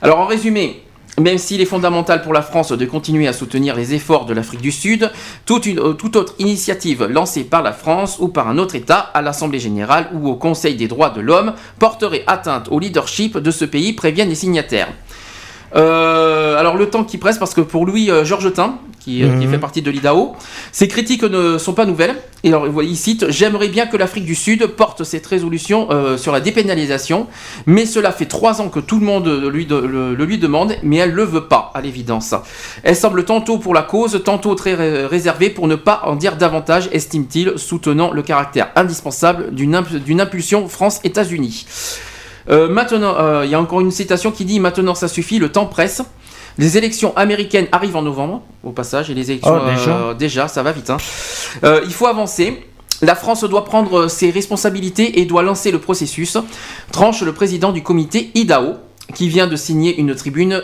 Alors en résumé, même s'il est fondamental pour la France de continuer à soutenir les efforts de l'Afrique du Sud, euh, toute autre initiative lancée par la France ou par un autre État à l'Assemblée générale ou au Conseil des droits de l'homme porterait atteinte au leadership de ce pays, préviennent les signataires. Euh, alors le temps qui presse parce que pour Louis euh, Georgetin, qui, euh, qui Mhm. fait partie de l'IDAO, ces critiques ne sont pas nouvelles. Et alors il cite J'aimerais bien que l'Afrique du Sud porte cette résolution euh, sur la dépénalisation, mais cela fait trois ans que tout le monde lui de- le, le lui demande, mais elle ne le veut pas, à l'évidence. Elle semble tantôt pour la cause, tantôt très ré- réservée pour ne pas en dire davantage, estime-t-il, soutenant le caractère indispensable d'une imp- d'une impulsion France-États-Unis. Euh, maintenant, euh, il y a encore une citation qui dit Maintenant ça suffit, le temps presse. Les élections américaines arrivent en novembre, au passage, et les élections. Oh, déjà euh, déjà, ça va vite. hein. Il faut avancer. La France doit prendre ses responsabilités et doit lancer le processus. Tranche le président du comité IDAO, qui vient de signer une tribune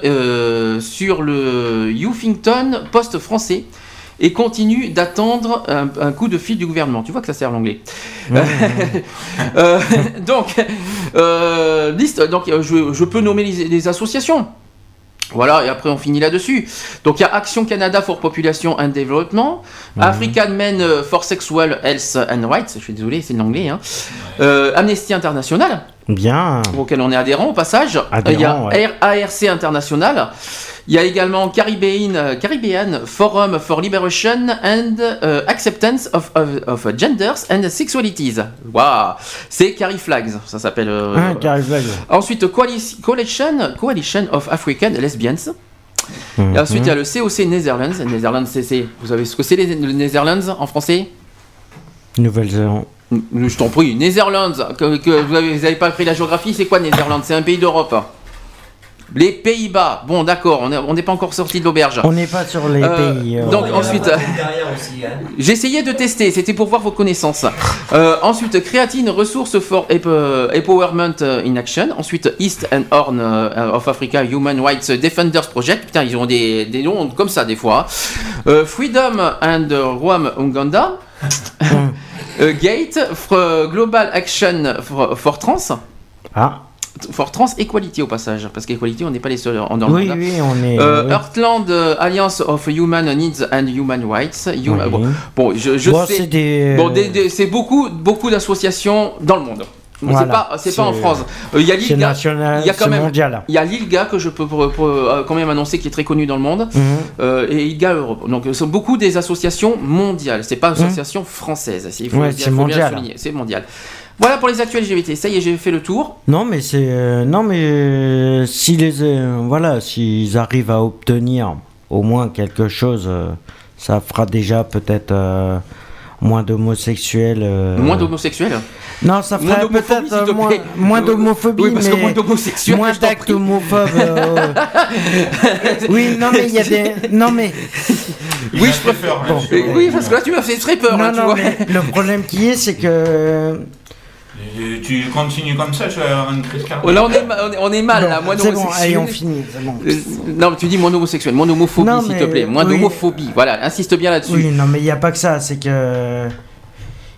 sur le Huffington Post français et continue d'attendre un, un coup de fil du gouvernement. Tu vois que ça sert l'anglais. Euh, donc, euh, liste. Donc, euh, je, je peux nommer les, les associations. Voilà, et après on finit là-dessus. Donc il y a Action Canada for Population and Development, Mhm. African Men for Sexual Health and Rights, je suis désolé, c'est l'anglais, hein. Euh, Amnesty International, Bien. auquel on est adhérent au passage. Adhérent, il y a ouais. ARC International. Il y a également Caribbean, Caribbean Forum for Liberation and euh, Acceptance of, of, of Genders and Sexualities. Waouh C'est Cari Flags, ça s'appelle. euh, Ah, Carrie Flag. Ensuite, Coalition, Coalition, of African Lesbians. Mhm. Et ensuite, il y a le COC Netherlands. Netherlands, c'est- vous savez ce que c'est les, les Netherlands en français? Nouvelle-Zélande. Je t'en prie, Netherlands. Que, que vous n'avez pas pris la géographie, c'est quoi Netherlands? C'est un pays d'Europe. Les Pays-Bas. Bon, d'accord, on est- on n'est pas encore sorti de l'auberge. On n'est pas sur les Euh, pays. euh, donc ensuite, euh, hein. j'essayais de tester, c'était pour voir vos connaissances. Euh, ensuite, Creatine Resources for Ep- Empowerment in Action. Ensuite, East and Horn of Africa Human Rights Defenders Project. Putain, ils ont des, des noms comme ça des fois. Euh, Freedom and Rwam Uganda. Euh, Gate for Global Action for, for Trans. Ah. For Trans Equality au passage, parce qu'Equality, on n'est pas les seuls en Oui, monde. oui, on est. Euh, oui. Heartland euh, Alliance of Human Needs and Human Rights. Oui. bon, bon, je, je Bon, sais. c'est des- Bon, des- des- c'est beaucoup, beaucoup d'associations dans le monde. Voilà. C'est pas, en France. Euh, Il y a c'est l'ILGA. national, y a quand même. mondial. Il y a l'ILGA que je peux pour- pour, euh, quand même annoncer qui est très connu dans le monde. Mhm. Euh, et ILGA Europe. Donc, ce sont beaucoup des associations mondiales. C'est pas Mhm. association française. Il faut, Ouais, le dire, c'est mondial. souligner. C'est mondial. Voilà pour les actuels LGBT. Ça y est, j'ai fait le tour. Non, mais c'est euh, non, mais euh, si les euh, voilà, s'ils arrivent à obtenir au moins quelque chose, ça fera déjà peut-être moins d'homosexuels. euh, Moins d'homosexuels. Non, ça ferait peut-être euh, moins, d'homophobie, Oui, parce que mais moins d'actes homophobes. euh, oui, non, mais il y a des, non mais. Oui, je préfère. Bon. Oui, parce que là, tu m'as fait très peur. Non, là, tu non, vois. mais le problème qui est, c'est que. Et tu continues comme ça, je vais avoir une crise cardiaque. Oh, là, on est, ma- on est, on est mal, là. Moins c'est bon, d'homosexuels. allez, on finit, c'est bon. Euh, Non, mais tu dis moins homosexuel, moins d'homophobie, Non, s'il mais- te plaît. Moins oui. d'homophobie. Voilà, insiste bien là-dessus. Oui, non, mais il n'y a pas que ça, c'est que.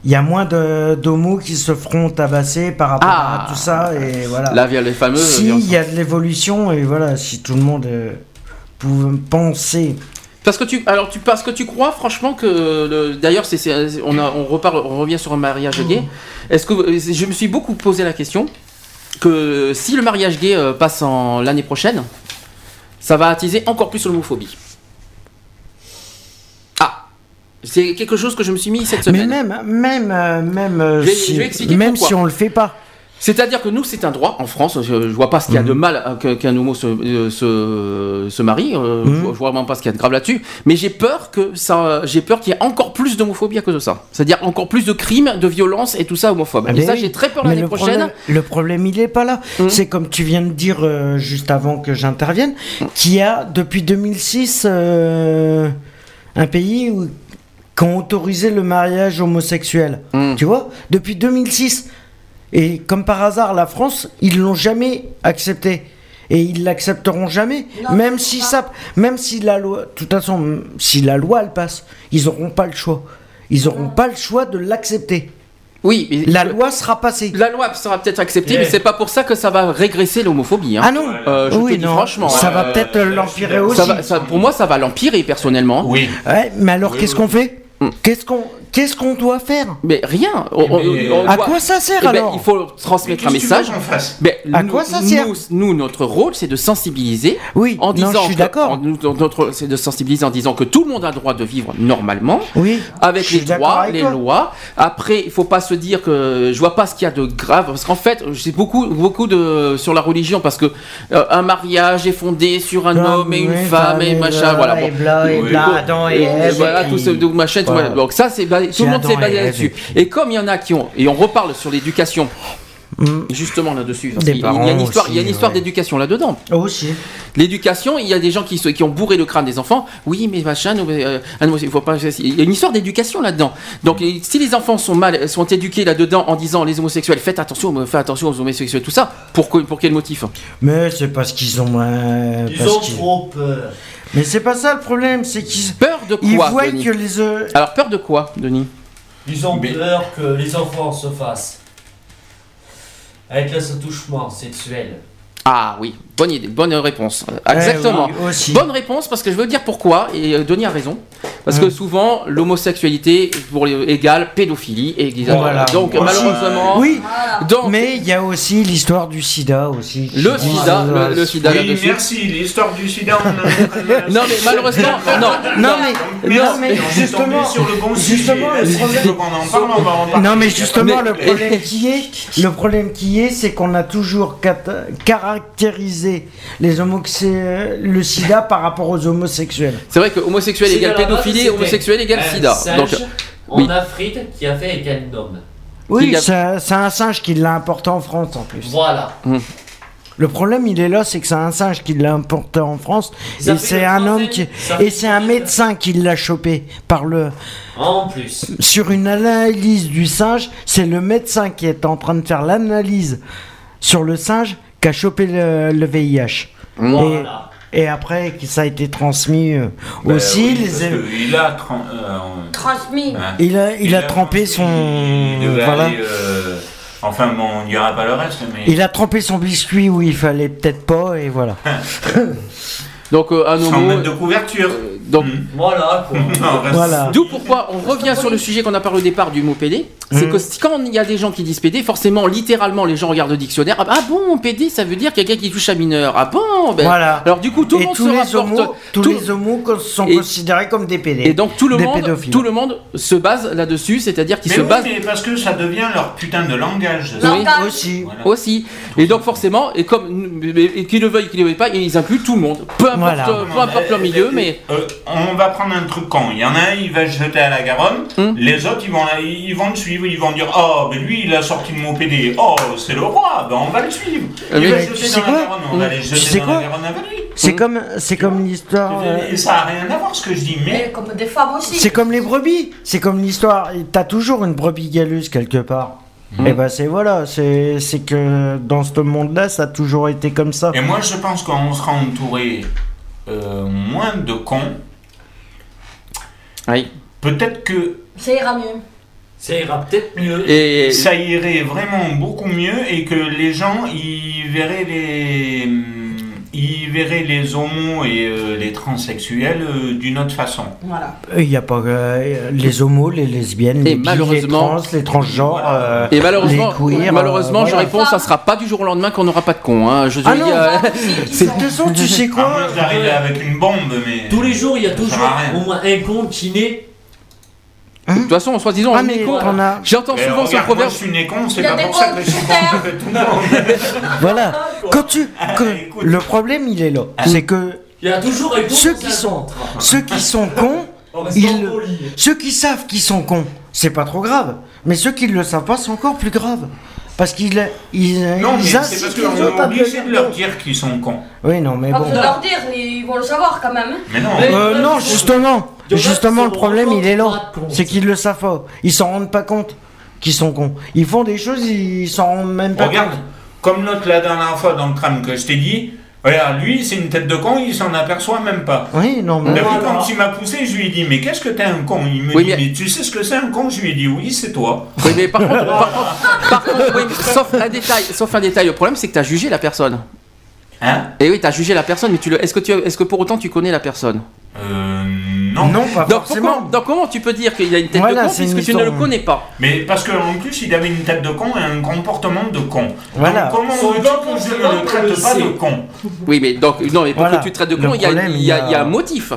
Il y a moins de- d'homos qui se feront tabasser par rapport Ah. à tout ça, et voilà. Là, via les fameux. Si, il y a de l'évolution, et voilà, si tout le monde euh, pouvait penser. Parce que tu, alors tu, parce que tu crois franchement que, le- d'ailleurs, c'est, on, a- on revient sur un mariage gay. Est-ce que je me suis beaucoup posé la question que si le mariage gay euh, passe en l'année prochaine, ça va attiser encore plus l'homophobie. Ah, c'est quelque chose que je me suis mis cette Mais semaine. même, même, euh, même, euh, Je vais- si, je vais expliquer même pourquoi. si on le fait pas. C'est-à-dire que nous, c'est un droit en France. Je, je vois pas ce qu'il y a Mhm. de mal à- que- qu'un homo se, euh, se, se marie. euh, Mhm. je, vois- je vois vraiment pas ce qu'il y a de grave là-dessus. Mais j'ai peur que ça, j'ai peur qu'il y ait encore plus d'homophobie à cause de ça. C'est-à-dire encore plus de crimes, de violences et tout ça homophobe. Et ça, oui. j'ai très peur l'année prochaine. Problème, le problème, il est pas là. C'est comme tu viens de dire euh, juste avant que j'intervienne, qu'il y a depuis 2006 euh, un pays où, qui ont autorisé le mariage homosexuel. Tu vois? Depuis 2006. Et comme par hasard, la France, ils l'ont jamais accepté. Et ils l'accepteront jamais, même si ça, même si la loi, de toute façon, si la loi elle passe, ils auront pas le choix. Ils auront pas le choix de l'accepter. Oui, mais la loi sera passée. La loi sera peut-être acceptée, Yeah. mais c'est pas pour ça que ça va régresser l'homophobie. hein. Ah non. Euh, je Oui, te dis non. franchement. Ça va peut-être l'empirer aussi. Ça va- ça- pour moi, ça va l'empirer personnellement. Oui. Ouais, mais alors Oui, qu'est-ce oui. qu'on fait? Qu'est-ce qu'on qu'est-ce qu'on doit faire Mais rien. On- on- Mais, on à doit- quoi ça sert Eh ben, alors Il faut transmettre Mais un message. Ben, À nous- quoi ça sert Nous, notre rôle, c'est de sensibiliser. Oui. En non, disant je suis que- d'accord. notre c'est de sensibiliser en disant que tout le monde a le droit de vivre normalement. Oui. Avec les droits, avec les toi. lois. Après, il faut pas se dire que je vois pas ce qu'il y a de grave parce qu'en fait, j'ai beaucoup, beaucoup de sur la religion parce que euh, un mariage est fondé sur un homme et une oui, femme et machin, et voilà. bla, et bla, et bla, Adam et Ève, voilà, et tout ce machin, tout Voilà. donc ça, c'est basé- tout le monde s'est basé là-dessus. et Et comme il y en a qui ont, et on reparle sur l'éducation, justement là-dessus, y a une il y a une histoire ouais. d'éducation là-dedans. Aussi. L'éducation, il y a des gens qui, ont bourré le crâne des enfants. Oui, mais machin, euh, il faut pas. Il y a une histoire d'éducation là-dedans. Donc, si les enfants sont mal, sont éduqués là-dedans en disant les homosexuels, faites attention, faites attention aux homosexuels, tout ça, pour, pour quel motif? Mais c'est parce qu'ils ont. euh, Ils parce ont qu'ils- trop peur. Mais c'est pas ça le problème, c'est qu'ils. Peur de Ils quoi voient Denis que les. euh, Alors peur de quoi, Denis? Ils ont peur que les enfants se fassent avec le touchement sexuel. Ah oui, bonne idée, bonne réponse. Eh Exactement. oui. Bonne réponse parce que je veux dire pourquoi et euh, Denis a raison. Parce que souvent l'homosexualité pour les, égale pédophilie et Voilà. donc Aussi. malheureusement Oui. Donc Mais il y a aussi l'histoire du sida aussi. Le sida, le- le sida Oui, là-dessus. merci, l'histoire du sida. on a- Non mais malheureusement non Non mais, non, mais justement, sur le bon sujet. justement le S'il problème, en parle, on va en parler. non mais justement Mais- le problème qui est, le problème qui est, c'est qu'on a toujours cat- caractérisé les le sida par rapport aux homosexuels. C'est vrai que homosexuel égale pédophilie, homosexuel égale un sida. Donc en oui. Afrique qui a fait un homme. Oui, a- c'est un singe qui l'a importé en France en plus. Voilà. Le problème, il est là, c'est que c'est un singe qui l'a importé en France Ça et c'est un homme qui et c'est un médecin qui l'a chopé par le En plus. sur une analyse du singe, c'est le médecin qui est en train de faire l'analyse sur le singe qui a chopé le, le VIH. Voilà. Et, et après, que ça a été transmis euh, Bah aussi. oui, les parce que il a euh, Transmis. hein? il a, il a trempé son. Il Voilà. aller, euh, Enfin, bon, on dira pas le reste, mais. Il a trempé son biscuit où il fallait peut-être pas, et voilà. Donc euh, un Sans homo mettre de couverture. euh, Donc Voilà quoi. Voilà. D'où pourquoi on revient sur le sujet qu'on a parlé au départ du mot PD. C'est Mhm. que quand il y a des gens qui disent PD, forcément, littéralement, les gens regardent le dictionnaire. Ah, bon, PD, ça veut dire quelqu'un qui touche à mineur. Ah bon ben, Voilà. Alors du coup, tout le monde tous se les rapporte. homos, tous tout- les homos sont Et- considérés comme des PD. Et donc tout le des monde, pédophiles. tout le monde se base là-dessus, c'est-à-dire qu'ils Mais se oui, basent mais parce que ça devient leur putain de langage. ça. Oui, aussi. aussi. Et donc forcément, et comme et qu'ils le veuillent, qu'ils le veuillent pas, ils incluent tout le monde. Peu importe, Voilà. euh, peu importe leur milieu, mais Euh, on va prendre un truc con. Il y en a un, il va se jeter à la Garonne. Hmm. Les autres, ils vont, la- ils vont le suivre. Ils vont dire Oh, mais lui, il a sorti le mot PD. Oh, c'est le roi. Ben, on va le suivre. Euh, Il mais va se jeter dans quoi la Garonne. On va les Tu jeter sais dans quoi la Garonne avec lui. C'est comme, c'est comme l'histoire. euh, Et ça n'a rien à voir ce que je dis. Mais Comme des femmes aussi. C'est comme les brebis. C'est comme l'histoire. T'as toujours une brebis galeuse quelque part. Et ben c'est voilà, c'est c'est que dans ce monde-là, ça a toujours été comme ça. Et moi, je pense qu'on sera entouré euh, moins de cons. Oui. Peut-être que Ça ira mieux. Ça ira peut-être mieux. Et ça irait vraiment beaucoup mieux et que les gens ils verraient les ils verraient les homos et euh, les transsexuels euh, d'une autre façon. Voilà. Il n'y a pas euh, les homos, les lesbiennes, Et les bi, les malheureusement- trans, les transgenres, euh, Et malheureusement, les queers, malheureusement, euh, je réponds, ça sera pas du jour au lendemain qu'on n'aura pas de con. Hein. Je te Ah le non, euh, De toute façon, tu sais quoi d'arriver avec une bombe, mais Tous les jours, il y a toujours au moins un con qui naît. De toute façon, soit disant, Ah, on mais est con. on a- J'entends souvent ce proverbe. Je suis né con, c'est pas pour ça que je suis con que tout le monde. Voilà. Quand tu, que- écoute. le problème, il est là. Ah. C'est que Il y a toujours ceux qui sont, ceux qui sont cons, En ils, ceux qui savent qu'ils sont cons, c'est pas trop grave. Mais ceux qui ne le savent pas, c'est encore plus grave. Parce qu'ils, ils, Non, mais ils c'est incitent parce qu'on est obligé de leur dire qu'ils sont cons. Oui, non, mais Pas bon. besoin de leur dire, ils vont le savoir quand même. Mais non. Mais- Euh, non, justement, justement, le problème, il est là. pas. C'est qu'ils le savent pas. Ils s'en rendent pas compte qu'ils sont cons. Ils font des choses, ils s'en rendent même pas Regarde, compte. comme l'autre la dernière fois dans le tram que je t'ai dit, regarde, lui, c'est une tête de con, il s'en aperçoit même pas. Oui, non, mais. Depuis Voilà. quand il m'a poussé, je lui ai dit, mais qu'est-ce que t'es un con? Il me Oui, dit, mais- mais... tu sais ce que c'est un con? Je lui ai dit, oui, c'est toi. Oui, mais par contre, par contre, par contre, oui, mais sauf un détail, sauf un détail. Le problème, c'est que tu as jugé la personne. Hein? Et oui, tu as jugé la personne, mais tu le, est-ce que tu, est-ce que pour autant tu connais la personne? Euh. Non. Non, pas donc, forcément. pourquoi- donc comment tu peux dire qu'il a une tête Voilà, de con puisque tu ne le connais pas? Mais parce qu'en plus, il avait une tête de con et un comportement de con. Voilà. Donc, comment veux-tu que je ne le traite pas de con? Oui, mais donc non, mais pour Voilà. que tu traites de con, il y, a- y y un motif.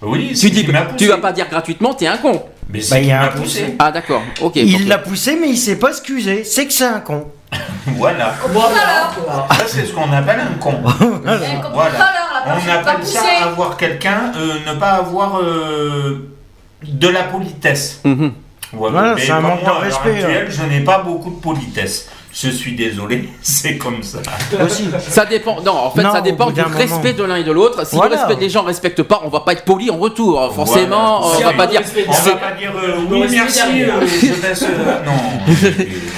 Oui, Tu c'est dis, tu poussé. vas pas dire gratuitement, t'es un con. Mais Bah, il a un poussé. Ah d'accord, ok. Il l'a poussé, mais il s'est pas excusé. C'est que c'est un con. Voilà. Voilà. quoi. Ça, c'est ce qu'on appelle un con. Et comme tout à l'heure, la On appelle ça avoir quelqu'un, euh, ne pas avoir euh, de la politesse. Mhm. Voilà, Voilà, mais c'est un manque moi, de à l'heure respect, actuelle, je n'ai pas beaucoup de politesse. Je suis désolé, c'est comme ça. Aussi. Ça dépend. Non, en fait, Non, ça dépend du respect moment. de l'un et de l'autre. Si Voilà. le respect- les gens respectent pas, on va pas être poli en retour. Forcément, Voilà. on Si va pas dire. respecte- On va pas dire euh, oui, merci, euh, je laisse. euh, non.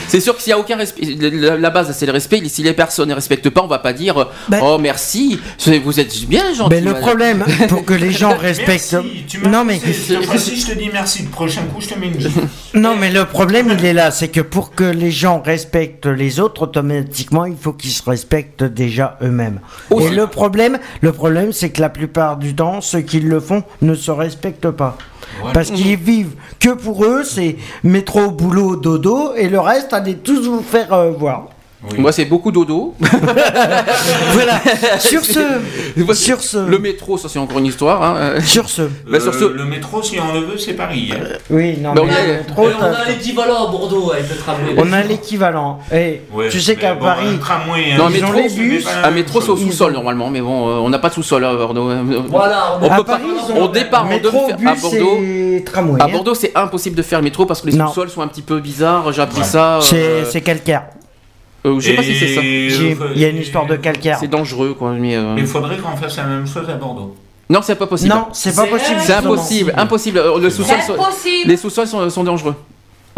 C'est sûr que s'il y a aucun respect, la, la base c'est le respect. Si les personnes ne respectent pas, on va pas dire Ben- oh merci, vous êtes bien gentil. Mais le madame. problème, pour que les gens respectent. Merci, tu m'as Non, mais. fois-ci, je te dis merci. Le prochain coup, je te mets une. Non, mais le problème, il est là. C'est que pour que les gens respectent les autres, automatiquement, il faut qu'ils se respectent déjà eux-mêmes. Aussi. Et le problème, le problème, c'est que la plupart du temps, ceux qui le font ne se respectent pas. Parce qu'ils vivent que pour eux, c'est métro, boulot, dodo, et le reste, allez tous vous faire euh, voir. Moi c'est beaucoup dodo. Voilà. sur ce, sur ce, Le métro, ça c'est encore une histoire. hein, euh. sur ce. Bah, sur ce- Euh, Le métro, si on le veut, c'est Paris. hein. Oui, non, Bah, mais on a- métro, on l'équivalent à Bordeaux avec le tramway. on a l'équivalent. Ouais, tu sais qu'à bon, Paris, tramway, Non, un un ils ont métro, les bus, Un métro c'est au sous-sol normalement, mais bon, euh, on n'a pas de sous-sol à Bordeaux. Voilà, on On peut à Paris, pas- au départ, on métro, devait faire- bus à Bordeaux- et tramway. À hein. Bordeaux, c'est impossible de faire le métro parce que les Non. sous-sols sont un petit peu bizarres. J'ai appris ça. euh, C'est c'est calcaire. Euh, je sais pas si c'est ça. J'ai- Il y a une histoire de calcaire. C'est dangereux, quoi. Mais, euh, Il faudrait qu'on fasse la même chose à Bordeaux. Non, c'est pas possible. Non, c'est pas C'est possible. C'est justement. impossible, impossible. Euh, Le sous-sol, sont- les sous-sols sont, sont dangereux.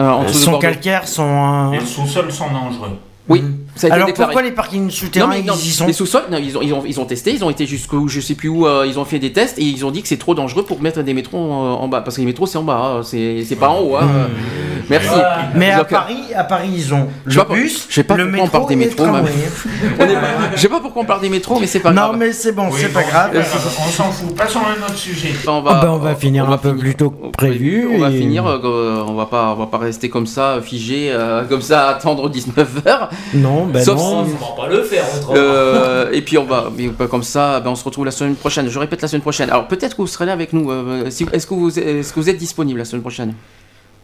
Euh, en dessous de Son Bordeaux. calcaire, son. Les euh, sous-sols sont dangereux. Oui, ça a été Alors déclaré. pourquoi les parkings non, souterrains mais non, ils y sont les sous-sols, non, ils ont, ils, ont, ils ont testé, ils ont été jusqu'où, je sais plus où, euh, ils ont fait des tests et ils ont dit que c'est trop dangereux pour mettre des métros en, en bas. Parce que les métros c'est en bas, hein, c'est c'est pas en haut. hein. Mmh. Merci. Mais à Donc, euh, Paris, à Paris, ils ont Je sais le pas, bus, je sais pas le pourquoi on métro parle des métros. mais- On est Je sais pas pourquoi on parle des métros, mais c'est pas Non, grave. mais c'est bon, Oui, c'est bon, pas grave. On s'en fout. Passons à un autre sujet. On Ah ben, on va finir un peu plus tôt que prévu. On va et- finir, euh, on va pas, on va pas rester comme ça, figé, euh, comme ça, à attendre 19h. Non, ben Sauf non. si- On va pas le faire autrement. Euh, et puis on va, mais pas comme ça, ben on se retrouve la semaine prochaine. Je répète la semaine prochaine. Alors peut-être que vous serez là avec nous. euh, si- Est-ce que vous, est-ce que vous êtes disponible la semaine prochaine?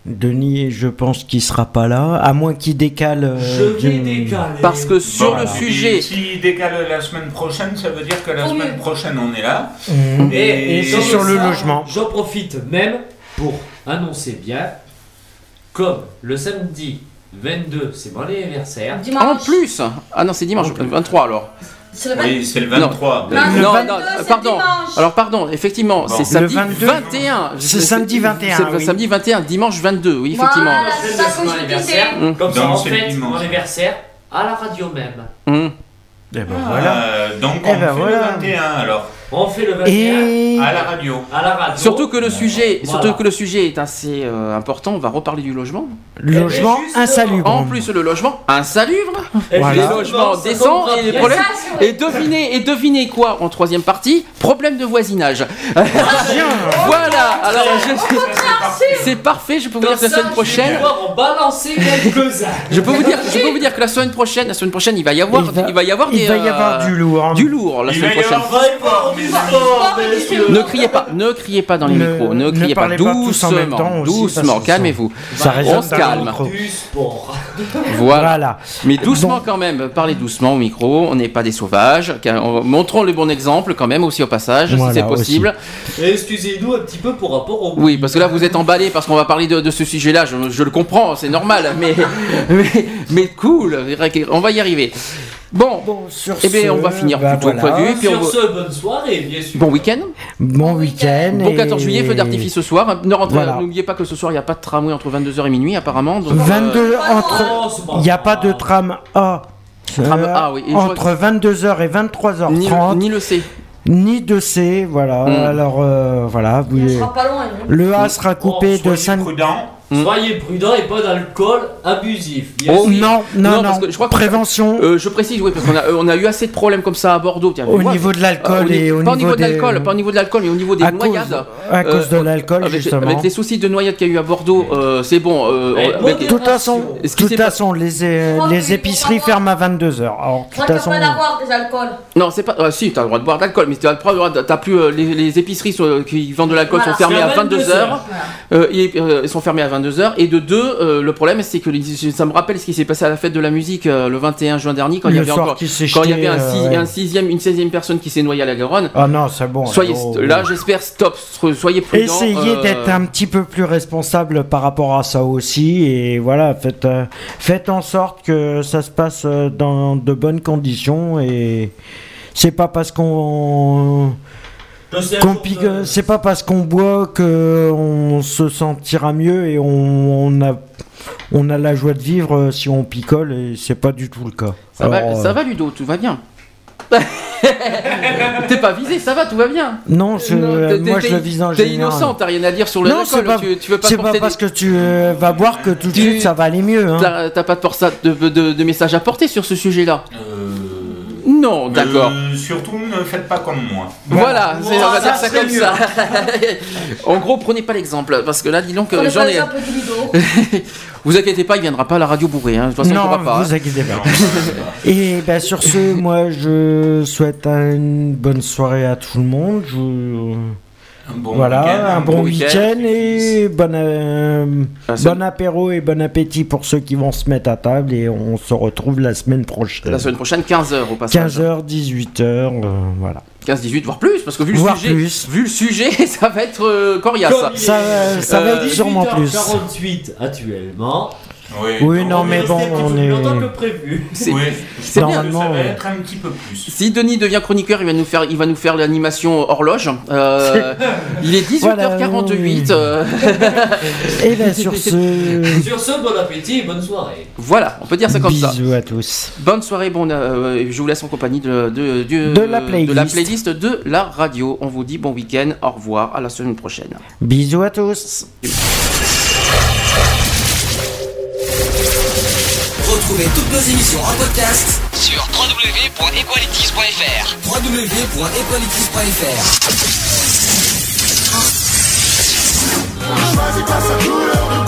Denis, je pense qu'il sera pas là, à moins qu'il décale. euh, Je vais décaler. Parce que sur Bon, le si- sujet, S'il décale la semaine prochaine, ça veut dire que la semaine prochaine, on est là. Mhm. Et- Et c'est sur le ça, logement. J'en profite même pour annoncer bien, comme le samedi 22, c'est mon anniversaire. en Dimanche. plus, ah non c'est dimanche, En plus. 23 alors. C'est le Oui, c'est le 23. Non, Le non, 22, non, c'est pardon. dimanche. Alors pardon, effectivement, c'est samedi 22, 21. c'est samedi 21, C'est oui. samedi 21, dimanche 22, oui effectivement. Voilà, c'est ça mon que je anniversaire. disais. Hum. Comme ça, Donc, en c'est le fait, dimanche. mon anniversaire à la radio même. Hum. Eh ben voilà. Euh, donc Eh on ben fait voilà. le 21 alors, On fait le 21 Et à la radio. à la radio. Surtout que le sujet, Voilà. surtout que le sujet est assez euh, important. On va reparler du logement. logement ben, justement. insalubre. En plus, le logement insalubre. Et Voilà. Les logements décents et les problèmes. Et devinez, et devinez quoi en troisième partie? Problème de voisinage. voilà. Alors, je- c'est parfait. Je peux vous dire que la semaine prochaine. Je peux vous dire, je peux vous dire que la semaine prochaine, la semaine prochaine, il va y avoir, Il va- il va y avoir Il des, va y avoir euh, du lourd. du lourd la Il semaine prochaine. Ne criez pas, ne criez pas dans les Ne- micros, ne criez pas, doucement, doucement, calmez-vous. On se calme. Voilà. Mais doucement quand même, parlez doucement au micro, on n'est pas des sauvages. Montrons le bon exemple quand même aussi au passage, si c'est possible. Excusez-nous un petit peu pour rapport au. Oui, parce que là vous êtes emballé parce qu'on va parler de, de ce sujet-là, je, je le comprends, c'est normal, mais, mais, mais cool, on va y arriver. Bon, sur eh bien ce, on va finir bah, plus tôt voilà. prévu. Puis on va- ce, bonne soirée, bien sûr. Bon week-end, Bon week-end. bon et- 14 juillet, feu d'artifice ce soir. Ne rentrez- Voilà. N'oubliez pas que ce soir il n'y a pas de tramway entre 22h et minuit apparemment. donc, euh, 22 Oh, entre. Il n'y a pas de tram A. Tram euh, A, oui. Et je entre 22h et 23h30. ni, Ni, ni le C. de C, voilà. Mm. Alors, euh, voilà. Vous, On sera pas loin. hein. le A sera coupé Oh, de soyez 5. prudents. Mm. Soyez prudents et pas d'alcool abusif. Oh. Non, non, Non, parce que je crois que- Prévention. Euh, je précise, oui, parce qu'on a, euh, on a eu assez de problèmes comme ça à Bordeaux. Tiens, Au moi, niveau de euh, l'alcool au ni- et au pas au niveau de des- l'alcool, pas au niveau de l'alcool, mais au niveau des à cause, noyades. à cause Euh, de l'alcool, avec, justement. avec les soucis de noyades qu'il y a eu à Bordeaux, euh, c'est bon. euh, avec- De toute façon, Ce qui toute s'est façon, les, euh, les épiceries ferment à 22h. Alors, de toute Moi, tu façon. pas d'avoir des alcools. Non, c'est pas. euh, si, t'as le droit de boire de l'alcool, mais t'as le droit de- t'as plus euh, les, les épiceries qui vendent de l'alcool Voilà. sont fermées à à 22h. 22 Euh, et, euh, ils sont fermés à 22h. Et de deux, euh, le problème, c'est que les- ça me rappelle ce qui s'est passé à la fête de la musique euh, le 21 juin dernier, quand il y avait encore, quand il y avait un, euh, six- ouais. un sixième, une 16e personne qui s'est noyée à la Garonne. Ah non, c'est bon. Soyez, là, j'espère, stop, soyez prudents. Essayez d'être un petit peu plus responsable par rapport à ça aussi et voilà, faites, faites en sorte que ça se passe dans de bonnes conditions et c'est pas parce qu'on c'est pas parce qu'on boit que on se sentira mieux et on, on a on a la joie de vivre euh, si on picole et c'est pas du tout le cas. Ça, va, ça euh, va, Ludo, tout va bien. T'es pas visé, ça va, tout va bien. Non, je- Non, euh, moi je le vise en T'es général. innocent, t'as rien à dire sur le Non, c'est alcool, pas, tu, tu veux pas c'est pas parce des- que tu euh, vas boire que tout de suite ça va aller mieux. Hein. T'as pas de, porsa- de, de, de message à porter sur ce sujet-là Euh, Non, d'accord. euh, surtout, ne faites pas comme moi. Voilà, c'est- on va dire ça comme mieux. ça. en gros, prenez pas l'exemple, parce que là, dis donc, On est j'en ai. vous inquiétez pas, il viendra pas à la radio bourrée, hein. de toute façon, il non, pas. vous hein. inquiétez pas. Et ben sur ce, moi je souhaite une bonne soirée à tout le monde. Je- un bon voilà, week-end, un bon week-end week-end. et bon, euh, bon apéro et bon appétit pour ceux qui vont se mettre à table et on se retrouve la semaine prochaine. La semaine prochaine, 15h au passage. 15h, 18h, voilà. 15-18, voire plus, parce que vu le sujet, plus. vu le sujet, ça va être euh, coriace. Ça, est, ça va Euh, être sûrement plus. 48 actuellement. Oui, non, mais bon, on est- plus longtemps que prévu. C'est- oui, c'est je pense bien. que Normalement, Ça va ouais. être un petit peu plus. Si Denis devient chroniqueur, il va nous faire, il va nous faire l'animation horloge. Euh, il est 18h48. Voilà. euh, Et ben sur ce, Sur ce, bon appétit et bonne soirée. voilà, on peut dire ça comme ça. bisous à tous. Bonne soirée, bon, euh, je vous laisse en compagnie de, de, de- De la playlist. playlist de la radio. On vous dit bon week-end, au revoir, à la semaine prochaine. Bisous à tous. Toutes nos émissions en podcast sur www.equalities.fr. www.equalities.fr.